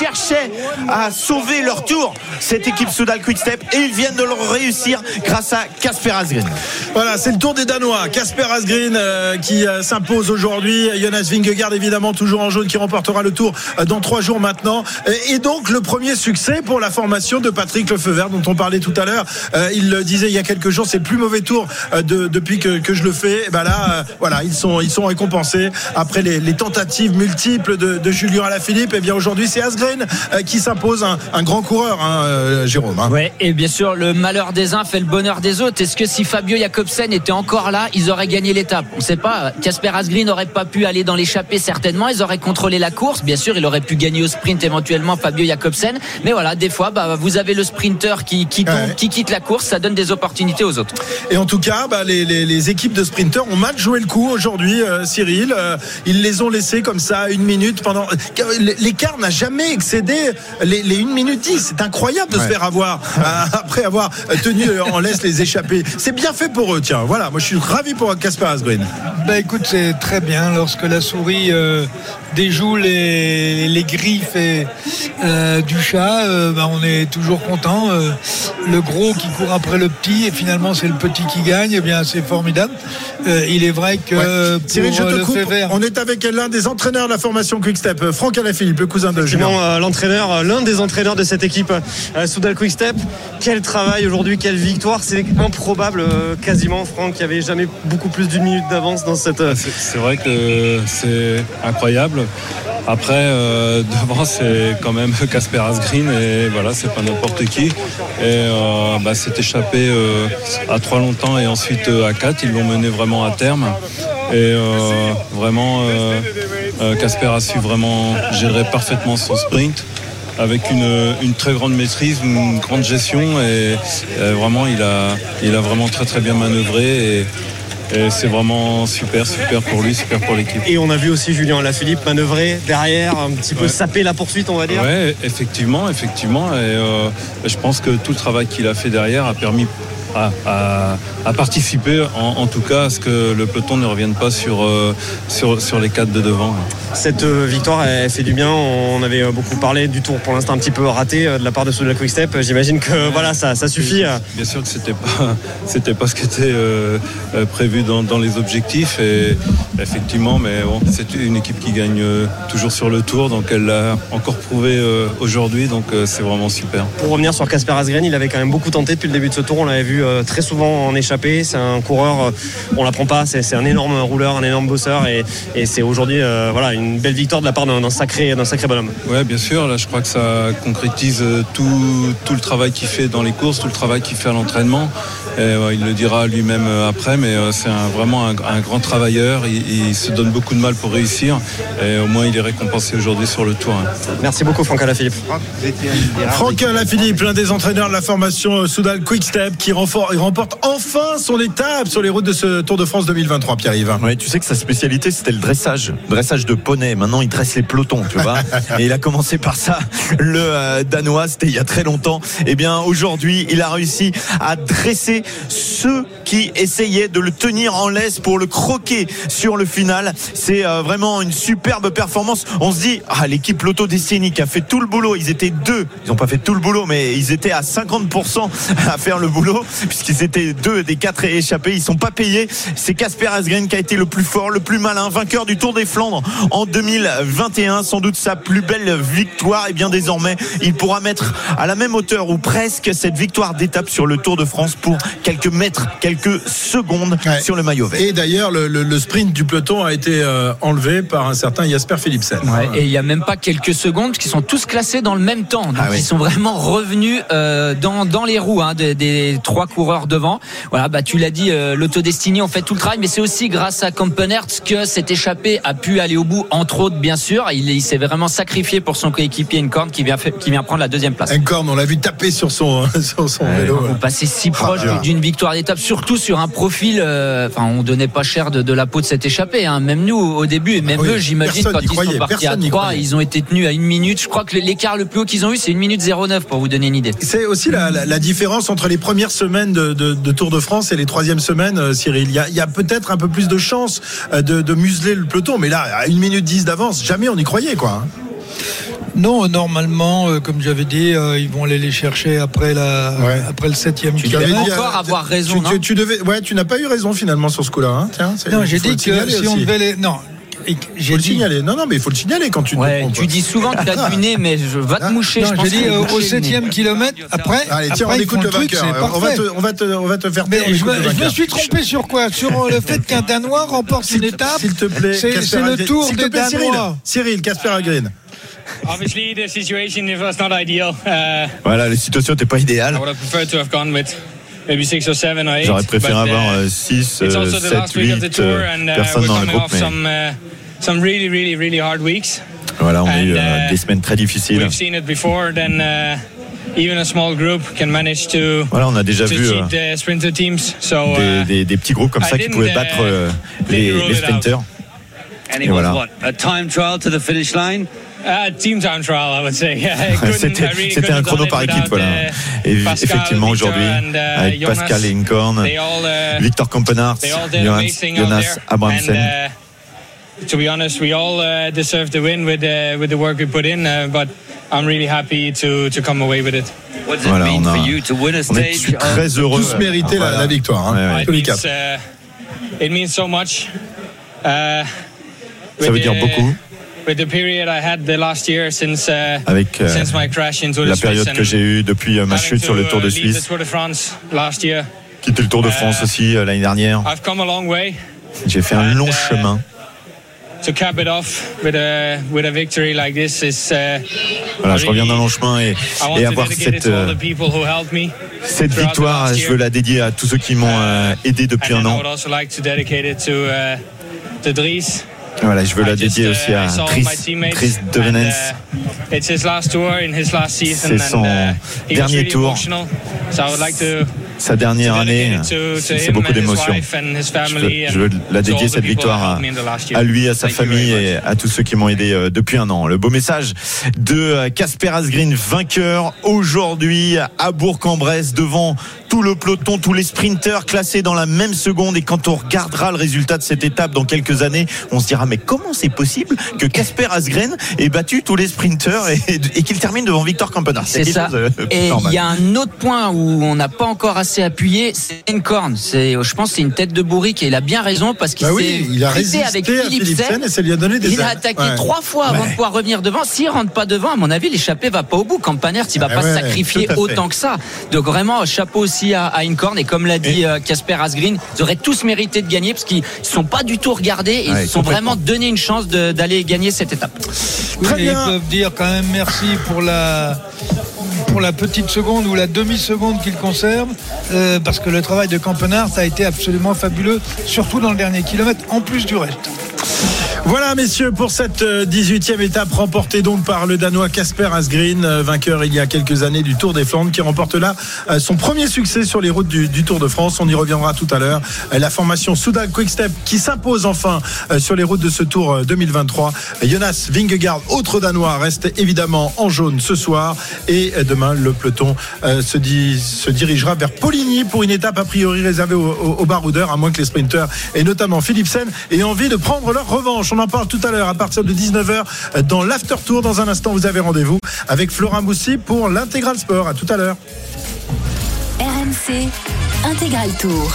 Cherchaient à sauver leur tour, cette équipe Soudal Quickstep, et ils viennent de le réussir grâce à Casper Asgren. Voilà, c'est le tour des Danois. Casper Asgreen euh, qui euh, s'impose aujourd'hui. Jonas Vingegaard évidemment toujours en jaune qui remportera le tour euh, dans trois jours maintenant. Et, donc le premier succès pour la formation de Patrick Lefeuvert dont on parlait tout à l'heure. Il le disait il y a quelques jours, c'est le plus mauvais tour de- depuis que, je le fais. Et ben là, voilà, ils sont ils sont récompensés après les, tentatives multiples de, de Julien Alaphilippe. Et bien aujourd'hui, c'est Asgreen euh, qui s'impose un, un grand coureur, hein, euh, Jérôme. hein. Ouais, et bien sûr, le malheur des uns fait le bonheur des autres. Est-ce que si Fabio Jacobsen était encore là, ils auraient gagné l'étape? On ne sait pas. Casper Asgreen n'aurait pas pu aller dans l'échappée certainement. Ils auraient contrôlé la course. Bien sûr, il aurait pu gagner au sprint éventuellement Fabio Jacobsen. Mais voilà, des fois, bah, vous avez le sprinter qui, qui tombe, Ouais. qui quitte la course. Ça donne des opportunités aux autres. Et en tout cas, bah, les, les- les équipes de sprinteurs ont mal joué le coup aujourd'hui, euh, Cyril. Euh, ils les ont laissés comme ça une minute pendant. L'écart n'a jamais excédé les, les 1 minute 10. C'est incroyable de se faire avoir euh, après avoir tenu en laisse les échapper. C'est bien fait pour eux, tiens. Voilà, moi je suis ravi pour Casper Asgreen. Bah écoute, c'est très bien lorsque la souris euh, déjoue les, les griffes et, euh, du chat. euh, bah, on est toujours content. euh, le gros qui court après le petit et finalement c'est le petit qui gagne. Eh bien, c'est formidable. Euh, il est vrai que Ouais. pour Cyril, je euh, te le coupe. fait vert, On est avec l'un des entraîneurs de la formation Quickstep, euh, Franck Alaphilippe, le cousin de Julien. Euh, l'entraîneur, euh, l'un des entraîneurs de cette équipe euh, Soudal Quickstep. Quel travail aujourd'hui, quelle victoire. C'est improbable, quasiment, Franck. Il n'y avait jamais beaucoup plus d'une minute d'avance dans cette. C'est vrai que c'est incroyable. Après, devant, c'est quand même Casper Asgreen et voilà, c'est pas n'importe qui. Et bah, c'est échappé à trois longtemps et ensuite à quatre. Ils l'ont mené vraiment à terme. Et euh, vraiment, euh, euh, Casper a su vraiment gérer parfaitement son sprint avec une, une très grande maîtrise, une grande gestion et, vraiment il a, il a vraiment très très bien manœuvré et, et c'est vraiment super, super pour lui, super pour l'équipe. Et on a vu aussi Julien Lafilippe manœuvrer derrière, un petit peu Ouais. saper la poursuite, on va dire. Ouais, effectivement, effectivement. Et euh, je pense que tout le travail qu'il a fait derrière a permis à, participer, en, tout cas, à ce que le peloton ne revienne pas sur, euh, sur, sur les quatre de devant. Cette euh, victoire, elle fait du bien. On avait beaucoup parlé du tour pour l'instant un petit peu raté de la part de Soudal Quick Step. J'imagine que voilà, ça, ça suffit. Bien sûr que c'était pas, c'était pas ce qui était prévu dans, dans, les objectifs. Et effectivement, mais bon, c'est une équipe qui gagne toujours sur le tour, donc elle l'a encore prouvé aujourd'hui, donc c'est vraiment super. Pour revenir sur Casper Asgren, il avait quand même beaucoup tenté depuis le début de ce tour. On l'avait vu euh, très souvent en échappée. C'est un coureur, euh, on l'apprend pas, c'est un énorme rouleur, un énorme bosseur et, c'est aujourd'hui euh, voilà, une belle victoire de la part d'un sacré, sacré bonhomme. Ouais, bien sûr. Là, je crois que ça concrétise tout, tout le travail qu'il fait dans les courses, tout le travail qu'il fait à l'entraînement. Il le dira lui-même après, mais c'est vraiment un, grand travailleur. Il, se donne beaucoup de mal pour réussir et au moins il est récompensé aujourd'hui sur le tour. Hein. Merci beaucoup Franck Alaphilippe. Franck Alaphilippe, l'un des entraîneurs de la formation Soudal Quick Step qui remporte enfin son étape sur les routes de ce Tour de France 2023, Pierre-Yves. Oui, tu sais que sa spécialité, c'était le dressage. Dressage de poney. Maintenant, il dresse les pelotons, tu vois. Et il a commencé par ça. Le euh, Danois, c'était il y a très longtemps. Eh bien, aujourd'hui, il a réussi à dresser ceux qui essayaient de le tenir en laisse pour le croquer sur le final. C'est euh, vraiment une superbe performance. On se dit, ah, l'équipe Lotto Destiny qui a fait tout le boulot. Ils étaient deux. Ils n'ont pas fait tout le boulot, mais ils étaient à 50% à faire le boulot puisqu'ils étaient deux des quatre échappés. Ils sont pas payés. C'est Casper Asgren qui a été le plus fort, le plus malin, vainqueur du Tour des Flandres en 2021. Sans doute sa plus belle victoire. Et bien désormais, il pourra mettre à la même hauteur ou presque cette victoire d'étape sur le Tour de France pour quelques mètres, quelques secondes sur le maillot vert. Et d'ailleurs, le, sprint du peloton a été euh, enlevé par un certain Jasper Philipsen. et il n'y a même pas quelques secondes qui sont tous classés dans le même temps. Donc ah ils sont vraiment revenus euh, dans, dans les roues hein, des, des trois coureurs devant. Voilà, bah tu l'as dit, euh, l'autodestiné on fait tout le travail, mais c'est aussi grâce à Kampenert que cet échappé a pu aller au bout, entre autres bien sûr. Il, s'est vraiment sacrifié pour son coéquipier Encorn qui vient, qui vient prendre la deuxième place. Encorn, on l'a vu taper sur son, sur son vélo. On passait si proche d'une victoire d'étape, surtout sur un profil. Euh, enfin, on donnait pas cher de, la peau de cet échappé. Hein. Même nous au début, et même ah eux, j'imagine quand ils sont partis à 3 ils ont été tenus à une minute. Je crois que l'écart le plus haut qu'ils ont eu, c'est une minute 09 pour vous donner une idée. C'est aussi la, la, différence entre les premières semaines de, de, Tour de France et les troisièmes semaines, euh, Cyril. Il y a, a peut-être un peu plus de chance euh, de, de, museler le peloton, mais là, à une minute 10 d'avance, jamais on y croyait, quoi. Non, normalement, euh, comme j'avais dit, ils vont aller les chercher après, la, après le septième tu kilomètre. Tu encore avoir raison. Tu, tu, devais, ouais, tu n'as pas eu raison finalement sur ce coup-là. Hein. Tiens, non, j'ai dit que si on devait les. Non, j'ai le signaler. Non, non, mais il faut le signaler quand tu ouais, Tu dis souvent que tu as du nez, mais je vais te moucher. Non, j'ai dit euh, au septième kilomètre. Après, allez, tiens, on écoute le vainqueur. On va, te, on, va te, on va te faire mais je, me suis trompé sur quoi? Sur euh, le fait qu'un Danois remporte une étape? S'il te plaît, c'est le tour des Danois. Cyril, Casper Agrin. Obviously, the situation was not ideal. Uh, voilà, la situation n'était pas idéale. J'aurais préféré avoir 6, 7, 8 personnes dans le groupe. Mais... some really, really, really hard weeks. Voilà, on a eu uh, des semaines très difficiles. We've seen it before, then uh, even a small group can manage to. Voilà, on a déjà vu uh, the sprinter teams. So, des, des, des, petits groupes comme ça qui pouvaient battre euh, les, les sprinters. And it Et was voilà. what? A time trial to the finish line? Uh, team time trial, I would say. c'était really un chrono par équipe, voilà. Et effectivement, aujourd'hui, uh, avec Pascal Lincoln, uh, Victor Kampenarts, Jonas, Jonas Abramsen. To be honest, we all uh, deserve the win with, uh, with the work we put in, uh, but I'm really happy to, to come away with it. Voilà, on, a, on est très heureux. Tous mérité la, la, victoire. Hein, ouais, ouais. Uh, it means so much. Uh, Ça veut dire beaucoup. With the period I had the last year since, uh, Avec euh, since my crash into la période que j'ai eue depuis euh, ma chute sur le Tour de Suisse. Quitter le Tour de France aussi euh, l'année dernière. J'ai fait un long chemin to cap it off with a with a victory like this is. Uh, voilà, je reviens d'un long chemin et, et avoir cette euh, cette victoire, je veux la dédier à tous ceux qui m'ont euh, aidé depuis un an. Voilà, je veux la dédier uh, aussi à Chris, Chris Devenens. Uh, C'est son uh, dernier tour. Sa dernière année. C'est beaucoup d'émotions. Je, veux la dédier cette victoire à, lui, à sa famille et à tous ceux qui m'ont aidé euh, depuis un an. Le beau message de Casper Asgreen, vainqueur aujourd'hui à Bourg-en-Bresse devant tout le peloton, tous les sprinteurs classés dans la même seconde. Et quand on regardera le résultat de cette étape dans quelques années, on se dira mais comment c'est possible que Casper Asgren ait battu tous les sprinteurs et, qu'il termine devant Victor Campenard? C'est ça. Euh, et il y a un autre point où on n'a pas encore assez appuyé, c'est une corne. C'est, je pense, c'est une tête de bourrique et il a bien raison parce qu'il bah oui, il a résisté avec Philippe et ça lui a donné des Il a attaqué trois fois avant de pouvoir revenir devant. S'il rentre pas devant, à mon avis, l'échappée va pas au bout. Campanert, il va eh pas se sacrifier autant que ça. Donc vraiment, chapeau aussi à, à Incorn. Et comme l'a dit euh, Casper Asgreen, ils auraient tous mérité de gagner parce qu'ils ne sont pas du tout regardés et ils se sont vraiment donné une chance d'aller gagner cette étape. Très bien. Ils peuvent dire quand même merci pour la pour la petite seconde ou la demi-seconde qu'il conserve, euh, parce que le travail de Campenard a été absolument fabuleux, surtout dans le dernier kilomètre, en plus du reste. Voilà, messieurs, pour cette 18e euh, étape remportée donc par le Danois Casper Asgreen, euh, vainqueur il y a quelques années du Tour des Flandres, qui remporte là euh, son premier succès sur les routes du, Tour de France. On y reviendra tout à l'heure. La formation Soudal Quickstep qui s'impose enfin sur les routes de ce Tour 2023. Jonas Vingegaard, autre Danois, reste évidemment en jaune ce soir. Et demain, le peloton se, se dirigera vers Poligny pour une étape a priori réservée aux, baroudeurs, à moins que les sprinteurs, et notamment Philipsen, aient envie de prendre leur revanche. On en parle tout à l'heure à partir de 19h dans l'After Tour. Dans un instant, vous avez rendez-vous avec Flora Moussi pour l'Intégral Sport. À tout à l'heure. RMC Intégral Tour.